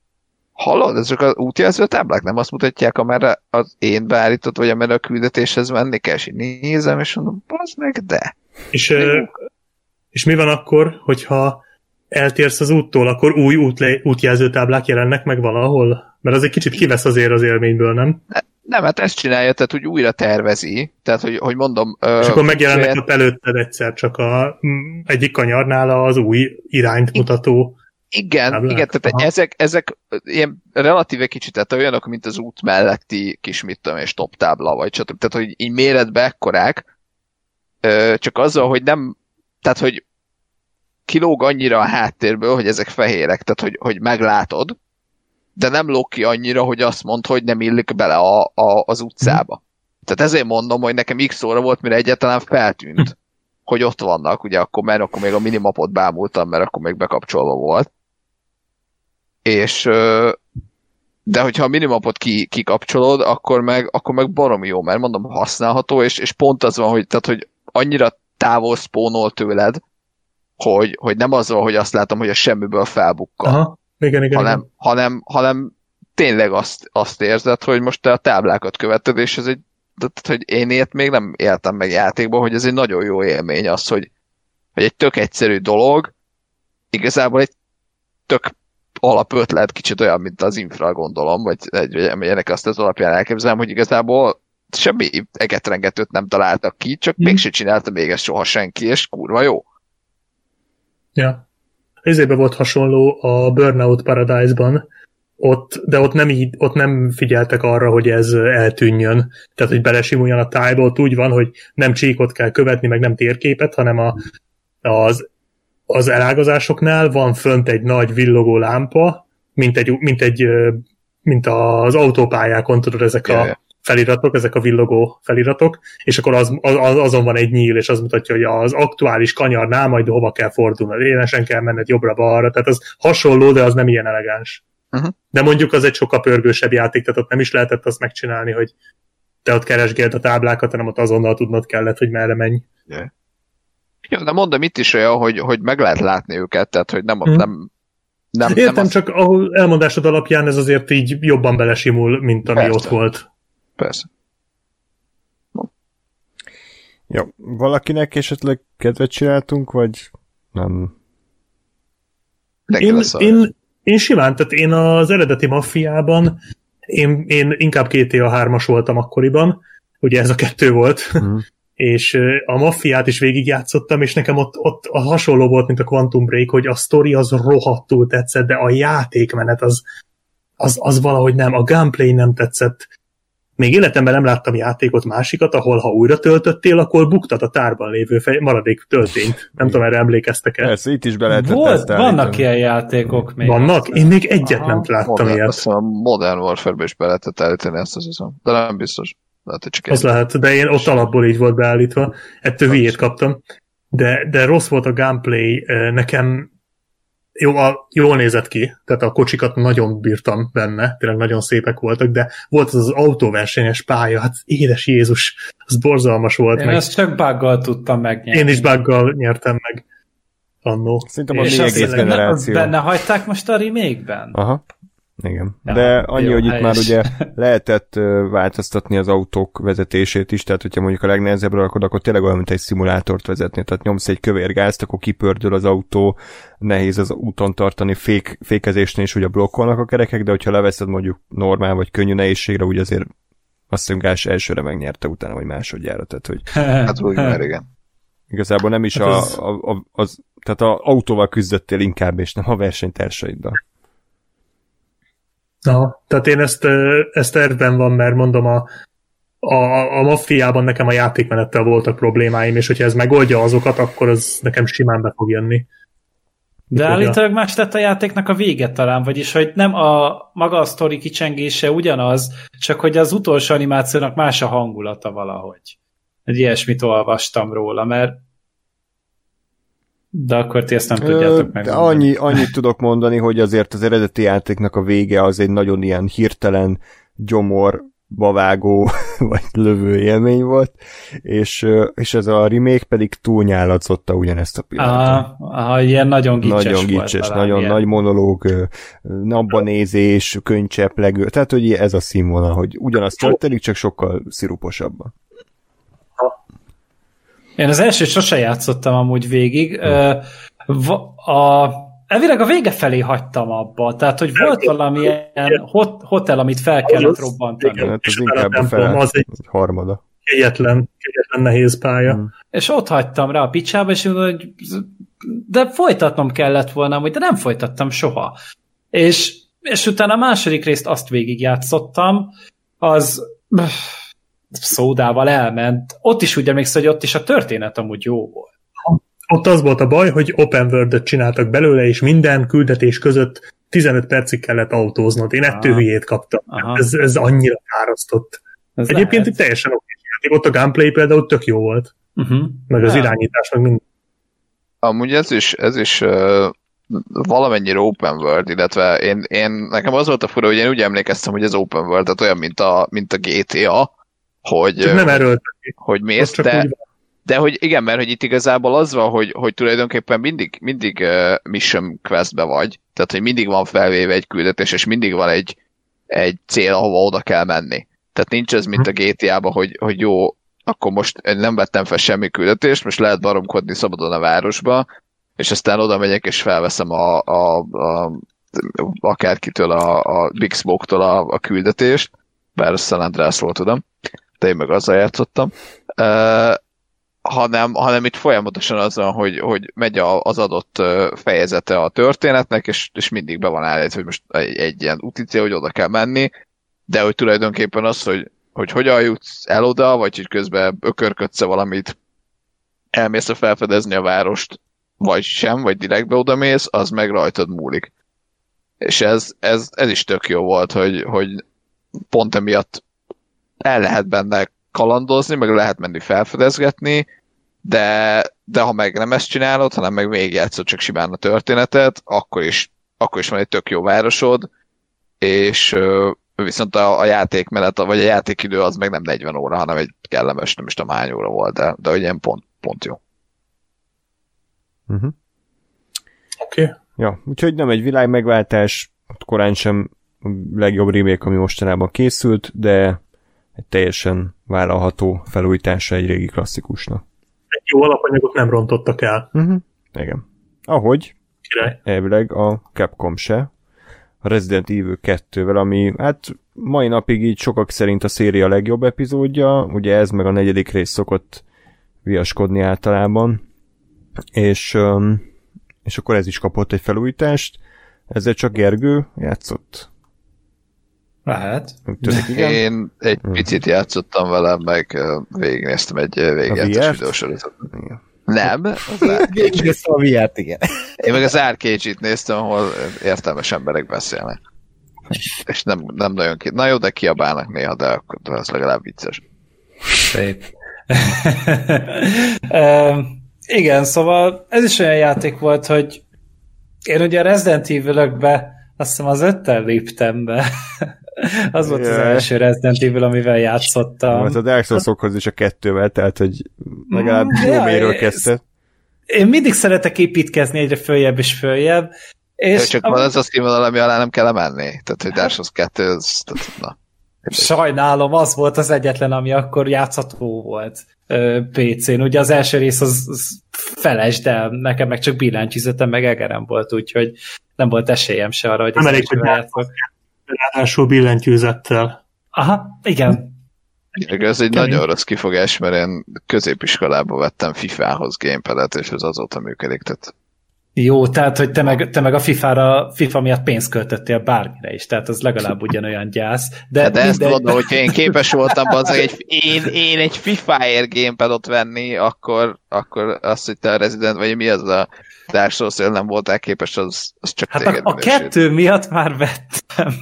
hallod, ezek az útjelző táblák nem azt mutatják, amerre az én beállított, vagy amerre a küldetéshez menni kell, és így nézem, és mondom, az meg de. És, és mi van akkor, hogyha eltérsz az úttól, akkor új útle, útjelző táblák jelennek meg valahol? Mert az egy kicsit kivesz azért az élményből, nem? Nem, hát ezt csinálja, tehát hogy újra tervezi. Tehát, hogy, hogy mondom... És akkor megjelennek saját... ott előtted egyszer csak a egyik kanyarnál az új irányt mutató igen, táblák. igen, tehát Aha. ezek, ezek ilyen relatíve kicsit, tehát olyanok, mint az út melletti kis, mit tudom, és top tábla, vagy stb. Tehát, hogy így méretbe ekkorák, csak azzal, hogy nem, tehát, hogy kilóg annyira a háttérből, hogy ezek fehérek, tehát, hogy, hogy meglátod, de nem lók ki annyira, hogy azt mond, hogy nem illik bele a, a, az utcába. Tehát ezért mondom, hogy nekem x óra volt, mire egyáltalán feltűnt, hogy ott vannak, ugye akkor, mert akkor még a minimapot bámultam, mert akkor még bekapcsolva volt. És de hogyha a minimapot ki, kikapcsolod, akkor meg, akkor meg baromi jó, mert mondom, használható, és, és pont az van, hogy, tehát, hogy annyira távol spónol tőled, hogy, hogy nem az van, hogy azt látom, hogy a semmiből felbukkal. Aha. Igen, igen, hanem, igen. hanem, hanem tényleg azt, azt érzed, hogy most te a táblákat követed, és ez egy, tehát, hogy én ilyet még nem éltem meg játékban, hogy ez egy nagyon jó élmény az, hogy, hogy egy tök egyszerű dolog, igazából egy tök alapötlet, kicsit olyan, mint az infra gondolom, vagy, egy, vagy ennek azt az alapján elképzelem, hogy igazából semmi egetrengetőt nem találtak ki, csak mm. mégsem csinálta még ezt soha senki, és kurva jó. Ja. Ezébe volt hasonló a Burnout Paradise-ban, ott, de ott nem, így, ott nem figyeltek arra, hogy ez eltűnjön. Tehát, hogy belesimuljon a tájba, ott úgy van, hogy nem csíkot kell követni, meg nem térképet, hanem a, az, az elágazásoknál van fönt egy nagy villogó lámpa, mint egy, mint egy mint az autópályákon, tudod, ezek a feliratok, ezek a villogó feliratok, és akkor az, az, azon van egy nyíl, és az mutatja, hogy az aktuális kanyarnál majd hova kell fordulni. Élesen kell menned jobbra-balra, tehát az hasonló, de az nem ilyen elegáns. Uh-huh. De mondjuk az egy sokkal pörgősebb játék, tehát ott nem is lehetett azt megcsinálni, hogy te ott keresgéld a táblákat, hanem ott azonnal tudnod kellett, hogy merre menj. Yeah. Jó, de mondom, itt is olyan, hogy, hogy meg lehet látni őket, tehát hogy nem, hmm. nem nem, Értem, nem az... csak ahol elmondásod alapján ez azért így jobban belesimul, mint ami Persze. ott volt. Persze. Jó, valakinek esetleg kedvet csináltunk, vagy nem? Én, én, én simán, tehát én az eredeti maffiában én, én inkább GTA 3-as voltam akkoriban, ugye ez a kettő volt, mm. és a maffiát is végigjátszottam, és nekem ott, ott a hasonló volt, mint a Quantum Break, hogy a story az rohadtul tetszett, de a játékmenet az, az, az valahogy nem, a gameplay nem tetszett, még életemben nem láttam játékot másikat, ahol ha újra töltöttél, akkor buktat a tárban lévő fej, maradék töltényt. Nem tudom, erre emlékeztek el. Persze, itt is be lehetett Volt, Vannak ilyen játékok még. Vannak? Én még egyet Aha, nem láttam modern, ilyet. Azt a Modern Warfare-be is be lehetett állítani ezt az hiszem. De nem biztos. Lehet, hogy csak az lehet, de én ott alapból így volt beállítva. Ettől hülyét kaptam. De, de rossz volt a gameplay. Nekem jó, a, jól nézett ki, tehát a kocsikat nagyon bírtam benne, tényleg nagyon szépek voltak, de volt az az autóversenyes pálya, hát édes Jézus, az borzalmas volt. Én meg. ezt csak buggal tudtam megnyerni. Én is buggal nyertem meg annó. Szerintem a mi egész generáció. Benne hagyták most a remake-ben? Aha. Igen. Ja, De annyi, jó, hogy itt már ugye lehetett változtatni az autók vezetését is, tehát hogyha mondjuk a legnehezebb rakod, akkor tényleg olyan, mint egy szimulátort vezetni. Tehát nyomsz egy kövér gázt, akkor kipördül az autó, nehéz az úton tartani, fék, fékezésnél is ugye blokkolnak a kerekek, de hogyha leveszed mondjuk normál vagy könnyű nehézségre, úgy azért azt hiszem Gás elsőre megnyerte utána, vagy másodjára. Tehát, hogy... hát úgy már igen. Igazából nem is hát a, ez... a, a, az, tehát a autóval küzdöttél inkább, és nem a versenytársaiddal. Na, tehát én ezt, ezt tervben van, mert mondom, a, a, a maffiában nekem a játékmenettel voltak problémáim, és hogyha ez megoldja azokat, akkor az nekem simán be fog jönni. De állítólag más tett a játéknak a vége talán, vagyis hogy nem a maga a sztori kicsengése ugyanaz, csak hogy az utolsó animációnak más a hangulata valahogy. Egy ilyesmit olvastam róla, mert De akkor ti ezt nem tudjátok meg. Annyi, annyit tudok mondani, hogy azért az eredeti játéknak a vége az egy nagyon ilyen hirtelen gyomor bavágó vagy lövő élmény volt, és, és ez a remake pedig túlnyálatszotta ugyanezt a pillanatot. Aha, ilyen nagyon gicses Nagyon gicses, nagyon ilyen. nagy monológ, napbanézés, könycseplegő, tehát hogy ez a színvonal, hogy ugyanazt történik, csak sokkal sziruposabban. Én az első sose játszottam amúgy végig. A, elvileg a vége felé hagytam abba, tehát hogy volt valamilyen hot, hotel, amit fel kellett robbantani. Igen, hát az inkább a fel, az egy harmada. Kegyetlen, kegyetlen nehéz pálya. Hmm. És ott hagytam rá a picsába, és hogy de folytatnom kellett volna, hogy de nem folytattam soha. És, és utána a második részt azt végigjátszottam, az szódával elment. Ott is úgy emlékszem, hogy ott is a történet amúgy jó volt. Ott az volt a baj, hogy open world csináltak belőle, és minden küldetés között 15 percig kellett autóznod. Én ettől hülyét kaptam. Ez, ez annyira fárasztott. Ez Egyébként lehet. teljesen oké. Ott a gameplay például tök jó volt. Uh-huh. Meg az irányítás, meg minden. Amúgy ez is, ez is uh, valamennyire open world, illetve én, én, nekem az volt a fura, hogy én úgy emlékeztem, hogy ez open world, tehát olyan, mint a, mint a GTA, hogy, csak nem erről. Hogy mész, de, de hogy igen, mert hogy itt igazából az van, hogy, hogy tulajdonképpen mindig, mindig uh, mission questbe vagy, tehát hogy mindig van felvéve egy küldetés, és mindig van egy, egy cél, ahova oda kell menni. Tehát nincs ez, mint a GTA-ban, hogy, hogy jó, akkor most nem vettem fel semmi küldetést, most lehet baromkodni szabadon a városba, és aztán oda megyek, és felveszem a, a, a akárkitől, a, a Big Smoke-tól a, a küldetést, bár San Andreasról tudom, de én meg azzal játszottam, uh, hanem, hanem itt folyamatosan az van, hogy, hogy megy a, az adott fejezete a történetnek, és, és mindig be van állítva, hogy most egy, egy ilyen úti hogy oda kell menni, de hogy tulajdonképpen az, hogy, hogy hogyan jutsz el oda, vagy hogy közben ökörködsz valamit, elmész a felfedezni a várost, vagy sem, vagy direktbe oda mész, az meg rajtad múlik. És ez, ez, ez is tök jó volt, hogy, hogy pont emiatt el lehet benne kalandozni, meg lehet menni felfedezgetni, de, de ha meg nem ezt csinálod, hanem meg végigjátszod csak simán a történetet, akkor is, akkor is van egy tök jó városod, és viszont a, a játékmenet, vagy a játékidő az meg nem 40 óra, hanem egy kellemes, nem is tudom hány óra volt, de, de ilyen pont, pont jó. Uh-huh. Oké. Okay. Ja, úgyhogy nem egy világ megváltás, korán sem a legjobb remake, ami mostanában készült, de egy teljesen vállalható felújítása egy régi klasszikusnak. Egy jó alapanyagot nem rontottak el. Uh-huh. Igen. Ahogy Király. elvileg a Capcom se, a Resident Evil 2-vel, ami hát mai napig így sokak szerint a széria legjobb epizódja, ugye ez meg a negyedik rész szokott viaskodni általában, és, és akkor ez is kapott egy felújítást, ezzel csak Gergő játszott. Lehet. Tűnik, igen. Én egy hmm. picit játszottam vele, meg végignéztem egy végigjátszós videósorozatot. Nem. Végignéztem a VR-t, igen. Én meg az Arcade-t néztem, ahol értelmes emberek beszélnek. És nem, nem nagyon ki... Na jó, de kiabálnak néha, de, akkor, de az legalább vicces. Szép. uh, igen, szóval ez is olyan játék volt, hogy én ugye a Resident Evil-ökbe azt hiszem az öttel léptem be. az volt yeah. az első Resident Evil, amivel játszottam. Hát a Dark Souls-okhoz is a kettővel, tehát hogy legalább mm, jó mélyről kezdte. Én mindig szeretek építkezni egyre följebb és följebb. És csak van az a színvonal, ami alá nem kell menni. Tehát, hogy Dark Souls 2, az, tehát, na. Sajnálom, az volt az egyetlen, ami akkor játszható volt PC-n. Ugye az első rész az, az feles, de nekem meg csak billentyűzetem, meg egerem volt, úgyhogy nem volt esélyem se arra, hogy hogy játszok. Ráadásul billentyűzettel. Aha, igen. Ez egy Kemény. nagyon rossz kifogás, mert én középiskolában vettem FIFA-hoz gamepadet, és ez azóta működik, tehát jó, tehát, hogy te meg, te meg a FIFA-ra, FIFA miatt pénzt költöttél bármire is, tehát az legalább ugyanolyan gyász. De, de ezt mondom, hogy én képes voltam az, egy, én, én egy FIFA-ért gamepadot venni, akkor, akkor azt, hogy te a Resident, vagy mi az a Dark Souls nem voltál képes, az, az csak hát a, a kettő miatt már vettem.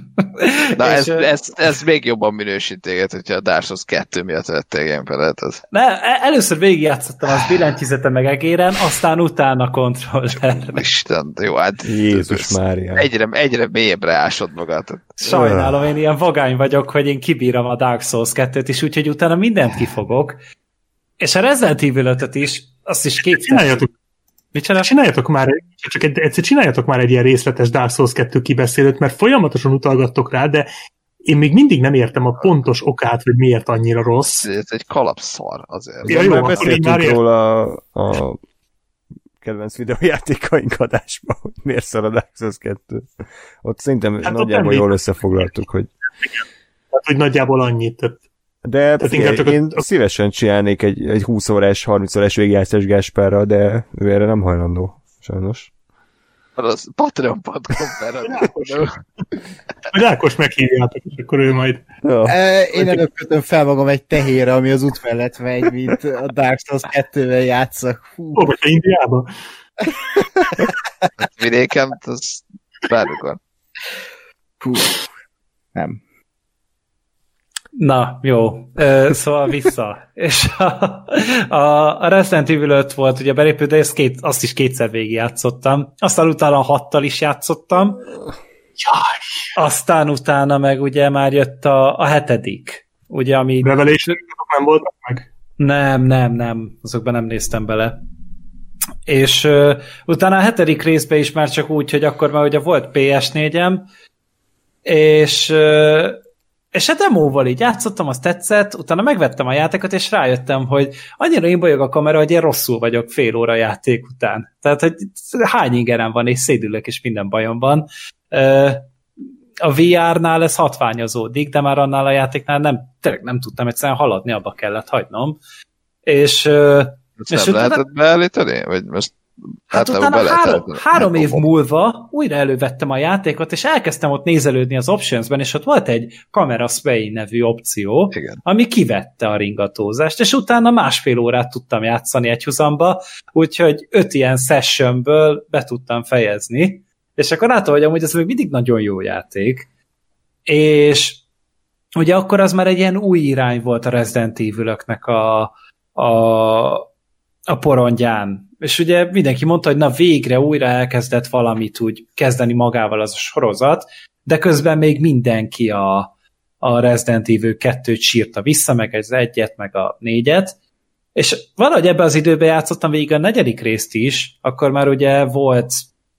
Na És, ez, ö, ez, ez, még jobban minősít téged, hogyha a Dark Souls 2 miatt vettél gamepadet. Az. Ne, e- először végigjátszottam az billentyűzete meg egéren, aztán utána kontroller. Isten, jó, hát Jézus Mária. egyre, egyre mélyebbre ásod magad. Sajnálom, én ilyen vagány vagyok, hogy én kibírom a Dark Souls 2-t is, úgyhogy utána mindent kifogok. És a Resident Evil 5 is, azt is kétszer. Csináljatok, Mit csinál? csináljatok már, csak egy, egyszer csináljatok már egy ilyen részletes Dark Souls 2 kibeszélőt, mert folyamatosan utalgattok rá, de én még mindig nem értem a pontos okát, hogy miért annyira rossz. Ez egy kalapszar azért. Ja, jó, már beszéltünk már róla a, a kedvenc videójátékaink adásban, hogy miért szar a Dark Souls 2. Ott szerintem Hát nagyjából jól összefoglaltuk, hogy Tehát, hogy nagyjából annyit. Tehát, de figyelj, inkább csak a- én szívesen csinálnék egy, egy 20 órás, 30 órás végigjátszás Gáspárra, de ő erre nem hajlandó, sajnos. Az patreon.com per majd Ákos meghívjátok, és akkor ő majd Ja. E, Én előbb kötöm fel magam egy tehére, ami az út mellett megy, mint a Dark Souls 2-vel játszak. Hú, Ó, vagy Indiába? vidéken, az bármikor. hú. Nem. Na, jó. Szóval vissza. És a, a, a Resident Evil 5 volt ugye belépő, de ezt két, azt is kétszer végigjátszottam. Aztán utána a hattal is játszottam. Jaj! Aztán utána meg ugye már jött a, a hetedik. Ugye, ami... Revelation nem voltak meg? Nem, nem, nem. Azokban nem néztem bele. És uh, utána a hetedik részben is már csak úgy, hogy akkor már ugye volt PS4-em, és, uh, és a demóval így játszottam, az tetszett, utána megvettem a játékot, és rájöttem, hogy annyira imbolyog a kamera, hogy én rosszul vagyok fél óra játék után. Tehát, hogy hány ingerem van, és szédülök, és minden bajom van. A VR-nál ez hatványozódik, de már annál a játéknál nem, tényleg nem tudtam egyszerűen haladni, abba kellett hagynom. És, Ezt És nem utána- lehetett beállítani? Vagy most hát általában utána három, állítani? három év múlva újra elővettem a játékot, és elkezdtem ott nézelődni az optionsben, és ott volt egy Camera Sway nevű opció, Igen. ami kivette a ringatózást, és utána másfél órát tudtam játszani egy huzamba, úgyhogy öt ilyen sessionből be tudtam fejezni, és akkor láttam, hogy amúgy ez még mindig nagyon jó játék, és ugye akkor az már egy ilyen új irány volt a Resident evil a, a, a porondján. És ugye mindenki mondta, hogy na végre újra elkezdett valamit úgy kezdeni magával az a sorozat, de közben még mindenki a, a Resident Evil 2-t sírta vissza, meg az egyet, meg a négyet, és valahogy ebbe az időben játszottam végig a negyedik részt is, akkor már ugye volt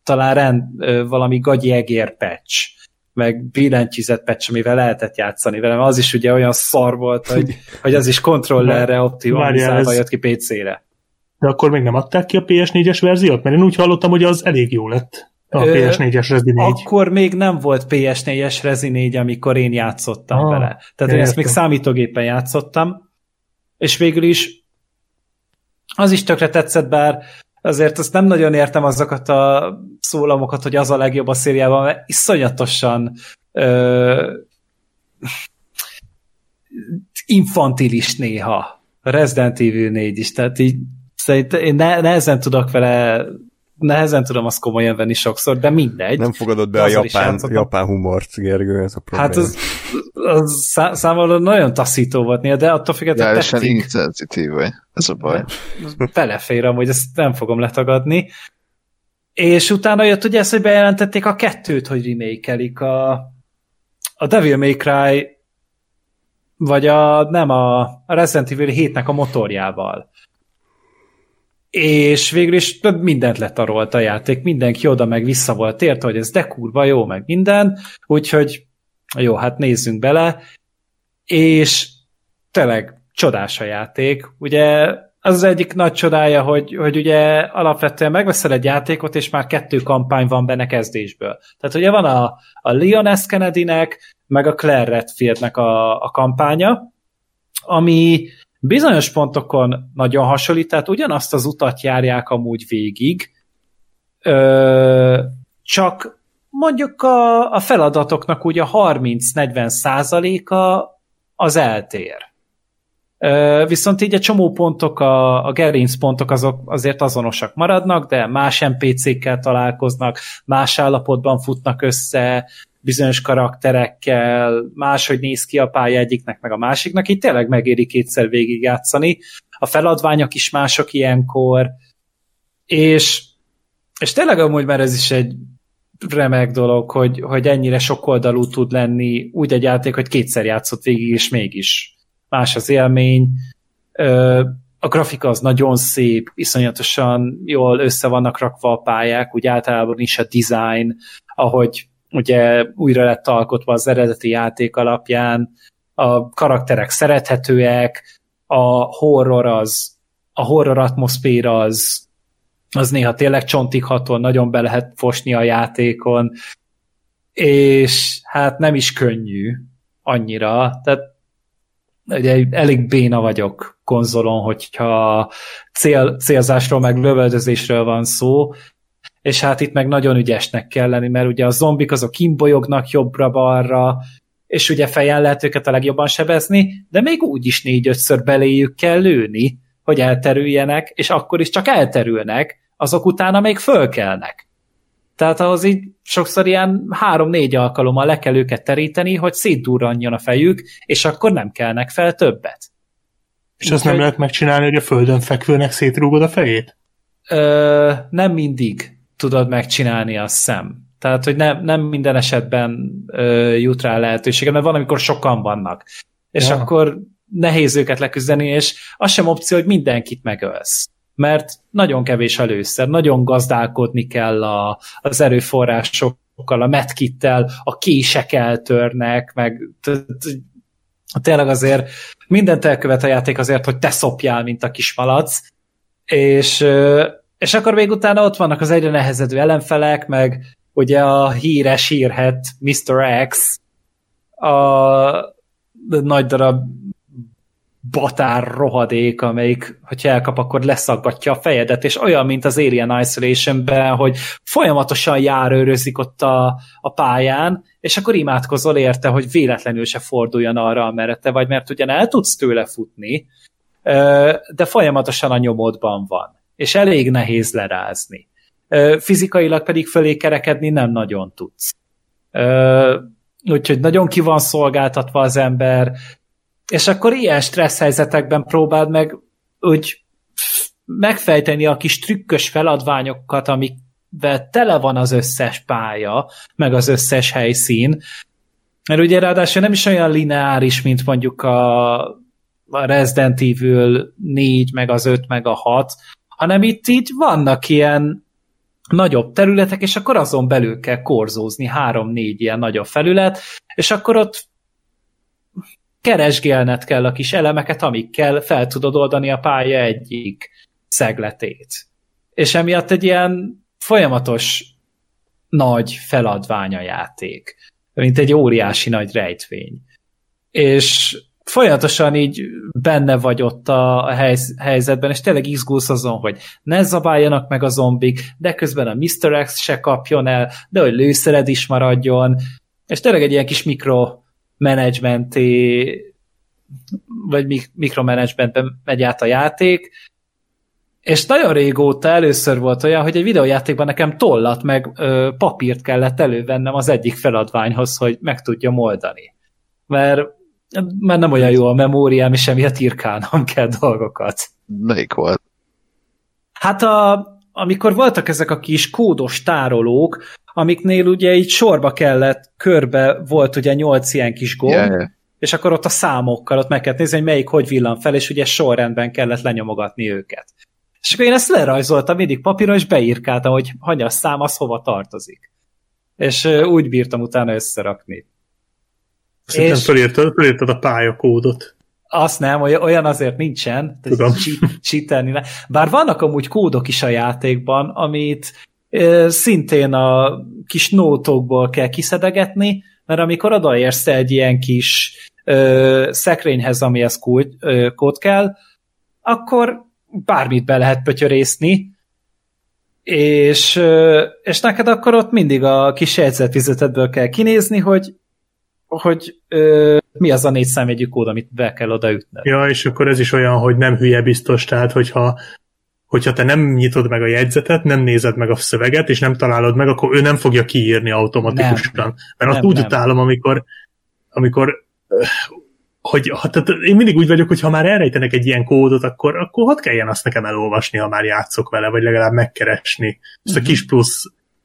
talán rend, valami gagyi egér patch, meg billentyűzet patch, amivel lehetett játszani velem. Az is ugye olyan szar volt, hogy, hogy az is kontrollerre optimalizálva jött ki PC-re. De akkor még nem adták ki a PS4-es verziót? Mert én úgy hallottam, hogy az elég jó lett. A Ö, PS4-es Resi 4. Akkor még nem volt PS4-es Resi 4, amikor én játszottam Ah, vele. Tehát én ezt még számítógépen játszottam, és végül is az is tökre tetszett, bár azért azt nem nagyon értem azokat a szólamokat, hogy az a legjobb a szériában, mert iszonyatosan ö, infantilis néha. Resident Evil 4 is, tehát így szerintem én ne, nehezen tudok vele nehezen tudom azt komolyan venni sokszor, de mindegy. Nem fogadod be a Azzal is japán, japán humort, Gergő, ez a probléma. Hát az, az szá- számomra nagyon taszító volt néha, de attól függetlenül Teljesen tetszik. insenzitív vagy. Ez a baj. Belefér amúgy, ezt nem fogom letagadni. És utána jött ugye ez, hogy bejelentették a kettőt, hogy remake a, a Devil May Cry vagy a, nem a, a Resident Evil 7-nek a motorjával. És végül is több mindent letarolt a játék, mindenki oda meg vissza volt tért, hogy ez de kurva jó, meg minden, úgyhogy jó, hát nézzünk bele, és tényleg csodás a játék. Ugye az az egyik nagy csodája, hogy, hogy ugye alapvetően megveszel egy játékot, és már kettő kampány van benne kezdésből. Tehát ugye van a, a Leon S. Kennedy-nek, meg a Claire Redfieldnek a, a kampánya, ami bizonyos pontokon nagyon hasonlít, tehát ugyanazt az utat járják amúgy végig, ö, csak mondjuk a, a feladatoknak ugye a 30-40 százaléka az eltér. Viszont így a csomó pontok, a, a gerinc pontok azok azért azonosak maradnak, de más NPC-kkel találkoznak, más állapotban futnak össze, bizonyos karakterekkel, máshogy néz ki a pálya egyiknek, meg a másiknak, így tényleg megéri kétszer végigjátszani. A feladványok is mások ilyenkor, és, és tényleg amúgy már ez is egy remek dolog, hogy, hogy ennyire sokoldalú tud lenni úgy egy játék, hogy kétszer játszott végig, és mégis más az élmény. A grafika az nagyon szép, iszonyatosan jól össze vannak rakva a pályák, úgy általában is a design, ahogy ugye újra lett alkotva az eredeti játék alapján, a karakterek szerethetőek, a horror az, a horror atmoszféra az, az néha tényleg csontig hatol, nagyon be lehet fosni a játékon, és hát nem is könnyű annyira, tehát ugye elég béna vagyok konzolon, hogyha cél, célzásról meg lövöldözésről van szó, és hát itt meg nagyon ügyesnek kell lenni, mert ugye a zombik azok kimbolyognak jobbra-balra, és ugye fejen lehet őket a legjobban sebezni, de még úgy is négy-ötször beléjük kell lőni, hogy elterüljenek, és akkor is csak elterülnek, azok utána még fölkelnek. Tehát ahhoz így sokszor ilyen három-négy alkalommal le kell őket teríteni, hogy szétdurranjon a fejük, és akkor nem kelnek fel többet. És azt nem lehet megcsinálni, hogy a földön fekvőnek szétrúgod a fejét? Ö, nem mindig tudod megcsinálni, a szem. Tehát, hogy nem, nem minden esetben ö, jut rá lehetősége, mert van, amikor sokan vannak. És ja. akkor nehéz őket leküzdeni, és az sem opció, hogy mindenkit megölsz. Mert nagyon kevés a lőszer, nagyon gazdálkodni kell a, az erőforrásokkal, a metkittel, a kések eltörnek, meg tényleg azért mindent elkövet a játék azért, hogy te szopjál, mint a kismalac, és és akkor még utána ott vannak az egyre nehezedő ellenfelek, meg ugye a híres hírhet Mr. X, a nagy darab batár rohadék, amelyik, hogyha elkap, akkor leszaggatja a fejedet, és olyan, mint az Alien Isolation-ben, hogy folyamatosan járőrözik ott a, a pályán, és akkor imádkozol érte, hogy véletlenül se forduljon arra, amerre te vagy, mert ugyan el tudsz tőle futni, de folyamatosan a nyomodban van és elég nehéz lerázni. Fizikailag pedig fölé kerekedni nem nagyon tudsz. Úgyhogy nagyon ki van szolgáltatva az ember, és akkor ilyen stressz helyzetekben próbáld meg úgy megfejteni a kis trükkös feladványokat, amikvel tele van az összes pálya, meg az összes helyszín, mert ugye ráadásul nem is olyan lineáris, mint mondjuk a, a Resident Evil 4, meg az 5, meg a 6, hanem itt így vannak ilyen nagyobb területek, és akkor azon belül kell korzózni három-négy ilyen nagyobb felület, és akkor ott keresgélned kell a kis elemeket, amikkel fel tudod oldani a pálya egyik szegletét. És emiatt egy ilyen folyamatos nagy feladvány a játék, mint egy óriási nagy rejtvény. És folyamatosan így benne vagy ott a, helyz, helyzetben, és tényleg izgulsz azon, hogy ne zabáljanak meg a zombik, de közben a Mr. X se kapjon el, de hogy lőszered is maradjon, és tényleg egy ilyen kis mikromanagementi vagy mikromanagementben megy át a játék, és nagyon régóta először volt olyan, hogy egy videójátékban nekem tollat meg ö, papírt kellett elővennem az egyik feladványhoz, hogy meg tudjam oldani. Mert mert nem olyan jó a memóriám, és emiatt írkálnom kell dolgokat. Melyik volt? Hát a, amikor voltak ezek a kis kódos tárolók, amiknél ugye így sorba kellett, körbe volt ugye nyolc ilyen kis gomb, yeah. és akkor ott a számokkal ott meg kellett nézni, hogy melyik hogy villan fel, és ugye sorrendben kellett lenyomogatni őket. És akkor én ezt lerajzoltam mindig papíron, és beírkáltam, hogy hanyas szám az hova tartozik. És úgy bírtam utána összerakni. Szerintem és... fölírtad, fölírtad a pályakódot. Azt nem, olyan azért nincsen, Tudom. cheatelni. Bár vannak amúgy kódok is a játékban, amit szintén a kis nótokból kell kiszedegetni, mert amikor odaérsz egy ilyen kis ö, szekrényhez, amihez kód, ö, kód kell, akkor bármit be lehet pötyörészni, és, és neked akkor ott mindig a kis jegyzetvizetedből kell kinézni, hogy hogy ö, mi az a négy számjegyű kód, amit be kell odaütnöd. Ja, és akkor ez is olyan, hogy nem hülye biztos, tehát hogyha hogyha te nem nyitod meg a jegyzetet, nem nézed meg a szöveget, és nem találod meg, akkor ő nem fogja kiírni automatikusan. Nem. Mert azt Nem, úgy nem. utálom, amikor, amikor hogy ha, tehát én mindig úgy vagyok, hogy ha már elrejtenek egy ilyen kódot, akkor, akkor hadd kelljen azt nekem elolvasni, ha már játszok vele, vagy legalább megkeresni ezt a Mhm. kis plusz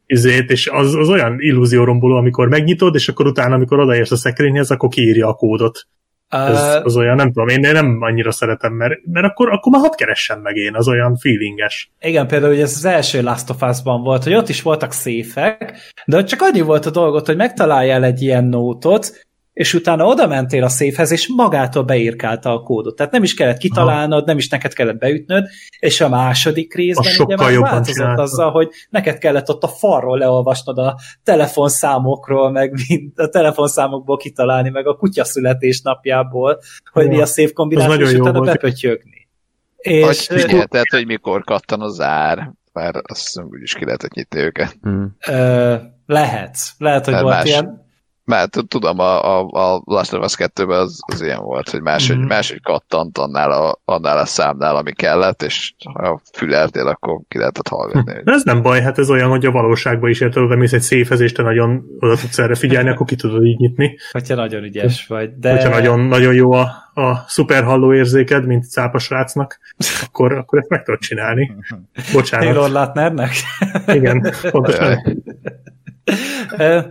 izét, és az, az olyan illúzióromboló, amikor megnyitod, és akkor utána, amikor odaérsz a szekrényhez, akkor kiírja a kódot. Ez, az olyan, nem tudom, én nem annyira szeretem, mert, mert akkor, akkor már hadd keressem meg én, az olyan feelinges. Igen, például ugye ez az első Last of Us-ban volt, hogy ott is voltak széfek, de ott csak annyi volt a dolgot, hogy megtaláljál egy ilyen nótot, és utána oda mentél a széfhez, és magától beírkálta a kódot. Tehát nem is kellett kitalálnod, nem is neked kellett beütnöd, és a második részben Az ugye sokkal már jobban változott csinálta. azzal, hogy neked kellett ott a falról leolvasnod a telefonszámokról, meg a telefonszámokból kitalálni, meg a kutya születésnapjából, hogy Ja. mi a szép kombináció, és utána bepötyögni. Hogy És, figyelj, tehát, hogy mikor kattan a zár, mert azt hiszem, úgyis ki lehetett nyitni őket. Hm. Ö, lehet. Lehet, hogy Mert volt más- ilyen. Mert tudom, a, a, a Last of Us 2-ben az, az ilyen volt, hogy máshogy, Mhm. mm-hmm. máshogy kattant annál a, annál a számnál, ami kellett, és ha füleltél, akkor ki lehetett hallgatni. hogy- De ez nem baj, hát ez olyan, hogy a valóságban is érted, oda mész egy széfhez, és te nagyon oda tudsz erre figyelni, akkor ki tudod így nyitni. Hogyha nagyon ügyes vagy. De... Hogyha nagyon, nagyon jó a, a szuperhalló érzéked, mint cápa srácnak, akkor, akkor ezt meg tudod csinálni. Bocsánat. Taylor Lautnernek. Igen, pontosan.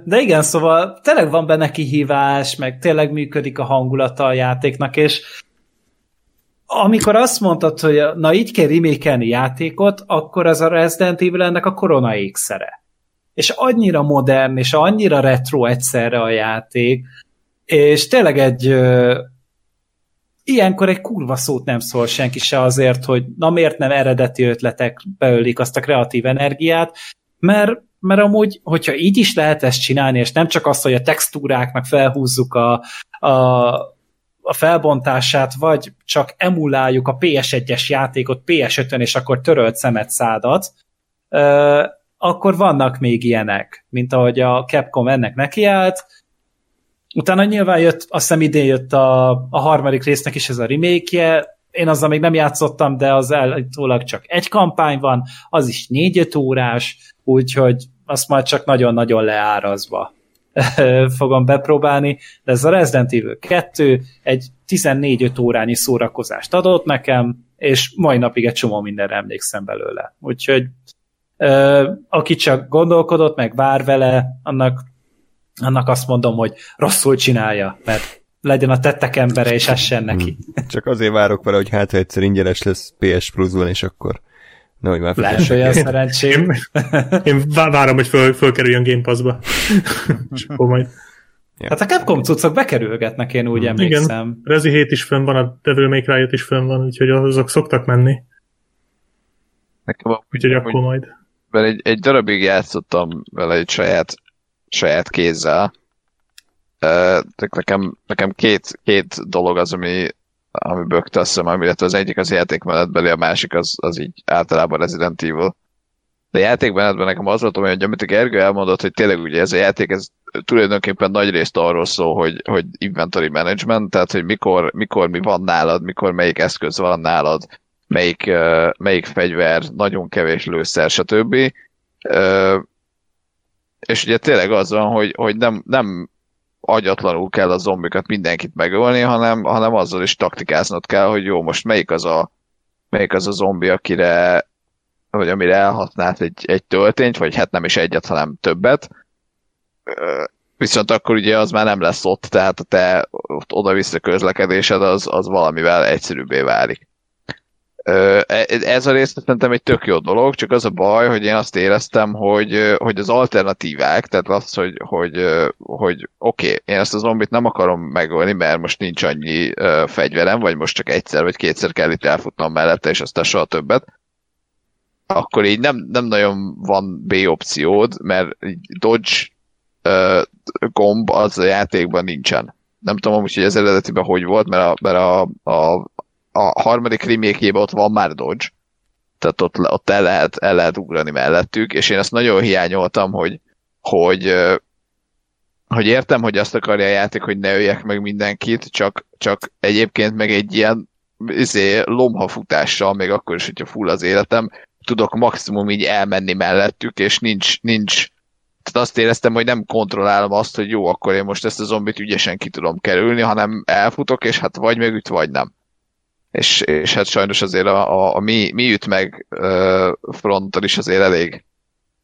De igen, szóval tényleg van benne kihívás, meg tényleg működik a hangulata a játéknak, és amikor azt mondtad, hogy na így kell remékelni játékot, akkor az a Resident Evil ennek a korona ékszere. És annyira modern, és annyira retro egyszerre a játék, és tényleg egy ö, ilyenkor egy kurva szót nem szól senki se azért, hogy na miért nem eredeti ötletek beölik azt a kreatív energiát, mert, mert amúgy, hogyha így is lehet ezt csinálni, és nem csak azt, hogy a textúráknak felhúzzuk a, a, a felbontását, vagy csak emuláljuk a PS1-es játékot PS5-ön, és akkor törölt szemet szádat, ö, akkor vannak még ilyenek, mint ahogy a Capcom ennek nekiállt, Utána nyilván jött, azt hiszem idén jött a, a harmadik résznek is ez a remake én azzal még nem játszottam, de az állítólag csak egy kampány van, az is 4-5 órás, úgyhogy azt majd csak nagyon-nagyon leárazva fogom bepróbálni, de ez a Resident Evil 2 egy 14-5 órányi szórakozást adott nekem, és mai napig egy csomó mindenre emlékszem belőle. Úgyhogy ö, aki csak gondolkodott, meg vár vele, annak annak azt mondom, hogy rosszul csinálja, mert legyen a tettek embere, és essen neki. Csak azért várok vele, hogy hát egyszer ingyenes lesz PS Plus-ban, és akkor nehogy már Lesz olyan Én, szerencsém. én vá- várom, hogy föl, fölkerüljön Game Pass-ba. És akkor majd Hát a Capcom cuccok bekerülgetnek, én úgy emlékszem. Igen. Rezi 7 is fönn van, a Devil May Cry is fönn van, úgyhogy azok szoktak menni. Nekem a, Úgyhogy akkor majd. mert egy, egy darabig játszottam vele egy saját, saját kézzel. Uh, nekem, nekem két, két dolog az, ami, ami bökte a szemem, illetve az egyik az játékmenetbeli, a másik az, az így általában Resident Evil. De játékmenetben nekem az volt, hogy amit Gergő elmondott, hogy tényleg ugye ez a játék, ez tulajdonképpen nagy részt arról szól, hogy, hogy inventory management, tehát hogy mikor, mikor mi van nálad, mikor melyik eszköz van nálad, melyik, melyik fegyver, nagyon kevés lőszer, stb. És ugye tényleg az van, hogy, hogy nem, nem agyatlanul kell a zombikat mindenkit megölni, hanem, hanem azzal is taktikáznod kell, hogy jó, most melyik az a, melyik az a zombi, akire vagy amire elhasznált egy, egy töltényt, vagy hát nem is egyet, hanem többet. Viszont akkor ugye az már nem lesz ott, tehát a te oda-vissza közlekedésed az, az valamivel egyszerűbbé válik. E- Ez a rész szerintem egy tök jó dolog, csak az a baj, hogy én azt éreztem, hogy, hogy az alternatívák, tehát az, hogy, hogy, hogy oké, okay, én ezt a zombit nem akarom megölni, mert most nincs annyi fegyverem, vagy most csak egyszer vagy kétszer kell itt elfutnom mellette, és aztán soha többet akkor így nem, nem nagyon van B opciód, mert dodge gomb az a játékban nincsen. Nem tudom hogy az eredetiben hogy volt, mert a, mert a, a, a harmadik remake ott van már dodge, tehát ott, ott el, lehet, el lehet ugrani mellettük, és én ezt nagyon hiányoltam, hogy, hogy hogy értem, hogy azt akarja a játék, hogy ne öljek meg mindenkit, csak, csak egyébként meg egy ilyen izé, lomhafutással, még akkor is, hogyha full az életem, tudok maximum így elmenni mellettük, és nincs, nincs tehát azt éreztem, hogy nem kontrollálom azt, hogy jó, akkor én most ezt a zombit ügyesen ki tudom kerülni, hanem elfutok, és hát vagy megüt, vagy nem. És, és hát sajnos azért a, a, a mi, mi üt meg uh, fronton is azért elég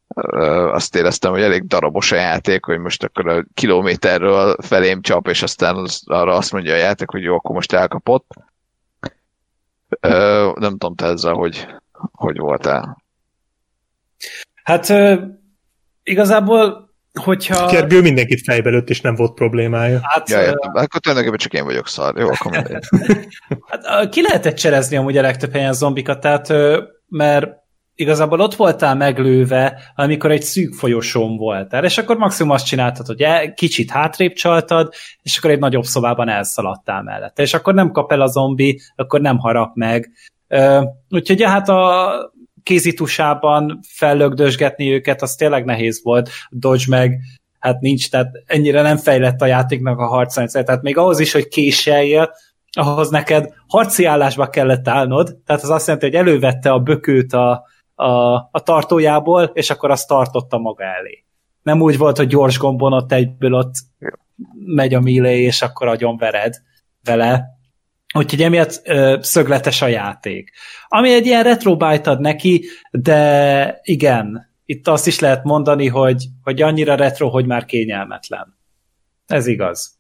uh, azt éreztem, hogy elég darabos a játék, hogy most akkor a kilométerről felém csap, és aztán az, arra azt mondja a játék, hogy jó, akkor most elkapott. Uh, nem tudom te ezzel, hogy, hogy voltál. Hát igazából, hogyha... Gergő mindenkit fejbe lőtt, és nem volt problémája. Hát, Ja, uh, értem. Akkor tulajdonképpen csak én vagyok szar. Jó, akkor. Hát, ki lehetett cserezni amúgy a legtöbb helyen zombikat, tehát, mert igazából ott voltál meglőve, amikor egy szűk folyosón voltál, és akkor maximum azt csináltad, hogy el, kicsit hátrébb csaltad, és akkor egy nagyobb szobában elszaladtál mellette, és akkor nem kap el a zombi, akkor nem harap meg. Úgyhogy ja, hát a kézitusában fellögdösgetni őket, az tényleg nehéz volt. Dodge meg hát nincs, tehát ennyire nem fejlett a játéknak a harcrendszer, tehát még ahhoz is, hogy késeljél, ahhoz neked harci állásba kellett állnod, tehát az azt jelenti, hogy elővette a bökőt a, a, a tartójából, és akkor azt tartotta maga elé. Nem úgy volt, hogy gyors gombon ott egyből ott megy a millé, és akkor agyon vered vele. Úgyhogy emiatt ö, szögletes a játék. Ami egy ilyen retrobite ad neki, de igen, itt azt is lehet mondani, hogy, hogy annyira retro, hogy már kényelmetlen. Ez igaz.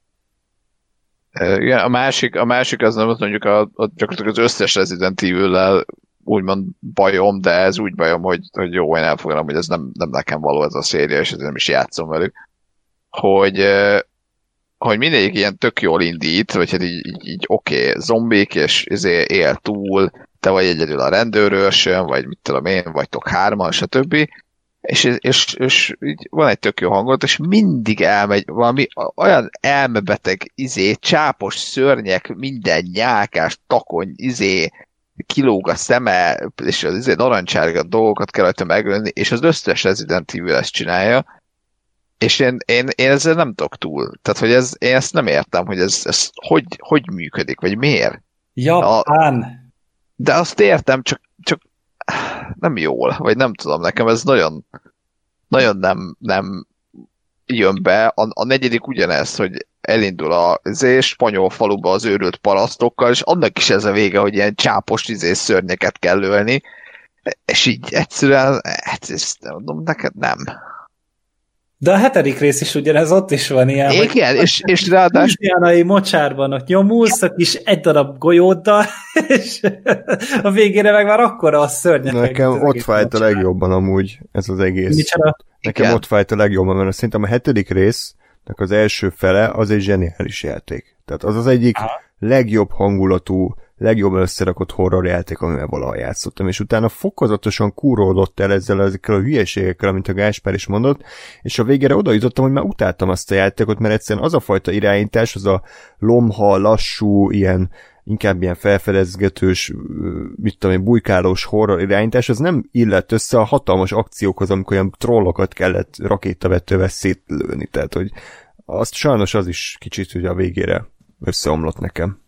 Igen, a másik, a másik az nem mondjuk a, a, gyakorlatilag az összes Resident Evil-lel úgymond bajom, de ez úgy bajom, hogy, hogy jó, én elfogadom, hogy ez nem, nem nekem való ez a széria, és ezért nem is játszom velük. Hogy, hogy mindegyik ilyen tök jól indít, vagy hát így, így, így oké, okay, zombik, és izé él túl, te vagy egyedül a rendőrőrsön, vagy mit tudom én, vagytok hárman, stb. És, és, és így van egy tök jó hangot, és mindig elmegy valami olyan elmebeteg, izé, csápos szörnyek, minden nyálkás, takony, izé, kilóg a szeme, és az izé, narancsárga dolgokat kell rajta megölni, és az összes Resident Evil ezt csinálja, és én, én, én ezzel nem tudok túl. Tehát, hogy ez, én ezt nem értem, hogy ez, ez hogy, hogy működik, vagy miért. Japán! De azt értem, csak, csak nem jól, vagy nem tudom, nekem ez nagyon, nagyon nem, nem jön be. A, a negyedik ugyanez, hogy elindul a izé, spanyol faluba az őrült parasztokkal, és annak is ez a vége, hogy ilyen csápos izé, szörnyeket kell ölni, és így egyszerűen, hát ezt mondom, neked nem. De a hetedik rész is ugyanez, ott is van ilyen. Igen, és, és ráadásul Indiánai mocsárban ott nyomulsz a kis egy darab golyóddal, és a végére meg már akkora a szörnyek. Nekem ott fájt a legjobban amúgy ez az egész. Micsoda? Nekem Igen. ott fájt a legjobban, mert szerintem a hetedik résznek az első fele az egy zseniális játék. Tehát az az egyik Aha. legjobb hangulatú, legjobb összerakott horror játék, amivel valaha játszottam, és utána fokozatosan kúródott el ezzel ezekkel a hülyeségekkel, amit a Gáspár is mondott, és a végére oda jutottam, hogy már utáltam azt a játékot, mert egyszerűen az a fajta irányítás, az a lomha, lassú, ilyen inkább ilyen felfedezgetős, mit tudom én, bujkálós horror irányítás, az nem illett össze a hatalmas akciókhoz, amikor olyan trollokat kellett rakétavetővel szétlőni, tehát hogy azt sajnos az is kicsit ugye a végére összeomlott nekem.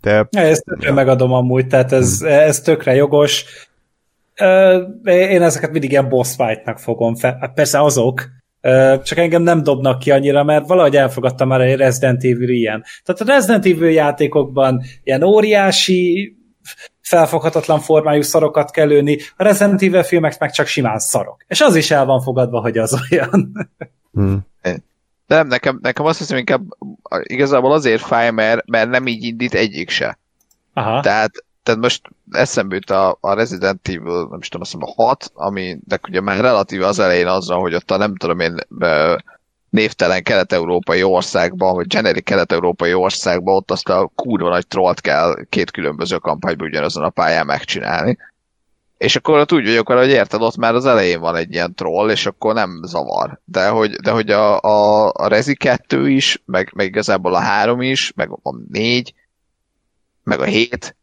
De Ja, ezt tökre megadom amúgy, tehát ez, ez tökre jogos. Én ezeket mindig ilyen boss fight-nak fogom fel. Hát persze azok, csak engem nem dobnak ki annyira, mert valahogy elfogadtam már egy Resident Evil ilyen. Tehát a Resident Evil játékokban ilyen óriási felfoghatatlan formájú szarokat kell lőni, a Resident Evil filmek meg csak simán szarok. És az is el van fogadva, hogy az olyan. hm. Nem, nekem, nekem azt hiszem inkább igazából azért fáj, mert, mert nem így indít egyik se. Aha. Tehát, tehát most eszembe jut a, a Resident Evil, nem is tudom, azt hiszem a 6, ami de ugye már relatíve az elején azzal, hogy ott a nem tudom én névtelen kelet-európai országban, vagy generic kelet-európai országban ott azt a kurva nagy trollt kell két különböző kampányban ugyanazon a pályán megcsinálni. És akkor ott úgy vagyok vele, hogy érted, ott már az elején van egy ilyen troll, és akkor nem zavar. De hogy, de hogy a, a, a Rezi 2 is, meg, meg igazából a 3 is, meg a 4, meg a 7,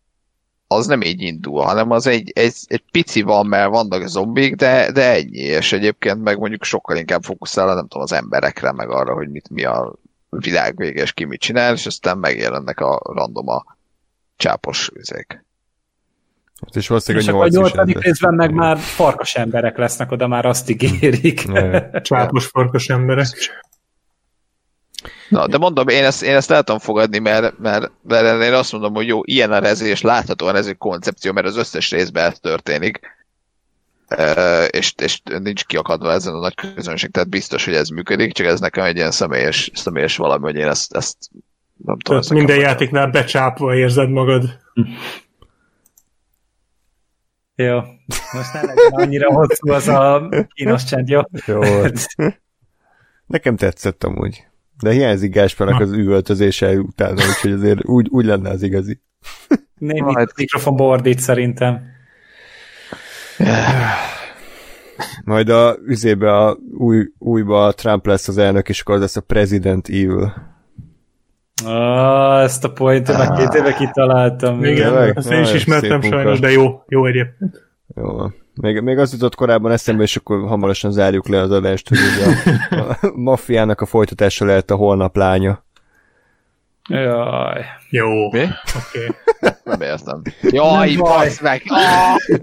az nem így indul, hanem az egy, egy, egy pici van, mert vannak zombik, de, de ennyi, és egyébként meg mondjuk sokkal inkább fókuszál, nem tudom, az emberekre, meg arra, hogy mit, mi a világ vége, és ki mit csinál, és aztán megjelennek a random a csápos üzék. Hát és valószínűleg És a akkor a 8 is nyolcadik részben meg már farkas emberek lesznek, oda már azt ígérik. Csápos farkas emberek. Na, de mondom, én ezt, én ezt el tudom fogadni, mert, mert, mert én azt mondom, hogy jó, ilyen a rezi, és láthatóan ez egy koncepció, mert az összes részben ez történik, és, és nincs kiakadva ezen a nagy közönség, tehát biztos, hogy ez működik, csak ez nekem egy ilyen személyes, személyes valami, hogy én ezt, ezt nem tudom. Tehát minden játéknál becsápva érzed magad. Jó, most ne legyen annyira hosszú az a kínos csend, jó? Jó. Nekem tetszett amúgy. De hiányzik Gáspának az üvöltözése utána, úgyhogy azért úgy, úgy lenne az igazi. Némi Majd- mikrofonba ordít szerintem. Majd a üzébe a új, újba a Trump lesz az elnök, és akkor az lesz a President Evil. Ah, ezt a pointot már két éve kitaláltam. Igen, Tényleg? ezt én is ismertem sajnos, de jó, jó egyébként. Jó van. Még, még az jutott korábban eszembe, és akkor hamarosan zárjuk le az adást, hogy ugye a, a maffiának a folytatása lehet a holnap lánya. Jaj. Jó, Mi? oké. Nem értem. Jaj, Nem baj. bassz meg! Ah!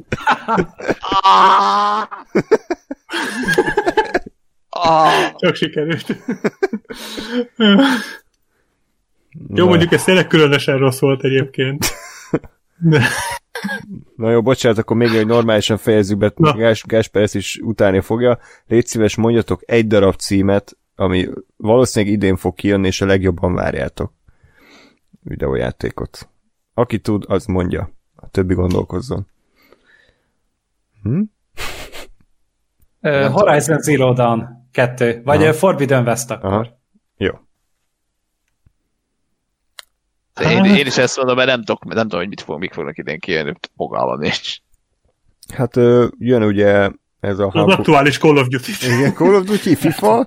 Ah! Ah! Csak sikerült. Jó, mondjuk ez tényleg különösen rossz volt egyébként. De, Na jó, bocsánat, akkor még hogy normálisan fejezzük be, Na. Gás, Gásper ezt is utálni fogja. Légy szíves, mondjatok egy darab címet, ami valószínűleg idén fog kijönni, és a legjobban várjátok videójátékot. Aki tud, az mondja. A többi gondolkozzon. Hm? Uh, Horizon Zero Dawn 2, vagy Aha. Forbidden West akkor. Aha. Jó. Én, én is ezt mondom, mert nem tudok, nem tudom, hogy mit fog, mik fognak idén kijönni, fogalmam nincs. Hát jön ugye ez a az hang... aktuális Call of Duty. Igen, Call of Duty, FIFA.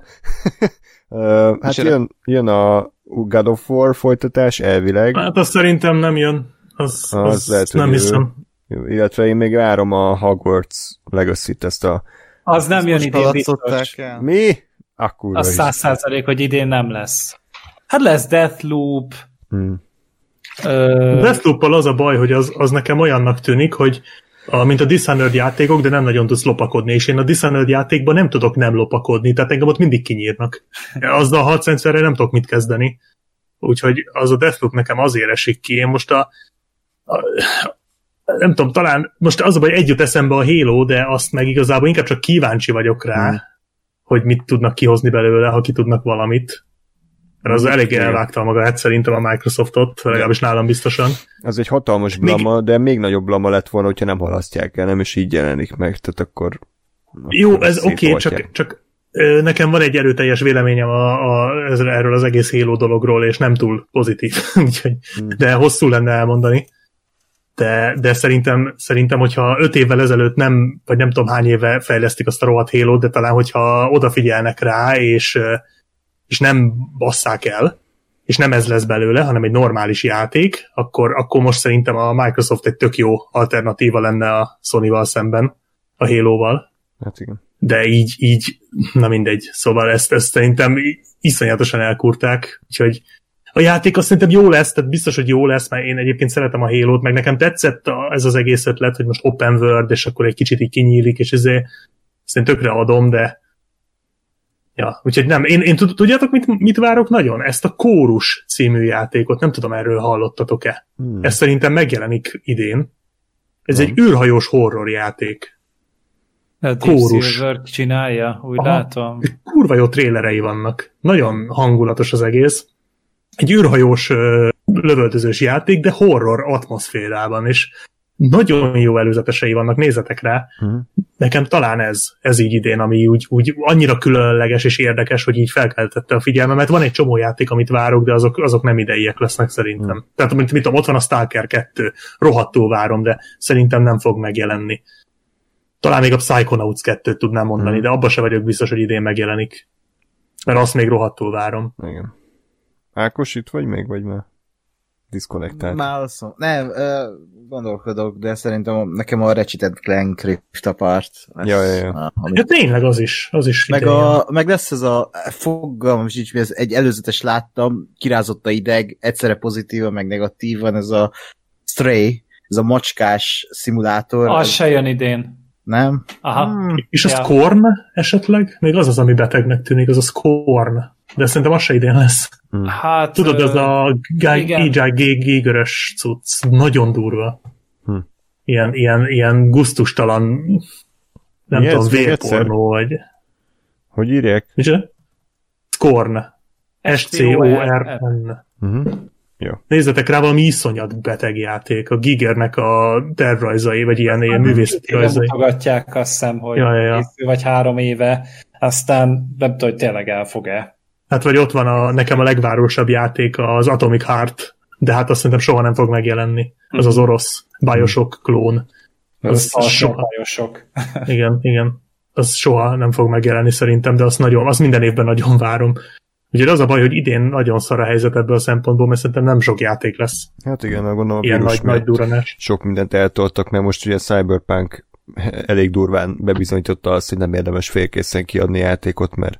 Hát jön, jön a God of War folytatás elvileg. Hát azt szerintem nem jön. Az, az, Az lehet, nem jövő. hiszem. Illetve én még várom a Hogwarts legacy ezt a... Az nem jön idén biztos. el. Mi? Akkor Az száz százalék, hogy idén nem lesz. Hát lesz Deathloop, Hmm. Ö, deathloop az a baj, hogy az, az nekem olyannak tűnik, hogy a, mint a Dishonored játékok, de nem nagyon tudsz lopakodni, és én a Dishonored játékban nem tudok nem lopakodni, tehát engem ott mindig kinyírnak. Azzal a harcrendszerrel nem tudok mit kezdeni. Úgyhogy az a Deathloop nekem azért esik ki. Én most a, a nem tudom, talán most az a baj, egy jut eszembe a Halo, de azt meg igazából inkább csak kíváncsi vagyok rá, Hmm. hogy mit tudnak kihozni belőle, ha ki tudnak valamit. Mert az elég elvágta magát szerintem a Microsoftot, legalábbis nálam biztosan. Az egy hatalmas Még- blama, de még nagyobb blama lett volna, hogyha nem halasztják el, nem is így jelenik meg, tehát akkor... Jó, ez oké, okay, csak, csak nekem van egy erőteljes véleményem a, a, ez- erről az egész Halo dologról, és nem túl pozitív, úgyhogy, Hmm. de hosszú lenne elmondani. De, de szerintem, szerintem, hogyha öt évvel ezelőtt nem, vagy nem tudom hány éve fejlesztik azt a rohadt halo de talán, hogyha odafigyelnek rá, és, és nem basszák el, és nem ez lesz belőle, hanem egy normális játék, akkor, akkor most szerintem a Microsoft egy tök jó alternatíva lenne a Sony-val szemben, a Halo-val Hát igen. de így, így, na mindegy. Szóval ezt, ezt szerintem iszonyatosan elkurták, úgyhogy a játék azt szerintem jó lesz, tehát biztos, hogy jó lesz, mert én egyébként szeretem a Halo-t, meg nekem tetszett a, ez az egész ötlet, hogy most open world, és akkor egy kicsit így kinyílik, és ezért ezt én tökre adom, de ja, úgyhogy nem, én, én tud- tudjátok, mit, mit várok nagyon? Ezt a Kórus című játékot, nem tudom, erről hallottatok-e. Hmm. Ez szerintem megjelenik idén. Ez Nem. egy űrhajós horror játék. a kórus. Silver csinálja, úgy Aha. látom. kurva jó trélerei vannak. Nagyon hangulatos az egész. Egy űrhajós lövöldözős játék, de horror atmoszférában, és nagyon jó előzetesei vannak, nézzetek rá. Mhm. Nekem talán ez, ez így idén, ami úgy, úgy annyira különleges és érdekes, hogy így felkeltette a figyelmemet. Van egy csomó játék, amit várok, de azok, azok nem ideiek lesznek szerintem. Mhm. Tehát, mint, mit tudom, ott van a Stalker 2, rohadtul várom, de szerintem nem fog megjelenni. Talán még a Psychonauts 2-t tudnám mondani, Mhm. de abban se vagyok biztos, hogy idén megjelenik. Mert azt még rohadtul várom. Igen. Ákos, itt vagy még, vagy már? Diszkonnektált. Már mondom, nem, ö, gondolkodok, de szerintem nekem a Ratchet Clank Rift Apart. Ja, ja, ja. a- ami- Ja, tényleg az is, az is Meg, idején. a, meg lesz ez a fogalmam sincs, mi ez egy előzetes láttam, kirázott a ideg, egyszerre pozitívan, meg negatívan, ez a Stray, ez a macskás szimulátor. Az ez- se jön idén. Nem? Aha. Hmm. És a Ja. Scorn esetleg? Még az az, ami betegnek tűnik, az a Scorn. De szerintem az se idén lesz. Hát, Tudod, ez a gégörös cucc, nagyon durva. Hm. Ilyen, ilyen, ilyen guztustalan, nem Mi tudom, vérpornó, vagy... Hogy írják? Micsoda? Scorn. S-C-O-R-N. Uh-huh. Nézzetek rá, valami iszonyat beteg játék. A Gigernek a tervrajzai, vagy ilyen, ilyen művészeti rajzai. mutogatják, azt hiszem, hogy Ja, ja, ja. vagy három éve, aztán nem tudom, hogy tényleg elfog-e. Hát vagy ott van a, nekem a legvárosabb játék, az Atomic Heart, de hát azt szerintem soha nem fog megjelenni. Az az orosz Bioshock klón. Az, Az az soha. sok. Igen, igen. Az soha nem fog megjelenni szerintem, de azt, nagyon, azt minden évben nagyon várom. Ugye az a baj, hogy idén nagyon szar a helyzet ebből a szempontból, mert szerintem nem sok játék lesz. Hát igen, gondolom a Ilyen vírus nagy, nagy duranás. sok mindent eltoltak, mert most ugye a Cyberpunk elég durván bebizonyította azt, hogy nem érdemes félkészen kiadni játékot, mert,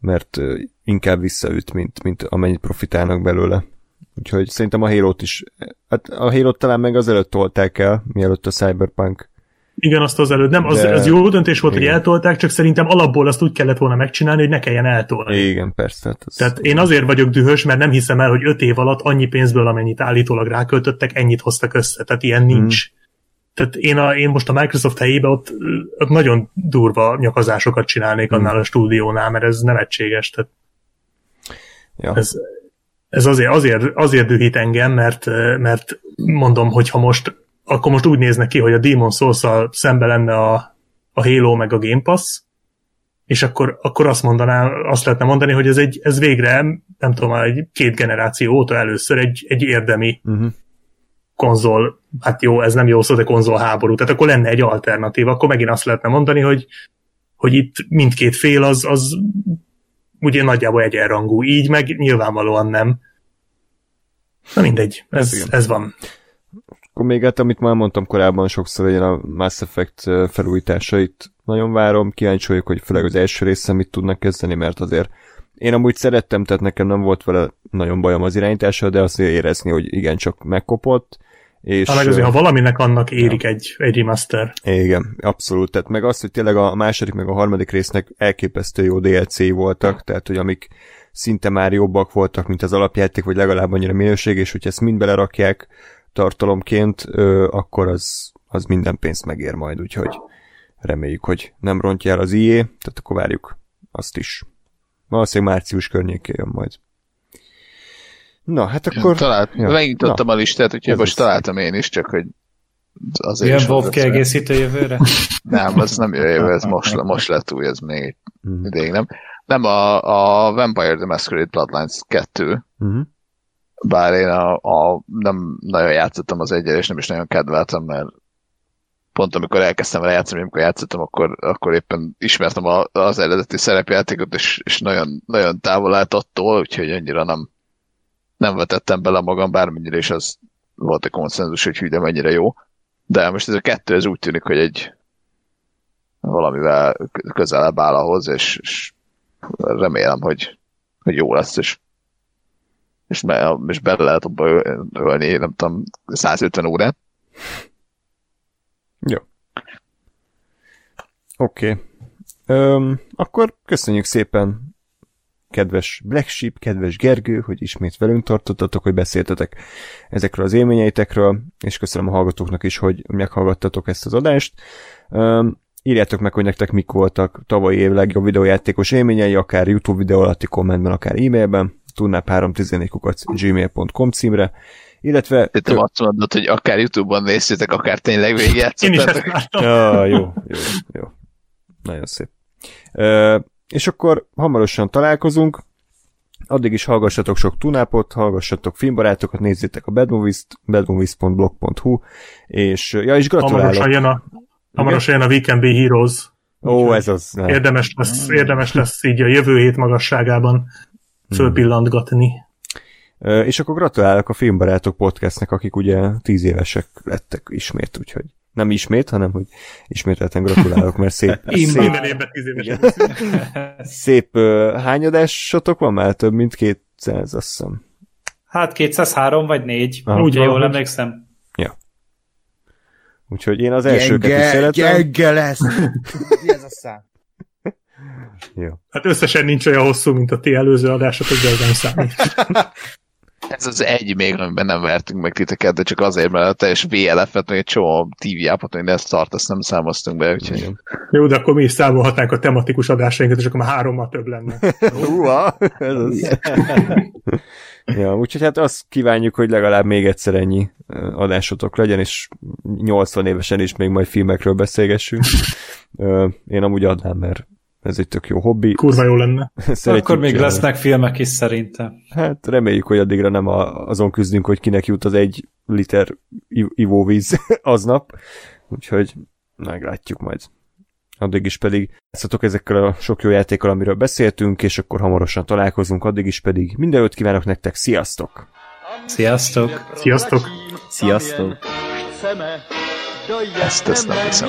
mert inkább visszaüt, mint, mint amennyit profitálnak belőle. Úgyhogy szerintem a halo is, hát a halo talán meg azelőtt tolták el, mielőtt a Cyberpunk. Igen, azt az előtt. Nem, az, De- az jó döntés volt, Igen. hogy eltolták, csak szerintem alapból azt úgy kellett volna megcsinálni, hogy ne kelljen eltolni. Igen, persze. Hát az, Tehát én azért vagyok dühös, mert nem hiszem el, hogy öt év alatt annyi pénzből, amennyit állítólag ráköltöttek, ennyit hoztak össze. Tehát ilyen nincs. Tehát én, a, én most a Microsoft helyébe ott, ott nagyon durva nyakazásokat csinálnék annál a stúdiónál, mert ez nevetséges. Tehát ja. ez, ez azért, azért, azért dühít engem, mert, mert mondom, hogy ha most, akkor most úgy néznek ki, hogy a Demon souls szembe lenne a, a Halo meg a Game Pass, és akkor, akkor azt mondaná, azt lehetne mondani, hogy ez, egy, ez végre, nem tudom, egy két generáció óta először egy, egy érdemi Uh-huh. Konzol, hát jó, ez nem jó szó, de konzol háború, tehát akkor lenne egy alternatív, akkor megint azt lehetne mondani, hogy, hogy itt mindkét fél az, az ugye nagyjából egyenrangú, így meg nyilvánvalóan nem. Na mindegy, ez, igen. ez van. Akkor még hát, amit már mondtam korábban sokszor, hogy a Mass Effect felújításait nagyon várom, kíváncsi vagyok, hogy főleg az első része mit tudnak kezdeni, mert azért én amúgy szerettem, tehát nekem nem volt vele nagyon bajom az irányítása, de azért érezni, hogy igencsak megkopott, és... Meg azért, ha valaminek annak érik egy, egy remaster. Igen, abszolút. Tehát meg azt, hogy tényleg a második meg a harmadik résznek elképesztő jó DLC voltak, tehát hogy amik szinte már jobbak voltak, mint az alapjáték, vagy legalább annyira minőség, és hogyha ezt mind belerakják tartalomként, ö, akkor az, az minden pénzt megér majd, úgyhogy reméljük, hogy nem rontja el az IE, tehát akkor várjuk azt is. Valószínűleg március környékén jön majd. Na, hát akkor... Talált, Ja. Megnyitottam Na. a listát, úgyhogy Ez most az. találtam én is, csak hogy azért Ilyen mert- kiegészítő jövőre? Nem, az nem jövő, ez most, most lett új, ez még Mhm. ideig nem. Nem, a, a Vampire the Masquerade Bloodlines 2, Uh-huh. bár én a, a, nem nagyon játszottam az egyel, és nem is nagyon kedveltem, mert pont amikor elkezdtem vele játszani, amikor játszottam, akkor, akkor éppen ismertem a, az eredeti szerepjátékot, és, és nagyon, nagyon távol állt attól, úgyhogy annyira nem, nem vetettem bele magam, bármennyire is az volt a konszenzus, hogy hű, mennyire jó. De most ez a kettő, ez úgy tűnik, hogy egy valamivel közelebb áll ahhoz, és, és remélem, hogy, hogy jó lesz, és és, be, és bele lehet abba ölni, nem tudom, 150 órát. Jó. Oké. Okay. akkor köszönjük szépen kedves Black Sheep, kedves Gergő, hogy ismét velünk tartottatok, hogy beszéltetek ezekről az élményeitekről, és köszönöm a hallgatóknak is, hogy meghallgattatok ezt az adást. Öm, írjátok meg, hogy nektek mik voltak tavalyi év legjobb videójátékos élményei, akár YouTube videó alatti kommentben, akár e-mailben, tudnáp 314 kukac gmail.com címre, illetve... Te azt mondod, hogy akár Youtube-on néztétek, akár tényleg Én is ezt végigjátszottatok. láttam. Ja, jó, jó, jó. Nagyon szép. Ö, és akkor hamarosan találkozunk, addig is hallgassatok sok tunápot, hallgassatok filmbarátokat, nézzétek a badmovies-t, badmovies.blog.hu, és ja, és Hamarosan gratulálok. jön a, hamarosan jön a We Can Be Heroes. Ó, ez az. Nem. Érdemes lesz, érdemes lesz így a jövő hét magasságában fölpillantgatni. Ö, És akkor gratulálok a Filmbarátok podcastnek, akik ugye tíz évesek lettek ismét, úgyhogy nem ismét, hanem hogy ismételten gratulálok, mert szép, Immár. szép, Minden évben tíz évesen. szép ö, hányadásotok van már? Több mint 200, azt hiszem. Hát 203 vagy 4, Aha. úgy jól hogy- emlékszem. Úgyhogy én az elsőket is szeretem. gyenge lesz. Mi ez a szám? Jó. Hát összesen nincs olyan hosszú, mint a ti előző adásotok, de ez nem számít. Ez az egy még, amiben nem vertünk meg titeket, de csak azért, mert a teljes VLF-et, meg egy csomó TV appot, meg ezt tart, azt nem számoztunk be, úgyhogy Igen. Jó, de akkor mi is számolhatnánk a tematikus adásainkat, és akkor már hárommal több lenne. Húha, ez az. ja, úgyhogy hát azt kívánjuk, hogy legalább még egyszer ennyi adásotok legyen, és 80 évesen is még majd filmekről beszélgessünk. Én amúgy adnám, mert ez egy tök jó hobbi. Kurva jó lenne. Szeretjük Akkor még csinálni. lesznek filmek is szerintem. Hát reméljük, hogy addigra nem a, azon küzdünk, hogy kinek jut az egy liter ivóvíz aznap. Úgyhogy meglátjuk majd. Addig is pedig játszatok ezekkel a sok jó játékkal, amiről beszéltünk, és akkor hamarosan találkozunk, addig is pedig mindenőt kívánok nektek, sziasztok! Sziasztok! Sziasztok! Sziasztok! Ezt- ezt nem hiszem.